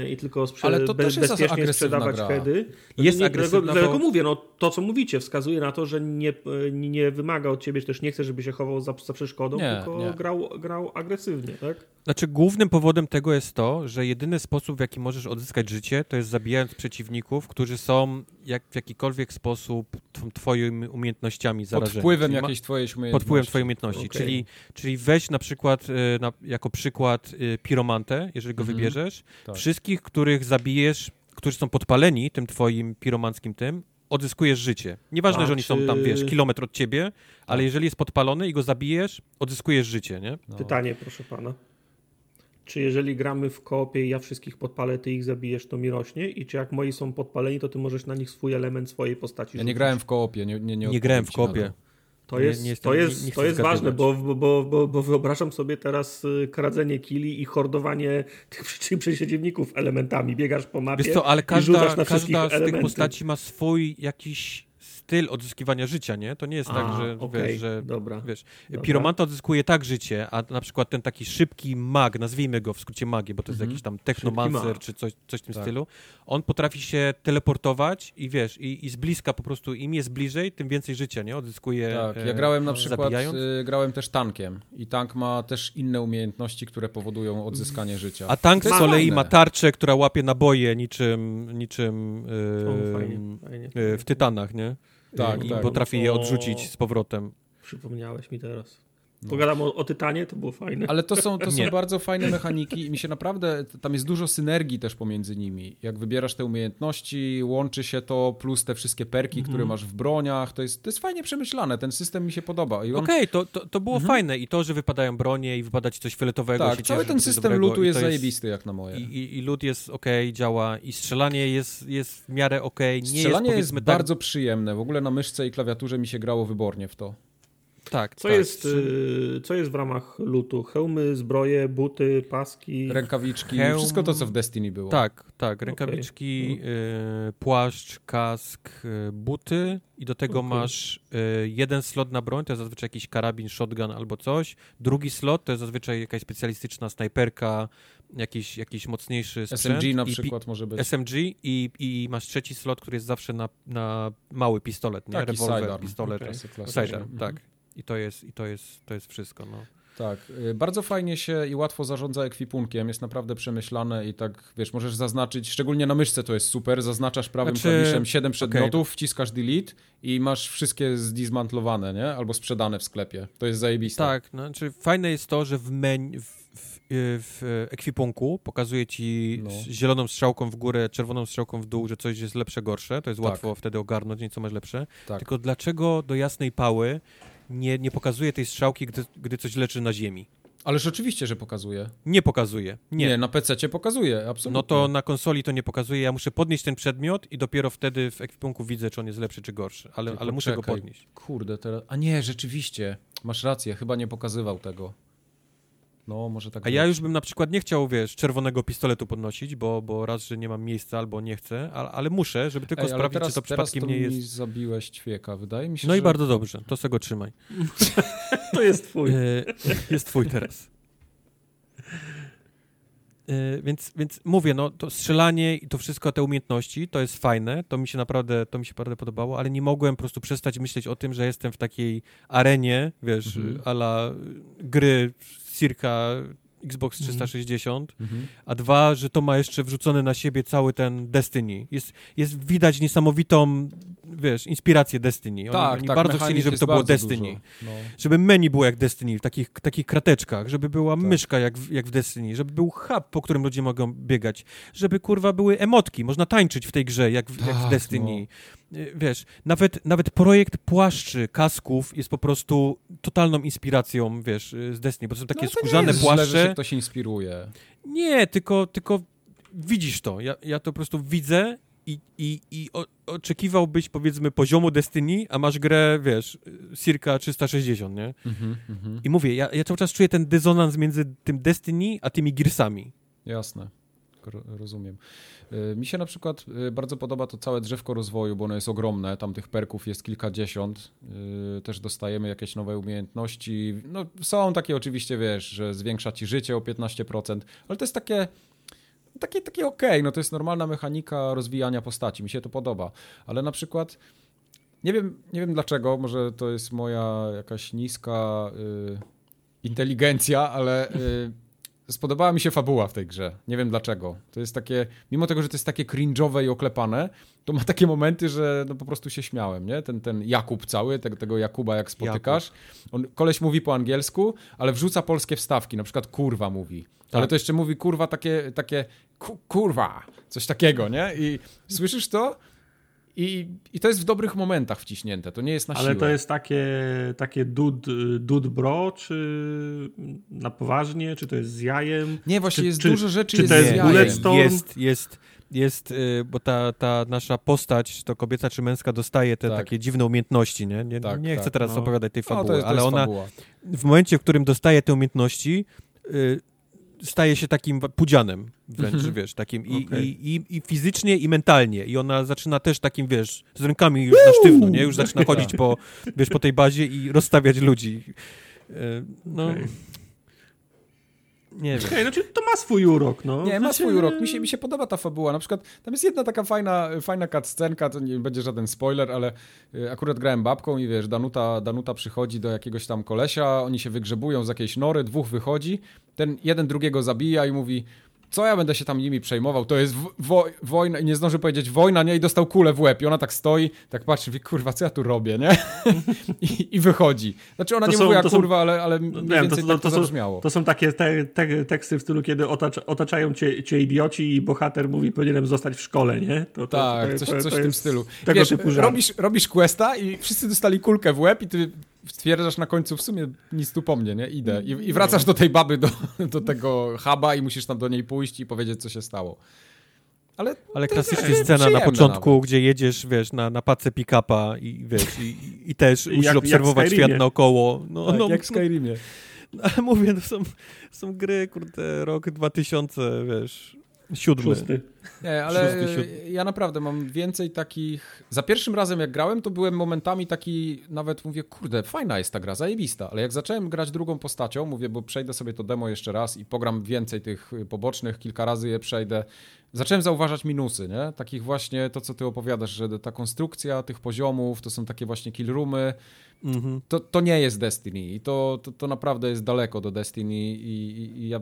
i tylko sprze- Ale to be- też jest bezpiecznie sprzedawać gra. heady. No Jest nie, agresywna, Dlatego, dlatego mówię, no to co mówicie wskazuje na to, że nie, e, nie wymaga od ciebie, też nie chce, żeby się chował za, za przeszkodą, Nie, tylko nie. Grał, grał agresywnie, tak? Znaczy, głównym powodem tego jest to, że jedyny sposób, w jaki możesz odzyskać życie, to jest zabijając przeciwników, którzy są jak, w jakikolwiek sposób tw- twoimi umiejętnościami Pod zarażeni. wpływem Czyli jakiejś twojej umiejętności. Pod wpływem twojej umiejętności. Okej. Czyli, czyli weź na przykład, y, na, jako przykład piromantę, jeżeli go Mhm. wybierzesz. Tak. Wszystkich, których zabijesz, którzy są podpaleni tym twoim piromanckim tym, odzyskujesz życie. Nieważne, A, że oni są tam, wiesz, kilometr od ciebie, ale Tak. jeżeli jest podpalony i go zabijesz, odzyskujesz życie, nie? No. Pytanie, proszę pana. Czy jeżeli gramy w koopie i ja wszystkich podpalę, ty ich zabijesz, to mi rośnie? I czy jak moi są podpaleni, to ty możesz na nich swój element swojej postaci Ja nie grałem w koopie, nie, nie, nie, Nie grałem w kopie. To. Nie- jest, nie jestem- to nie- jest, nie to jest ważne, bo, bo, bo, bo wyobrażam sobie teraz y, kradzenie kili i hordowanie tych przeciwników elementami. Biegasz po mapie Wiesz co, ale i każda, rzucasz na każda z tych elementy. postaci ma swój jakiś styl odzyskiwania życia, nie? To nie jest A, tak, że okej, wiesz, że dobra. wiesz, Dobra. piromanta odzyskuje tak życie, a na przykład ten taki szybki mag, nazwijmy go w skrócie magię, bo to jest Mhm. jakiś tam technomancer czy coś, coś w tym Tak. stylu, on potrafi się teleportować i wiesz, i, i z bliska po prostu im jest bliżej, tym więcej życia, nie? Odzyskuje Tak, e, ja grałem na przykład, y, grałem też tankiem i tank ma też inne umiejętności, które powodują odzyskanie życia. A tank z kolei ma tarczę, która łapie naboje niczym, niczym O, e, fajnie, fajnie. e, w Tytanach, nie? Tak, I tak. potrafi je odrzucić z powrotem. Przypomniałeś mi teraz. No. Pogadam o, o Tytanie, to było fajne. Ale to są, to są Nie. bardzo fajne mechaniki i mi się naprawdę, tam jest dużo synergii też pomiędzy nimi. Jak wybierasz te umiejętności, łączy się to, plus te wszystkie perki, Mhm. które masz w broniach, to jest, to jest fajnie przemyślane, ten system mi się podoba. On, Okej, to, to, to było fajne i to, że wypadają bronie i wypada ci coś fioletowego. tak, się cały ten system lutu jest to zajebisty jak na moje. I, i, I lód jest okej, działa i strzelanie jest, jest w miarę okej. Nie Strzelanie jest, powiedzmy, tak- bardzo przyjemne, w ogóle na myszce i klawiaturze mi się grało wybornie w to. Tak, Co, tak. jest, y, co jest w ramach lutu? Hełmy, zbroje, buty, paski. Rękawiczki, Hełm- wszystko to, co w Destiny było. Tak, tak. Rękawiczki, y, płaszcz, kask, y, buty i do tego Okej. masz y, jeden slot na broń, to jest zazwyczaj jakiś karabin, shotgun albo coś. Drugi slot to jest zazwyczaj jakaś specjalistyczna snajperka, jakiś, jakiś mocniejszy sprzęt. SMG na przykład może być. SMG i, i masz trzeci slot, który jest zawsze na, na mały pistolet, nie? Taki Rewolwer, sidearm. pistolet. Klasyczny. Sidearm, Mhm. tak. I to jest, i to jest, to jest wszystko, no. Tak, y, bardzo fajnie się i łatwo zarządza ekwipunkiem, jest naprawdę przemyślane i tak, wiesz, możesz zaznaczyć, szczególnie na myszce to jest super, zaznaczasz prawym Znaczy, klawiszem 7 okej. przedmiotów, wciskasz delete i masz wszystkie zdizmantlowane, nie? Albo sprzedane w sklepie. To jest zajebiste. Tak, no, znaczy fajne jest to, że w, menu, w, w, w ekwipunku pokazuje ci No. zieloną strzałką w górę, czerwoną strzałką w dół, że coś jest lepsze, gorsze. To jest Tak. łatwo wtedy ogarnąć, nieco masz lepsze. Tak. Tylko dlaczego do jasnej pały nie, nie pokazuje tej strzałki, gdy, gdy coś leży na ziemi? Ależ oczywiście, że pokazuje. Nie pokazuje. Nie. Nie, na PC cię pokazuje, absolutnie. No to na konsoli to nie pokazuje. Ja muszę podnieść ten przedmiot i dopiero wtedy w ekwipunku widzę, czy on jest lepszy, czy gorszy. Ale, Tylko ale muszę go podnieść. Kurde, teraz... A nie, rzeczywiście, masz rację, chyba nie pokazywał tego. No, może tak A ja już bym na przykład nie chciał, wiesz, czerwonego pistoletu podnosić, bo, bo raz, że nie mam miejsca albo nie chcę, ale, ale muszę, żeby tylko Ej, sprawdzić, teraz, czy to przypadkiem to nie jest... mi zabiłeś ćwieka, wydaje mi się, No że... i bardzo dobrze, to sobie go trzymaj. To jest twój. E, jest twój teraz. E, więc, więc mówię, no to strzelanie i to wszystko, te umiejętności, to jest fajne, to mi się naprawdę, to mi się naprawdę podobało, ale nie mogłem po prostu przestać myśleć o tym, że jestem w takiej arenie, wiesz, Mhm. ala gry circa Xbox 360, Mhm. a dwa, że to ma jeszcze wrzucony na siebie cały ten Destiny. Jest, jest widać niesamowitą, wiesz, inspirację Destiny. Oni, Tak, oni tak, bardzo chcieli, żeby to było Destiny. No. Żeby menu było jak Destiny, w takich, takich krateczkach, żeby była Tak. myszka jak w, jak w Destiny, żeby był hub, po którym ludzie mogą biegać, żeby kurwa były emotki, można tańczyć w tej grze jak w, jak w Tak, Destiny. Y, Wiesz, nawet, nawet projekt płaszczy, kasków jest po prostu totalną inspiracją, wiesz, y, z Destiny, bo to są takie no, to skórzane nie jest płaszcze. Źle, że się ktoś inspiruje. Nie, tylko, tylko widzisz to. Ja, ja to po prostu widzę i, i, i o, oczekiwałbyś, powiedzmy, poziomu Destiny, a masz grę, wiesz, circa 360, nie? Mhm, mhm. I mówię, ja, ja cały czas czuję ten dysonans między tym Destiny, a tymi Gearsami. Jasne, rozumiem. Y, Mi się na przykład y, bardzo podoba to całe drzewko rozwoju, bo ono jest ogromne, tam tych perków jest kilkadziesiąt, Y, też dostajemy jakieś nowe umiejętności. No są takie oczywiście, wiesz, że zwiększa ci życie o 15%, ale to jest takie takie, takie okej, no to jest normalna mechanika rozwijania postaci, mi się to podoba, ale na przykład nie wiem, nie wiem dlaczego, może to jest moja jakaś niska y, inteligencja, ale y, spodobała mi się fabuła w tej grze. Nie wiem dlaczego. To jest takie, mimo tego, że to jest takie cringe'owe i oklepane, to ma takie momenty, że no po prostu się śmiałem, nie? Ten, ten Jakub cały, tego, tego Jakuba jak spotykasz. On, koleś mówi po angielsku, ale wrzuca polskie wstawki, na przykład kurwa mówi. Ale to jeszcze mówi kurwa takie, takie ku, kurwa, coś takiego, nie? I słyszysz to? I, I to jest w dobrych momentach wciśnięte, to nie jest na Ale siłę. to jest takie, takie dud, dud bro, czy na poważnie, czy to jest z jajem? Nie, właśnie Czy- jest czy- dużo rzeczy czy jest to jest z jajem. Bulletstorm? Jest, jest, jest, y, bo ta, ta nasza postać, to kobieca czy męska, dostaje te Tak. takie dziwne umiejętności, nie? Nie, Tak, nie chcę tak, teraz no. opowiadać tej No, fabuły, to jest, to ale ona fabuła. w momencie, w którym dostaje te umiejętności, y, staje się takim pudzianem wręcz, Mhm. wiesz, takim i, Okej. i, i, i fizycznie, i mentalnie. I ona zaczyna też takim, wiesz, z rękami już na sztywno, nie? Już zaczyna chodzić po, wiesz, po tej bazie i rozstawiać ludzi. Y, No, Okej. Nie wiem. Okej, znaczy to ma swój urok, no. Nie, ma Znaczy, swój urok. Mi się, mi się podoba ta fabuła. Na przykład tam jest jedna taka fajna, fajna cutscenka, to nie będzie żaden spoiler, ale y, akurat grałem babką i wiesz, Danuta, Danuta przychodzi do jakiegoś tam kolesia, oni się wygrzebują z jakiejś nory, dwóch wychodzi, ten jeden drugiego zabija i mówi co ja będę się tam nimi przejmował, to jest wo- wo wojna, i nie zdąży powiedzieć wojna, nie, i dostał kulę w łeb i ona tak stoi, tak patrzy, mówi, kurwa, co ja tu robię, nie? I, I wychodzi. Znaczy ona To nie są- mówiła to są- kurwa, ale, ale mniej Wiem, więcej to, tak to, to to, są, zabrzmiało. to są takie te, te, teksty w stylu, kiedy otacz, otaczają cię, cię idioci i bohater mówi, powinienem zostać w szkole, nie? To, to, Tak, to, coś, to, coś to w tym stylu. Wiesz, robisz, robisz questa i wszyscy dostali kulkę w łeb i ty stwierdzasz na końcu w sumie nic tu po mnie, nie? Idę. I, i wracasz do tej baby, do, do tego huba i musisz tam do niej pójść i powiedzieć, co się stało. Ale Ale klasycznie scena na początku, nawet. gdzie jedziesz, wiesz, na, na pace pick-upa i wiesz, i, i też musisz jak obserwować Skyrimie. świat naokoło. No, Tak, no, jak w Skyrimie. no, ale mówię, to są, są gry, kurde, rok 2000, wiesz, siódmy. Szósty. Nie, ale Szósty, siódmy. ja naprawdę mam więcej takich... Za pierwszym razem jak grałem, to byłem momentami taki, nawet mówię, kurde, fajna jest ta gra, zajebista, ale jak zacząłem grać drugą postacią, mówię, bo przejdę sobie to demo jeszcze raz i pogram więcej tych pobocznych, kilka razy je przejdę, zacząłem zauważać minusy, nie? Takich właśnie, to co ty opowiadasz, że ta konstrukcja tych poziomów, to są takie właśnie kill roomy, Mhm. to, to nie jest Destiny i to, to, to naprawdę jest daleko do Destiny i, i, i ja,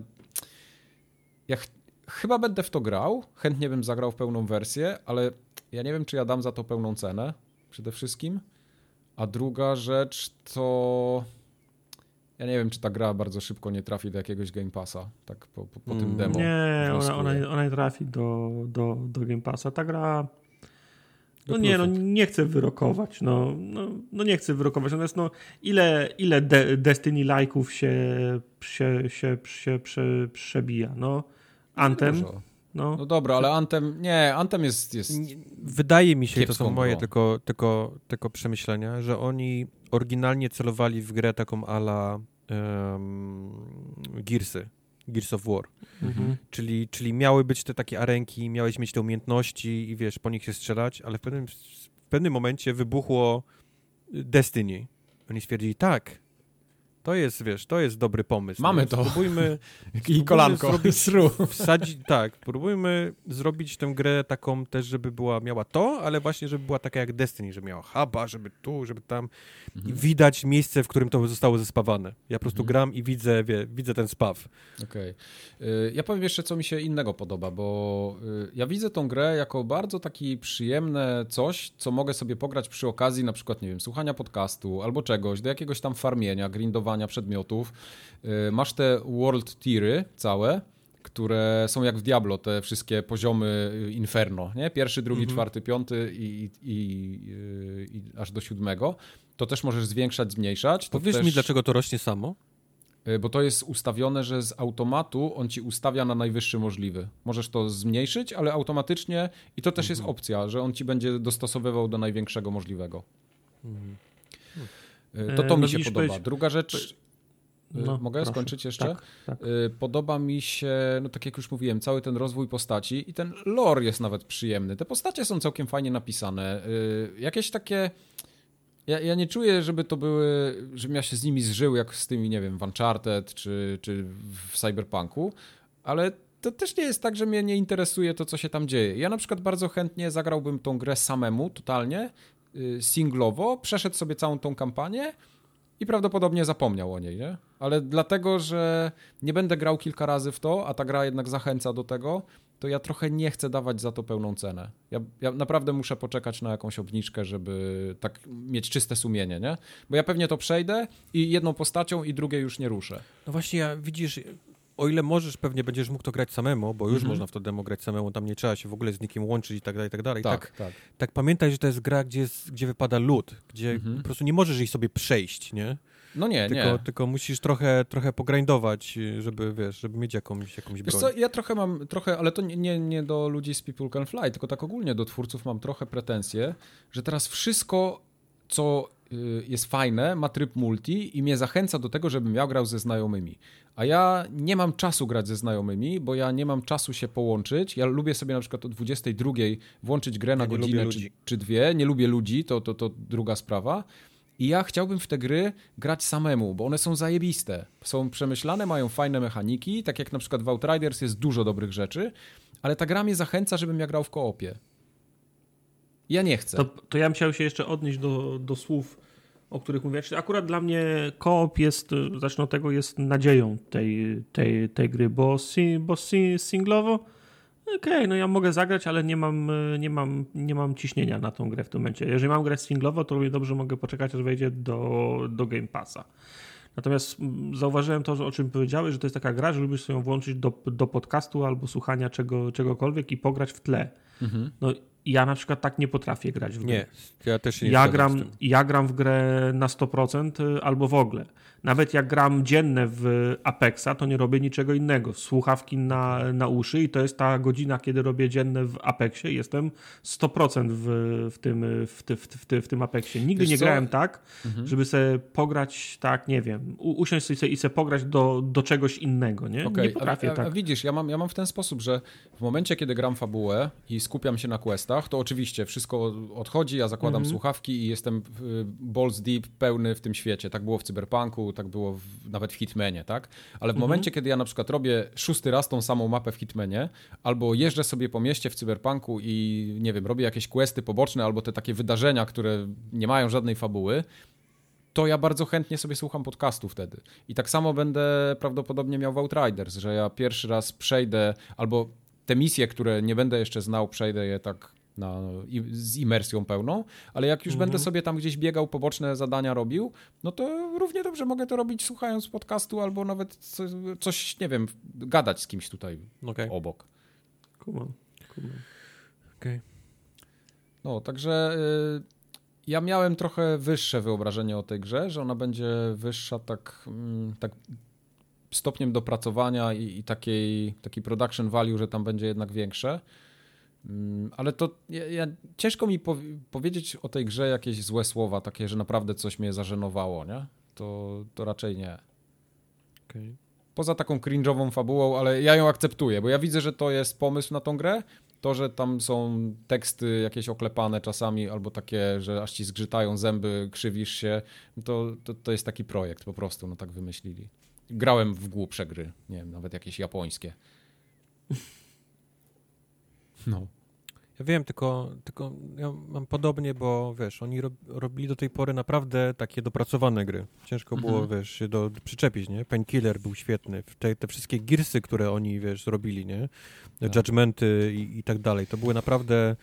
ja ch chyba będę w to grał, chętnie bym zagrał w pełną wersję, ale ja nie wiem, czy ja dam za to pełną cenę przede wszystkim, a druga rzecz to ja nie wiem, czy ta gra bardzo szybko nie trafi do jakiegoś Game Passa, tak po, po, po tym Mm. demo. Nie, ona, ona, ona nie trafi do, do, do Game Passa. Ta gra... No nie, no nie chcę wyrokować. No, no, no nie chcę wyrokować. Natomiast no, ile, ile de, Destiny lajków się, się, się, się prze, przebija? No, Anthem, Dużo. no. No dobra, ale Anthem, nie, Anthem jest, jest Wydaje mi się, to są moje tylko, tylko, tylko przemyślenia, że oni oryginalnie celowali w grę taką ala um, Gearsy, Gears of War. Mhm. Czyli, czyli miały być te takie arenki, miałeś mieć te umiejętności i wiesz, po nich się strzelać, ale w pewnym, w pewnym momencie wybuchło Destiny. Oni stwierdzili, tak, to jest, wiesz, to jest dobry pomysł. Mamy to. Spróbujmy... I kolanko. Zrobić, wsadzić, tak, próbujmy zrobić tę grę taką też, żeby była, miała to, ale właśnie, żeby była taka jak Destiny, żeby miała huba, żeby tu, żeby tam. Mhm. Widać miejsce, w którym to zostało zespawane. Ja po prostu mhm. gram i widzę, wie, widzę ten spaw. Okej. Okay. Ja powiem jeszcze, co mi się innego podoba, bo y, ja widzę tą grę jako bardzo taki przyjemne coś, co mogę sobie pograć przy okazji na przykład, nie wiem, słuchania podcastu albo czegoś, do jakiegoś tam farmienia, grindowania przedmiotów. Y, masz te world tiry całe, które są jak w Diablo, te wszystkie poziomy Inferno, nie? Pierwszy, drugi, mhm. czwarty, piąty i, i, i, y, i, aż do siódmego. To też możesz zwiększać, zmniejszać. Powiedz też... mi, dlaczego to rośnie samo? Y, bo to jest ustawione, że z automatu on ci ustawia na najwyższy możliwy. Możesz to zmniejszyć, ale automatycznie i to też mhm. jest opcja, że on ci będzie dostosowywał do największego możliwego. Mhm. Y, to to e, mi się podoba. Druga rzecz, y, no, mogę proszę. skończyć jeszcze? Tak, tak. Podoba mi się, no tak jak już mówiłem, cały ten rozwój postaci i ten lore jest nawet przyjemny. Te postacie są całkiem fajnie napisane. Jakieś takie... Ja, ja nie czuję, żeby to były, żebym ja się z nimi zżył, jak z tymi, nie wiem, w Uncharted czy, czy w Cyberpunku, ale to też nie jest tak, że mnie nie interesuje to, co się tam dzieje. Ja na przykład bardzo chętnie zagrałbym tą grę samemu, totalnie, singlowo, przeszedł sobie całą tą kampanię i prawdopodobnie zapomniał o niej, nie? Ale dlatego, że nie będę grał kilka razy w to, a ta gra jednak zachęca do tego, to ja trochę nie chcę dawać za to pełną cenę. Ja, ja, naprawdę muszę poczekać na jakąś obniżkę, żeby tak mieć czyste sumienie, nie? Bo ja pewnie to przejdę i jedną postacią i drugie już nie ruszę. No właśnie, ja, widzisz, o ile możesz, pewnie będziesz mógł to grać samemu, bo już mhm. można w to demo grać samemu, tam nie trzeba się w ogóle z nikim łączyć i tak dalej, i tak dalej. Tak, tak, tak. tak pamiętaj, że to jest gra, gdzie, jest, gdzie wypada lód, gdzie mhm. po prostu nie możesz jej sobie przejść, nie? No nie, tylko, nie. Tylko musisz trochę, trochę pogrindować, żeby, wiesz, żeby mieć jakąś, jakąś broń. Co, ja trochę mam, trochę, ale to nie, nie do ludzi z People Can Fly, tylko tak ogólnie do twórców mam trochę pretensje, że teraz wszystko, co jest fajne, ma tryb multi i mnie zachęca do tego, żebym ja grał ze znajomymi. A ja nie mam czasu grać ze znajomymi, bo ja nie mam czasu się połączyć. Ja lubię sobie na przykład o 22 włączyć grę na ja godzinę czy, czy, dwie. Nie lubię ludzi, to, to, to druga sprawa. I ja chciałbym w te gry grać samemu, bo one są zajebiste. Są przemyślane, mają fajne mechaniki, tak jak na przykład w Outriders jest dużo dobrych rzeczy, ale ta gra mnie zachęca, żebym ja grał w koopie. Ja nie chcę. To, to ja chciał się jeszcze odnieść do, do słów o których mówisz. Akurat dla mnie koop jest, zacznę od tego, jest nadzieją tej, tej, tej gry, bo, si, bo si, singlowo okej, okay, no ja mogę zagrać, ale nie mam, nie, mam, nie mam ciśnienia na tą grę w tym momencie. Jeżeli mam grę singlowo, to równie dobrze mogę poczekać, aż wejdzie do, do Game Passa. Natomiast zauważyłem to, o czym powiedziałeś, że to jest taka gra, że lubisz sobie ją włączyć do, do podcastu albo słuchania czego, czegokolwiek i pograć w tle. Mhm. No ja na przykład tak nie potrafię grać w grę. Nie, ja też nie ja gram, ja gram w grę na 100% y, albo w ogóle. Nawet jak gram dzienne w Apexa, to nie robię niczego innego. Słuchawki na, na uszy i to jest ta godzina, kiedy robię dzienne w Apexie. Jestem 100% w, w, tym, w, ty, w, ty, w tym Apexie. Nigdy Wiesz nie co? grałem tak, mhm. żeby sobie pograć tak, nie wiem, usiąść sobie i sobie pograć do, do czegoś innego. Nie, okay. nie potrafię a, a, tak. A widzisz, ja mam, ja mam w ten sposób, że w momencie, kiedy gram fabułę i skupiam się na questach, to oczywiście wszystko odchodzi, ja zakładam mhm. słuchawki i jestem balls deep, pełny w tym świecie. Tak było w Cyberpunku, tak było w, nawet w Hitmanie, tak? Ale w mhm. momencie, kiedy ja na przykład robię szósty raz tą samą mapę w Hitmanie, albo jeżdżę sobie po mieście w Cyberpunku i nie wiem, robię jakieś questy poboczne, albo te takie wydarzenia, które nie mają żadnej fabuły, to ja bardzo chętnie sobie słucham podcastu wtedy. I tak samo będę prawdopodobnie miał w Outriders, że ja pierwszy raz przejdę, albo te misje, które nie będę jeszcze znał, przejdę je tak na, z imersją pełną, ale jak już mhm. będę sobie tam gdzieś biegał, poboczne zadania robił, no to równie dobrze mogę to robić słuchając podcastu albo nawet coś, nie wiem, gadać z kimś tutaj okay. obok. Kumam, kumam. Okej. Okay. No, także y, ja miałem trochę wyższe wyobrażenie o tej grze, że ona będzie wyższa tak, mm, tak stopniem dopracowania i, i takiej, taki production value, że tam będzie jednak większe. Mm, ale to ja, ja, ciężko mi po, powiedzieć o tej grze jakieś złe słowa, takie, że naprawdę coś mnie zażenowało, nie? To, to raczej nie. Okay. Poza taką cringe'ową fabułą, ale ja ją akceptuję, bo ja widzę, że to jest pomysł na tą grę. To, że tam są teksty jakieś oklepane czasami, albo takie, że aż ci zgrzytają zęby, krzywisz się, to, to, to jest taki projekt po prostu, no tak wymyślili. Grałem w głupsze gry, nie wiem, nawet jakieś japońskie. No. Ja wiem, tylko, tylko ja mam podobnie, bo wiesz, oni rob, robili do tej pory naprawdę takie dopracowane gry. Ciężko było, mhm. wiesz, się do, przyczepić, nie? Painkiller był świetny. Te, te wszystkie girsy, które oni, wiesz, robili, nie? Tak. Judgmenty i, i tak dalej. To były naprawdę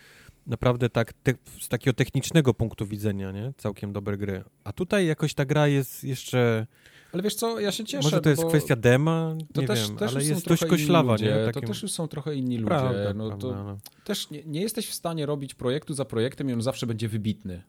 naprawdę tak te, z takiego technicznego punktu widzenia, nie? Całkiem dobre gry. A tutaj jakoś ta gra jest jeszcze ale wiesz co, ja się cieszę. Może to jest kwestia dema, to nie też, wiem, też ale jest dość koślawa, ludzie, nie? Takim... To też już są trochę inni ludzie. Prawda, no, prawda, no. Też nie, nie, jesteś w stanie robić projektu za projektem i on zawsze będzie wybitny.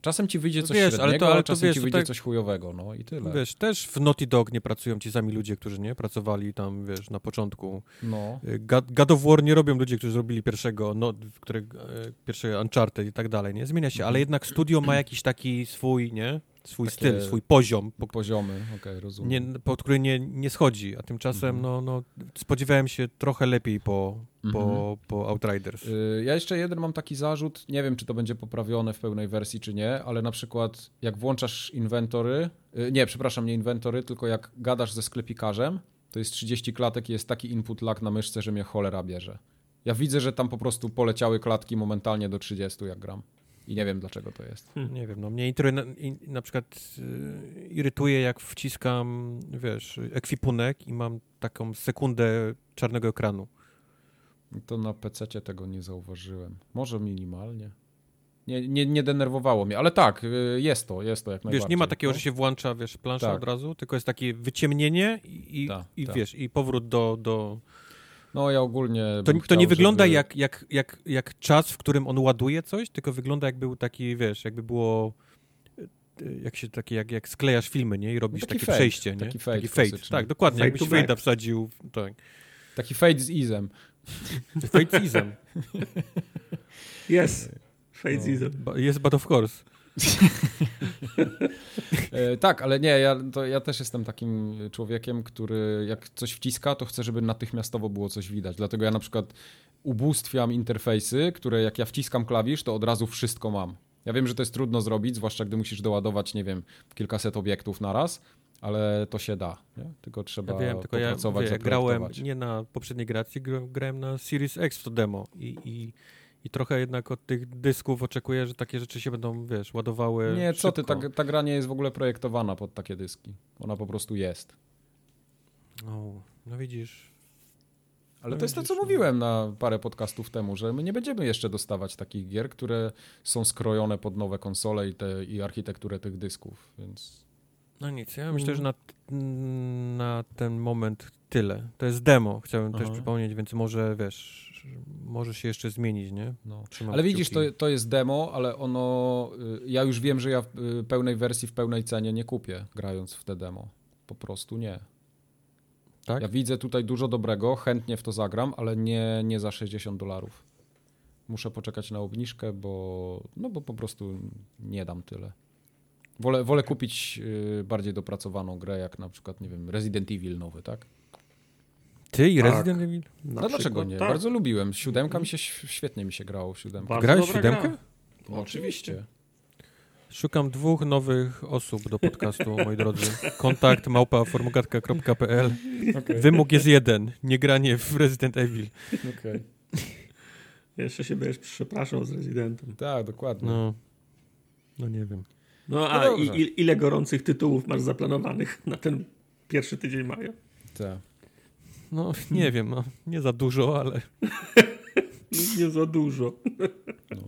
Czasem ci wyjdzie coś wiesz, ale to, ale czasem wiesz, ci wyjdzie tak, coś chujowego, no i tyle. Wiesz, też w Naughty Dog nie pracują ci sami ludzie, którzy nie pracowali tam, wiesz, na początku. No. Y, God, of War nie robią ludzie, którzy zrobili pierwszego, no, który, e, pierwszego Uncharted i tak dalej, nie? Zmienia się, ale jednak studio ma jakiś taki swój, nie? Swój Takie styl, swój poziom. Po, poziomy, okej, okay, rozumiem. Nie, pod który nie, nie schodzi, a tymczasem mm -hmm. no, no, spodziewałem się trochę lepiej po, mm -hmm. po, mhm. po Outriders. Yy, ja jeszcze jeden mam taki zarzut, nie wiem, czy to będzie poprawione w pełnej wersji, czy nie, ale na przykład jak włączasz inwentory, yy, nie, przepraszam, nie inwentory, tylko jak gadasz ze sklepikarzem, to jest 30 klatek i jest taki input lag na myszce, że mnie cholera bierze. Ja widzę, że tam po prostu poleciały klatki momentalnie do 30, jak gram. I nie wiem, dlaczego to jest. Hmm. Nie wiem, no mnie na, na przykład y, irytuje, jak wciskam, wiesz, ekwipunek i mam taką sekundę czarnego ekranu. To na PC tego nie zauważyłem. Może minimalnie. Nie, nie, nie denerwowało mnie, ale tak, y, jest to, jest to jak najbardziej. Wiesz, nie ma takiego, no? że się włącza, wiesz, plansza tak. od razu, tylko jest takie wyciemnienie i, ta, i ta. wiesz, i powrót do, do, no ja ogólnie. To, to nie wygląda żeby... jak, jak, jak, jak czas, w którym on ładuje coś, tylko wygląda jak był taki, wiesz, jakby było. E, jak się takie, jak, jak sklejasz filmy, nie? I robisz no takie fade, przejście, nie? Taki fade. Taki fade. Tak, dokładnie. Fade jakbyś fade'a wsadził. Tak. Taki fade z izem. fade z izem. Jest. Fade no. z izem. Jest, but of course. E, tak, ale nie, ja, to ja też jestem takim człowiekiem, który jak coś wciska, to chcę, żeby natychmiastowo było coś widać. Dlatego ja na przykład ubóstwiam interfejsy, które jak ja wciskam klawisz, to od razu wszystko mam. Ja wiem, że to jest trudno zrobić, zwłaszcza gdy musisz doładować, nie wiem, kilkaset obiektów na raz, ale to się da, nie? tylko trzeba ja wiem, tylko ja, wie, grałem nie na poprzedniej gracji, grałem na Series X w to demo i, i i trochę jednak od tych dysków oczekuję, że takie rzeczy się będą, wiesz, ładowały Nie, co ty, ta, ta gra nie jest w ogóle projektowana pod takie dyski. Ona po prostu jest. No, no widzisz. Ale no to jest to, co no. mówiłem na parę podcastów temu, że my nie będziemy jeszcze dostawać takich gier, które są skrojone pod nowe konsole i, te, i architekturę tych dysków, więc... No nic, ja myślę, że na, na ten moment tyle. To jest demo, chciałem Aha. też przypomnieć, więc może, wiesz, może się jeszcze zmienić, nie? No. Ale widzisz, to, to jest demo, ale ono, y, ja już wiem, że ja w y, pełnej wersji, w pełnej cenie nie kupię, grając w te demo. Po prostu nie. Tak? Ja widzę tutaj dużo dobrego, chętnie w to zagram, ale nie, nie za 60 dolarów. Muszę poczekać na obniżkę, bo, no bo po prostu nie dam tyle. Wolę, wolę kupić y, bardziej dopracowaną grę, jak na przykład, nie wiem, Resident Evil nowy, tak? Ty i tak. Resident Evil? No dlaczego nie? Tak. Bardzo lubiłem. Siódemka mi się, świetnie mi się grało. Siódemka. Grałeś siódemkę? Gra. No, oczywiście. Szukam dwóch nowych osób do podcastu, moi drodzy. Kontakt małpaformogatka.pl okay. Wymóg jest jeden. Nie granie w Resident Evil. Okay. Jeszcze się będziesz przepraszał z Residentem. Tak, dokładnie. No, no nie wiem. No a no i, ile gorących tytułów masz zaplanowanych na ten pierwszy tydzień maja? Tak. No, nie wiem, no, nie za dużo, ale... nie za dużo. No.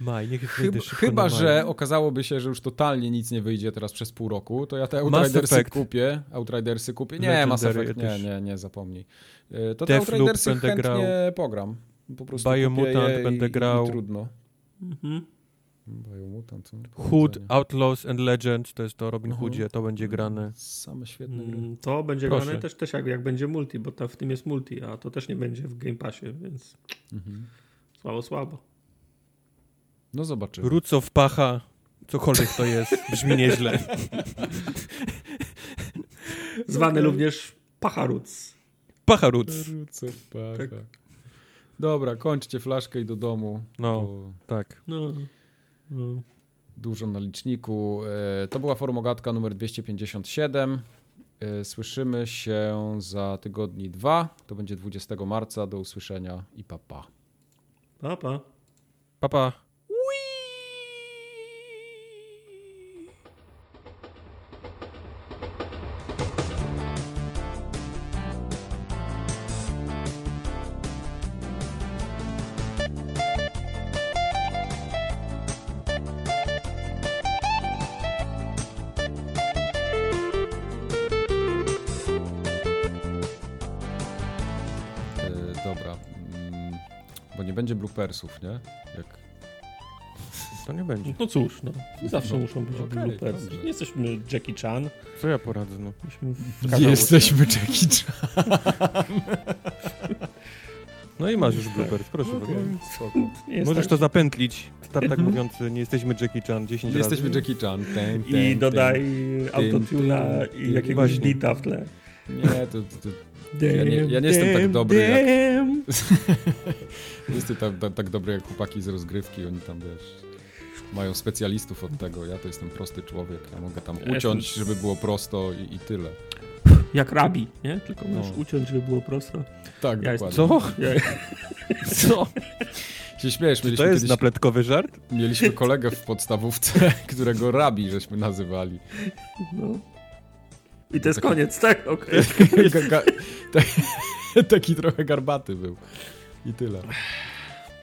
Maj, niech chyba, chyba że okazałoby się, że już totalnie nic nie wyjdzie teraz przez pół roku, to ja te Outridersy kupię. Outridersy kupię. Nie, Mass Effect, nie, nie, nie, zapomnij. E, to te Outridersy chętnie grał. pogram. Po prostu Biomutant będę grał. I trudno. Mhm. Biomutant. Hood, Outlaws and Legends, to jest to Robin mhm. Hoodzie, to będzie grane. Same świetne gry. Mm, to będzie Proszę. grane też, też jak, jak będzie multi, bo ta, w tym jest multi, a to też nie będzie w Game Passie, więc mhm. słabo, słabo. No zobaczymy. Rucow, pacha, cokolwiek to jest, brzmi nieźle. Zwany również Pacharuc. Pacharuc. Tak. Dobra, kończcie flaszkę i do domu. No, tak. No, Dużo na liczniku. E, to była Forumogatka numer 257. E, słyszymy się za tygodni dwa. To będzie 20 marca. Do usłyszenia i papa. Pa, pa. Pa, bloopersów, nie? Jak... To nie będzie. No cóż, no. Zawsze No, muszą być okej, bloopers. dobrze. Nie jesteśmy Jackie Chan. Co ja poradzę, no. Nie się. jesteśmy Jackie Chan. No i masz już bloopers, proszę Okej. bardzo. Spoko. Nie jest Możesz tak. to zapętlić. Tartak mówiąc, nie jesteśmy Jackie Chan 10 Nie razy. jesteśmy Jackie Chan. Ten, ten, I dodaj autotuna i jakiegoś beata w tle. Nie, to, to, to Ja nie- ja nie jestem tak dobry jak- damn. nie jestem tak, tak, tak dobry jak chłopaki z rozgrywki. Oni tam, wiesz, mają specjalistów od tego. Ja to jestem prosty człowiek. Ja mogę tam uciąć, żeby było prosto i, i tyle. Jak rabi, nie? Tylko możesz No. uciąć, żeby było prosto. Tak, Ja dokładnie. Co? Ja, Co? Się śmiejesz, To mieliśmy, jest kiedyś, napletkowy żart? mieliśmy kolegę w podstawówce, którego rabi żeśmy nazywali. no. I to jest koniec, tak? Okej. Ga- ga- ta- Taki trochę garbaty był. I tyle.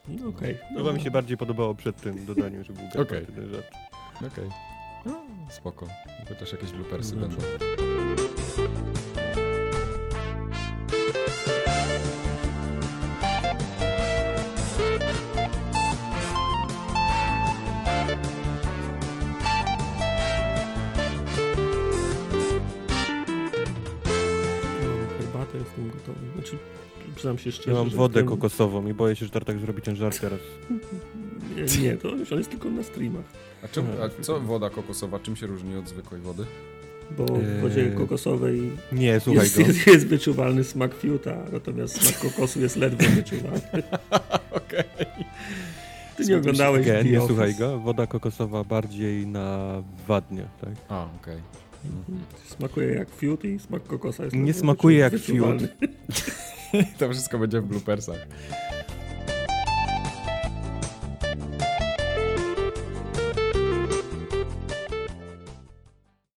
No, okej. To chyba mi się bardziej podobało przed tym dodaniem, że był garbaty Okej. ten żart. Okej. No, spoko. Chociaż jakieś bloopersy Dobrze. będą. Herbatę, jestem gotowy. Znaczy, przyznam się szczerze, Ja mam wodę ten- kokosową i boję się, że Tartak zrobi ten żart teraz. Nie, nie, to już on jest tylko na streamach. A, czemu, a co woda kokosowa, czym się różni od zwykłej wody? Bo w wodzie Eee, kokosowej Nie, słuchaj jest, go. jest, jest wyczuwalny smak fiuta, natomiast smak kokosu jest ledwo wyczuwalny. Okej. Ty nie oglądałeś Nie, nie słuchaj go. Woda kokosowa bardziej na wadnie, tak? A, okej. Smakuje jak fiut i smak kokosa jest Nie smakuje jak wyczuwalny. To wszystko będzie w bloopersach.